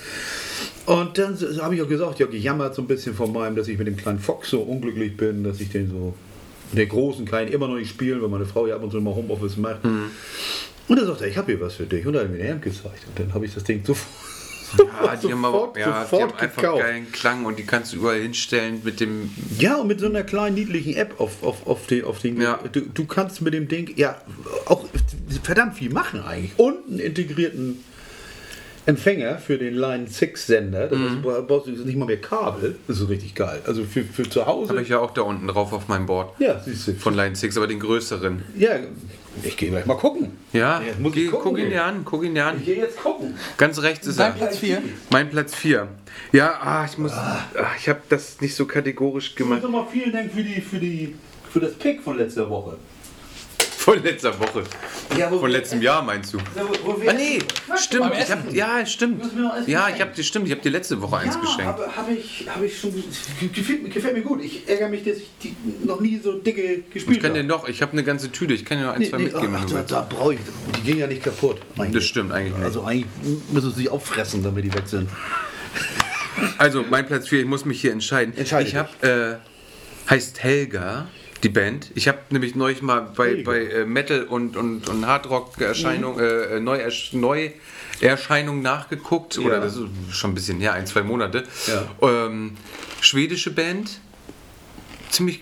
S2: Und dann habe ich auch gesagt, ja, gejammert so ein bisschen von meinem, dass ich mit dem kleinen Fox so unglücklich bin, dass ich den so, der großen ich immer noch nicht spielen, weil meine Frau ja ab und zu mal Homeoffice macht. Und dann sagt er, ich habe hier was für dich. Und dann hat er mir eine Hand gezeigt. Und dann habe ich das Ding sofort,
S1: Ja, die haben, aber, ja, die haben einfach
S2: gekauft.
S1: geilen Klang und die kannst du überall hinstellen mit dem.
S2: Ja, und mit so einer kleinen niedlichen App auf, auf, auf den, auf den
S1: Ja.
S2: du, du kannst mit dem Ding ja auch verdammt viel machen eigentlich. Und einen integrierten Empfänger für den Line 6 Sender. Das
S1: Mhm.
S2: ist, brauchst du nicht mal mehr Kabel. Das ist richtig geil. Also für, für zu Hause.
S1: Habe ich ja auch da unten drauf auf meinem Board.
S2: ja, siehst du.
S1: Von Line 6, aber den größeren.
S2: ja, ich gehe gleich mal gucken.
S1: Ja,
S2: Jetzt muss ich
S1: geh,
S2: gucken,
S1: guck ihn dir an, guck ihn dir an.
S2: Ich gehe jetzt gucken.
S1: Ganz rechts ist
S3: Dein
S1: er.
S3: Platz vier.
S1: Mein Platz 4. Ja, ah, ich muss. Ah, ich habe das nicht so kategorisch gemacht.
S2: mal vielen Dank für, die, für, die, für das Pick von letzter Woche.
S1: Von letzter Woche.
S2: Ja, wo-
S1: Von letztem Jahr meinst du?
S2: wo, wo
S1: Ah nee, stimmt. Ich hab, ja, stimmt. Ja, ich hab dir stimmt. Ich habe dir letzte Woche eins
S2: ja,
S1: geschenkt.
S2: aber habe ich, hab ich schon. Gefällt, mir- gefällt mir gut. Ich ärgere mich, dass ich die noch nie so dicke gespielt
S1: Ich kann dir
S2: habe.
S1: noch. Ich habe eine ganze Tüte. Ich kann dir noch ein,
S2: Nee,
S1: zwei
S2: nee,
S1: mitgeben.
S2: ach, da, da brauche ich. Die gehen ja nicht kaputt. eigentlich.
S1: Das stimmt eigentlich nicht.
S2: Also eigentlich müssen sie sich auffressen, damit die weg sind.
S1: Also mein Platz 4, ich muss mich hier entscheiden.
S2: Entscheide
S1: ich habe, äh, heißt Helga, die Band. Ich habe nämlich neulich mal bei, bei äh, Metal und, und, und Hardrock-Erscheinung, äh, Neuersch Neuerscheinung nachgeguckt. Oder
S2: Ja.
S1: das ist schon ein bisschen her, ein, zwei Monate.
S2: Ja.
S1: Ähm, schwedische Band. Ziemlich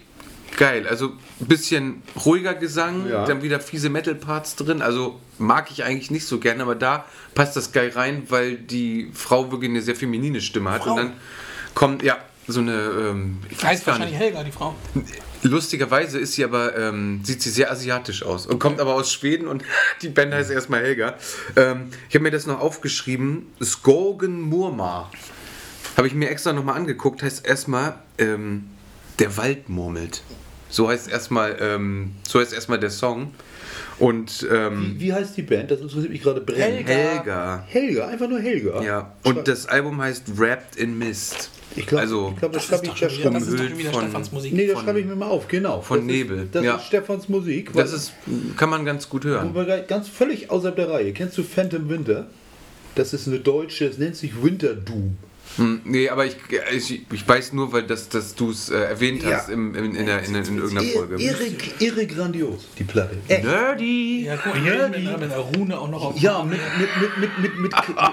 S1: geil. Also ein bisschen ruhiger Gesang,
S2: Ja.
S1: dann wieder fiese Metal-Parts drin. Also mag ich eigentlich nicht so gerne, aber da passt das geil rein, weil die Frau wirklich eine sehr feminine Stimme hat.
S3: Frau?
S1: Und dann kommt, ja, so eine. Ähm, ich weiß
S3: Heißt
S1: gar
S3: wahrscheinlich
S1: nicht.
S3: Helga, die Frau.
S1: Lustigerweise ist sie aber, ähm, sieht sie sehr asiatisch aus und kommt aber aus Schweden und die Band heißt erstmal Helga. Ähm, ich habe mir das noch aufgeschrieben. Skorgen Murma. Habe ich mir extra nochmal angeguckt. Heißt erstmal, ähm, der Wald murmelt. So heißt erstmal, ähm, so heißt erstmal der Song. Und ähm,
S2: Wie, wie heißt die Band? Das interessiert mich gerade brennend.
S3: Helga.
S1: Helga.
S2: Helga, einfach nur Helga.
S1: Ja. Und das Album heißt Wrapped in Mist.
S2: Ich glaube,
S1: also,
S2: ich glaub, das
S3: Das
S2: schreibe ich ja
S3: schon das ist doch wieder
S1: von-
S3: Stefans Musik.
S2: Nee, das schreibe ich mir mal auf, genau.
S1: von
S2: das
S1: Nebel,
S2: Ist, das
S1: ja.
S2: ist Stefans Musik.
S1: das ist, kann man ganz gut hören.
S2: Ganz völlig außerhalb der Reihe. Kennst du Phantom Winter? Das ist eine deutsche, es nennt sich Winter Doom.
S1: Hm, nee, aber ich, ich, ich weiß nur, weil das, dass du es äh, erwähnt
S2: Ja.
S1: hast im, in, in, der, in, in irgendeiner
S2: Ir-
S1: Folge.
S2: Irre, irre grandios, die Platte. Echt.
S1: Nerdy!
S3: Ja, guck mal, mit,
S2: die-
S3: mit, Rune auch noch auf.
S2: Ja, mit, mit, mit, mit, mit, mit,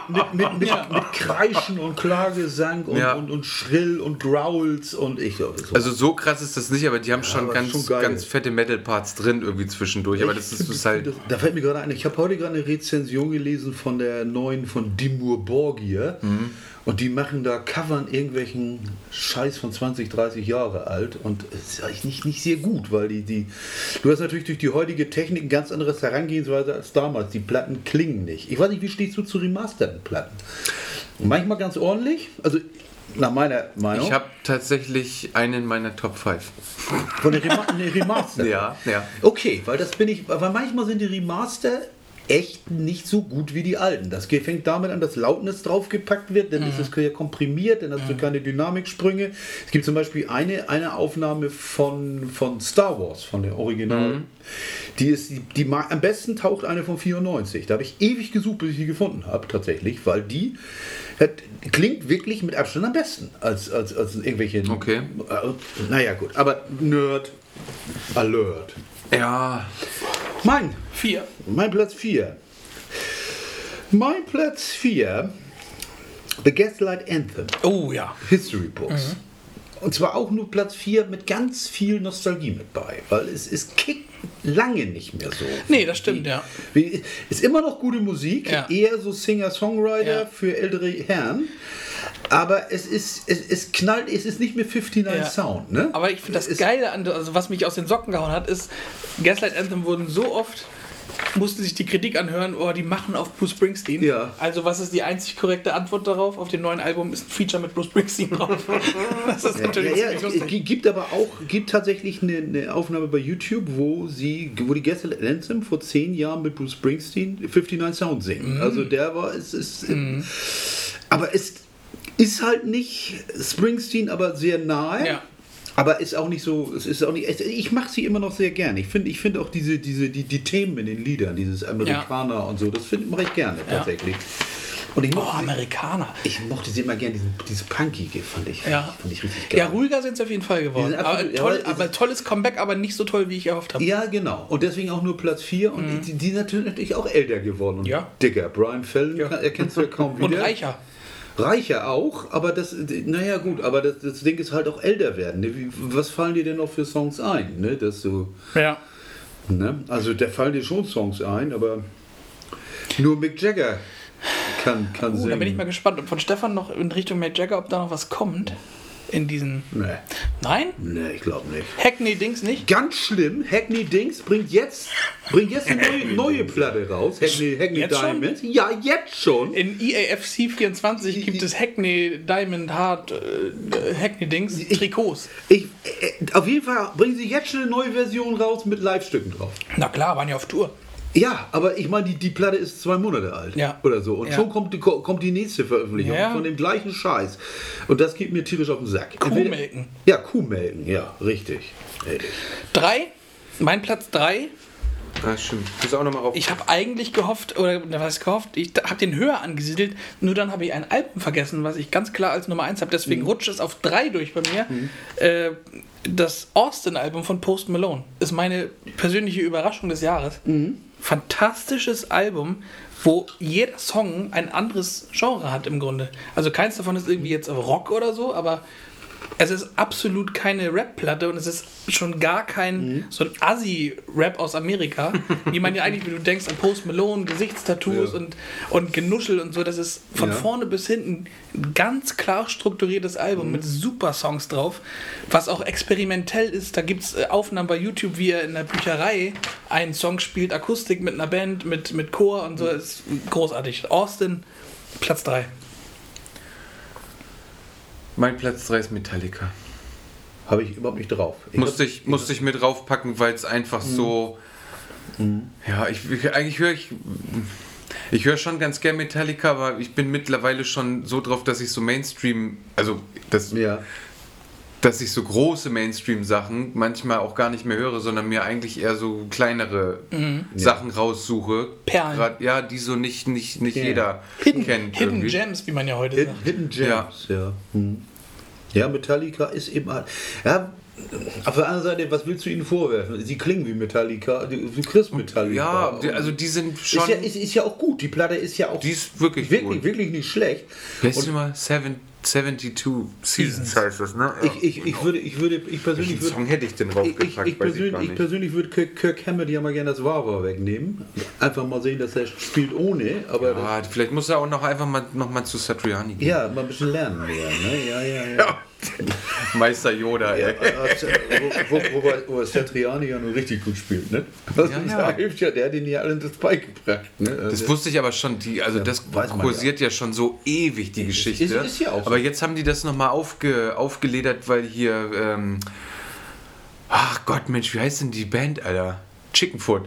S2: mit, mit, mit,
S3: Ja.
S2: mit Kreischen und Klagesang und,
S1: Ja.
S2: und, und Schrill und Growls und ich glaube, so.
S1: Also so krass ist das nicht, aber die haben schon ganz,
S2: schon
S1: ganz fette Metal-Parts drin irgendwie zwischendurch. Aber das ist, ist halt.
S2: Das- Da fällt mir gerade ein, ich habe heute gerade eine Rezension gelesen von der neuen von Dimur Borgir.
S1: Mhm.
S2: Und die machen da Covern irgendwelchen Scheiß von 20, 30 Jahre alt. Und es ist eigentlich nicht, nicht sehr gut, weil die, die. Du hast natürlich durch die heutige Technik ein ganz anderes Herangehensweise als damals. Die Platten klingen nicht. Ich weiß nicht, wie stehst du zu remasterten Platten? Manchmal ganz ordentlich. Also nach meiner Meinung.
S1: Ich habe tatsächlich einen meiner Top 5.
S2: von der Rema Remaster.
S1: Ja, ja.
S2: Okay, weil das bin ich, weil manchmal sind die Remaster echt nicht so gut wie die alten. Das fängt damit an, dass Lautness draufgepackt wird, dann ist es ja komprimiert, dann hast du keine Dynamiksprünge. Es gibt zum Beispiel eine, eine Aufnahme von, von Star Wars, von der Original. Die ist, die, die am besten taucht eine von 94. Da habe ich ewig gesucht, bis ich die gefunden habe, tatsächlich, weil die hat, klingt wirklich mit Abstand am besten als, als, als irgendwelche.
S1: Okay.
S2: Äh, naja, gut, aber Nerd Alert.
S1: Ja.
S2: Mein,
S3: Vier.
S2: mein Platz 4. Mein Platz 4. The Gaslight Anthem.
S3: Oh ja.
S2: History Books. Und zwar auch nur Platz 4 mit ganz viel Nostalgie mit bei, weil es, es kickt lange nicht mehr so.
S3: Nee, das stimmt, ja.
S2: Ist immer noch gute Musik,
S3: Ja.
S2: eher so Singer-Songwriter
S3: Ja.
S2: für ältere Herren. Aber es ist, es, es knallt, es ist nicht mehr 59
S3: Ja.
S2: Sound, ne?
S3: Aber ich finde das
S2: Es-
S3: Geile, an, also was mich aus den Socken gehauen hat, ist, Gaslight Anthem wurden so oft, musste sich die Kritik anhören, oh, die machen auf Bruce Springsteen.
S2: Ja.
S3: Also was ist die einzig korrekte Antwort darauf? Auf dem neuen Album ist ein Feature mit Bruce Springsteen drauf. das ist
S2: Ja,
S3: natürlich
S2: ja,
S3: ziemlich
S2: es gibt aber auch gibt tatsächlich eine, eine Aufnahme bei YouTube, wo sie, wo die Gäste Anthem vor zehn Jahren mit Bruce Springsteen 59 Sound singen.
S3: Mhm.
S2: Also der war, es ist, aber es ist halt nicht Springsteen, aber sehr nahe.
S3: Ja.
S2: Aber ist auch nicht so, es ist auch nicht, ich mache sie immer noch sehr gern. Ich finde ich finde auch diese, diese, die, die Themen in den Liedern, dieses Amerikaner und so, das finde mache ich gerne
S3: Ja.
S2: tatsächlich. Und ich
S3: Oh,
S2: mochte, sie,
S3: Amerikaner.
S2: ich mochte sie immer gerne, diesen, dieses Punkige fand ich,
S3: Ja.
S2: fand ich richtig geil.
S3: Ja, ruhiger sind sie auf jeden Fall geworden.
S2: Absolut-
S3: Aber,
S2: ja,
S3: toll,
S2: aber es-
S3: aber tolles Comeback, aber nicht so toll, wie ich erhofft habe.
S2: Ja, genau. Und deswegen auch nur Platz 4. Und die, die sind natürlich auch älter geworden und
S3: Mhm. Ja.
S2: dicker. Brian Fallon
S3: Ja.
S2: erkennst du ja kaum wieder.
S3: Und reicher.
S2: Reicher auch, aber das, naja gut, aber das, das Ding ist halt auch älter werden. Ne? Wie, was fallen dir denn noch für Songs ein? Ne? Dass du,
S3: Ja.
S2: ne? Also da fallen dir schon Songs ein, aber nur Mick Jagger kann, kann
S3: Uh,
S2: singen.
S3: da bin ich mal gespannt, ob von Stefan noch in Richtung Mick Jagger, ob da noch was kommt. In diesen.
S2: Nee.
S3: Nein?
S2: Nee, ich glaube nicht.
S3: Hackney Dings nicht?
S2: Ganz schlimm, Hackney Dings bringt jetzt, bringt jetzt eine neue, neue Platte raus. Hackney, Hackney
S3: Jetzt schon?
S2: Diamonds. Ja, jetzt schon.
S3: In EAFC 24 gibt es Hackney Diamond Hard äh, Hackney Dings Trikots.
S2: Ich, äh, auf jeden Fall bringen sie jetzt schon eine neue Version raus mit Live-Stücken drauf.
S3: Na klar, waren ja auf Tour.
S2: Ja, aber ich meine, die, die Platte ist zwei Monate alt.
S3: Ja.
S2: Oder so. Und
S3: Ja.
S2: schon kommt die, kommt die nächste Veröffentlichung
S3: Ja.
S2: von dem gleichen Scheiß. Und das geht mir tierisch auf den Sack.
S3: Kuhmelken.
S2: Ja, Kuhmelken, ja, richtig. richtig.
S3: Drei, mein Platz drei.
S1: Ah, stimmt. Muss auch nochmal auf.
S3: Ich habe eigentlich gehofft, oder was gehofft, ich habe den höher angesiedelt, nur dann habe ich ein Album vergessen, was ich ganz klar als Nummer eins habe. Deswegen rutscht es auf drei durch bei mir. Äh, das Austin-Album von Post Malone ist meine persönliche Überraschung des Jahres. Fantastisches Album, wo jeder Song ein anderes Genre hat im Grunde. Also keins davon ist irgendwie jetzt Rock oder so, aber es ist absolut keine Rap-Platte und es ist schon gar kein so ein Assi-Rap aus Amerika, wie man ja eigentlich, wie du denkst, an Post Malone, Gesichtstattoos
S2: Ja.
S3: und, und Genuschel und so. Das ist von
S2: Ja.
S3: vorne bis hinten ein ganz klar strukturiertes Album mit super Songs drauf, was auch experimentell ist. Da gibt es Aufnahmen bei YouTube, wie er in der Bücherei einen Song spielt, Akustik mit einer Band, mit, mit Chor und so. Das ist großartig. Austin, Platz 3.
S1: Mein Platz 3 ist Metallica.
S2: Habe ich überhaupt nicht drauf. Ich
S1: musste
S2: hab-
S1: ich, musste ich mit draufpacken, weil es einfach so. Ja, ich, ich eigentlich höre ich. Ich höre schon ganz gern Metallica, aber ich bin mittlerweile schon so drauf, dass ich so Mainstream, also das,
S2: Ja.
S1: Dass ich so große Mainstream-Sachen manchmal auch gar nicht mehr höre, sondern mir eigentlich eher so kleinere Sachen raussuche.
S3: Perlen.
S1: Grad, ja, die so nicht, nicht, nicht
S2: Ja.
S1: jeder
S3: Hidden,
S1: kennt.
S3: Hidden
S1: irgendwie.
S3: Gems, wie man ja heute
S2: Hidden,
S3: sagt.
S2: Hidden Gems, ja. Hm. Ja, Metallica ist eben halt. Ja, auf der anderen Seite, was willst du ihnen vorwerfen? Sie klingen wie Metallica, du, du kriegst Metallica.
S1: Ja, die, also die sind schon.
S2: ist ja, ist, ist ja auch gut. Die Platte ist ja auch
S1: Die ist wirklich
S2: wirklich,
S1: gut.
S2: wirklich nicht schlecht.
S1: Heißt die mal? Seven, 72 Seasons heißt das, ne?
S2: Ich, ich, ich würde, ich würde, ich persönlich würde.
S1: Song hätte ich denn
S2: Ich,
S1: draufgepackt?
S2: ich, ich, persönlich, ich
S1: nicht.
S2: persönlich würde Kirk, Kirk Hammett ja mal gerne das Wawa wegnehmen. Einfach mal sehen, dass er spielt ohne, aber
S1: Ah, vielleicht muss er auch noch einfach mal, noch mal zu Satriani gehen.
S2: ja, mal ein bisschen lernen mehr. Ne? Ja, ja, ja.
S1: Meister Yoda,
S2: Ja, wo, wo, wobei- wo Satriani ja nur richtig gut spielt, ne? Das
S1: Ja,
S2: ist-
S1: ja.
S2: hilft ja, der hat ihn ja allen das beigebracht. Ne?
S1: Das wusste ich aber schon, die, also das
S2: weiß man
S1: kursiert ja. schon so ewig, die Geschichte.
S2: ist- ist ja auch so.
S1: Aber jetzt haben die das nochmal aufge, aufgeledert, weil hier, ähm, ach Gott, Mensch, wie heißt denn die Band, Alter? Chickenfoot.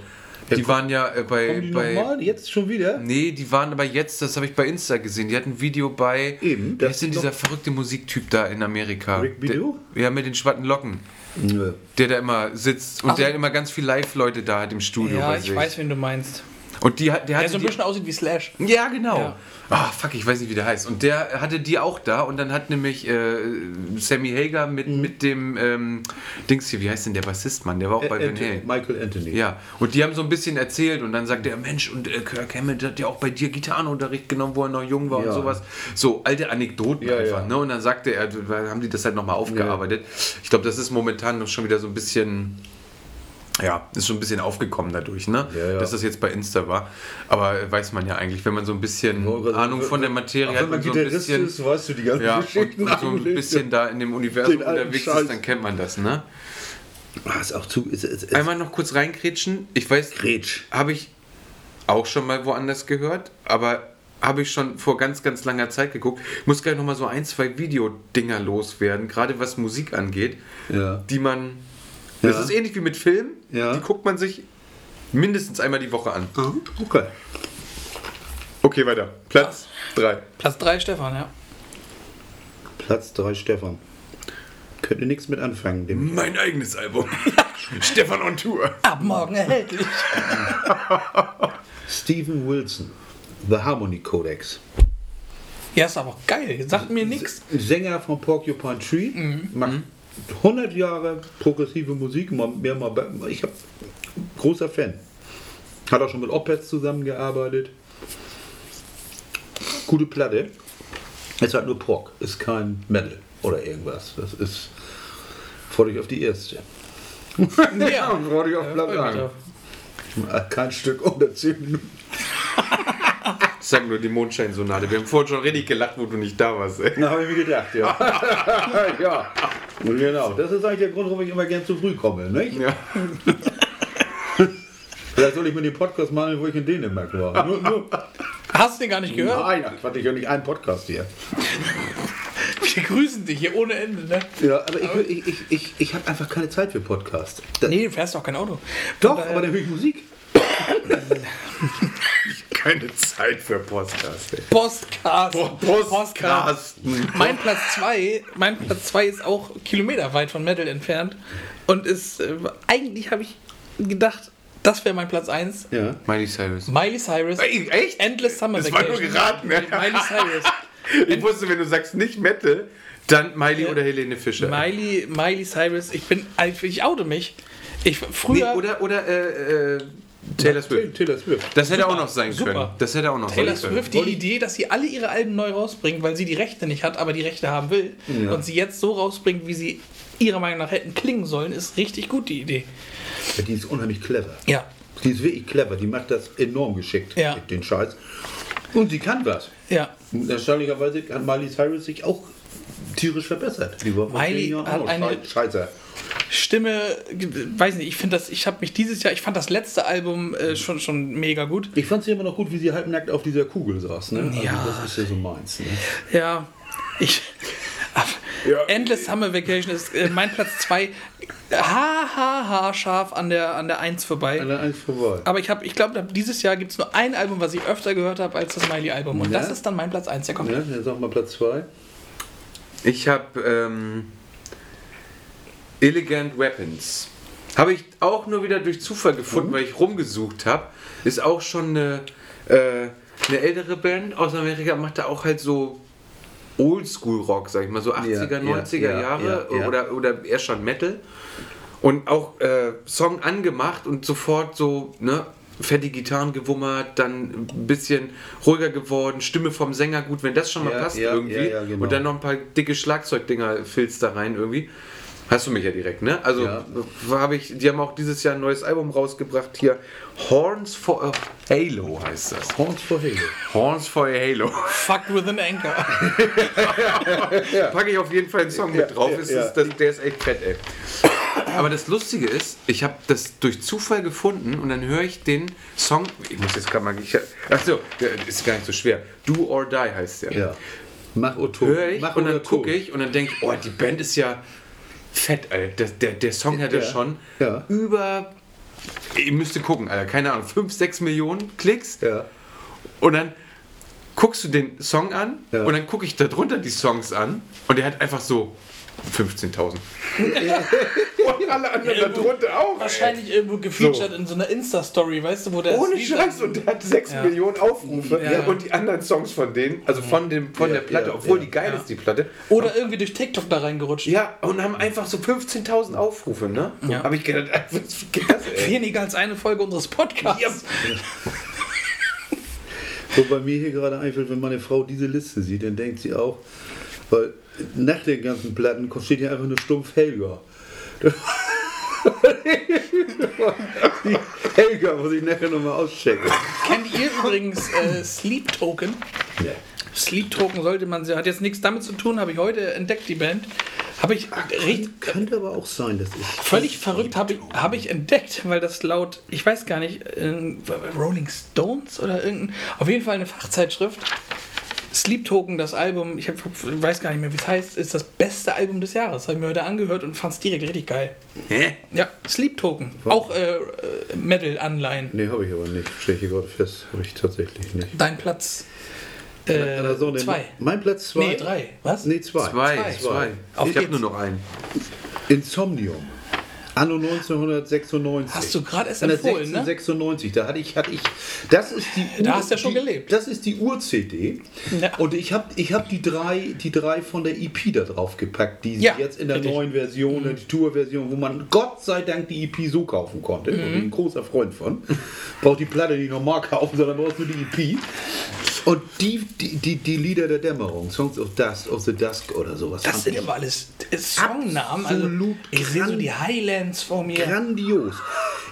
S1: Die
S2: Ja,
S1: waren ja äh, bei,
S2: die
S1: bei
S2: nochmal? Jetzt schon wieder?
S1: Nee, die waren aber jetzt, das habe ich bei Insta gesehen, die hatten ein Video bei.
S2: Eben,
S1: Wer ist denn
S2: die
S1: dieser verrückte Musiktyp da in Amerika?
S2: Rick?
S1: Der, ja, mit den schwarzen Locken.
S2: Nö.
S1: Der da immer sitzt und
S3: Ach.
S1: der immer ganz viel Live-Leute da hat im Studio
S3: Ja,
S1: bei
S3: ich weiß, wen du meinst.
S1: Und die, hat- der
S3: Der so ein
S1: die,
S3: bisschen aussieht wie Slash.
S1: Ja, genau.
S3: Ja.
S1: Ah, fuck, ich weiß nicht, wie der heißt. Und der hatte die auch da und dann hat nämlich äh, Sammy Hager mit,
S2: Mhm.
S1: mit dem ähm, Dings hier, wie heißt denn der Bassist, Mann? Der war auch bei Van
S2: Anthony,
S1: Halen.
S2: Michael Anthony.
S1: Ja, und die haben so ein bisschen erzählt und dann sagte er, Mensch, und äh, Kirk Hammett hat ja auch bei dir Gitarrenunterricht genommen, wo er noch jung war
S2: Ja.
S1: und sowas. So alte Anekdoten
S2: Ja,
S1: einfach. Ne? Und dann sagte er, da haben die das halt nochmal aufgearbeitet. Ich glaube, das ist momentan noch schon wieder so ein bisschen, ja, ist schon ein bisschen aufgekommen dadurch, ne?
S2: Ja, ja.
S1: dass das jetzt bei Insta war. Aber weiß man ja eigentlich, wenn man so ein bisschen
S2: Ja,
S1: Ahnung von der Materie hat
S2: wenn man
S1: und so ein bisschen,
S2: ist, weißt du die ganzen
S1: ja, und,
S2: Geschichten.
S1: und so ein bisschen da in dem Universum unterwegs
S2: Scheiß.
S1: ist, dann kennt man das, ne?
S2: Ah, ist auch zu. Ist, ist,
S1: Einmal noch kurz reinkrätschen. Ich weiß, habe ich auch schon mal woanders gehört, aber habe ich schon vor ganz, ganz langer Zeit geguckt. Ich muss gleich noch mal so ein, zwei Videodinger loswerden, gerade was Musik angeht, die man.
S2: Ja.
S1: Das ist ähnlich wie mit Filmen.
S2: Ja.
S1: Die guckt man sich mindestens einmal die Woche an.
S2: Ah, Okay.
S1: Okay, weiter. Platz 3.
S3: Platz 3, Stefan, ja.
S2: Platz 3 Stefan. Könnte nichts mit anfangen. Dem
S1: Mein eigenes Album. Stefan on Tour.
S3: Ab morgen erhältlich.
S2: Stephen Wilson. The Harmony Codex.
S3: Ja, ist aber geil. Sagt mir nichts.
S2: Sänger von Porcupine Tree. Macht 100 Jahre progressive Musik. Mal mehr, mal Ich habe großer Fan. Hat auch schon mit Opets zusammengearbeitet. Gute Platte. Es hat nur Pork. Ist kein Metal oder irgendwas. Das ist. Freut euch auf die erste.
S3: Ja.
S2: freut euch auf Platz
S3: Ja.
S2: Kein Stück unter 10 Minuten.
S1: Ich sag nur die Mondscheinsonate. Wir haben vorhin schon richtig gelacht, wo du nicht da warst. Ey.
S2: Na, habe ich mir gedacht, ja. ja, genau. Das ist eigentlich der Grund, warum ich immer gern zu früh komme, nicht?
S1: Ja.
S2: Vielleicht soll ich mir den Podcast machen, wo ich in Dänemark war. Nur, nur,
S3: Hast du den gar nicht gehört?
S2: nein, ich höre nicht einen Podcast hier.
S3: Wir grüßen dich hier ohne Ende, ne?
S2: Ja, aber ich, ich, ich, ich, ich habe einfach keine Zeit für Podcast. Da,
S3: Nee, du fährst doch kein Auto.
S2: doch, aber dann höre ich Musik.
S1: Keine Zeit für Podcast. Ey.
S3: Postcast.
S1: Podcast.
S3: Mein Platz 2, mein Platz 2 ist auch kilometerweit von Metal entfernt und ist äh, eigentlich habe ich gedacht, das wäre mein Platz 1.
S2: Ja.
S1: Miley Cyrus.
S3: Miley Cyrus.
S1: Ey, echt?
S3: Endless Summer
S1: Das war nur
S3: Vacation.
S1: geraten, ne?
S3: Miley Cyrus.
S1: Ich wusste, wenn du sagst nicht Metal, dann Miley oder Helene Fischer.
S3: Miley, Miley Cyrus. Ich bin, ich oute mich. Ich
S1: Nee,
S3: früher
S1: oder oder äh, äh, Taylor Swift.
S2: Taylor Swift.
S1: Das hätte
S3: Super,
S1: auch noch sein
S3: super.
S1: können. Das hätte auch noch
S3: Taylor
S1: sein können.
S3: Swift die Idee, dass sie alle ihre Alben neu rausbringt, weil sie die Rechte nicht hat, aber die Rechte haben will
S2: Ja.
S3: und sie jetzt so rausbringt, wie sie ihrer Meinung nach hätten klingen sollen, ist richtig gut die Idee.
S2: Ja, die ist unheimlich clever.
S3: Ja.
S2: Die ist wirklich clever. Die macht das enorm geschickt,
S3: Ja.
S2: den Scheiß. Und sie kann was.
S3: Ja.
S2: Erstaunlicherweise hat Miley Cyrus sich auch tierisch verbessert. Die vor
S3: Miley hat
S2: auch
S3: eine-
S2: Schei- Scheiße.
S3: Stimme, weiß nicht, ich finde das, ich habe mich dieses Jahr, ich fand das letzte Album äh, schon, schon mega gut.
S2: Ich fand sie immer noch gut, wie sie halbnackt auf dieser Kugel saß. Ne? Also
S3: Ja.
S2: Das ist ja so meins. Ne?
S3: Ja, ich. Endless Summer Vacation ist äh, mein Platz 2. Ha, ha, ha, scharf an der, an der 1 vorbei.
S2: An der eins vorbei.
S3: Aber ich, hab- ich glaube, dieses Jahr gibt es nur ein Album, was ich öfter gehört habe als das Miley-Album. Und
S2: Ja.
S3: das ist dann mein Platz 1, der kommt.
S2: Ja, dann sag mal Platz 2.
S1: Ich habe ähm, Elegant Weapons. Habe ich auch nur wieder durch Zufall gefunden, weil ich rumgesucht habe. Ist auch schon eine, äh, eine ältere Band aus Amerika, macht da auch halt so Oldschool-Rock, sag ich mal, so 80er,
S2: ja,
S1: 90er
S2: ja,
S1: Jahre
S2: ja, ja.
S1: Oder, oder eher schon Metal. Und auch äh, Song angemacht und sofort so, ne, fette Gitarren gewummert, dann ein bisschen ruhiger geworden, Stimme vom Sänger gut, wenn das schon mal
S2: Ja,
S1: passt
S2: ja,
S1: irgendwie.
S2: ja, genau.
S1: Und dann noch ein paar dicke Schlagzeugdinger filzt da rein irgendwie. Hast du mich ja direkt, ne? Also
S2: Ja.
S1: habe ich, die haben auch dieses Jahr ein neues Album rausgebracht hier. Horns for a Halo heißt das.
S2: Horns for Halo.
S1: Horns for a Halo.
S3: Fuck with an Anchor.
S1: Packe ich auf jeden Fall einen Song mit drauf.
S2: ja,
S1: Ist
S2: ja.
S1: Das, das, der ist echt fett, ey. Aber das Lustige ist, ich habe das durch Zufall gefunden und dann höre ich den Song. Ich muss jetzt gerade mal. Achso, der ist gar nicht so schwer. Do or Die heißt der.
S2: Ja. Mach Otto.
S1: höre ich
S2: Mach
S1: und dann gucke ich und dann denke ich, oh, die Band ist ja fett, Alter. Der, der, der Song hatte
S2: Ja.
S1: schon
S2: Ja.
S1: über, ihr müsst gucken, Alter, keine Ahnung, 5, 6 Millionen Klicks
S2: Ja.
S1: und dann guckst du den Song an und dann gucke ich darunter die Songs an und der hat einfach so 15.000. und alle anderen darunter auch. ey.
S3: Wahrscheinlich irgendwo gefeatured in so einer Insta-Story, weißt du, wo der.
S1: Ohne Scheiß und der hat 6
S3: Ja.
S1: Millionen Aufrufe
S3: Ja.
S1: und die anderen Songs von denen, also von, dem, von
S2: Ja,
S1: der Platte,
S2: ja,
S1: obwohl
S2: ja.
S1: die geil
S3: Ja.
S1: ist, die Platte,
S3: Oder irgendwie durch TikTok da reingerutscht.
S1: Ja, und haben einfach so 15.000 Aufrufe, ne?
S3: Ja.
S1: Habe ich gedacht, das, ey?
S3: Weniger als eine Folge unseres Podcasts.
S1: Ja.
S2: Wo bei mir hier gerade einfällt, wenn meine Frau diese Liste sieht, dann denkt sie auch, weil nach den ganzen Platten steht hier einfach nur stumpf Helga. Die Helga muss ich nachher nochmal auschecken.
S3: Kennt ihr übrigens äh, Sleep Token?
S2: Nee.
S3: Sleep Token sollte man, hat jetzt nichts damit zu tun, habe ich heute entdeckt, die Band. Habe ich richtig,
S2: Könnte aber auch sein, dass ich.
S3: völlig verrückt habe ich, habe ich entdeckt, weil das laut, ich weiß gar nicht, äh, Rolling Stones oder irgendein, auf jeden Fall eine Fachzeitschrift. Sleep Token, das Album, ich hab, weiß gar nicht mehr, wie es heißt, ist das beste Album des Jahres. Habe ich mir heute angehört und fand es direkt richtig geil.
S1: Hä?
S3: Ja, Sleep Token. Auch äh, äh, Metal-Anleihen.
S2: Nee, habe ich aber nicht. Stehe ich gerade fest. Habe ich tatsächlich nicht.
S3: Dein Platz äh,
S2: Also,
S3: zwei.
S2: Mein Platz zwei.
S3: Nee, drei. Was?
S2: Nee, zwei.
S1: Zwei,
S3: Zwei.
S1: zwei.
S3: Auf
S1: Ich habe nur noch einen.
S2: Insomnium. Anno 1996.
S3: Hast du gerade erst empfohlen, ne?
S2: 1696, da hatte ich, hatte ich, das ist die
S3: Da hast du ja schon
S2: die,
S3: gelebt.
S2: Das ist die Ur-CD.
S3: Ja.
S2: Und ich habe ich hab die, drei, die drei von der EP da drauf gepackt, die
S3: Ja,
S2: jetzt in der
S3: richtig.
S2: neuen Version, die Tour-Version, wo man Gott sei Dank die EP so kaufen konnte. Und
S3: Mhm.
S2: ich bin ein großer Freund von. Braucht die Platte nicht normal kaufen, sondern brauchst nur die EP. Und die, die, die, die Lieder der Dämmerung, Songs of Dust, of the Dusk oder sowas.
S3: Das sind immer alles Songnamen. Also,
S2: Absolut
S3: ich sehe so die Highlands vor mir.
S2: Grandios.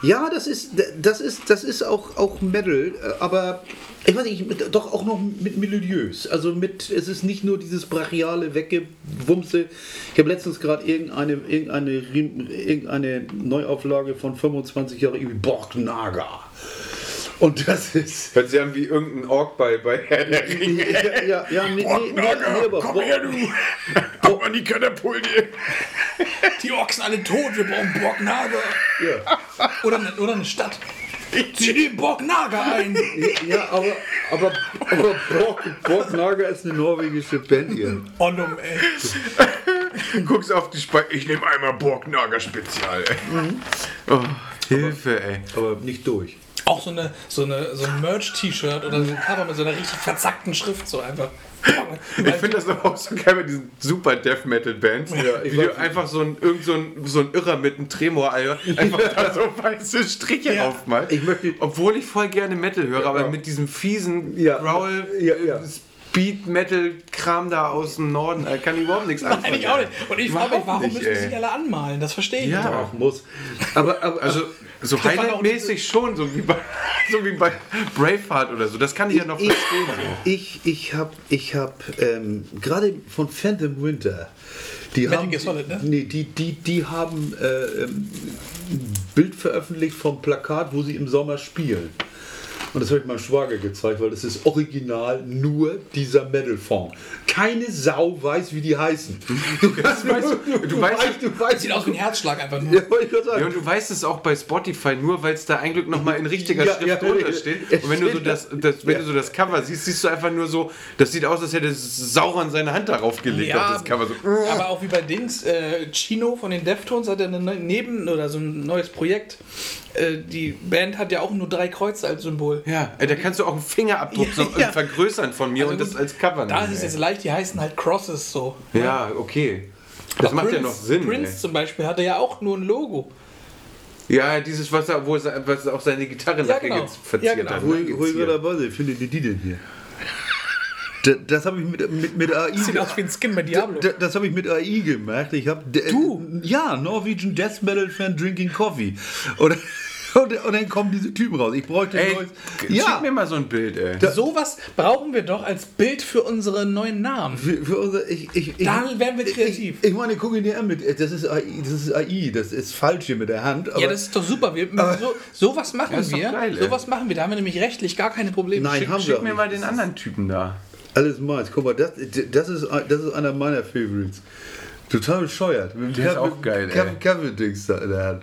S2: Ja, das ist, das ist, das ist auch, auch Metal, aber ich weiß nicht, doch auch noch mit melodiös. Also mit, es ist nicht nur dieses brachiale Weggewumse. Ich habe letztens gerade irgendeine, irgendeine, irgendeine Neuauflage von 25 Jahre irgendwie Borgnaga. Und das ist.
S1: Hört sich an wie irgendein Ork bei, bei Herr der Ringe.
S2: Ja, ja, ja nee, nee, nee, nee, aber
S1: Komm her, du! Komm an die Katapulte!
S3: Die Orks sind alle tot, wir brauchen Borgnager.
S2: ja.
S3: Oder, eine- oder eine Stadt. Sie nehmen Borgnager ein.
S2: ja, aber, aber, aber Borg, Borgnaga ist eine norwegische Band hier.
S3: Ondum, ey.
S1: Guckst auf die Speise. Ich nehme einmal Borgnager Spezial, ey. Oh, Hilfe, ey.
S2: Aber nicht durch.
S3: Auch so, eine, so, eine, so ein Merch-T-Shirt oder so ein Cover mit so einer richtig verzackten Schrift, so einfach.
S1: Ich finde das aber auch so geil bei diesen super Death Metal Bands.
S2: Ja, ich
S1: wie du einfach so ein, irgend so ein, so ein Irrer mit einem Tremor, einfach da so weiße Striche
S3: Ja.
S1: aufmalt.
S2: Ich möchte-
S1: Obwohl ich voll gerne Metal höre, aber
S2: Ja.
S1: mit diesem fiesen
S2: Ja.
S1: Growl,
S2: Ja, ja.
S1: Speed Metal Kram da aus dem Norden, da kann ich überhaupt nichts anfangen.
S3: Nein, ich auch nicht. Und ich frage mich, warum
S1: nicht,
S3: müssen die
S1: ey.
S3: sich alle anmalen? Das verstehe ich
S1: Ja.
S3: nicht.
S2: Auch muss. Aber, aber
S1: Also so Highlight-mäßig schon, so wie, bei, so wie bei Braveheart oder so. Das kann ich ja noch
S2: ich,
S1: verstehen.
S2: Ich, ich habe ich hab, ähm, gerade von Phantom Winter, die
S3: Metal
S2: haben,
S3: Gear Solid, ne?
S2: nee, die, die, die haben äh, ähm, ein Bild veröffentlicht vom Plakat, wo sie im Sommer spielen. Und das habe ich meinem Schwager gezeigt, weil das ist original nur dieser Metal-Font. Keine Sau weiß, wie die heißen. Du, kannst,
S1: weißt- du weißt-
S2: du weißt,
S3: Sieht aus wie ein Herzschlag einfach nur.
S2: Ja.
S1: Ja, und du weißt es auch bei Spotify nur, weil es da ein Glück nochmal in richtiger
S2: Ja,
S1: Schrift
S2: ja,
S1: drunter
S2: ja,
S1: steht.
S2: ja,
S1: Und wenn du so das, das, wenn du so das Cover siehst, siehst du einfach nur so, das sieht aus, als hätte Sauron seine Hand darauf gelegt
S3: Ja,
S1: auf das Cover. So.
S3: aber auch wie bei Dings, äh, Chino von den Deftones hat ja eine ne- Neben- oder so ein neues Projekt. Äh, die Band hat ja auch nur drei Kreuze als Symbol.
S1: Ja, ey, da kannst du auch einen Fingerabdruck
S3: Ja,
S1: so
S3: ja.
S1: vergrößern von mir
S3: Also
S1: und das als Cover
S3: Da
S1: nehmen,
S3: ist es
S1: ey.
S3: jetzt leicht, die heißen halt Crosses so.
S1: Ja, okay. Das macht ja
S3: Prince-
S1: noch Sinn.
S3: Prince zum Beispiel hatte ja auch nur ein Logo.
S1: Ey. Ja, dieses, was er, wo er was auch seine Gitarre
S3: Ja,
S1: nachher
S3: genau.
S1: jetzt verziert
S3: Ja, genau.
S1: hat. Ne,
S2: dabei bin, findet ihr die denn hier? Das, das habe ich mit, mit, mit AI
S3: Sieht aus wie ein Skin bei Diablo.
S2: Das, das habe ich mit AI gemacht. Ich habe
S3: Du?
S2: Ja, Norwegian Death Metal Fan Drinking Coffee. Und, und, und dann kommen diese Typen raus. Ich bräuchte ein
S1: Ey,
S2: neues.
S1: schick
S2: Ja,
S1: mir mal so ein Bild, ey.
S3: Sowas brauchen wir doch als Bild für unsere neuen Namen.
S2: für, für unser, ich, ich, ich,
S3: Dann werden wir kreativ.
S2: Ich, ich meine, guck ihn dir an mit. Das ist AI, das ist AI, das ist falsch hier mit der Hand. Aber
S3: ja, das ist doch super. Wir, so, sowas machen
S1: Ja,
S3: wir.
S1: geil,
S3: sowas machen wir. Da haben wir nämlich rechtlich gar keine Probleme.
S2: Nein,
S1: Schick,
S2: haben wir
S1: schick mir
S2: nicht.
S1: mal den anderen Typen da.
S2: alles meins. Guck mal, das, das, ist, das ist einer meiner Favorites. Total bescheuert. Mit
S1: Der ist auch geil, ey.
S2: Kevin, Kevin Dings da in der Hand.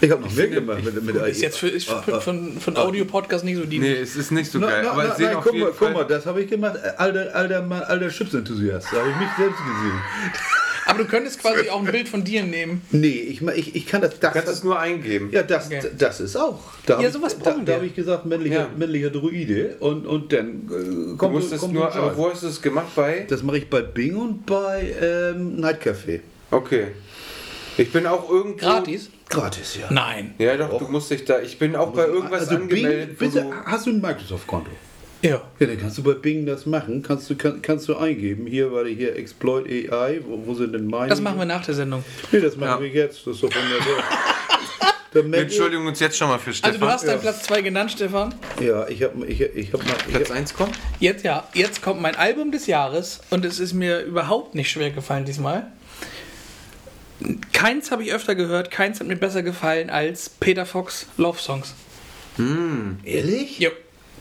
S2: Ich habe noch mehr gemacht mit, mit.
S3: Ist jetzt für, ist
S2: Ah,
S3: für,
S2: ah.
S3: für, für einen Audio-Podcast nicht so die.
S1: Nee, es ist nicht so
S2: Na,
S1: geil.
S2: na,
S1: aber
S2: na, nein, guck, mal, guck mal, das habe ich gemacht. Alter, alter, Mann, alter Chips-Enthusiast. Da habe ich mich selbst gesehen.
S3: Aber du könntest quasi auch ein Bild von dir nehmen.
S2: Nee, ich, ich, ich kann das. das
S1: Du kannst es nur eingeben.
S2: ja, das,
S3: Okay.
S2: das ist auch. Da
S3: Ja,
S2: ich-
S3: sowas
S2: da,
S3: brauchen
S2: da
S3: wir.
S2: habe ich gesagt, männlicher,
S1: Ja.
S2: männlicher Druide. Und, und dann äh,
S1: Du
S2: kommt,
S1: musstest
S2: kommt
S1: nur, aber wo hast du es gemacht? Bei?
S2: Das mache ich bei Bing und bei ähm, Night Café.
S1: Okay. Ich bin auch irgendwo.
S3: Gratis?
S2: Gratis, ja.
S3: Nein.
S1: Ja, doch, du musst dich da. Ich bin auch bei irgendwas
S2: also
S1: angemeldet.
S2: Bing, bitte,
S1: du,
S2: hast du ein Microsoft-Konto?
S3: Ja.
S2: Ja, dann kannst du bei Bing das machen. Kannst du, kann, kannst du eingeben. Hier, warte, hier, Exploit AI. Wo, wo sind denn meine?
S3: Das machen wir nach der Sendung.
S2: Nee, das machen
S1: Ja.
S2: wir jetzt. Das ist doch wunderbar.
S1: Wir entschuldigen uns jetzt schon mal für Stefan.
S3: Also du hast deinen Platz 2 genannt, Stefan.
S2: Ja, ich habe ich, ich hab mal. Ich
S1: Platz
S2: hab,
S1: 1 kommt?
S3: Jetzt ja, jetzt kommt mein Album des Jahres und es ist mir überhaupt nicht schwer gefallen diesmal. Keins habe ich öfter gehört, keins hat mir besser gefallen als Peter Fox Love Songs.
S2: ehrlich?
S3: Jo.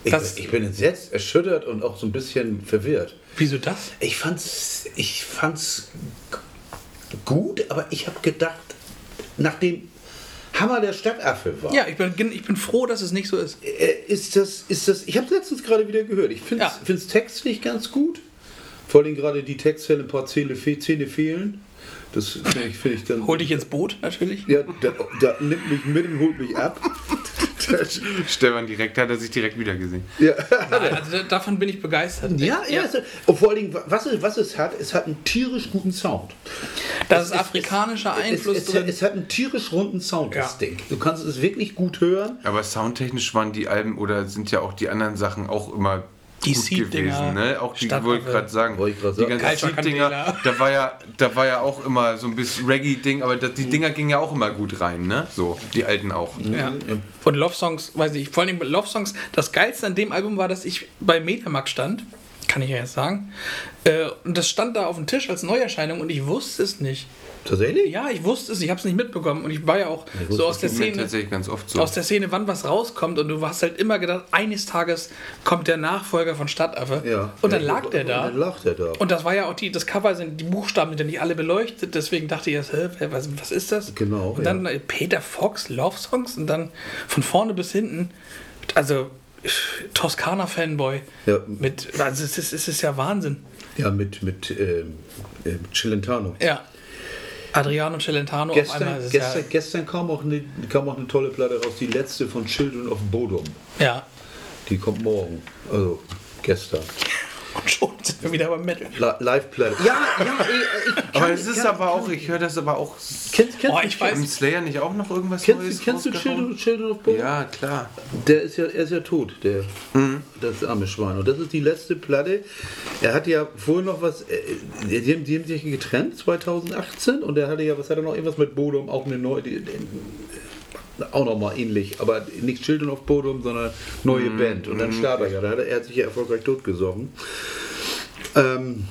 S2: Ich, ich bin entsetzt, erschüttert und auch so ein bisschen verwirrt.
S3: wieso das?
S2: Ich fand's, ich fand's gut, aber ich habe gedacht, nachdem Hammer der Stadtaffe war,
S3: Ja, ich bin, ich bin froh, dass es nicht so ist.
S2: äh, ist das, ist das, ich habe es letztens gerade wieder gehört. Ich finde
S3: Ja.
S2: es textlich ganz gut. Vor allem gerade die Textzeile, ein paar Zähne fehlen. Das finde ich, find ich dann.
S3: Hol dich ins Boot, natürlich.
S2: Ja, da, da nimmt mich mit und holt mich ab.
S1: Stefan direkt, hat er sich direkt wieder gesehen.
S2: ja.
S3: Also da- davon bin ich begeistert.
S2: Ja, ja. Es, und vor allen Dingen, was es, was es hat, es hat einen tierisch guten Sound.
S3: Da
S2: Es-
S3: ist
S2: es-
S3: afrikanischer Einfluss
S2: es, es,
S3: drin.
S2: Es hat einen tierisch runden Sound, das
S3: Ja.
S2: Ding. Du kannst es wirklich gut hören.
S1: Aber soundtechnisch waren die Alben oder sind ja auch die anderen Sachen auch immer
S3: Die
S1: gut gewesen. Ne? Auch die wollte ich gerade sagen.
S2: Ich grad
S1: die ganzen Seed-Dinger, da war ja, da war ja auch immer so ein bisschen Reggae-Ding, aber das, die Dinger gingen ja auch immer gut rein, ne? So, die alten auch.
S3: Ja. Und Love Songs, weiß ich, vor allem Love Songs, das geilste an dem Album war, dass ich bei Mediamarkt stand, kann ich ja jetzt sagen, äh, und das stand da auf dem Tisch als Neuerscheinung und ich wusste es nicht.
S2: Tatsächlich?
S3: Ja, ich wusste es, ich habe es nicht mitbekommen und ich war ja auch
S2: wusste
S3: so aus der Szene,
S1: tatsächlich ganz oft so.
S3: aus der Szene, wann was rauskommt und du hast halt immer gedacht, eines Tages kommt der Nachfolger von Stadtaffe
S2: Ja.
S3: und dann
S2: Ja,
S3: lag der
S2: und
S3: da.
S2: Dann lag der da.
S3: Und das war ja auch die, das Cover sind, die Buchstaben sind ja nicht alle beleuchtet, deswegen dachte ich erst, was, was ist das?
S2: Genau,
S3: Und dann äh, Peter Fox, Love Songs und dann von vorne bis hinten, also Toskana-Fanboy.
S2: Ja.
S3: Mit, also es ist, es ist ja Wahnsinn.
S2: Ja, mit, mit ähm, äh, Celentano.
S3: Ja. Adriano Celentano auf
S2: Gestern,
S3: einmal ist es
S2: gestern, gestern kam, auch eine, kam auch eine tolle Platte raus, die letzte von Children of Bodom.
S3: ja. Ja.
S2: Die kommt morgen. Also gestern.
S3: Und schon sind wir wieder beim Metal.
S2: La- Live-Platte. Ja, ja, ich, ich,
S1: aber es ist aber auch, ich höre das aber auch.
S2: Kennst, kennst,
S3: Oh,
S2: du-
S3: ich weiß-
S1: Im Slayer nicht auch noch irgendwas
S2: kennst,
S1: Neues
S2: du- kennst du? Children, Children of Bodom?
S1: Ja, klar.
S2: Der ist ja, er ist ja tot, der, das arme Schwein. Und das ist die letzte Platte. Er hat ja vorher noch was, äh, die, haben, die haben sich getrennt 2018 und er hatte ja, was hat er noch, irgendwas mit Bodum, auch eine neue, die, die, auch nochmal ähnlich, aber nicht Children of Bodum, sondern neue Band. Und dann starb er ja, er, er hat sich ja erfolgreich totgesoffen. Ähm,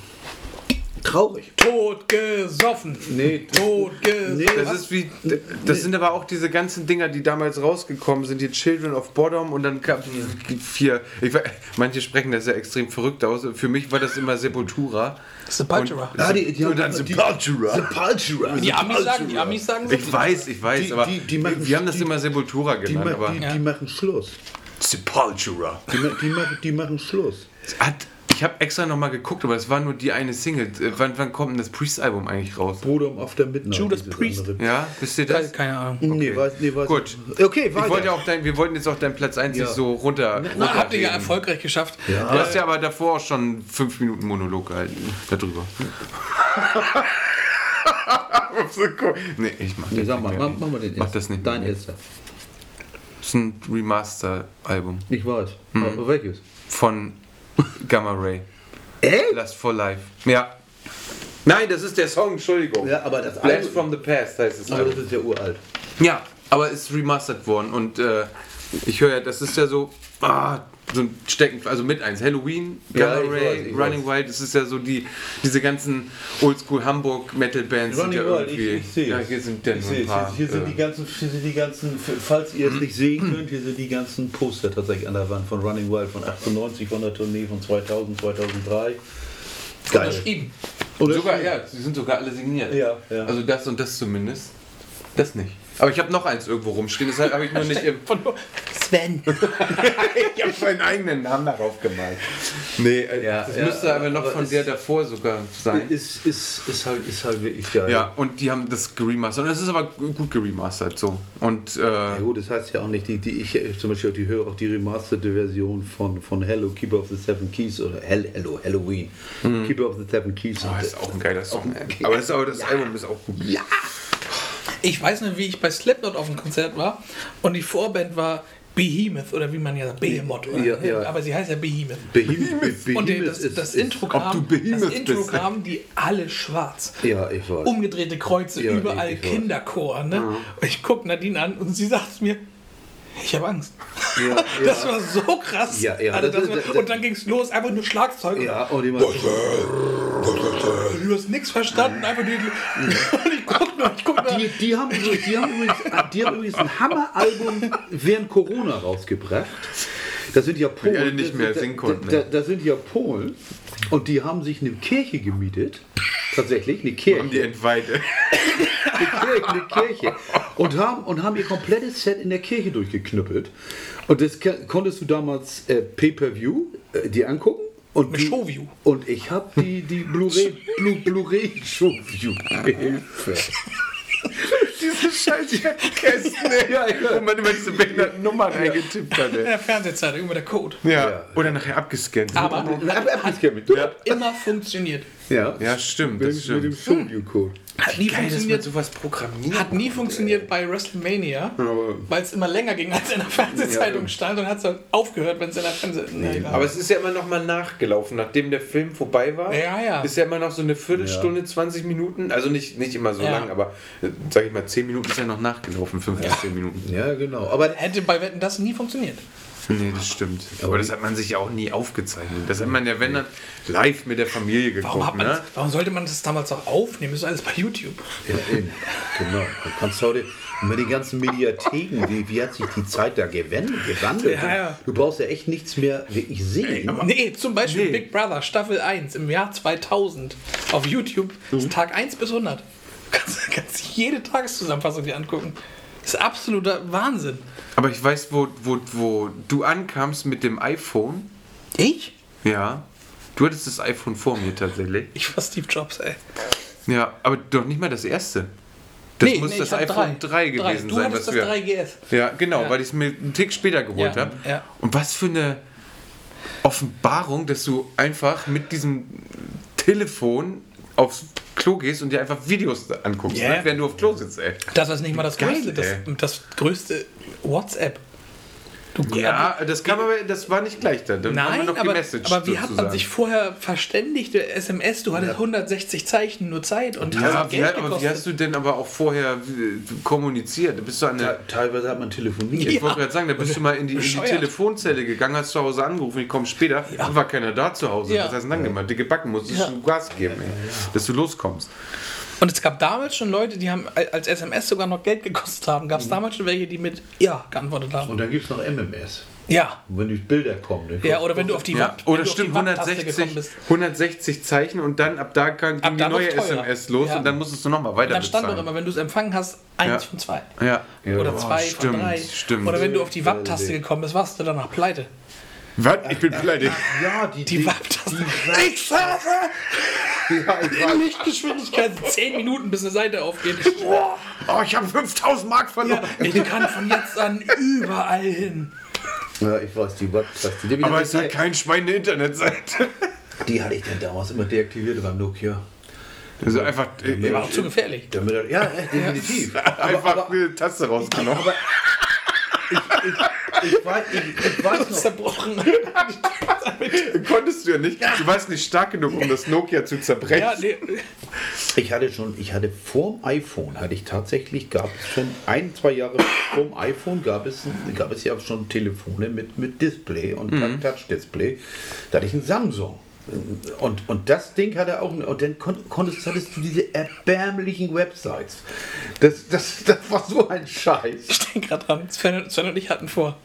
S2: traurig.
S3: Tot gesoffen.
S2: Nee,
S3: Tot gesoffen.
S2: Nee,
S1: Das ist wie, das sind aber auch diese ganzen Dinger, die damals rausgekommen sind, die Children of Bottom und dann gab es vier. Ich, weiß- manche sprechen das ja extrem verrückt aus. Für mich war das immer Sepultura.
S3: Sepultura.
S1: Und-
S2: Ah, die, die
S1: Und dann
S2: die-
S1: Sepultura.
S2: Sepultura.
S3: Die Amis sagen, die Amis sagen
S1: Ich weiß, ich weiß,
S2: Die-
S1: aber
S2: die- die machen-
S1: wir haben das
S2: die-
S1: immer Sepultura
S2: Die,
S1: genannt.
S2: ma-
S1: aber
S2: die,
S3: Ja.
S2: die machen Schluss.
S1: Sepultura.
S2: Die, die, machen, die machen Schluss.
S1: Hat, ich habe extra nochmal geguckt, aber es war nur die eine Single. Äh, Wann, wann kommt denn das Priest-Album eigentlich raus?
S2: Bodum auf der Midnight.
S3: Judas Priest.
S2: andere.
S1: Ja, wisst ihr das?
S3: Keine Ahnung.
S2: Nee, weiß, nee, weiß
S1: Gut.
S2: Okay,
S1: Ich
S2: weiter.
S1: wollte ja auch dein, wir wollten jetzt auch deinen Platz 1
S2: Ja.
S1: nicht so runter.
S3: Na, habt ihr ja erfolgreich geschafft.
S1: Du hast ja aber davor auch schon fünf Minuten Monolog gehalten darüber. nee, ich mach
S2: nee,
S1: das
S2: sag mal,
S1: nicht
S2: mach, mach mal den
S1: Mach das nicht
S2: Dein erster.
S1: Das ist ein Remaster-Album
S2: Ich weiß.
S1: Hm.
S2: Aber welches?
S1: von Gamma Ray.
S2: Echt?
S1: Last for Life. Ja. Nein, das ist der Song, Entschuldigung.
S2: Ja, aber das
S1: Blast
S2: Album-
S1: from the Past heißt es.
S2: Aber das ist ja uralt.
S1: Ja, aber ist remastered worden und äh, ich höre ja, das ist ja so, ah, so ein Stecken, also mit eins. Halloween,
S2: Ja, weiß, ich
S1: Running Wild, das ist ja so die, diese ganzen Oldschool Hamburg Metal Bands sind
S2: Running
S1: ja
S2: Wild,
S1: irgendwie.
S2: ich, ich sehe
S1: ja, hier sind denn
S2: ich
S1: ein paar.
S2: Hier, hier sind
S1: äh,
S2: die ganzen, hier sind die ganzen, falls ihr es nicht sehen könnt, hier sind die ganzen Poster tatsächlich an der Wand von Running Wild von 98, von der Tournee von 2000, 2003. Geil.
S3: Unterschrieben.
S2: Oder
S1: sogar, ja, sie sind sogar alle signiert.
S2: Ja, ja.
S1: Also das und das zumindest. Das nicht. Aber ich habe noch eins irgendwo rumstehen, deshalb habe ich nur nicht im.
S3: Von Sven.
S1: ich habe meinen eigenen Namen darauf gemalt. Nee, äh,
S2: Ja,
S1: das
S2: ja,
S1: müsste aber noch
S2: aber
S1: von der davor sogar sein.
S2: Ist, ist, ist, halt, ist halt wirklich geil.
S1: Ja, und die haben das geremastert. Und es ist aber gut geremastert so. Und äh,
S2: Ja gut, das heißt ja auch nicht, die, die ich äh, zum Beispiel die höre auch die remasterte Version von, von Hello, Keeper of the Seven Keys oder Hell, Hello, Halloween. Keeper of the Seven Keys.
S1: oh, das ist auch ein geiler Song.
S2: Auch ein
S1: aber das, aber das Album ist auch gut.
S2: ja.
S3: Ich weiß noch, wie ich bei Slipknot auf dem Konzert war und die Vorband war Behemoth oder wie man ja sagt, Behemoth. Oder?
S2: Ja, ja.
S3: Aber sie heißt ja Behemoth.
S2: Behemoth,
S3: Und das, das
S2: ist-
S3: Intro
S1: ob
S3: kam,
S1: du Behemoth
S3: das Intro
S1: bist.
S3: kam, die alle schwarz.
S2: Ja, ich weiß.
S3: Umgedrehte Kreuze,
S2: Ja,
S3: überall
S2: ich-.
S3: Kinderchor. Ne? Und ich gucke Nadine an und sie sagt mir, ich habe Angst.
S2: Ja,
S3: Das
S2: ja.
S3: war so krass.
S2: Ja, ja,
S3: Also
S2: das
S3: das war,
S2: das-
S3: und dann ging es los, einfach nur Schlagzeug.
S2: Ja, und immer,
S3: Du hast nichts verstanden, einfach und nur, ich guck nur.
S2: die, die, haben, übrigens- die, haben übrigens, die haben übrigens ein Hammeralbum während Corona rausgebracht. Das sind ja Polen.
S1: Die nicht mehr singen konnten,
S2: Da,
S1: ne?
S2: da, da sind ja Polen und die haben sich eine Kirche gemietet. Tatsächlich, eine Kirche.
S1: Haben die entweiht.
S2: eine Kirche, eine Kirche. Und haben, und haben ihr komplettes Set in der Kirche durchgeknüppelt. Und das konntest du damals äh, Pay-Per-View äh, dir angucken. Und
S3: Mit Showview.
S2: Und ich habe die, die Blu-ray Blu, Blu-ray Showview. Hilfe.
S1: Diese scheiß Kästen,
S2: Ja, ja.
S1: wo man immer diese behinderten Nummern eingetippt
S3: In
S1: hatte.
S3: der Fernsehzeitung, immer der Code.
S1: Ja.
S2: Ja.
S1: Oder nachher abgescannt.
S3: Aber
S2: Ab, abgescannt.
S3: immer funktioniert.
S2: Ja.
S1: ja, stimmt,
S2: mit,
S1: das
S2: mit dem
S1: stimmt.
S2: Showview-Code.
S3: Hat nie
S1: Geil,
S3: funktioniert.
S1: sowas programmiert.
S3: Hat nie funktioniert bei WrestleMania, weil es immer länger ging, als in der Fernsehzeitung stand und hat es dann aufgehört, wenn es in der Fernsehzeitung nee, egal.
S1: Aber es ist ja immer noch mal nachgelaufen, nachdem der Film vorbei war.
S3: Ja, ja.
S1: Ist ja immer noch so eine Viertelstunde, 20 Minuten. Also nicht, nicht immer so
S3: Ja.
S1: lang, aber äh, sag ich mal, 10 Minuten ist ja noch nachgelaufen, 5 bis 10 Minuten.
S2: Ja, genau. Aber
S3: Hätte bei Wetten das nie funktioniert.
S1: Nee, das stimmt. Aber das hat man sich ja auch nie aufgezeichnet. Das hat man ja, wenn dann, live mit der Familie
S3: Warum, hat
S1: geguckt,
S3: man,
S1: ne?
S3: warum sollte man das damals auch aufnehmen? Das ist alles bei YouTube.
S2: Ja, eben. Genau. Du kannst heute mit den ganzen Mediatheken, wie, wie hat sich die Zeit da gewandelt?
S3: Ja, ja.
S2: Du brauchst ja echt nichts mehr wirklich sehen.
S3: Nee, zum Beispiel
S1: Nee.
S3: Big Brother Staffel 1 im Jahr 2000 auf YouTube,
S1: Mhm.
S3: ist Tag 1 bis 100. Du kannst, kannst jede Tageszusammenfassung dir angucken. Das ist absoluter Wahnsinn.
S1: Aber ich weiß, wo, wo, wo du ankamst mit dem iPhone.
S3: Ich?
S1: Ja. Du hattest das iPhone vor mir tatsächlich.
S3: Ich war Steve Jobs, ey.
S1: Ja, aber doch nicht mal das erste. Das muss
S3: ich
S1: das iPhone 3, gewesen
S3: du
S1: sein,
S3: hattest
S1: was
S3: das
S1: wir.
S3: 3GS.
S1: Ja, genau,
S3: Ja.
S1: weil ich es mir einen Tick später geholt
S3: Ja,
S1: habe.
S3: ja.
S1: Und was für eine Offenbarung, dass du einfach mit diesem Telefon aufs Klo gehst und dir einfach Videos anguckst,
S3: Ja.
S1: ne? während du auf Klo sitzt, ey.
S3: Das ist nicht mal das
S1: Geil,
S3: größte, das, das größte WhatsApp. Du,
S1: Ja, das kam aber, das war nicht gleich da. Dann haben wir
S3: Nein,
S1: noch
S3: aber, aber wie hat man sich vorher verständigt? SMS, du hattest 160 Zeichen nur Zeit und
S1: ja,
S3: hast
S1: wie,
S3: Geld
S1: aber wie hast du denn aber auch vorher äh, kommuniziert? Bist du an
S2: Te-
S1: der,
S2: Teilweise hat man telefoniert.
S1: Ich wollte gerade sagen, da bist du mal in die, in die. Telefonzelle gegangen, hast zu Hause angerufen, ich komme später, dann war keiner da zu Hause.
S3: Ja.
S1: Was hast du denn dann gemacht? Dicke Backen musstest
S3: Ja.
S1: du Gas geben, ey, dass du loskommst.
S3: Und es gab damals schon Leute, die haben als SMS sogar noch Geld gekostet haben.
S1: Mhm.
S3: Gab es damals schon welche, die mit Ja geantwortet haben.
S2: Und dann gibt es noch MMS.
S3: Ja.
S2: Und wenn die Bilder kommen, dann
S3: Ja, oder wenn du auf die
S1: Ja,
S3: Watt- wenn
S1: oder stimmt,
S3: Watt-Taste
S1: 160,
S3: gekommen bist.
S1: 160 Zeichen und dann ab da kam, ging
S3: Ab
S1: die
S3: da
S1: neue. SMS los
S3: Ja.
S1: und dann musstest du nochmal weiter
S3: Dann stand doch immer, wenn du es empfangen hast, eins
S1: Ja.
S3: von zwei.
S1: Ja.
S3: Oder
S1: Oh,
S3: zwei von
S1: stimmt,
S3: drei.
S1: Stimmt.
S3: Oder wenn du auf die Watt-Taste gekommen bist, warst du danach pleite.
S1: Was? Ich bin pleite.
S2: Ja, die,
S3: Die Watt-Taste. Ich sage!
S2: Ja, ich
S3: In Lichtgeschwindigkeit 10 Minuten, bis eine Seite aufgeht.
S1: Oh, ich habe 5000 Mark
S3: Ja,
S1: verloren.
S3: ich kann von jetzt an überall hin.
S2: Ja, ich weiß, die Watt-Taste. Die,
S1: Aber
S2: die,
S1: es hat kein Schwein eine Internetseite.
S2: die hatte ich dann damals immer deaktiviert beim Nokia.
S1: Also einfach, äh,
S3: War auch zu gefährlich.
S2: Damit, ja, definitiv.
S1: einfach eine Taste rausgenommen.
S2: Aber ich, ich, weiß, ich, ich weiß noch,
S3: Zerbrochen.
S1: Konntest du ja nicht. Du warst nicht stark genug, um das Nokia zu zerbrechen.
S3: Ja, nee.
S2: ich hatte schon, ich hatte vorm iPhone, hatte ich tatsächlich, gab es schon ein, zwei Jahre vorm iPhone gab es, gab es ja schon Telefone mit, mit Display und Touch-Display. Da hatte ich ein Samsung. Und, und das Ding hatte auch, und dann kon, konntest, hattest du diese erbärmlichen Websites. Das, das, das war so ein Scheiß.
S3: Ich denke gerade dran, Sven und ich hatten vor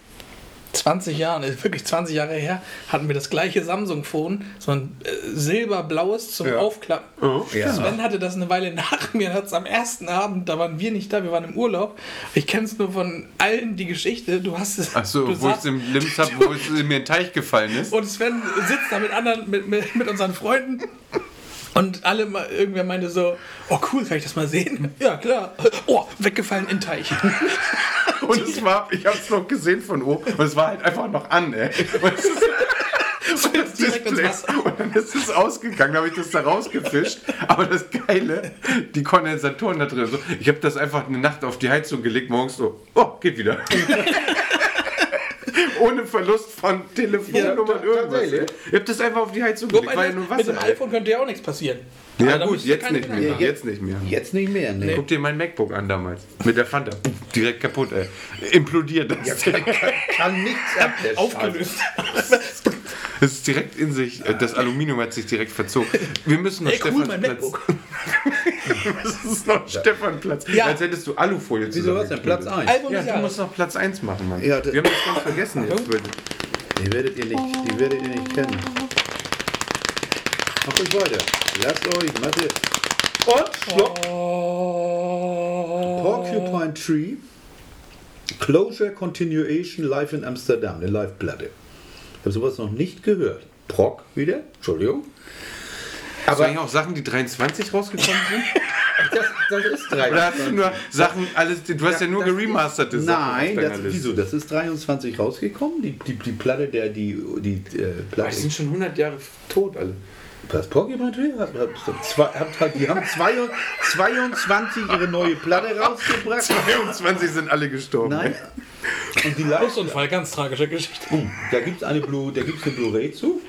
S3: 20 Jahren, ist wirklich 20 Jahre her, hatten wir das gleiche Samsung-Phone, so ein äh, silberblaues zum
S1: Ja.
S3: Aufklappen.
S1: Oh.
S2: Ja.
S3: Sven hatte das eine Weile nach mir, hat es am ersten Abend, da waren wir nicht da, wir waren im Urlaub. Ich kenne es nur von allen die Geschichte. Du hast es.
S1: Ach so,
S3: du
S1: wo ich es im Limbs habe, wo es in mir ein Teich gefallen ist.
S3: Und Sven sitzt da mit anderen, mit, mit, mit unseren Freunden. Und alle mal, irgendwer meinte so, oh cool, kann ich das mal sehen? Ja, klar. Oh, weggefallen in Teich.
S1: Und es war, ich habe es noch gesehen von oben und es war halt einfach noch an, ey. Und es ist,
S3: So
S1: und dann ist es ausgegangen, habe ich das da rausgefischt. Aber das Geile, die Kondensatoren da drin. So, ich habe das einfach eine Nacht auf die Heizung gelegt, morgens so, oh, geht wieder. Ohne Verlust von Telefonnummern
S2: Ja,
S1: irgendwas. ey. Ich habe das einfach auf die Heizung gelegt, ja
S3: mit dem iPhone könnte ja auch nichts passieren.
S1: Ja
S3: da
S1: gut, jetzt nicht mehr. Jetzt nicht mehr.
S2: Jetzt nicht mehr, ne?
S1: Guck dir mein MacBook an damals. Mit der Fanta. Direkt kaputt, ey. Implodiert das.
S2: Kann, kann, kann nichts ab,
S3: Aufgelöst.
S1: Es ist direkt in sich, äh, das Aluminium hat sich direkt verzogen. Wir müssen noch
S3: Ey, cool, mein
S1: Platz.
S3: MacBook.
S1: Das ist noch Stefan Platz.
S3: Ja.
S1: Als hättest du Alufolie
S2: Wieso was denn? Platz 1.
S3: Album
S1: Ja, du musst noch Platz 1 machen, Mann.
S2: Ja,
S1: Wir haben das ganz vergessen jetzt.
S2: Die werdet ihr nicht, die werdet ihr nicht kennen. Macht euch weiter. Lasst euch, Mathe. Und Schluck. Porcupine Tree. Closure Continuation live in Amsterdam. Eine Live-Platte. Ich habe sowas noch nicht gehört. Proc wieder. Entschuldigung.
S1: Aber
S2: Aber
S1: eigentlich auch Sachen, die 23 rausgekommen sind?
S2: Das, das ist
S1: Oder
S2: 23.
S1: hast du nur Sachen, alles, du hast ja, nur
S2: das
S1: geremasterte
S2: ist,
S1: Sachen.
S2: Nein, das, wieso? Das ist 23 rausgekommen. Die, die, die Platte, der die, die äh, Platte.
S1: Die sind schon 100 Jahre tot alle.
S2: Was Pokémon Tree? Hat, hat, zwei, hat, hat, die haben zwei, 22 ihre neue Platte rausgebracht.
S1: 22 sind alle gestorben.
S2: Nein. Und die Live
S3: Busunfall, ganz tragische Geschichte.
S2: Oh, da gibt es eine Blu, da gibt's eine Blu-ray zu.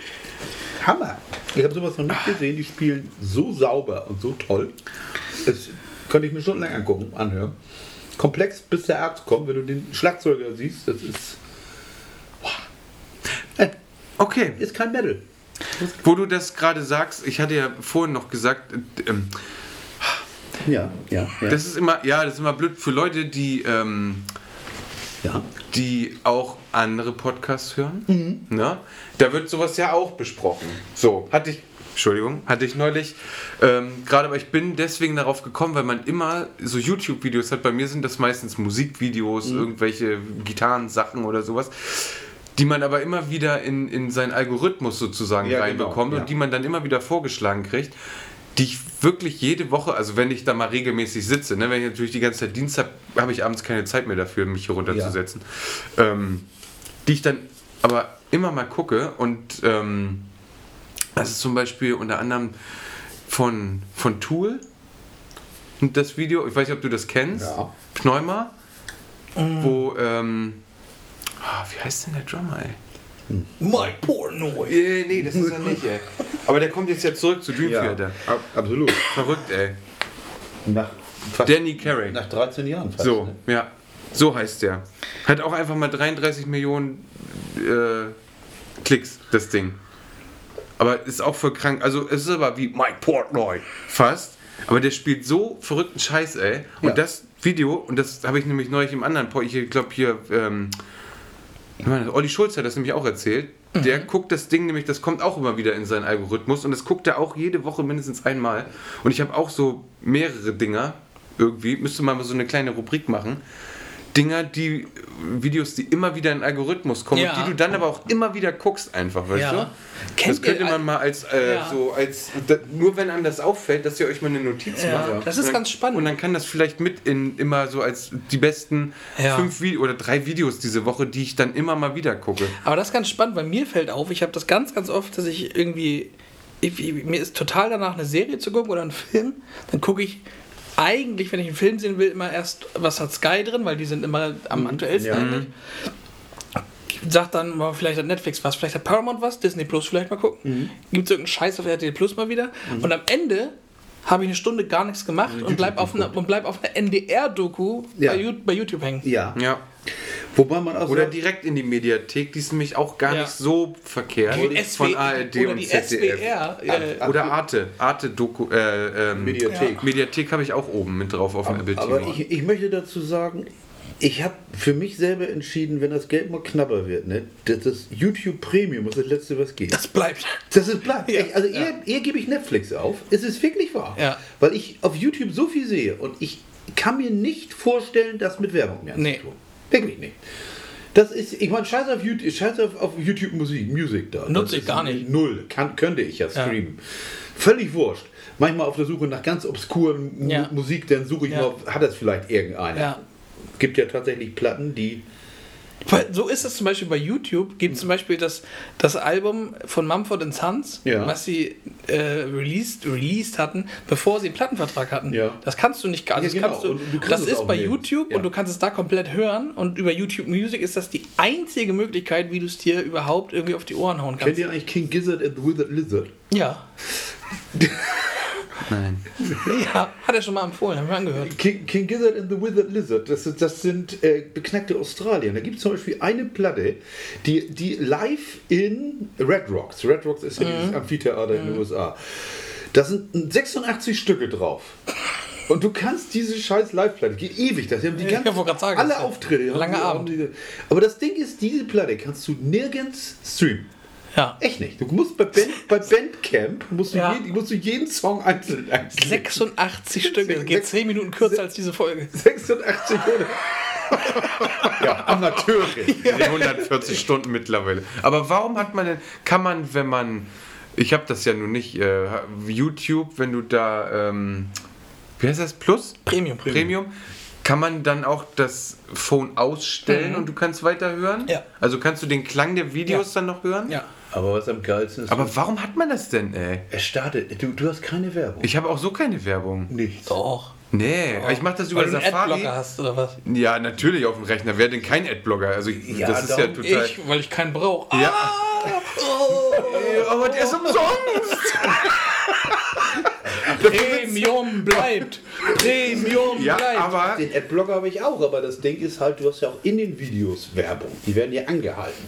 S2: Hammer. Ich habe sowas noch nicht gesehen. Die spielen so sauber und so toll. Das könnte ich mir schon lange angucken, anhören. Komplex, bis der Arzt kommt, wenn du den Schlagzeuger siehst, das ist. Boah. Äh,
S1: Okay,
S2: ist kein Metal.
S1: wo du das gerade sagst, ich hatte ja vorhin noch gesagt, äh, ähm,
S2: Ja, ja, ja.
S1: das ist immer, ja, das ist immer blöd für Leute, die, ähm,
S2: ja.
S1: die auch andere Podcasts hören.
S2: Mhm.
S1: Ne? Da wird sowas ja auch besprochen. So, hatte ich, Entschuldigung, hatte ich neulich, ähm, gerade, aber ich bin deswegen darauf gekommen, weil man immer so YouTube-Videos hat. Bei mir sind das meistens Musikvideos,
S2: Mhm.
S1: irgendwelche Gitarrensachen oder sowas. Die man aber immer wieder in, in seinen Algorithmus sozusagen
S2: Ja,
S1: reinbekommt
S2: genau, ja.
S1: und die man dann immer wieder vorgeschlagen kriegt, die ich wirklich jede Woche, also wenn ich da mal regelmäßig sitze, ne, wenn ich natürlich die ganze Zeit Dienst habe, habe ich abends keine Zeit mehr dafür, mich hier runterzusetzen. Ähm, die ich dann aber immer mal gucke und ähm, das ist zum Beispiel unter anderem von, von Tool und das Video, ich weiß nicht, ob du das kennst,
S2: Ja.
S1: Pneuma, wo, ähm, ah, wie heißt denn der Drummer, ey?
S3: My Porno.
S1: Äh, nee, das ist er nicht, ey. Aber der kommt jetzt ja zurück zu Dream
S2: ja.
S1: Theater.
S2: ab- absolut.
S1: Verrückt, ey.
S2: Nach, fast,
S1: Danny Carey.
S2: nach 13 Jahren fast.
S1: So,
S2: ne?
S1: ja. So heißt der. Hat auch einfach mal 33 Millionen äh, Klicks, das Ding. Aber ist auch voll krank. Also es ist aber wie Mike Portnoy. Fast. Aber der spielt so verrückten Scheiß, ey. Und
S2: Ja.
S1: das Video, und das habe ich nämlich neulich im anderen, Po- ich glaube hier, ähm, ich meine, Olli Schulz hat das nämlich auch erzählt. Der guckt das Ding nämlich, das kommt auch immer wieder in seinen Algorithmus und das guckt er auch jede Woche mindestens einmal. Und ich habe auch so mehrere Dinger irgendwie, müsste man mal so eine kleine Rubrik machen. Dinger, die Videos, die immer wieder in den Algorithmus kommen
S3: Ja.
S1: die du dann aber auch immer wieder guckst einfach, weißt
S3: Ja.
S1: du?
S3: Kennt
S1: das könnte
S3: ihr-
S1: man mal als äh,
S3: Ja.
S1: so als da, nur wenn einem das auffällt, dass ihr euch mal eine Notiz
S3: Ja,
S1: macht.
S3: das ist
S1: dann-
S3: ganz spannend.
S1: Und dann kann das vielleicht mit in immer so als die besten fünf Vi oder drei Videos diese Woche, die ich dann immer mal wieder gucke.
S3: Aber das ist ganz spannend, weil mir fällt auf, ich habe das ganz, ganz oft, dass ich irgendwie, ich, mir ist total danach eine Serie zu gucken oder einen Film, dann gucke ich eigentlich, wenn ich einen Film sehen will, immer erst, was hat Sky drin, weil die sind immer am aktuellsten
S2: Ja.
S3: eigentlich. Sagt dann, mal, vielleicht hat Netflix was, vielleicht hat Paramount was, Disney Plus vielleicht mal gucken. Gibt es irgendeinen Scheiß auf RTL Plus mal wieder. Und am Ende habe ich eine Stunde gar nichts gemacht und bleib auf einer und bleib auf einer NDR-Doku
S2: Ja.
S3: bei, bei YouTube hängen.
S2: Ja.
S1: Ja.
S2: Wobei man auch
S1: Oder
S2: sagt,
S1: direkt in die Mediathek, die ist nämlich auch gar
S3: Ja.
S1: nicht so verkehrt.
S3: Die SW
S1: von ARD
S3: oder
S1: und
S3: die
S1: ZDF.
S3: SWR. Äh,
S1: Oder Arte. Arte Doku. Äh, ähm,
S2: Mediathek.
S1: Mediathek habe ich auch oben mit drauf auf dem Apple TV.
S2: Aber ich, ich möchte dazu sagen, ich habe für mich selber entschieden, wenn das Geld mal knapper wird, ne, das, YouTube Premium ist das letzte, was geht.
S3: das bleibt.
S2: Das ist bleibt.
S3: Ja,
S2: also eher, eher gebe ich Netflix auf. Es ist wirklich wahr.
S3: Ja.
S2: Weil ich auf YouTube so viel sehe und ich kann mir nicht vorstellen, das mit Werbung mehr
S3: Nee.
S2: zu tun. Wirklich nicht. Das ist, ich meine, scheiß auf YouTube, scheiß auf, auf YouTube Musik, Musik da.
S3: Nutze ich gar nicht.
S2: Null. Kann, könnte ich ja
S3: Ja.
S2: streamen. Völlig wurscht. Manchmal auf der Suche nach ganz obskuren
S3: Ja.
S2: Musik, dann suche ich
S3: Ja.
S2: mal, hat das vielleicht irgendeiner.
S3: Ja.
S2: Gibt ja tatsächlich Platten, die.
S3: So ist es zum Beispiel bei YouTube, gibt zum Beispiel das, das Album von Mumford Sons,
S2: Ja.
S3: was sie äh, released, released hatten, bevor sie einen Plattenvertrag hatten.
S2: Ja.
S3: Das kannst du nicht, also
S2: Ja,
S3: das
S2: genau.
S3: du,
S2: du
S3: das ist bei
S2: nirgends.
S3: YouTube und du kannst es da komplett hören und über YouTube Music ist das die einzige Möglichkeit, wie du es dir überhaupt irgendwie auf die Ohren hauen
S2: Kennt
S3: kannst.
S2: ihr eigentlich King Gizzard and the Withered Lizard?
S3: Ja.
S1: Nein.
S3: ja, hat er schon mal empfohlen, haben wir angehört.
S2: King, King Gizzard and the Withered Lizard, das, sind- das sind äh, beknackte Australier. Da gibt es zum Beispiel eine Platte, die, die live in Red Rocks, Red Rocks ist ja dieses Amphitheater in den USA, da sind 86 Stücke drauf. Und du kannst diese scheiß Live-Platte, geht ewig, das haben die
S3: Ja,
S2: ganzen,
S3: gerade sagen,
S2: alle
S3: ja
S2: Auftritte. die-
S3: Abend.
S2: Aber das Ding ist, diese Platte kannst du nirgends streamen.
S3: Ja.
S2: Echt nicht. Du musst bei, Band, bei Bandcamp musst du,
S3: Ja.
S2: jeden, musst du jeden Song einzeln einklicken.
S3: 86 Stücke, das geht
S2: Sechs-
S3: 10 Minuten kürzer als diese Folge.
S2: 86 oder? ja, Amateure.
S1: Die 140 Stunden mittlerweile. Aber warum hat man denn, kann man, wenn man, ich habe das ja nun nicht, äh, YouTube, wenn du da, ähm, wie heißt das? Plus?
S3: Premium.
S1: Premium. Kann man dann auch das Phone ausstellen
S3: Mhm.
S1: und du kannst weiterhören?
S3: Ja.
S1: Also kannst du den Klang der Videos
S3: Ja.
S1: dann noch hören?
S3: Ja.
S2: Aber was am geilsten ist,
S1: Aber warum hat man das denn, ey?
S2: es startet, du, du hast keine Werbung.
S1: Ich habe auch so keine Werbung.
S2: Nichts.
S3: Doch.
S1: Nee, ich mache das über
S3: Weil du einen
S1: Safari.
S3: Adblocker hast, oder was?
S1: Ja, natürlich auf dem Rechner. Wer denn kein Adblocker? Also
S2: Ja,
S1: das ist ja total.
S3: Ich, weil ich keinen brauche.
S1: Ja.
S3: Oh,
S1: aber der ist umsonst.
S3: Premium bleibt. Premium
S1: Ja,
S3: bleibt.
S1: aber
S2: Den Adblocker habe ich auch, aber das Ding ist halt, du hast ja auch in den Videos Werbung. Die werden ja angehalten.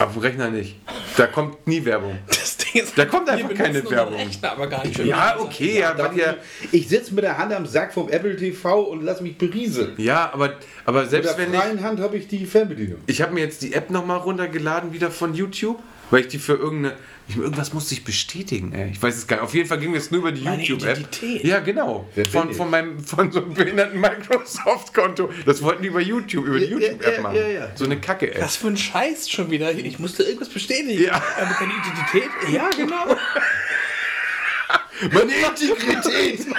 S1: Auf dem Rechner nicht. Da kommt nie Werbung.
S3: das Ding ist,
S1: Da kommt einfach keine Werbung.
S3: Rechner aber gar nicht.
S1: Ja, okay, ja, was ihr,
S2: Ich sitze mit der Hand am Sack vom Apple TV und lass mich berieseln.
S1: ja, aber, aber
S2: Mit
S1: selbst
S2: der
S1: wenn ich,
S2: freien Hand habe ich die Fernbedienung.
S1: ich habe mir jetzt die App nochmal runtergeladen wieder von YouTube, weil ich die für irgendeine, ich, irgendwas musste ich bestätigen, ey. Ich weiß es gar nicht. Auf jeden Fall ging es nur über die
S3: Meine
S1: YouTube-App.
S3: Identität.
S1: Ja, genau. Von, von meinem, von so einem behinderten Microsoft-Konto. Das wollten die über YouTube, über die
S2: Ja,
S1: YouTube-App
S2: ja,
S1: machen.
S2: ja, ja.
S1: So eine Kacke-App.
S3: Was für ein Scheiß schon wieder. Ich musste irgendwas bestätigen.
S1: Ja.
S3: Aber keine Identität? Ja, genau.
S1: Meine Integrität!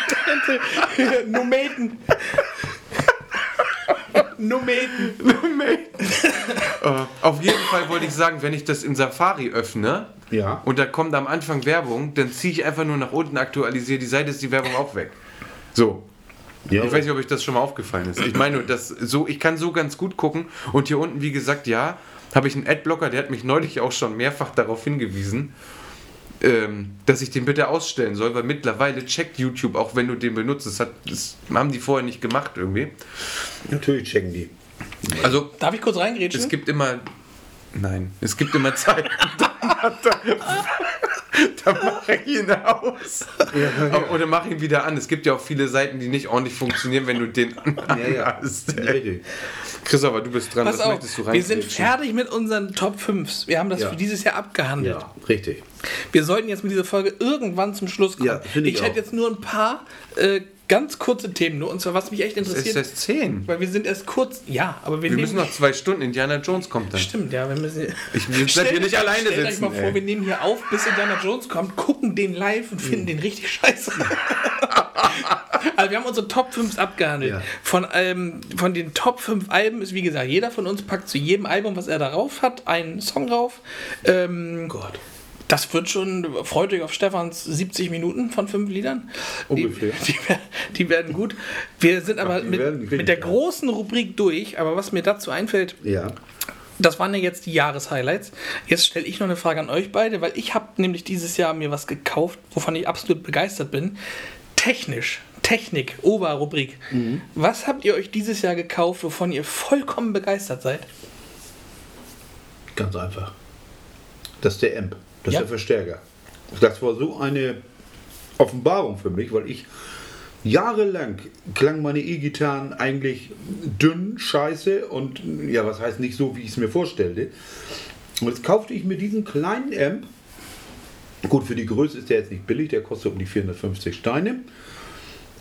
S3: Numeten. Numeten.
S1: Äh, auf jeden Fall wollte ich sagen, wenn ich das in Safari öffne
S2: Ja.
S1: und da kommt am Anfang Werbung, dann ziehe ich einfach nur nach unten, aktualisiere die Seite, ist die Werbung auch weg. So.
S2: Ja,
S1: Ich weiß nicht, ob euch das schon mal aufgefallen ist. Ich meine, das so, ich kann so ganz gut gucken und hier unten, wie gesagt, ja, habe ich einen Adblocker, der hat mich neulich auch schon mehrfach darauf hingewiesen, ähm, dass ich den bitte ausstellen soll, weil mittlerweile checkt YouTube, auch wenn du den benutzt. Das, hat, das haben die vorher nicht gemacht irgendwie.
S2: Natürlich checken die.
S1: Also
S3: Darf ich kurz reingrätschen?
S1: Es gibt immer. Nein, es gibt immer Zeiten. da da mache ich ihn aus. Oder mache ihn wieder an. Es gibt ja auch viele Seiten, die nicht ordentlich funktionieren, wenn du den
S2: Ja, ja.
S1: anhast.
S2: Richtig.
S1: Christopher, du bist dran.
S3: Pass
S1: Was
S3: auf,
S1: möchtest du
S3: wir sind fertig mit unseren Top 5. Wir haben das
S2: Ja.
S3: für dieses Jahr abgehandelt.
S2: Ja, richtig.
S3: Wir sollten jetzt mit dieser Folge irgendwann zum Schluss kommen.
S2: Ja, finde ich
S3: hätte jetzt nur ein paar äh, ganz kurze Themen, nur und zwar was mich echt
S1: Es ist
S3: interessiert,
S1: erst 10.
S3: weil wir sind erst kurz, ja, aber wir,
S1: Wir müssen noch zwei Stunden. Indiana Jones kommt dann.
S3: Stimmt, ja, wir müssen.
S1: Ich will hier nicht alleine
S3: stellt euch
S1: sitzen.
S3: mal vor,
S1: ey.
S3: wir nehmen hier auf, bis Indiana Jones kommt, gucken den live und finden den richtig scheiße. also wir haben unsere Top 5 abgehandelt.
S2: Ja.
S3: Von, ähm, von den Top 5 Alben ist, wie gesagt, jeder von uns packt zu jedem Album, was er darauf hat, einen Song drauf. Ähm,
S2: Gott.
S3: Das wird schon, freut euch auf Stefans 70 Minuten von fünf Liedern.
S2: Ungefähr.
S3: Die, die, die werden gut. Wir sind aber
S2: die
S3: mit, mit der großen Rubrik durch, aber was mir dazu einfällt,
S2: Ja.
S3: das waren ja jetzt die Jahreshighlights. Jetzt stelle ich noch eine Frage an euch beide, weil ich habe nämlich dieses Jahr mir was gekauft, wovon ich absolut begeistert bin. Technisch, Technik, Oberrubrik.
S2: Mhm.
S3: Was habt ihr euch dieses Jahr gekauft, wovon ihr vollkommen begeistert seid?
S2: Ganz einfach. Das ist der Amp. Das
S3: Ja.
S2: ist der Verstärker. Das war so eine Offenbarung für mich, weil ich jahrelang klang meine E-Gitarren eigentlich dünn, scheiße und ja, was heißt nicht so, wie ich es mir vorstellte. Und jetzt kaufte ich mir diesen kleinen Amp. Gut, für die Größe ist der jetzt nicht billig, der kostet um die 450 Steine.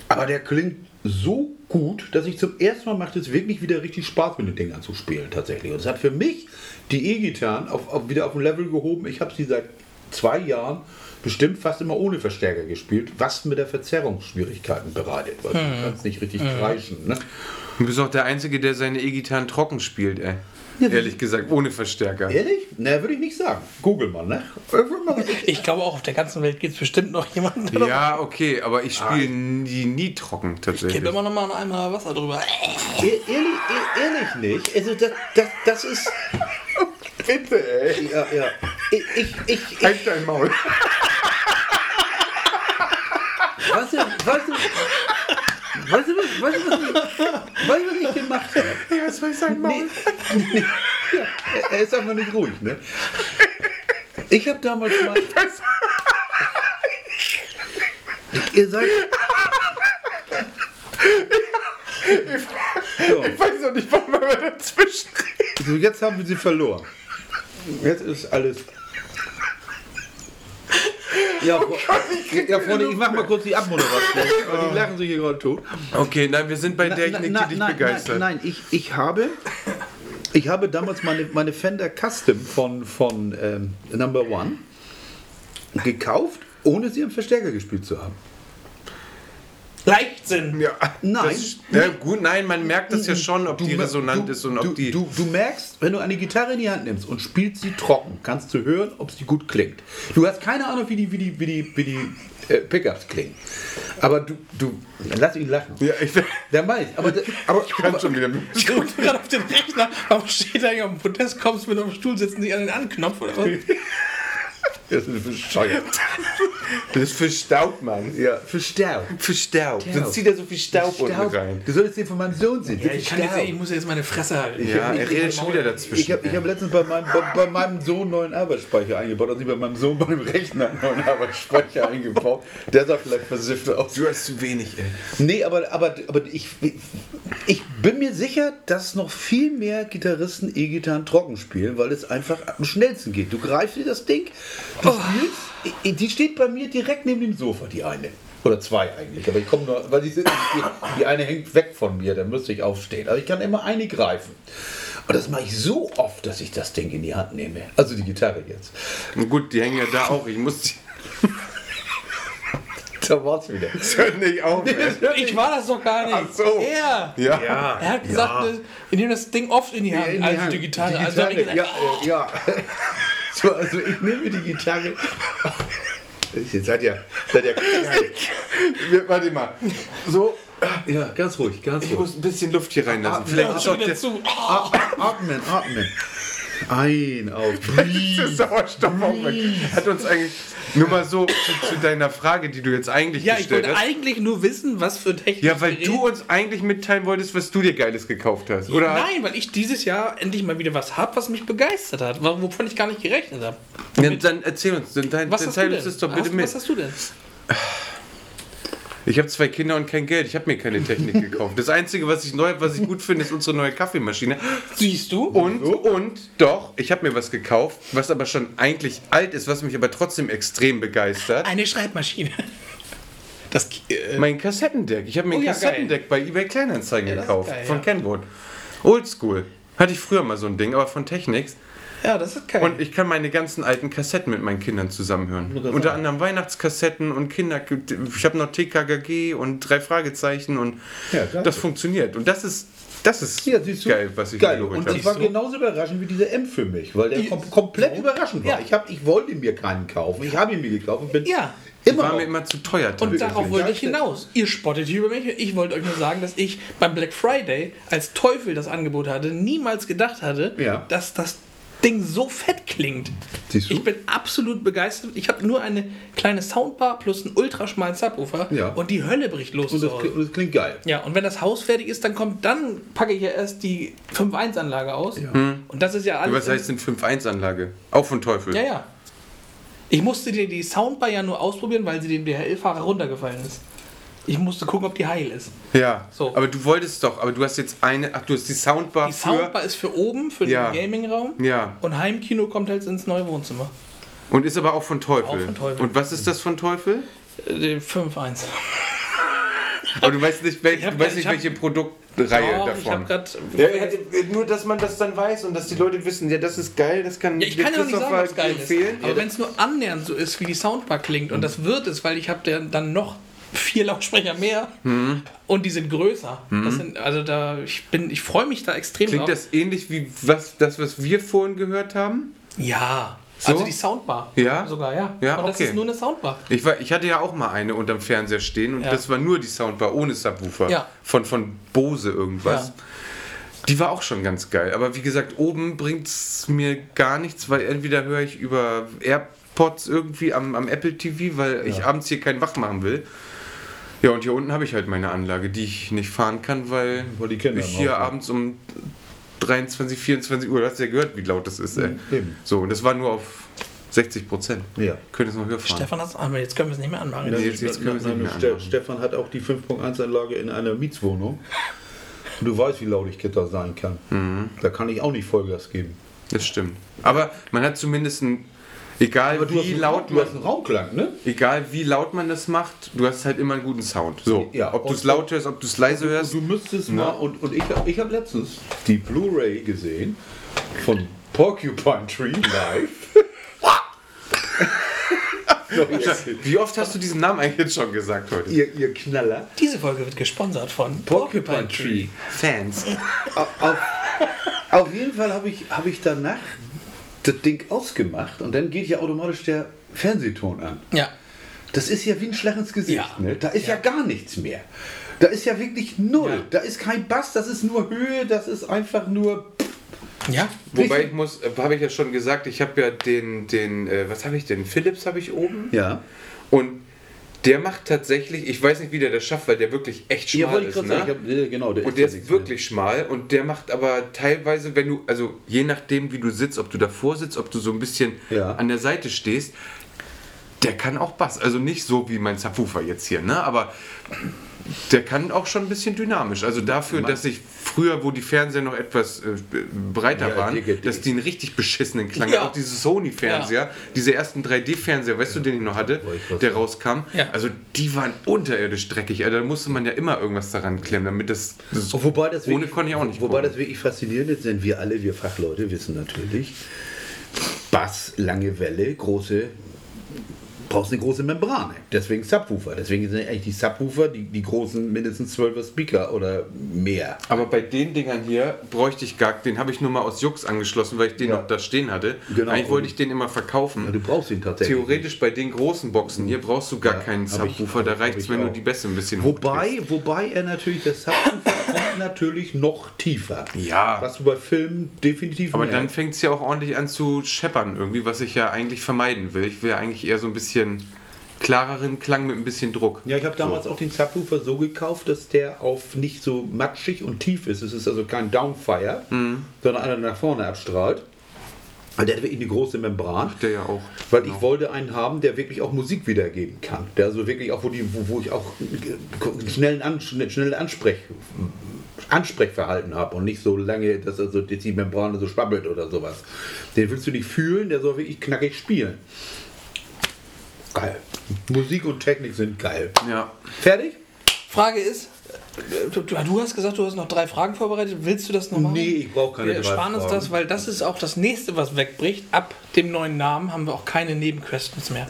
S2: Aber der klingt so gut, dass ich zum ersten Mal macht es wirklich wieder richtig Spaß, mit den Dingern zu spielen tatsächlich. Und es hat für mich die E-Gitarren auf, auf, wieder auf ein Level gehoben. Ich habe sie seit zwei Jahren bestimmt fast immer ohne Verstärker gespielt, was mit der Verzerrung Schwierigkeiten bereitet. Weil du kannst nicht richtig kreischen. Ne?
S1: Du bist auch der Einzige, der seine E-Gitarren trocken spielt, ey. Ehrlich gesagt, ohne Verstärker.
S2: Ehrlich? Na, würde ich nicht sagen. Google mal, ne? Ich
S3: Ich glaube auch, auf der ganzen Welt gibt es bestimmt noch jemanden, der
S1: Ja, okay, aber ich spiele nie, nie trocken tatsächlich.
S3: Gib immer noch mal einmal Wasser drüber.
S2: E- Ehrlich, e- ehrlich nicht. Also das, das, das ist.
S1: Bitte, ey.
S2: Ja, ja. Ich, ich, ich, ich
S1: Halt dein Maul.
S2: weißt du, weißt du, weißt du, was- weißt du, was ich, weißt du, was ich gemacht habe?
S1: Ja, was soll ich sagen, Maul?
S2: Nee, ja, er- ist einfach nicht ruhig, ne? Ich habe damals mal. Ihr seid. So,
S1: Ich weiß noch nicht, warum wir dazwischen
S2: so, jetzt haben wir sie verloren. Jetzt ist alles. Ja, Fre- ja Freunde, ich mach mal kurz die Abmoderation. weil Die lachen sich hier gerade tot.
S1: Okay, nein, wir sind bei
S2: Na-
S1: Technik,
S2: na-
S1: die dich
S2: nein,
S1: begeistert.
S2: Nein, nein ich, ich habe. Ich habe damals meine, meine Fender Custom von, von ähm, Number One gekauft, ohne sie am Verstärker gespielt zu haben.
S3: Leichtsinn.
S1: Ja,
S2: Nein.
S1: Das, ja, gut, nein, man merkt das ja schon, ob die
S2: mer-
S1: resonant
S2: du,
S1: ist und
S2: du,
S1: ob die.
S2: Du, du merkst, wenn du eine Gitarre in die Hand nimmst und spielst sie trocken, kannst du hören, ob sie gut klingt. Du hast keine Ahnung, wie die, wie die, wie die, wie die äh, Pickups klingen. Aber du, du, lass ihn lachen.
S1: ja, ich,
S2: Der meint, aber, aber,
S1: ich kann schon wieder.
S3: Ich gucke gerade auf den Rechner. Warum steht da auf dem Podest, kommst mit auf den Stuhl, sitzen sich an den Anknopf oder was?
S2: das ist bescheuert.
S1: Das ist für Staub, Mann.
S2: Ja, für Staub.
S1: Für Staub.
S2: Staub.
S1: Sonst zieht er so viel Staub, unten rein.
S2: Du solltest den von meinem Sohn sehen.
S3: Ja, ich, kann jetzt, ich muss jetzt meine Fresse halten.
S1: Ja, er
S3: Ich-
S1: redet
S3: ich-
S1: schon wieder dazwischen.
S2: Ich habe ich hab letztens bei meinem, bei, bei meinem Sohn einen neuen Arbeitsspeicher eingebaut, also nicht bei meinem Sohn bei dem Rechner einen neuen Arbeitsspeicher eingebaut. Der sah vielleicht versifft aus.
S1: Du hast zu wenig, ey.
S2: Nee, aber, aber, aber ich, ich bin mir sicher, dass noch viel mehr Gitarristen E-Gitarren trocken spielen, weil es einfach am schnellsten geht. Du greifst dir das Ding, spielst, i- die steht bei mir direkt neben dem Sofa, die eine. Oder zwei eigentlich, aber ich komme nur, weil die, sind, die, die eine hängt weg von mir, dann müsste ich aufstehen. Aber ich kann immer eine greifen. Und das mache ich so oft, dass ich das Ding in die Hand nehme. Also die Gitarre jetzt.
S1: Und gut, die hängen ja da auch. Ich muss die.
S2: Da war's wieder.
S1: Das hört nicht auf, ey.
S3: Ich war das doch gar nicht.
S1: Ach so.
S3: Er.
S1: Ja.
S3: Er hat gesagt, wir nehmen das Ding oft in die Hand,
S2: in die
S3: also
S2: Hand.
S3: die Gitarre.
S2: Die
S3: Also ich
S2: Gitarre,
S3: gesagt,
S2: ja, äh, ja. So, also ich nehme die Gitarre. Jetzt seid ihr, seid ihr
S1: Wir- Warte mal. So,
S2: ja, ganz ruhig, ganz
S1: ich
S2: ruhig.
S1: muss ein bisschen Luft hier reinlassen. Vielleicht ist auch der,
S3: zu.
S2: Atmen, atmen. Ein, auf.
S1: Sauerstoff. Hat uns eigentlich nur mal so zu, zu deiner Frage, die du jetzt eigentlich
S3: Ja, ich
S1: gestellt
S3: wollte
S1: hast.
S3: eigentlich nur wissen, was für Technik.
S1: Ja, weil du uns eigentlich mitteilen wolltest, was du dir Geiles gekauft hast. Oder?
S3: Nein, weil ich dieses Jahr endlich mal wieder was habe, was mich begeistert hat, wovon ich gar nicht gerechnet habe.
S1: Ja, dann erzähl uns, dann, dann,
S3: Was
S1: dann teil
S3: denn?
S1: uns das doch bitte
S3: hast,
S1: mit.
S3: Was hast du denn?
S1: Ich habe zwei Kinder und kein Geld. Ich habe mir keine Technik gekauft. Das Einzige, was ich neu, was ich gut finde, ist unsere neue Kaffeemaschine.
S3: Siehst du?
S1: Und, und, doch, ich habe mir was gekauft, was aber schon eigentlich alt ist, was mich aber trotzdem extrem begeistert.
S3: Eine Schreibmaschine. Das, äh,
S1: Mein Kassettendeck. Ich habe mir ein
S3: Oh ja,
S1: Kassettendeck bei eBay Kleinanzeigen
S3: Ja,
S1: gekauft.
S3: geil,
S1: von
S3: ja.
S1: Kenwood. Oldschool. Hatte ich früher mal so ein Ding, aber von Technics.
S3: Ja, das ist geil.
S1: Und ich kann meine ganzen alten Kassetten mit meinen Kindern zusammenhören. Unter anderem Weihnachtskassetten und Kinder. Ich habe noch TKKG und drei Fragezeichen und
S2: Ja,
S1: das funktioniert. Und das ist, das ist
S2: Ja,
S1: geil, was ich
S2: Geil.
S1: geholt
S2: Und
S1: habe.
S2: das war
S3: Siehst du?
S2: genauso überraschend wie dieser M für mich, weil der kom komplett überraschend war.
S3: Ja.
S2: Ich, hab, ich wollte mir keinen kaufen. Ich habe ihn mir gekauft und bin
S3: Ja.
S2: immer
S1: War mir immer zu teuer.
S3: Und darauf wollte ich hinaus. Ihr spottet hier über mich. Ich wollte euch nur sagen, dass ich beim Black Friday, als Teufel das Angebot hatte, niemals gedacht hatte,
S2: Ja.
S3: dass das Ding so fett klingt.
S2: Siehst du?
S3: Ich bin absolut begeistert. Ich habe nur eine kleine Soundbar plus einen ultraschmalen Subwoofer
S2: Ja.
S3: und die Hölle bricht los.
S2: und, das, und das klingt geil.
S3: Ja, und wenn das Haus fertig ist, dann kommt, dann packe ich ja erst die 5.1-Anlage aus. Und das ist ja alles.
S1: Was heißt denn 5.1-Anlage? Auch von Teufel.
S3: Ja, ja. Ich musste dir die Soundbar ja nur ausprobieren, weil sie dem DHL-Fahrer runtergefallen ist. Ich musste gucken, ob die heil ist.
S1: Ja.
S3: So.
S1: Aber du wolltest doch, aber du hast jetzt eine, ach, du hast die Soundbar
S3: Die
S1: für.
S3: Soundbar ist für oben, für
S1: Ja.
S3: den Gaming-Raum.
S1: Ja.
S3: Und Heimkino kommt halt ins neue Wohnzimmer.
S1: Und ist aber auch von Teufel.
S3: Auch von Teufel.
S1: Und was ist das von Teufel?
S3: Äh, Die 5.1.
S1: Aber du weißt nicht, wel,
S3: Ich hab
S1: du weißt
S3: grad-
S1: nicht
S3: ich hab-
S1: welche Produktreihe
S3: Doch, ich
S1: davon.
S3: gerade.
S1: Ja, ja, nur, dass man das dann weiß und dass die Leute wissen, ja, das ist geil, das kann
S3: Ja, ich kann ja nicht sagen, was geil ist.
S1: empfehlen.
S3: Aber wenn es nur annähernd so ist, wie die Soundbar klingt, und das wird es, weil ich habe dann noch vier Lautsprecher mehr
S1: Mhm.
S3: und die sind größer. Das sind, also da, ich bin, ich freue mich da extrem
S1: Klingt
S3: drauf.
S1: das ähnlich wie was, das, was wir vorhin gehört haben?
S3: Ja.
S1: So?
S3: Also die Soundbar.
S1: Ja?
S3: Sogar, ja.
S1: Ja,
S3: das
S1: okay.
S3: ist nur eine Soundbar.
S1: Ich, war, ich hatte ja auch mal eine unterm Fernseher stehen und
S3: Ja.
S1: das war nur die Soundbar ohne Subwoofer.
S3: Ja.
S1: Von, von Bose irgendwas.
S3: Ja.
S1: Die war auch schon ganz geil. Aber wie gesagt, oben bringt es mir gar nichts, weil entweder höre ich über AirPods irgendwie am, am Apple TV, weil ich abends hier keinen wach machen will. Ja, und hier unten habe ich halt meine Anlage, die ich nicht fahren kann, weil,
S2: Weil die
S1: ich hier abends um 23, 24 Uhr, du hast ja gehört, wie laut das ist. Ey.
S2: Eben.
S1: So, und das war nur auf 60 Prozent.
S2: Ja.
S1: Könnt es noch höher fahren.
S3: Stefan hat aber jetzt können wir es nicht mehr anmachen.
S1: Nee, jetzt- jetzt können wir es nicht mehr anmachen.
S2: Stefan hat auch die 5.1-Anlage in einer Mietswohnung. Und du weißt, wie laut ich Gitter sein kann.
S1: Mhm.
S2: Da kann ich auch nicht Vollgas geben.
S1: Das stimmt. Aber man hat zumindest ein, egal
S2: Aber du hast,
S1: wie
S2: einen,
S1: laut
S2: du hast
S1: man,
S2: einen Raumklang, ne?
S1: egal wie laut man das macht, du hast halt immer einen guten Sound. So,
S2: Ja,
S1: ob du es laut hörst, ob du es leise hörst.
S2: Du müsstest
S1: Ja.
S2: mal, und, und ich, hab- ich habe letztens die Blu-ray gesehen von Porcupine Tree live.
S1: Wie oft hast du diesen Namen eigentlich jetzt schon gesagt heute?
S2: ihr, ihr Knaller.
S3: Diese Folge wird gesponsert von
S2: Porcupine Tree.
S1: Fans.
S2: Auf, auf, auf jeden Fall habe ich, hab ich danach das Ding ausgemacht und dann geht ja automatisch der Fernsehton an.
S3: Ja.
S2: Das ist ja wie ein Schlag ins Gesicht.
S3: Ja.
S2: Ne? Da ist ja. gar nichts mehr. Da ist ja wirklich null.
S3: Ja.
S2: Da ist kein Bass, das ist nur Höhe, das ist einfach nur.
S3: Ja.
S1: Wobei ich muss, äh, habe ich ja schon gesagt, ich habe ja den, den, äh, was habe ich denn? Philips habe ich oben.
S2: Ja.
S1: Und der macht tatsächlich, ich weiß nicht, wie der das schafft, weil der wirklich echt
S2: Ja,
S1: schmal
S2: wollte ich
S1: ist.
S2: gerade
S1: Ne?
S2: sagen. Hab, äh, genau, der
S1: Und der
S2: ja
S1: ist wirklich schmal und der macht aber teilweise, wenn du, also je nachdem, wie du sitzt, ob du davor sitzt, ob du so ein bisschen
S2: Ja.
S1: an der Seite stehst, der kann auch Bass. Also nicht so wie mein Subwoofer jetzt hier, ne? Aber der kann auch schon ein bisschen dynamisch. Also dafür, dass ich früher, wo die Fernseher noch etwas äh, breiter
S2: Ja,
S1: waren,
S2: dicke, dicke.
S1: dass die einen richtig beschissenen Klang
S3: Ja.
S1: Auch diese Sony-Fernseher, diese ersten 3D-Fernseher, weißt du, den ich noch hatte, der rauskam.
S3: Ja.
S1: Also die waren unterirdisch dreckig. Also da musste man ja immer irgendwas daran klemmen, damit das, das
S2: wobei das
S1: ohne
S2: wirklich,
S1: konnte ich auch nicht.
S2: Wobei
S1: gucken.
S2: das wirklich faszinierend ist, denn wir alle, wir Fachleute, wissen natürlich, Bass, lange Welle, große, brauchst eine große Membrane. Deswegen Subwoofer. Deswegen sind eigentlich die Subwoofer die, die großen mindestens 12er Speaker oder mehr.
S1: Aber bei den Dingern hier bräuchte ich gar, den habe ich nur mal aus Jux angeschlossen, weil ich den
S2: Ja.
S1: noch da stehen hatte.
S2: Genau.
S1: Eigentlich wollte ich den immer verkaufen.
S2: Ja, du brauchst ihn tatsächlich.
S1: Theoretisch bei den großen Boxen hier brauchst du gar
S2: Ja,
S1: keinen
S2: hab ich-
S1: Subwoofer, da reicht es, wenn du
S2: auch.
S1: die Bässe ein bisschen
S2: Wobei, wobei er natürlich, der Subwoofer kommt natürlich noch tiefer.
S1: Ja.
S2: Was du bei Filmen definitiv
S1: Aber
S2: mehr.
S1: dann fängt es ja auch ordentlich an zu scheppern irgendwie, was ich ja eigentlich vermeiden will. Ich will ja eigentlich eher so ein bisschen klareren Klang mit ein bisschen Druck.
S2: Ja, ich habe damals auch den Subwoofer so gekauft, dass der auf nicht so matschig und tief ist. Es ist also kein Downfire,
S1: Mhm.
S2: sondern einer nach vorne abstrahlt. Und der hat wirklich eine große Membran.
S1: Der ja auch.
S2: Weil ich wollte einen haben, der wirklich auch Musik wiedergeben kann. Der also wirklich auch, wo, die, wo, wo ich auch schnellen An, schnelle Ansprech, Ansprechverhalten habe und nicht so lange, dass also die Membrane so schwabbelt oder sowas. Den willst du nicht fühlen, der soll wirklich knackig spielen. Geil. Musik und Technik sind geil.
S1: Ja.
S2: Fertig?
S3: Frage ist, äh, du, hast gesagt, du hast noch drei Fragen vorbereitet. Willst du das noch machen?
S2: Nee, ich brauche keine
S3: Wir
S2: drei
S3: sparen uns
S2: Fragen.
S3: das, weil das ist auch das nächste, was wegbricht. Ab dem neuen Namen haben wir auch keine Nebenquestions mehr.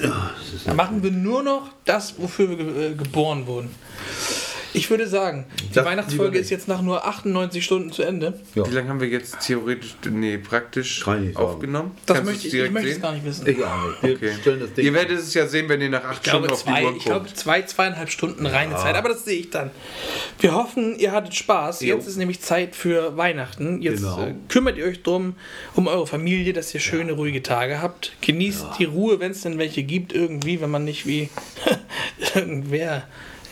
S3: Dann machen wir nur noch das, wofür wir äh, geboren wurden. Ich würde sagen, die
S2: Das
S3: Weihnachtsfolge ist jetzt nach nur 98 Stunden zu Ende.
S2: Ja.
S1: Wie lange haben wir jetzt theoretisch, nee, praktisch aufgenommen?
S3: Das
S1: Kannst
S3: möchte ich, ich möchte es gar nicht wissen.
S2: Egal.
S1: Okay.
S2: stellen das Ding.
S1: Ihr werdet es ja sehen, wenn ihr nach acht
S3: Ich glaube,
S1: Stunden auf die
S3: zwei,
S1: Uhr
S3: ich glaube, zwei, zweieinhalb Stunden reine Zeit, aber das sehe ich dann. Wir hoffen, ihr hattet Spaß.
S2: Jo.
S3: Jetzt ist nämlich Zeit für Weihnachten. Jetzt
S2: Genau.
S3: äh, kümmert ihr euch drum um eure Familie, dass ihr schöne, ruhige Tage habt. Genießt die Ruhe, wenn es denn welche gibt, irgendwie, wenn man nicht wie irgendwer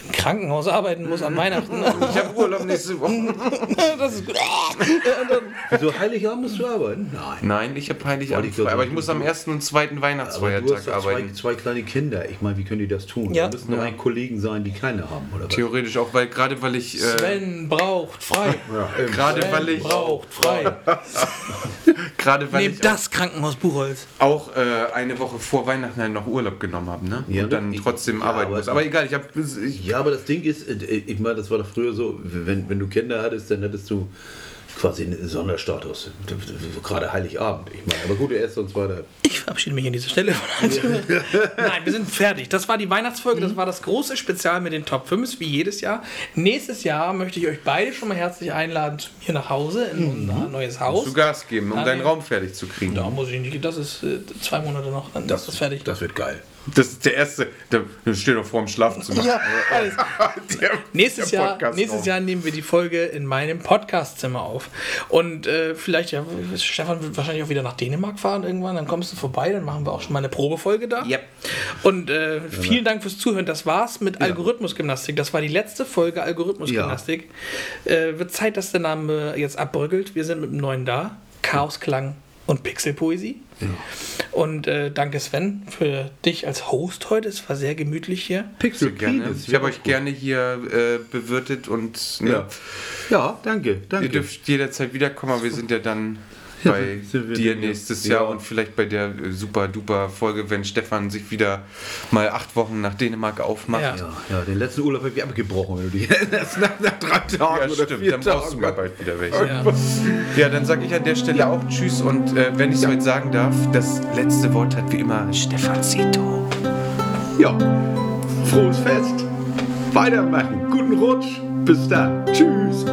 S3: im Krankenhaus arbeiten muss an Weihnachten.
S1: Ich habe Urlaub nächste Woche.
S3: das ist gut.
S2: Wieso Heiligabend musst du arbeiten? Nein.
S1: Nein, ich habe Heiligabend
S2: ich
S1: frei, aber ich muss am ersten und zweiten
S2: Aber du
S1: Weihnachtsfeiertag
S2: hast doch zwei,
S1: arbeiten.
S2: zwei kleine Kinder. Ich meine, wie können die das tun?
S3: Ja.
S2: Da müssen
S1: Ja.
S2: eigentlich Kollegen sein, die keine haben, oder was?
S1: Theoretisch auch, weil gerade weil ich äh,
S3: Sven braucht frei.
S1: gerade
S3: Sven
S1: weil ich
S3: braucht frei.
S1: gerade weil
S3: Nehmt
S1: ich
S3: das Krankenhaus Buchholz.
S1: auch äh, eine Woche vor Weihnachten noch Urlaub genommen habe, ne?
S2: Ja,
S1: und dann
S2: ich-
S1: trotzdem
S2: ja,
S1: arbeiten
S2: aber-
S1: muss. Aber egal, ich habe ich,
S2: Ja, aber das Ding ist, äh, ich meine, das war doch früher so, wenn, wenn du Kinder hattest, dann hattest du quasi einen Sonderstatus. Gerade Heiligabend. Ich meine, aber gut, der erste und zweite.
S3: Ich verabschiede mich an dieser Stelle. Nein, wir sind fertig. Das war die Weihnachtsfolge. Das war das große Spezial mit den Top 5, wie jedes Jahr. Nächstes Jahr möchte ich euch beide schon mal herzlich einladen zu mir nach Hause in unser neues Haus.
S1: zu Gas geben, um
S3: Ah,
S1: deinen. Raum fertig zu kriegen.
S3: Da muss ich nicht. Das ist äh, zwei Monate noch. Dann ist das fertig.
S2: Das wird geil.
S1: Das ist der erste, der, der steht noch vor dem Schlafzimmer.
S3: ja, alles.
S1: Der-
S3: Nächstes,
S1: der
S3: Jahr, nächstes. Jahr nehmen wir die Folge in meinem Podcastzimmer auf. Und äh, vielleicht, ja, Stefan wird wahrscheinlich auch wieder nach Dänemark fahren irgendwann. Dann kommst du vorbei, dann machen wir auch schon mal eine Probefolge da.
S1: Yep.
S3: Und äh, vielen Dank fürs Zuhören. Das war's mit Algorithmusgymnastik. Das war die letzte Folge Algorithmusgymnastik. Äh, wird Zeit, dass der Name jetzt abbröckelt. Wir sind mit dem neuen da. Chaosklang und Pixelpoesie. Und äh, danke Sven für dich als Host heute. Es war sehr gemütlich hier.
S2: Pixel
S1: Gerne. Ich habe
S2: ja,
S1: euch gerne hier äh, bewirtet und ne,
S2: Ja. Ja, danke, danke.
S1: ihr dürft jederzeit wiederkommen, aber wir sind ja dann bei dir nächstes
S2: ja.
S1: Jahr und vielleicht bei der äh, super duper Folge, wenn Stefan sich wieder mal acht Wochen nach Dänemark aufmacht.
S3: Ja.
S2: ja, ja, den letzten Urlaub habe ich abgebrochen, wenn du dich erinnerst. Nach, nach drei Tagen
S1: Ja,
S2: oder
S1: stimmt,
S2: vier
S1: dann brauchst du mal bald wieder welche.
S3: Ja.
S1: Ja, dann sage ich an der Stelle auch Tschüss und äh, wenn ich es heute sagen darf, das letzte Wort hat wie immer Stefan Zito.
S2: Ja, frohes Fest. Weitermachen. Guten Rutsch. Bis dann. Tschüss.